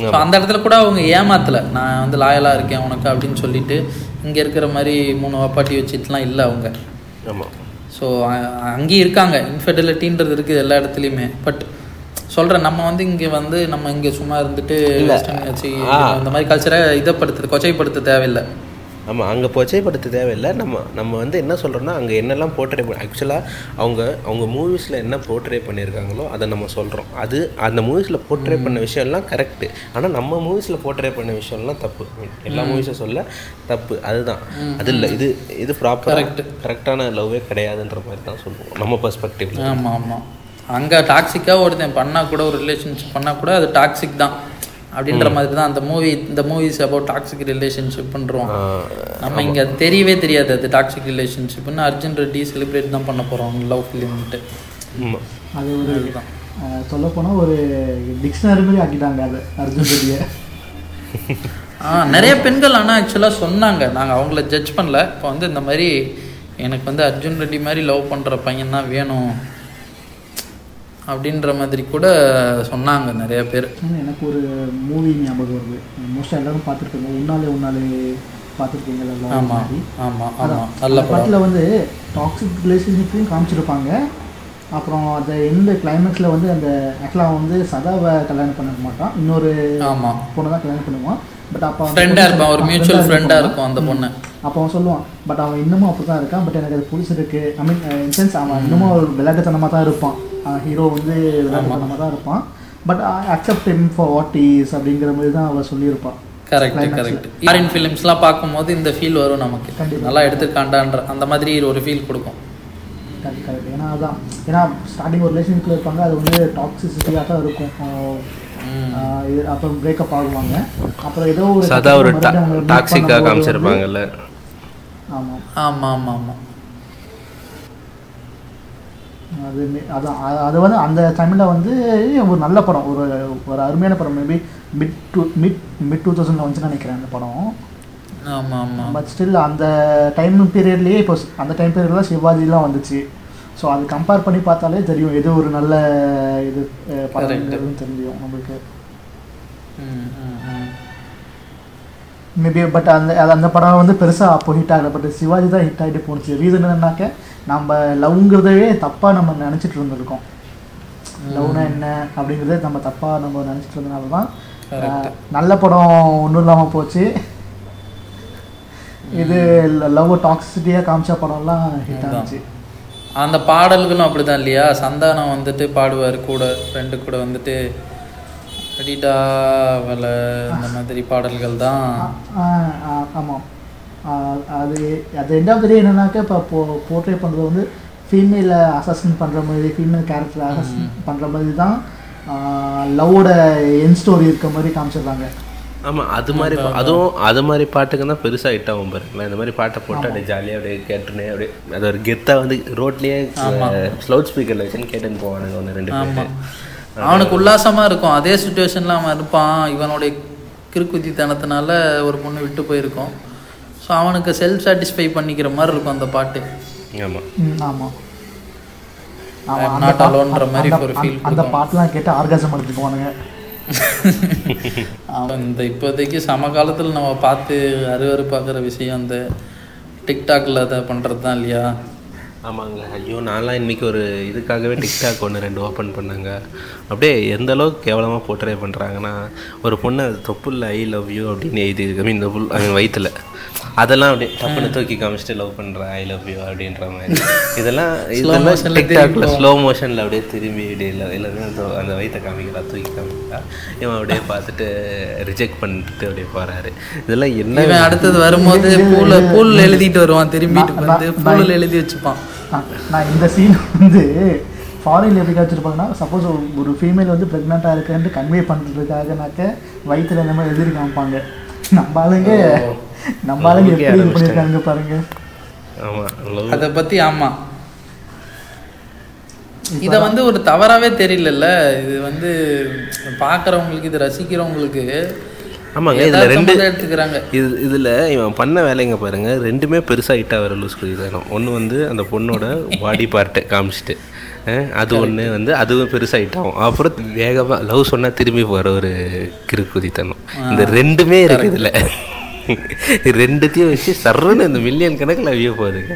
ஸோ அந்த இடத்துல கூட அவங்க ஏமாத்தல. நான் வந்து லாயலாக இருக்கேன் உனக்கு அப்படின்னு சொல்லிட்டு இங்கே இருக்கிற மாதிரி மூணு வப்பாட்டி வச்சுட்டுலாம் இல்லை அவங்க. ஸோ அங்கேயும் இருக்காங்க. இன்ஃபெர்டிலிட்டின்றது இருக்குது எல்லா இடத்துலையுமே. பட் சொல்கிறேன் நம்ம வந்து இங்கே வந்து நம்ம இங்கே சும்மா இருந்துட்டு வச்சு இந்த மாதிரி கல்ச்சரை இதைப்படுத்து கொச்சைப்படுத்த தேவையில்லை. ஆமாம் அங்கே கொச்சைப்படுத்த தேவையில்லை. நம்ம நம்ம வந்து என்ன சொல்கிறோன்னா அங்கே என்னெல்லாம் போர்ட்ரே பண்ண ஆக்சுவலாக அவங்க அவங்க மூவிஸில் என்ன போர்ட்ரே பண்ணியிருக்காங்களோ அதை நம்ம சொல்கிறோம் அது அந்த மூவிஸில் போர்ட்ரே பண்ண விஷயம்லாம் கரெக்டு ஆனால் நம்ம மூவிஸில் போர்ட்ரே பண்ண விஷயம்லாம் தப்பு. எல்லா மூவிஸும் சொல்ல தப்பு. அதுதான். அது இல்லை. இது இது ப்ராப்பராக கரெக்டான லவ்வே கிடையாதுன்ற மாதிரி தான் சொல்லுவோம். நம்ம பர்ஸ்பெக்டிவ்ல ஆமாம் ஆமாம் அங்கே டாக்ஸிக்காக ஒருத்தன் பண்ணால் கூட ஒரு ரிலேஷன்ஷிப் பண்ணால் கூட அது டாக்ஸிக் தான். அப்படின்ற மாதிரி தான் அந்த மூவி இந்த மூவிஸ் அபவுட் டாக்ஸிக் ரிலேஷன்ஷிப் பண்ணுறோம் நம்ம இங்கே அது தெரியவே தெரியாது அது டாக்ஸிக் ரிலேஷன்ஷிப்னு அர்ஜுன் ரெட்டி செலிப்ரேட் தான் பண்ண போகிறோம் லவ் ஃபிலிம்ன்ட்டு ஆமாம் அது ஒரு சொல்லப்போனால் ஒரு டிக்ஷனரி மாதிரி ஆக்கிட்டாங்க அது அர்ஜுன் ரெட்டியை. ஆ நிறைய பெண்கள் ஆனால் ஆக்சுவலாக சொன்னாங்க. நாங்கள் அவங்கள ஜட்ஜ் பண்ணல. இப்போ வந்து இந்த மாதிரி எனக்கு வந்து அர்ஜுன் ரெட்டி மாதிரி லவ் பண்ணுற பையன் தான் வேணும். அப்படின்ற மாதிரி கூட சொன்னாங்க நிறைய பேர். எனக்கு ஒரு மூவி ஞாபகம் வருது. மோஸ்ட்டாக எல்லாரும் பார்த்துருக்கீங்க உன்னாலே உன்னாலே பார்த்துருக்கீங்களா ஆமாம் ஆமாம். ஆமாம் நல்ல அந்த படத்தில் வந்து டாக்ஸிக் ரிலேஷன்ஷிப்பையும் காமிச்சிருப்பாங்க. அப்புறம் அந்த எந்த கிளைமேக்ஸில் வந்து அந்த ஆக்சுவலாக வந்து சதாவை கல்யாணம் பண்ண மாட்டான். இன்னொரு ஆமாம் பொண்ணை தான் கல்யாணம் பண்ணுவான். பட் அப்போ ஃப்ரெண்டாக இருப்பான். ஒரு மியூச்சுவல் ஃப்ரெண்டாக இருக்கும் அந்த பொண்ணு. அப்போ அவன் சொல்லுவான். பட் அவன் இன்னமும் அப்படி தான் இருக்கான். பட் எனக்கு அது பிடிச்சிருக்கு. ஐ மீன் இன்சென்ஸ் அவன் இன்னமும் ஒரு விளையாட்டுத்தனமாக தான் இருப்பான். ஹீரோ வந்து விளையாட்டுத்தனமாக தான் இருப்பான். But accept him for what is அப்படிங்கிற மாதிரி தான் அவன் சொல்லியிருப்பான் கரெக்ட் கரெக்ட் ஃபாரின் ஃபிலிம்ஸ்லாம் பார்க்கும்போது இந்த ஃபீல் வரும் நமக்கு. நல்லா எடுத்துக்காண்டான்ற அந்த மாதிரி ஒரு ஃபீல் கொடுக்கும். கரெக்ட் கரெக்ட் ஏன்னா அதான். ஏன்னா ஸ்டார்டிங் ஒரு ரிலேஷன்ஷிப்பில் இருப்பாங்க அது வந்து டாக்ஸிசிட்டியாக தான் இருக்கும். அப்புறம் பிரேக்கப் ஆகுவாங்க. அப்புறம் ஏதோ ஒரு டாக்ஸிக்காக காமிச்சிருப்பாங்கல்ல. ஆமாம் ஆமாம் ஆமாம் ஆமாம் அது அதான் அது வந்து அந்த டைமில் வந்து ஒரு நல்ல படம் ஒரு ஒரு அருமையான படம். Maybe mid two mid mid two தௌசண்டில் வந்துச்சுன்னு நினைக்கிறேன் அந்த படம். ஆமாம் ஆமாம் பட் ஸ்டில் அந்த டைம் பீரியட்லேயே இப்போ அந்த டைம் பீரியடில் சிவாஜிலாம் வந்துச்சு. ஸோ அது கம்பேர் பண்ணி பார்த்தாலே தெரியும் எது ஒரு நல்ல இது படம்ங்கிறதும் தெரியும் நம்மளுக்கு. மேபி பட் அந்த அந்த படம் வந்து பெருசாக அப்போ ஹிட் ஆகலை. பட் சிவாஜி தான் ஹிட் ஆகிட்டு போணுச்சு. ரீசன் என்னன்னாக்க நம்ம லவ்ங்கிறதவே தப்பாக நம்ம நினச்சிட்டு இருந்திருக்கோம். லவ்னா என்ன அப்படிங்கிறதே நம்ம தப்பாக நம்ம நினச்சிட்டு இருந்தனால தான் நல்ல படம் ஒன்றும் இல்லாமல் போச்சு. இது லவ் டாக்ஸிட்டியாக காமிச்ச படம்லாம் ஹிட் ஆச்சு அந்த பாடல்களும் அப்படிதான் இல்லையா? சந்தானம் வந்துட்டு பாடுவார் கூட ஃப்ரெண்டு கூட வந்துட்டு அடிடா வலை இந்த மாதிரி பாடல்கள் தான் ஆமாம் அது அது எண்ட் ஆஃப் த டே என்னன்னாக்கா இப்போ போ போர்ட்ரே பண்ணுறது வந்து ஃபீமேலை அசஸ்ன் பண்ணுற மாதிரி ஃபீமேல் கேரக்டர் அசஸ்ன் பண்ணுற மாதிரி தான் லவ்வோட என் ஸ்டோரி இருக்க மாதிரி காமிச்சிடுறாங்க ஆமாம் அது மாதிரி அதுவும் அது மாதிரி பாட்டுக்கு தான் பெருசாக ஹிட் ஆகும் பாருங்களேன் இந்த மாதிரி பாட்டை போட்டு அப்படியே ஜாலியாக அப்படியே கேட்டுனே அப்படியே அது ஒரு கெத்தாக வந்து ரோட்லேயே ஸ்லவுட் ஸ்பீக்கரில் வச்சுன்னு கேட்டுன்னு போவானுங்க ஒன்று ரெண்டு பேர். அவனுக்கு உல்லாசமா இருக்கும். அதே சுச்சுவேஷன்ல அவன் இருப்பான். இவனுடைய கிறுக்குத்தித்தனத்தினால ஒரு பொண்ணு விட்டு போயிருக்கும். ஸோ அவனுக்கு செல்ஃப் சாட்டிஸ்ஃபை பண்ணிக்கிற மாதிரி இருக்கும் அந்த பாட்டு. ஆமாம் ஆமாம் not aloneன்ற மாதிரி ஒரு அந்த பாட்டெலாம் கேட்டு ஆர்காசம் எடுத்துக்குவானுங்க இந்த இப்போதைக்கு சமகாலத்தில் நம்ம பார்த்து அருவருப்பாக்குற விஷயம் அந்த டிக்டாக்ல அதை பண்ணுறது தான் இல்லையா? ஆமாங்க. ஐயோ நான்லாம் இன்னைக்கு ஒரு இதுக்காகவே டிக்டாக் ஒன்று ரெண்டு ஓப்பன் பண்ணாங்க. அப்படியே எந்த அளவுக்கு கேவலமாக போர்ட்ரே பண்ணுறாங்கன்னா ஒரு பொண்ணு அது தொப்புள்ள ஐ லவ் யூ அப்படின்னு எழுதி ஐ மீன் தொப்புள் ஐ மீன் வயிற்றுல அதெல்லாம் அப்படியே டப்புன்னு தூக்கி காமிச்சிட்டு லவ் பண்ணுறேன் ஐ லவ் யூ அப்படின்ற மாதிரி. இதெல்லாம் இதெல்லாம் டிக்டாக்ல ஸ்லோ மோஷனில் அப்படியே திரும்பி அப்படியே இல்லை எல்லாமே அந்த அந்த வயிற்றை காமிக்கிறா தூக்கி காமிக்கிறா. இவன் அப்படியே பார்த்துட்டு ரிஜெக்ட் பண்ணிட்டு அப்படியே போகிறாரு இதெல்லாம் என்ன இவன் அடுத்தது வரும்போது பூல பூல்ல எழுதிட்டு வருவான் திரும்பிட்டு வந்து பூலில் எழுதி வச்சுப்பான். நான் இந்த சீன் வந்து ஃபாரின்ல எப்படி காமிச்சிருப்பாங்கன்னா சப்போஸ் ஒரு ஃபீமேல் வந்து ப்ரெக்னெண்ட்டாக இருக்குன்னு கன்வே பண்ணுறதுக்காகனாக்க வயிற்றுல இந்த மாதிரி எழுதி காமிப்பாங்க. நம்ம ஆளுங்க நம்ம ஆளுங்க எப்படி இது பண்ணியிருக்காங்க பாருங்க. அதை பத்தி ஆமா. இத வந்து ஒரு தவறாவே தெரியலல்ல. இது வந்து பார்க்கறவங்களுக்கு இது ரசிக்கிறவங்களுக்கு ஆமாங்க இதில் ரெண்டு தான் எடுத்துக்கிறாங்க. இது இதில் இவன் பண்ண வேலைங்க பாருங்க. ரெண்டுமே பெருசாக ஹிட்டாக வர லூஸ் குதிதானம் ஒன்று வந்து அந்த பொண்ணோட பாடி பார்ட்டை காமிச்சிட்டு. அது ஒன்று வந்து அதுவும் பெருசாக ஹிட் ஆகும் அப்புறம் வேகமாக லவ் சொன்னால் திரும்பி போகிற ஒரு கிறுக்குதித்தனம். இந்த ரெண்டுமே இருக்குது இதில். ரெண்டுத்தையும் வச்சு சர்றன்னு இந்த மில்லியன் கணக்கில் வியூ போகுதுங்க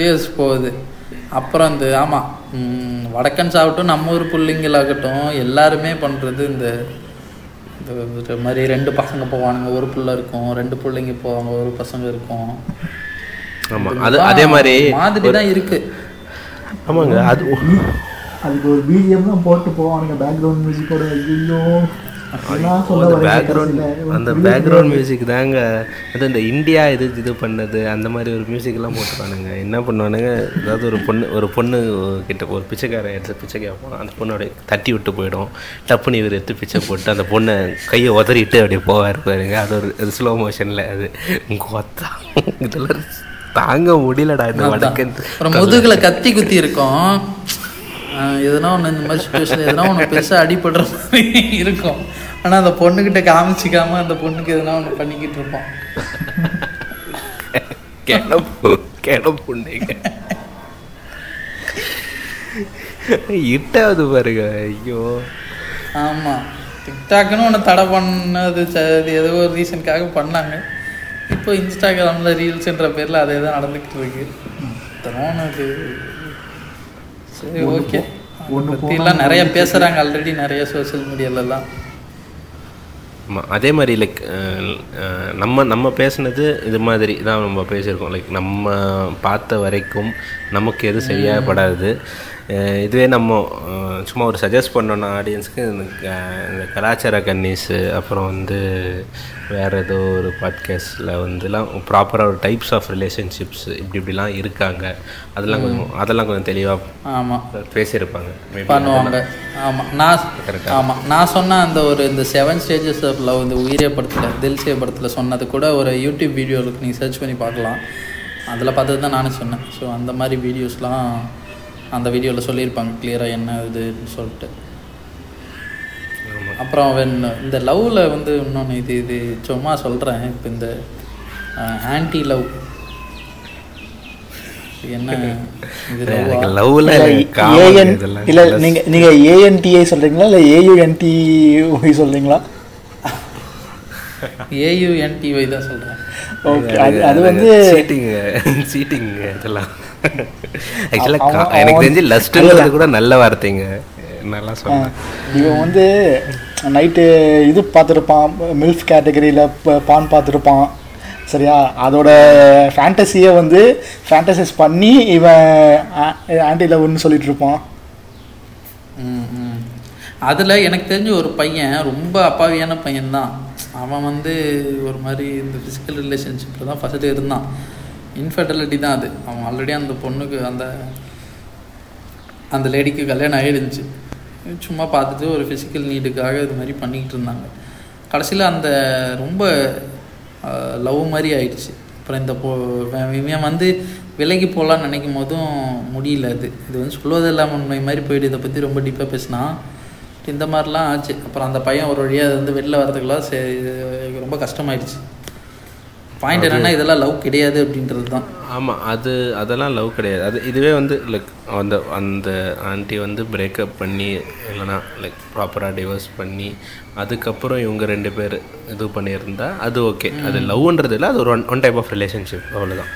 வியூஸ் போகுது. அப்புறம் அந்த ஆமாம் வடக்கன்ஸ் ஆகட்டும் நம்ம ஊர் பிள்ளைங்களாகட்டும் எல்லாருமே பண்ணுறது இந்த இது வந்துட்டு மாதிரி ரெண்டு பசங்க போவானுங்க ஒரு புள்ள இருக்கும் ரெண்டு பிள்ளைங்க போவாங்க ஒரு பசங்க இருக்கும். ஆமாம் அது அதே மாதிரி மாதிரி தான் இருக்கு. ஆமாங்க அது அதுக்கு ஒரு பிஜிஎம் தான் போட்டு போவானுங்க பேக்ரவுண்ட் மியூசிக்கோட ஐயோ. அந்த பேக்ரவுண்ட். அந்த பேக்ரவுண்ட் மியூசிக் தாங்க. அது இந்த இந்தியா இது இது பண்ணது அந்த மாதிரி ஒரு மியூசிக்லாம் போட்டுருவானுங்க என்ன பண்ணுவானுங்க? அதாவது ஒரு பொண்ணு ஒரு பொண்ணு கிட்ட ஒரு பிச்சைக்காரன் எடுத்து பிச்சை கேட்பான் அந்த பொண்ணோட தட்டி விட்டு போயிடும். டப்புன்னு இவர் எடுத்து பிச்சை போட்டு அந்த பொண்ணை கையை உதறிட்டு அப்படியே போவார் பாருங்க. அது ஒரு அது ஸ்லோ மோஷனில் அது கொத்தா. இதெல்லாம் தாங்க முடியலடா இந்த வடக்கு முதுகுல கத்தி குத்தி இருக்கும். எதனா ஒன்று இந்த மாதிரி சுச்சுவேஷன் எதனா ஒன்று பெருசாக அடிபடுற மாதிரி இருக்கும். ஆனால் அந்த பொண்ணுக்கிட்ட காமிச்சிக்காம அந்த பொண்ணுக்கு எதனா ஒன்று பண்ணிக்கிட்டு இருப்போம். கிளம்பு கிளம்புண்ணுங்க இட்டாவது பாருங்க ஐயோ. ஆமாம் டிக்டாக்னு ஒன்று தடை பண்ணது அது ஏதோ ஒரு ரீசனுக்காக பண்ணாங்க. இப்போ இன்ஸ்டாகிராமில் ரீல்ஸ்ன்ற பேரில் அதே தான் நடந்துக்கிட்டு இருக்கு தோணுது சரி ஓகே. பற்றிலாம் நிறைய பேசுகிறாங்க ஆல்ரெடி நிறைய சோஷியல் மீடியாலலாம் ஆமாம் அதே மாதிரி லைக் நம்ம நம்ம பேசுனது இது மாதிரி தான் நம்ம பேசியிருக்கோம். லைக் நம்ம பார்த்த வரைக்கும் நமக்கு எது சரியாக படாது இதுவே நம்ம சும்மா ஒரு சஜஸ்ட் பண்ணோன்னா ஆடியன்ஸ்க்கு இந்த கலாச்சார கன்னிஸு அப்புறம் வந்து வேறு ஏதோ ஒரு பாட்காஸ்டில் வந்துலாம் ப்ராப்பராக ஒரு டைப்ஸ் ஆஃப் ரிலேஷன்ஷிப்ஸ் இப்படி இப்படிலாம் இருக்காங்க. அதெல்லாம் கொஞ்சம் அதெல்லாம் கொஞ்சம் தெளிவாக ஆமாம் பேசியிருப்பாங்க. பண்ணுவாங்க. ஆமாம் நான் ஆமாம் நான் சொன்ன அந்த ஒரு இந்த செவன் ஸ்டேஜஸ் ஆஃப் லவ் இந்த உயிரே படத்தில் தில்சே படத்தில் சொன்னது கூட ஒரு யூடியூப் வீடியோ இருக்கு. நீங்கள் சர்ச் பண்ணி பார்க்கலாம். அதில் பார்த்தது தான் நானும் சொன்னேன். ஸோ அந்த மாதிரி வீடியோஸ்லாம் அந்த வீடியோவில் சொல்லியிருப்பாங்க கிளியராக என்ன இதுன்னு சொல்லிட்டு. அப்புறம் when இந்த லவ்வில் வந்து இன்னொன்று இது இது சும்மா சொல்கிறேன் இப்போ இந்த ஆன்டி லவ் என்ன லவ்ல ஏஎன் இல்ல நீங்க நீங்க ஏஎன்டிஐ சொல்றீங்களா? இல்ல ஏயுஎன்டி சொல்றீங்களா? ஏயுஎன்டிஒய் தான் சொல்கிறேன் ஓகே அது அது வந்து சீட்டிங் சீட்டிங் இதெல்லாம். ஆக்சுவலாக எனக்கு தெரிஞ்சு லஸ்ட்ன்றது கூட நல்ல வார்த்தைங்க. நல்லா சொன்னேன் இவன் வந்து நைட்டு இது பார்த்துருப்பான் மில்ஃப் கேட்டகரியில் பான் பார்த்துருப்பான். சரியா? அதோட ஃபேண்டசியை வந்து ஃபேண்டசைஸ் பண்ணி இவன் ஆன்டி லவ்னு சொல்லிட்டு இருப்பான். அதில் எனக்கு தெரிஞ்ச ஒரு பையன் ரொம்ப அப்பாவியான பையன்தான். அவன் வந்து ஒரு மாதிரி இந்த ஃபிசிக்கல் ரிலேஷன்ஷிப்பில் தான் ஃபஸ்ட்டு இருந்தான். இன்ஃபர்டிலிட்டி தான் அது. அவன் ஆல்ரெடி அந்த பொண்ணுக்கு அந்த அந்த லேடிக்கு கல்யாணம் ஆகிடுச்சு சும்மா பார்த்துட்டு ஒரு ஃபிசிக்கல் நீடுக்காக இது மாதிரி பண்ணிக்கிட்டு இருந்தாங்க. கடைசியில் அந்த ரொம்ப லவ் மாதிரி ஆயிடுச்சு. அப்புறம் இந்த போ இவன் வந்து விலைக்கு போகலான்னு நினைக்கும் போதும் முடியல அது. இது வந்து சொல்வதெல்லாம் உண்மை மாதிரி போயிட்டு இதை பற்றி ரொம்ப டீப்பாக பேசினா இந்த மாதிரிலாம் ஆச்சு. அப்புறம் அந்த பையன் ஒரு வழியாக அது வந்து வெளில வரதுக்குலாம் சரி இது ரொம்ப கஷ்டமாயிடுச்சு. பாயிண்ட் என்னன்னா இதெல்லாம் லவ் கிடையாது அப்படின்றது தான். ஆமாம் அது அதெல்லாம் லவ் கிடையாது. அது இதுவே வந்து லைக் அந்த அந்த ஆண்டி வந்து பிரேக்கப் பண்ணி இல்லைனா லைக் ப்ராப்பராக டிவோர்ஸ் பண்ணி அதுக்கப்புறம் இவங்க ரெண்டு பேர் இது பண்ணியிருந்தா அது ஓகே அது லவ்ன்றது இல்லை அது ஒரு one one type of relationship அவ்வளோதான்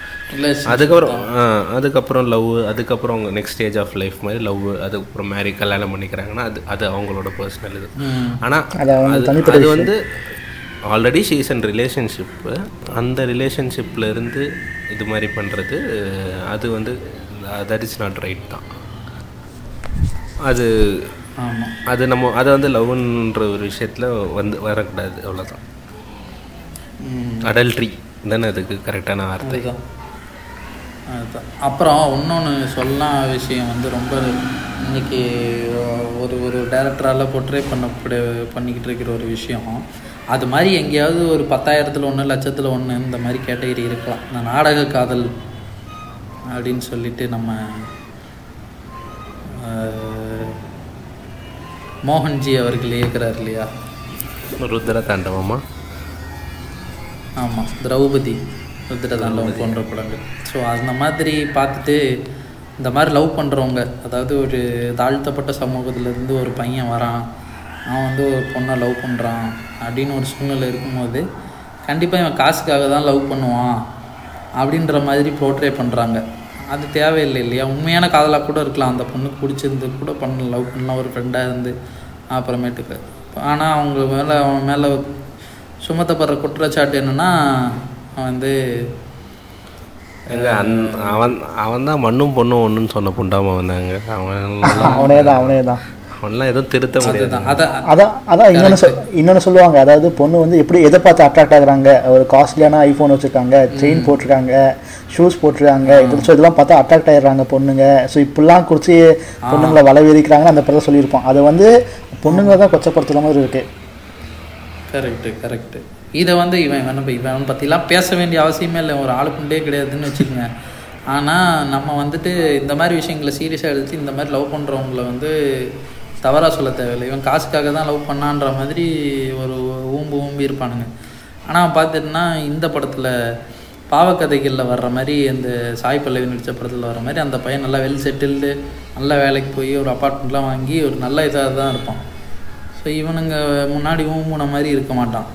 அதுக்கப்புறம் அதுக்கப்புறம் லவ் அதுக்கப்புறம் அவங்க நெக்ஸ்ட் ஸ்டேஜ் ஆஃப் லைஃப் மாதிரி லவ் அதுக்கப்புறம் மேரி கல்யாணம் பண்ணிக்கிறாங்கன்னா அது அது அவங்களோட பர்சனல் இது. ஆனால் அது வந்து ஆல்ரெடி ஷீஸ் அண்ட் ரிலேஷன்ஷிப்பு அந்த ரிலேஷன்ஷிப்பில் இருந்து இது மாதிரி பண்ணுறது அது வந்து தட் இஸ் நாட் ரைட் தான். அது அது நம்ம அதை வந்து லவ்ன்ற ஒரு விஷயத்தில் வந்து வரக்கூடாது அவ்வளோதான் அடல்ட்ரி தானே அதுக்கு கரெக்டான வார்த்தை. அப்புறம் இன்னொன்று சொல்லலாம் விஷயம் வந்து ரொம்ப இன்னைக்கு ஒரு ஒரு டேரக்டரால் போர்ட்ரே பண்ணப்பட பண்ணிக்கிட்டு இருக்கிற ஒரு விஷயம் அது மாதிரி எங்கேயாவது ஒரு பத்தாயிரத்தில் ஒன்று லட்சத்தில் ஒன்று இந்த மாதிரி கேட்டகரி இருக்கலாம். இந்த நாடக காதல் அப்படின்னு சொல்லிட்டு நம்ம மோகன்ஜி அவர்கள் இயக்குறார் இல்லையா? ருத்ர தாண்டவமா ஆமாம் திரௌபதி. ருத்ரதாண்டவம் போன்ற படங்கள். ஸோ அந்த மாதிரி பார்த்துட்டு இந்த மாதிரி லவ் பண்ணுறவங்க அதாவது ஒரு தாழ்த்தப்பட்ட சமூகத்திலேருந்து ஒரு பையன் வரான் அவன் வந்து ஒரு பொண்ணை லவ் பண்ணுறான் அப்படின்னு ஒரு சூழ்நிலை இருக்கும்போது கண்டிப்பாக இவன் காசுக்காக தான் லவ் பண்ணுவான் அப்படின்ற மாதிரி போர்ட்ரே பண்ணுறாங்க அது தேவையில்லை இல்லையா? உண்மையான காதலாக கூட இருக்கலாம். அந்த பொண்ணுக்கு பிடிச்சிருந்து கூட பண்ண லவ் பண்ணலாம் ஒரு ஃப்ரெண்டாக இருந்து அப்புறமேட்டுக்கு. ஆனால் அவங்க மேலே அவன் மேலே சுமத்தப்படுற குற்றச்சாட்டு என்னன்னா அவன் வந்து அவன் அவன் தான் மண்ணும் பொண்ணும் ஒன்றுன்னு சொன்ன புண்டாம வந்தாங்க. அவன் அவனே தான் அவனே தான் அவன்லாம் எதுவும் திருத்த முடியாது. அதான் அதான் இன்னொன்று சொல் இன்னொன்று சொல்லுவாங்க. அதாவது பொண்ணு வந்து எப்படி எதை பார்த்து அட்ராக்ட் ஆகுறாங்க? ஒரு காஸ்ட்லியான ஐஃபோன் வச்சுருக்காங்க செயின் போட்டிருக்காங்க ஷூஸ் போட்டிருக்காங்க. இது ஸோ இதெல்லாம் பார்த்தா அட்ராக்ட் ஆயிடுறாங்க பொண்ணுங்க. ஸோ இப்படிலாம் குறித்து பொண்ணுங்களை வளவிரிக்கிறாங்கன்னு அந்த படத்தில் சொல்லியிருப்போம். அது வந்து பொண்ணுங்க தான் கொச்சப்படுத்துகிற மாதிரி இருக்கு. கரெக்டு கரெக்டு இதை வந்து இவன் இவன் இவன் பற்றிலாம் பேச வேண்டிய அவசியமே இல்லை. ஒரு ஆளுக்குண்டே கிடையாதுன்னு வச்சுக்கோங்க. ஆனால் நம்ம வந்துட்டு இந்த மாதிரி விஷயங்களை சீரியஸாக எடுத்து இந்த மாதிரி லவ் பண்ணுறவங்கள வந்து தவறாக சொல்ல தேவையில்லை. இவன் காசுக்காக தான் லவ் பண்ணான்ற மாதிரி ஒரு ஊம்பு ஊம்பி இருப்பானுங்க. ஆனால் பார்த்துட்டுனா இந்த படத்தில் பாவக்கதைகளில் வர்ற மாதிரி அந்த சாய் பல்லவி நடித்த படத்தில் வர மாதிரி அந்த பையன் நல்லா வெல் செட்டில்டு நல்ல வேலைக்கு போய் ஒரு அப்பார்ட்மெண்ட்லாம் வாங்கி ஒரு நல்ல இதாக தான் இருப்பான். ஸோ இவனுங்க முன்னாடி ஊம்புன மாதிரி இருக்க மாட்டான்.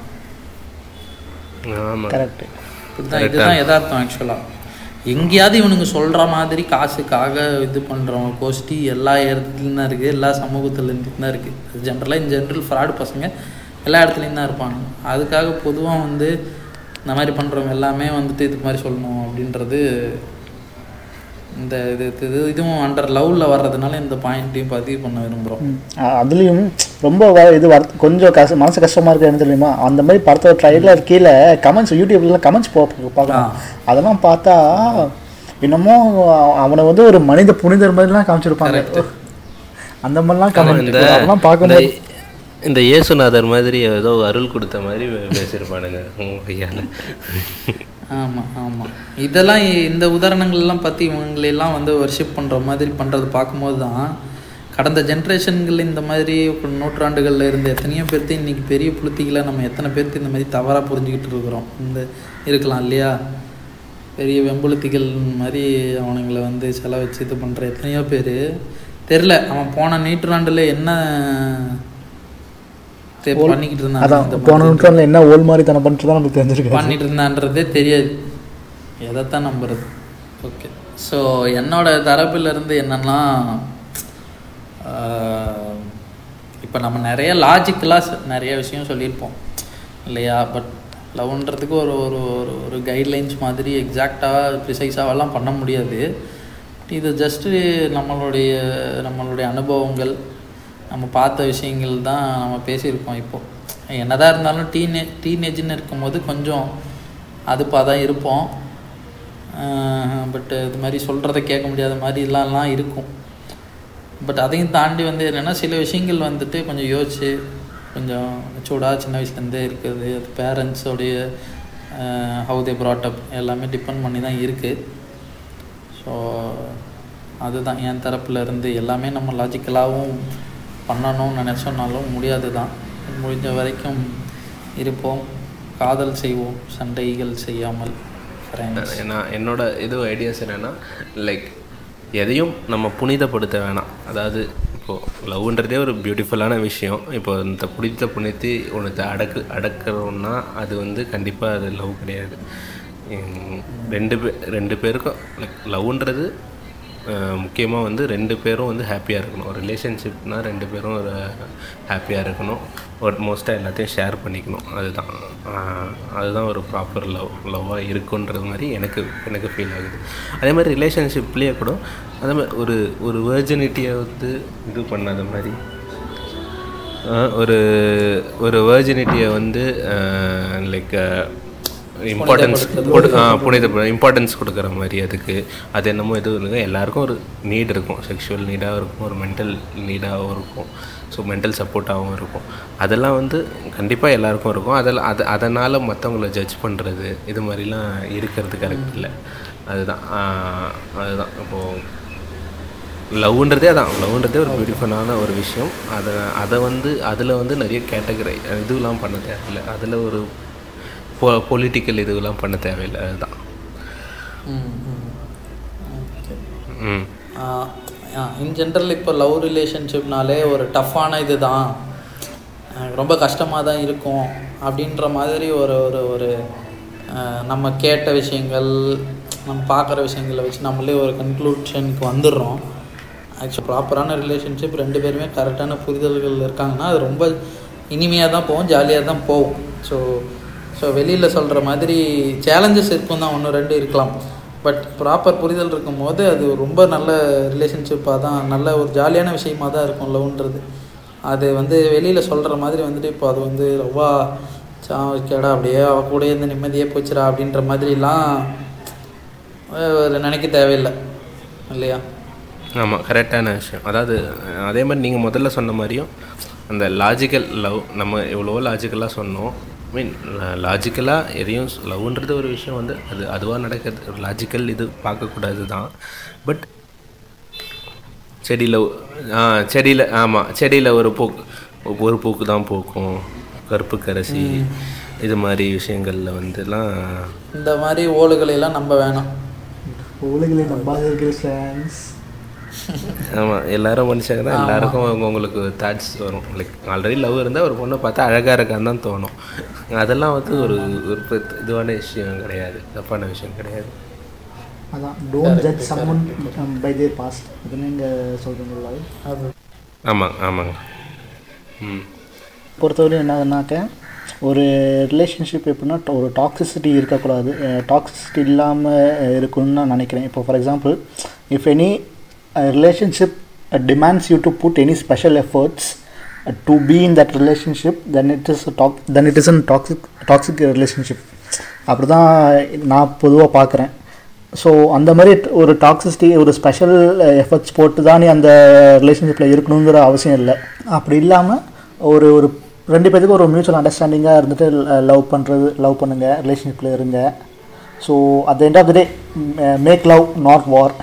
கரெக்ட் இப்படிதான் இதுதான் யதார்த்தம் ஆக்சுவலாக எங்கேயாவது இவனுங்க சொல்கிற மாதிரி காசுக்காக இது பண்ணுறவங்க கோஷ்டி எல்லா இடத்துலையும் தான் இருக்குது எல்லா சமூகத்துலேருந்து தான் இருக்குது அது ஜென்ரலாக இன் ஜென்ரல் ஃப்ராடு பசங்க எல்லா இடத்துலையும் தான் இருப்பாங்க. அதுக்காக பொதுவாக வந்து இந்த மாதிரி பண்ணுறவங்க எல்லாமே வந்துட்டு இது மாதிரி சொல்லணும் அப்படின்றது இந்த இது இது இதுவும் அண்டர் லவ்வில் வர்றதுனால இந்த பாயிண்ட்டையும் பதிவு பண்ண விரும்புகிறோம் அதுலேயும் ரொம்ப வ- இது வர கொஞ்சம் கஷ்ட மனசு கஷ்டமாக இருக்கு என்ன தெரியுமா? அந்த மாதிரி படத்தோட ட்ரைலர் கீழே கமெண்ட்ஸ் யூடியூப்லாம் கமெண்ட்ஸ் போ பார்க்கலாம். அதெல்லாம் பார்த்தா என்னமோ அவனை வந்து ஒரு மனித புனிதர் மாதிரிலாம் காமிச்சிருப்பாங்க. அந்த மாதிரிலாம் கமெண்ட் அதெல்லாம் பார்க்கும்போது இந்த- இந்த இயேசுநாதர் மாதிரி ஏதோ அருள் கொடுத்த மாதிரி பேசியிருப்பானுங்க. உங்க கையால் ஆமாம் ஆமாம் இதெல்லாம் இந்த உதாரணங்கள்லாம் பற்றி இவங்களெல்லாம் வந்து வர்ஷிப் பண்ணுற மாதிரி பண்ணுறது பார்க்கும்போது தான் கடந்த ஜென்ரேஷன்கள் இந்த மாதிரி இப்போ நூற்றாண்டுகளில் இருந்த எத்தனையோ பேர்த்து இன்றைக்கி பெரிய புளுத்திகளை நம்ம எத்தனை பேர்த்து இந்த மாதிரி தவறாக புரிஞ்சுக்கிட்டு இருக்கிறோம். இந்த இருக்கலாம் இல்லையா? பெரிய வெம்புளுத்திகள் மாதிரி அவனுங்களை வந்து செலவச்சு இது பண்ணுற எத்தனையோ பேர். தெரில அவன் போன நூற்றாண்டில் என்ன பண்ணிக்கிட்டு இருந்தான் அதான் போன நூற்றாண்டில் என்ன ஓல் மாதிரி தனம் பண்ணிட்டு தான் நமக்கு தெரிஞ்சிருக்கு. பண்ணிட்டு இருந்தான்றதே தெரியாது. எதைத்தான் நம்புறது? ஓகே ஸோ என்னோட தரப்புல இருந்து என்னன்னா இப்போ நம்ம நிறைய லாஜிக்கலாக நிறைய விஷயம் சொல்லியிருப்போம். இல்லையா? பட் லவ்ன்றதுக்கு ஒரு ஒரு ஒரு ஒரு கைட்லைன்ஸ் மாதிரி எக்ஸாக்டாக ப்ரிசைஸாவெல்லாம் பண்ண முடியாது. இது ஜஸ்ட்டு நம்மளுடைய நம்மளுடைய அனுபவங்கள் நம்ம பார்த்த விஷயங்கள் தான் நம்ம பேசியிருக்கோம் இப்போது என்னதான் இருந்தாலும் டீனே டீனேஜ்னு இருக்கும்போது கொஞ்சம் அதுப்பாக தான் இருப்போம். பட் இது மாதிரி சொல்கிறத கேட்க முடியாத மாதிரிலாம் இருக்கும். பட் அதையும் தாண்டி வந்து என்னென்னா சில விஷயங்கள் வந்துட்டு கொஞ்சம் யோசிச்சு கொஞ்சம் சூடாக சின்ன வயசுலேருந்தே இருக்குது அது பேரண்ட்ஸோடைய ஹவு தே ப்ராட்டப் எல்லாமே டிபெண்ட் பண்ணி தான் இருக்குது ஸோ அதுதான் என் தரப்பில் இருந்து எல்லாமே நம்ம லாஜிக்கலாகவும் பண்ணணும்னு நினச்சோன்னாலும் முடியாது தான் முடிஞ்ச வரைக்கும் இருப்போம். காதல் செய்வோம். சண்டைகள் செய்யாமல் ஃப்ரெண்ட்ஸ் நான் என்னோட இது ஐடியாஸ் என்னென்னா லைக் எதையும் நம்ம புனிதப்படுத்த வேணாம். அதாவது இப்போது லவ்ன்றதே ஒரு பியூட்டிஃபுல்லான விஷயம். இப்போ இந்த புனித புனித்து ஒன்று அடக்கு அடக்கிறோன்னா அது வந்து கண்டிப்பாக அது லவ் கிடையாது. ரெண்டு பே ரெண்டு பேருக்கும் லைக் லவ்ன்றது முக்கியமாக வந்து ரெண்டு பேரும் வந்து ஹாப்பியாக இருக்கணும். ஒரு ரிலேஷன்ஷிப்னால் ரெண்டு பேரும் ஒரு ஹாப்பியாக இருக்கணும். ஒரு மோஸ்ட்டாக எல்லாத்தையும் ஷேர் பண்ணிக்கணும். அதுதான். அதுதான் ஒரு ப்ராப்பர் லவ் லவ்வாக இருக்குன்றது மாதிரி எனக்கு எனக்கு ஃபீல் ஆகுது. அதே மாதிரி ரிலேஷன்ஷிப்லேயே கூட அதே மாதிரி ஒரு ஒரு வேர்ஜினிட்டியை வந்து இது பண்ணாத மாதிரி ஒரு ஒரு வேர்ஜினிட்டியை வந்து லைக் இம்பார்ட்டன்ஸ் புனித இம்பார்ட்டன்ஸ் கொடுக்குற மாதிரி அதுக்கு. அது என்னமோ எதுவும் இல்லை. எல்லாருக்கும் ஒரு நீட் இருக்கும். செக்ஷுவல் நீடாகவும் இருக்கும். ஒரு மென்டல் நீடாகவும் இருக்கும். ஸோ மென்டல் சப்போர்ட்டாகவும் இருக்கும். அதெல்லாம் வந்து கண்டிப்பாக எல்லாருக்கும் இருக்கும். அதெல்லாம் அது அதனால் மற்றவங்கள ஜட்ஜ் பண்ணுறது இது மாதிரிலாம் இருக்கிறது கரெக்ட் இல்லை. அதுதான். அதுதான். இப்போது லவ்ன்றதே அதான். லவ்ன்றதே ஒரு பியூட்டிஃபுல்லான ஒரு விஷயம். அதை அதை வந்து அதில் வந்து நிறைய கேட்டகரி இதுவெல்லாம் பண்ண தேவையில்லை. அதில் ஒரு பொ பொலிட்டிக்கல் இதுவெல்லாம் பண்ண தேவையில்லை அதுதான். ம் இன் ஜென்ரல் இப்போ லவ் ரிலேஷன்ஷிப்னாலே ஒரு டஃப்பான இது தான் ரொம்ப கஷ்டமாக தான் இருக்கும் அப்படின்ற மாதிரி ஒரு ஒரு ஒரு நம்ம கேட்ட விஷயங்கள் நம்ம பார்க்குற விஷயங்களை வச்சு நம்மளே ஒரு கன்க்ளூஷனுக்கு வந்துடுறோம். ஆக்சுவல் ப்ராப்பரான ரிலேஷன்ஷிப் ரெண்டு பேருமே கரெக்டான புரிதல்கள் இருக்காங்கன்னா அது ரொம்ப இனிமையாக தான் போகும் ஜாலியாக தான் போகும். ஸோ ஸோ வெளியில் சொல்கிற மாதிரி சேலஞ்சஸ் இருக்கும் தான் ஒன்று ரெண்டு இருக்கலாம். பட் ப்ராப்பர் புரிதல் இருக்கும்போது அது ரொம்ப நல்ல ரிலேஷன்ஷிப்பாக தான் நல்ல ஒரு ஜாலியான விஷயமா தான் இருக்கும் லவ்ன்றது அது வந்து வெளியில் சொல்கிற மாதிரி வந்துட்டு இப்போ அது வந்து ரொம்ப சா கேடா அப்படியே அவள் கூட இருந்து நிம்மதியே போச்சுடா அப்படின்ற மாதிரிலாம் நினைக்க தேவையில்லை. இல்லையா? ஆமாம் கரெக்டான விஷயம். அதாவது அதே மாதிரி நீங்கள் முதல்ல சொன்ன மாதிரியும் அந்த லாஜிக்கல் லவ் நம்ம எவ்வளோ லாஜிக்கலாக சொன்னோம். மீன் லாஜிக்கலாக எதையும் லவ்ன்றது ஒரு விஷயம் வந்து அது அதுவாக நடக்கிறது. லாஜிக்கல் இது பார்க்கக்கூடாது தான் பட் செடியில் ஆ செடியில் ஆமாம் செடியில் ஒரு பூக்கு ஒரு பூக்கு தான் பூக்கும். கருப்பு கரசி இது மாதிரி விஷயங்களில் வந்துலாம் இந்த மாதிரி ஓலுகளை எல்லாம் நம்ப வேணாம். உலகிலே நம்பாதீர்கள் ஃப்ரெண்ட்ஸ் ஆமாம் எல்லாரும் மனுஷங்க தான் எல்லாருக்கும் அவங்க உங்களுக்கு தாட்ஸ் வரும். லைக் ஆல்ரெடி லவ் இருந்தால் ஒரு பொண்ணை பார்த்தா அழகாக இருக்கான்னு தான் தோணும். அதெல்லாம் வந்து ஒரு ஒரு இதுவான விஷயம் கிடையாது. தப்பான விஷயம் கிடையாது. அதான் don't judge someone by their past இதுன்னு நீங்கள் சொல்கிறீங்களா அது ஆமாங்க ஆமாங்க. ம். பொறுத்தவரையும் என்னதுனாக்க ஒரு ரிலேஷன்ஷிப் எப்படின்னா ஒரு டாக்ஸிசிட்டி இருக்கக்கூடாது. டாக்ஸிசிட்டி இல்லாமல் இருக்குன்னு நான் நினைக்கிறேன். இப்போ for example if any relationship demands you to put any special efforts to be in that relationship then it is talk then it is an toxic toxic relationship அப்படி தான் நான் பொதுவாக பார்க்குறேன். ஸோ அந்த மாதிரி ஒரு டாக்ஸிசிட்டி ஒரு ஸ்பெஷல் எஃபர்ட்ஸ் போட்டு தான் நீ அந்த ரிலேஷன்ஷிப்பில் இருக்கணுங்கிற அவசியம் இல்லை. அப்படி இல்லாமல் ஒரு ஒரு ரெண்டு பேத்துக்கும் ஒரு மியூச்சுவல் அண்டர்ஸ்டாண்டிங்காக இருந்துட்டு uh, லவ் பண்ணுறது லவ் பண்ணுங்கள் ரிலேஷன்ஷிப்பில் இருங்க. So at the end of the day make love not war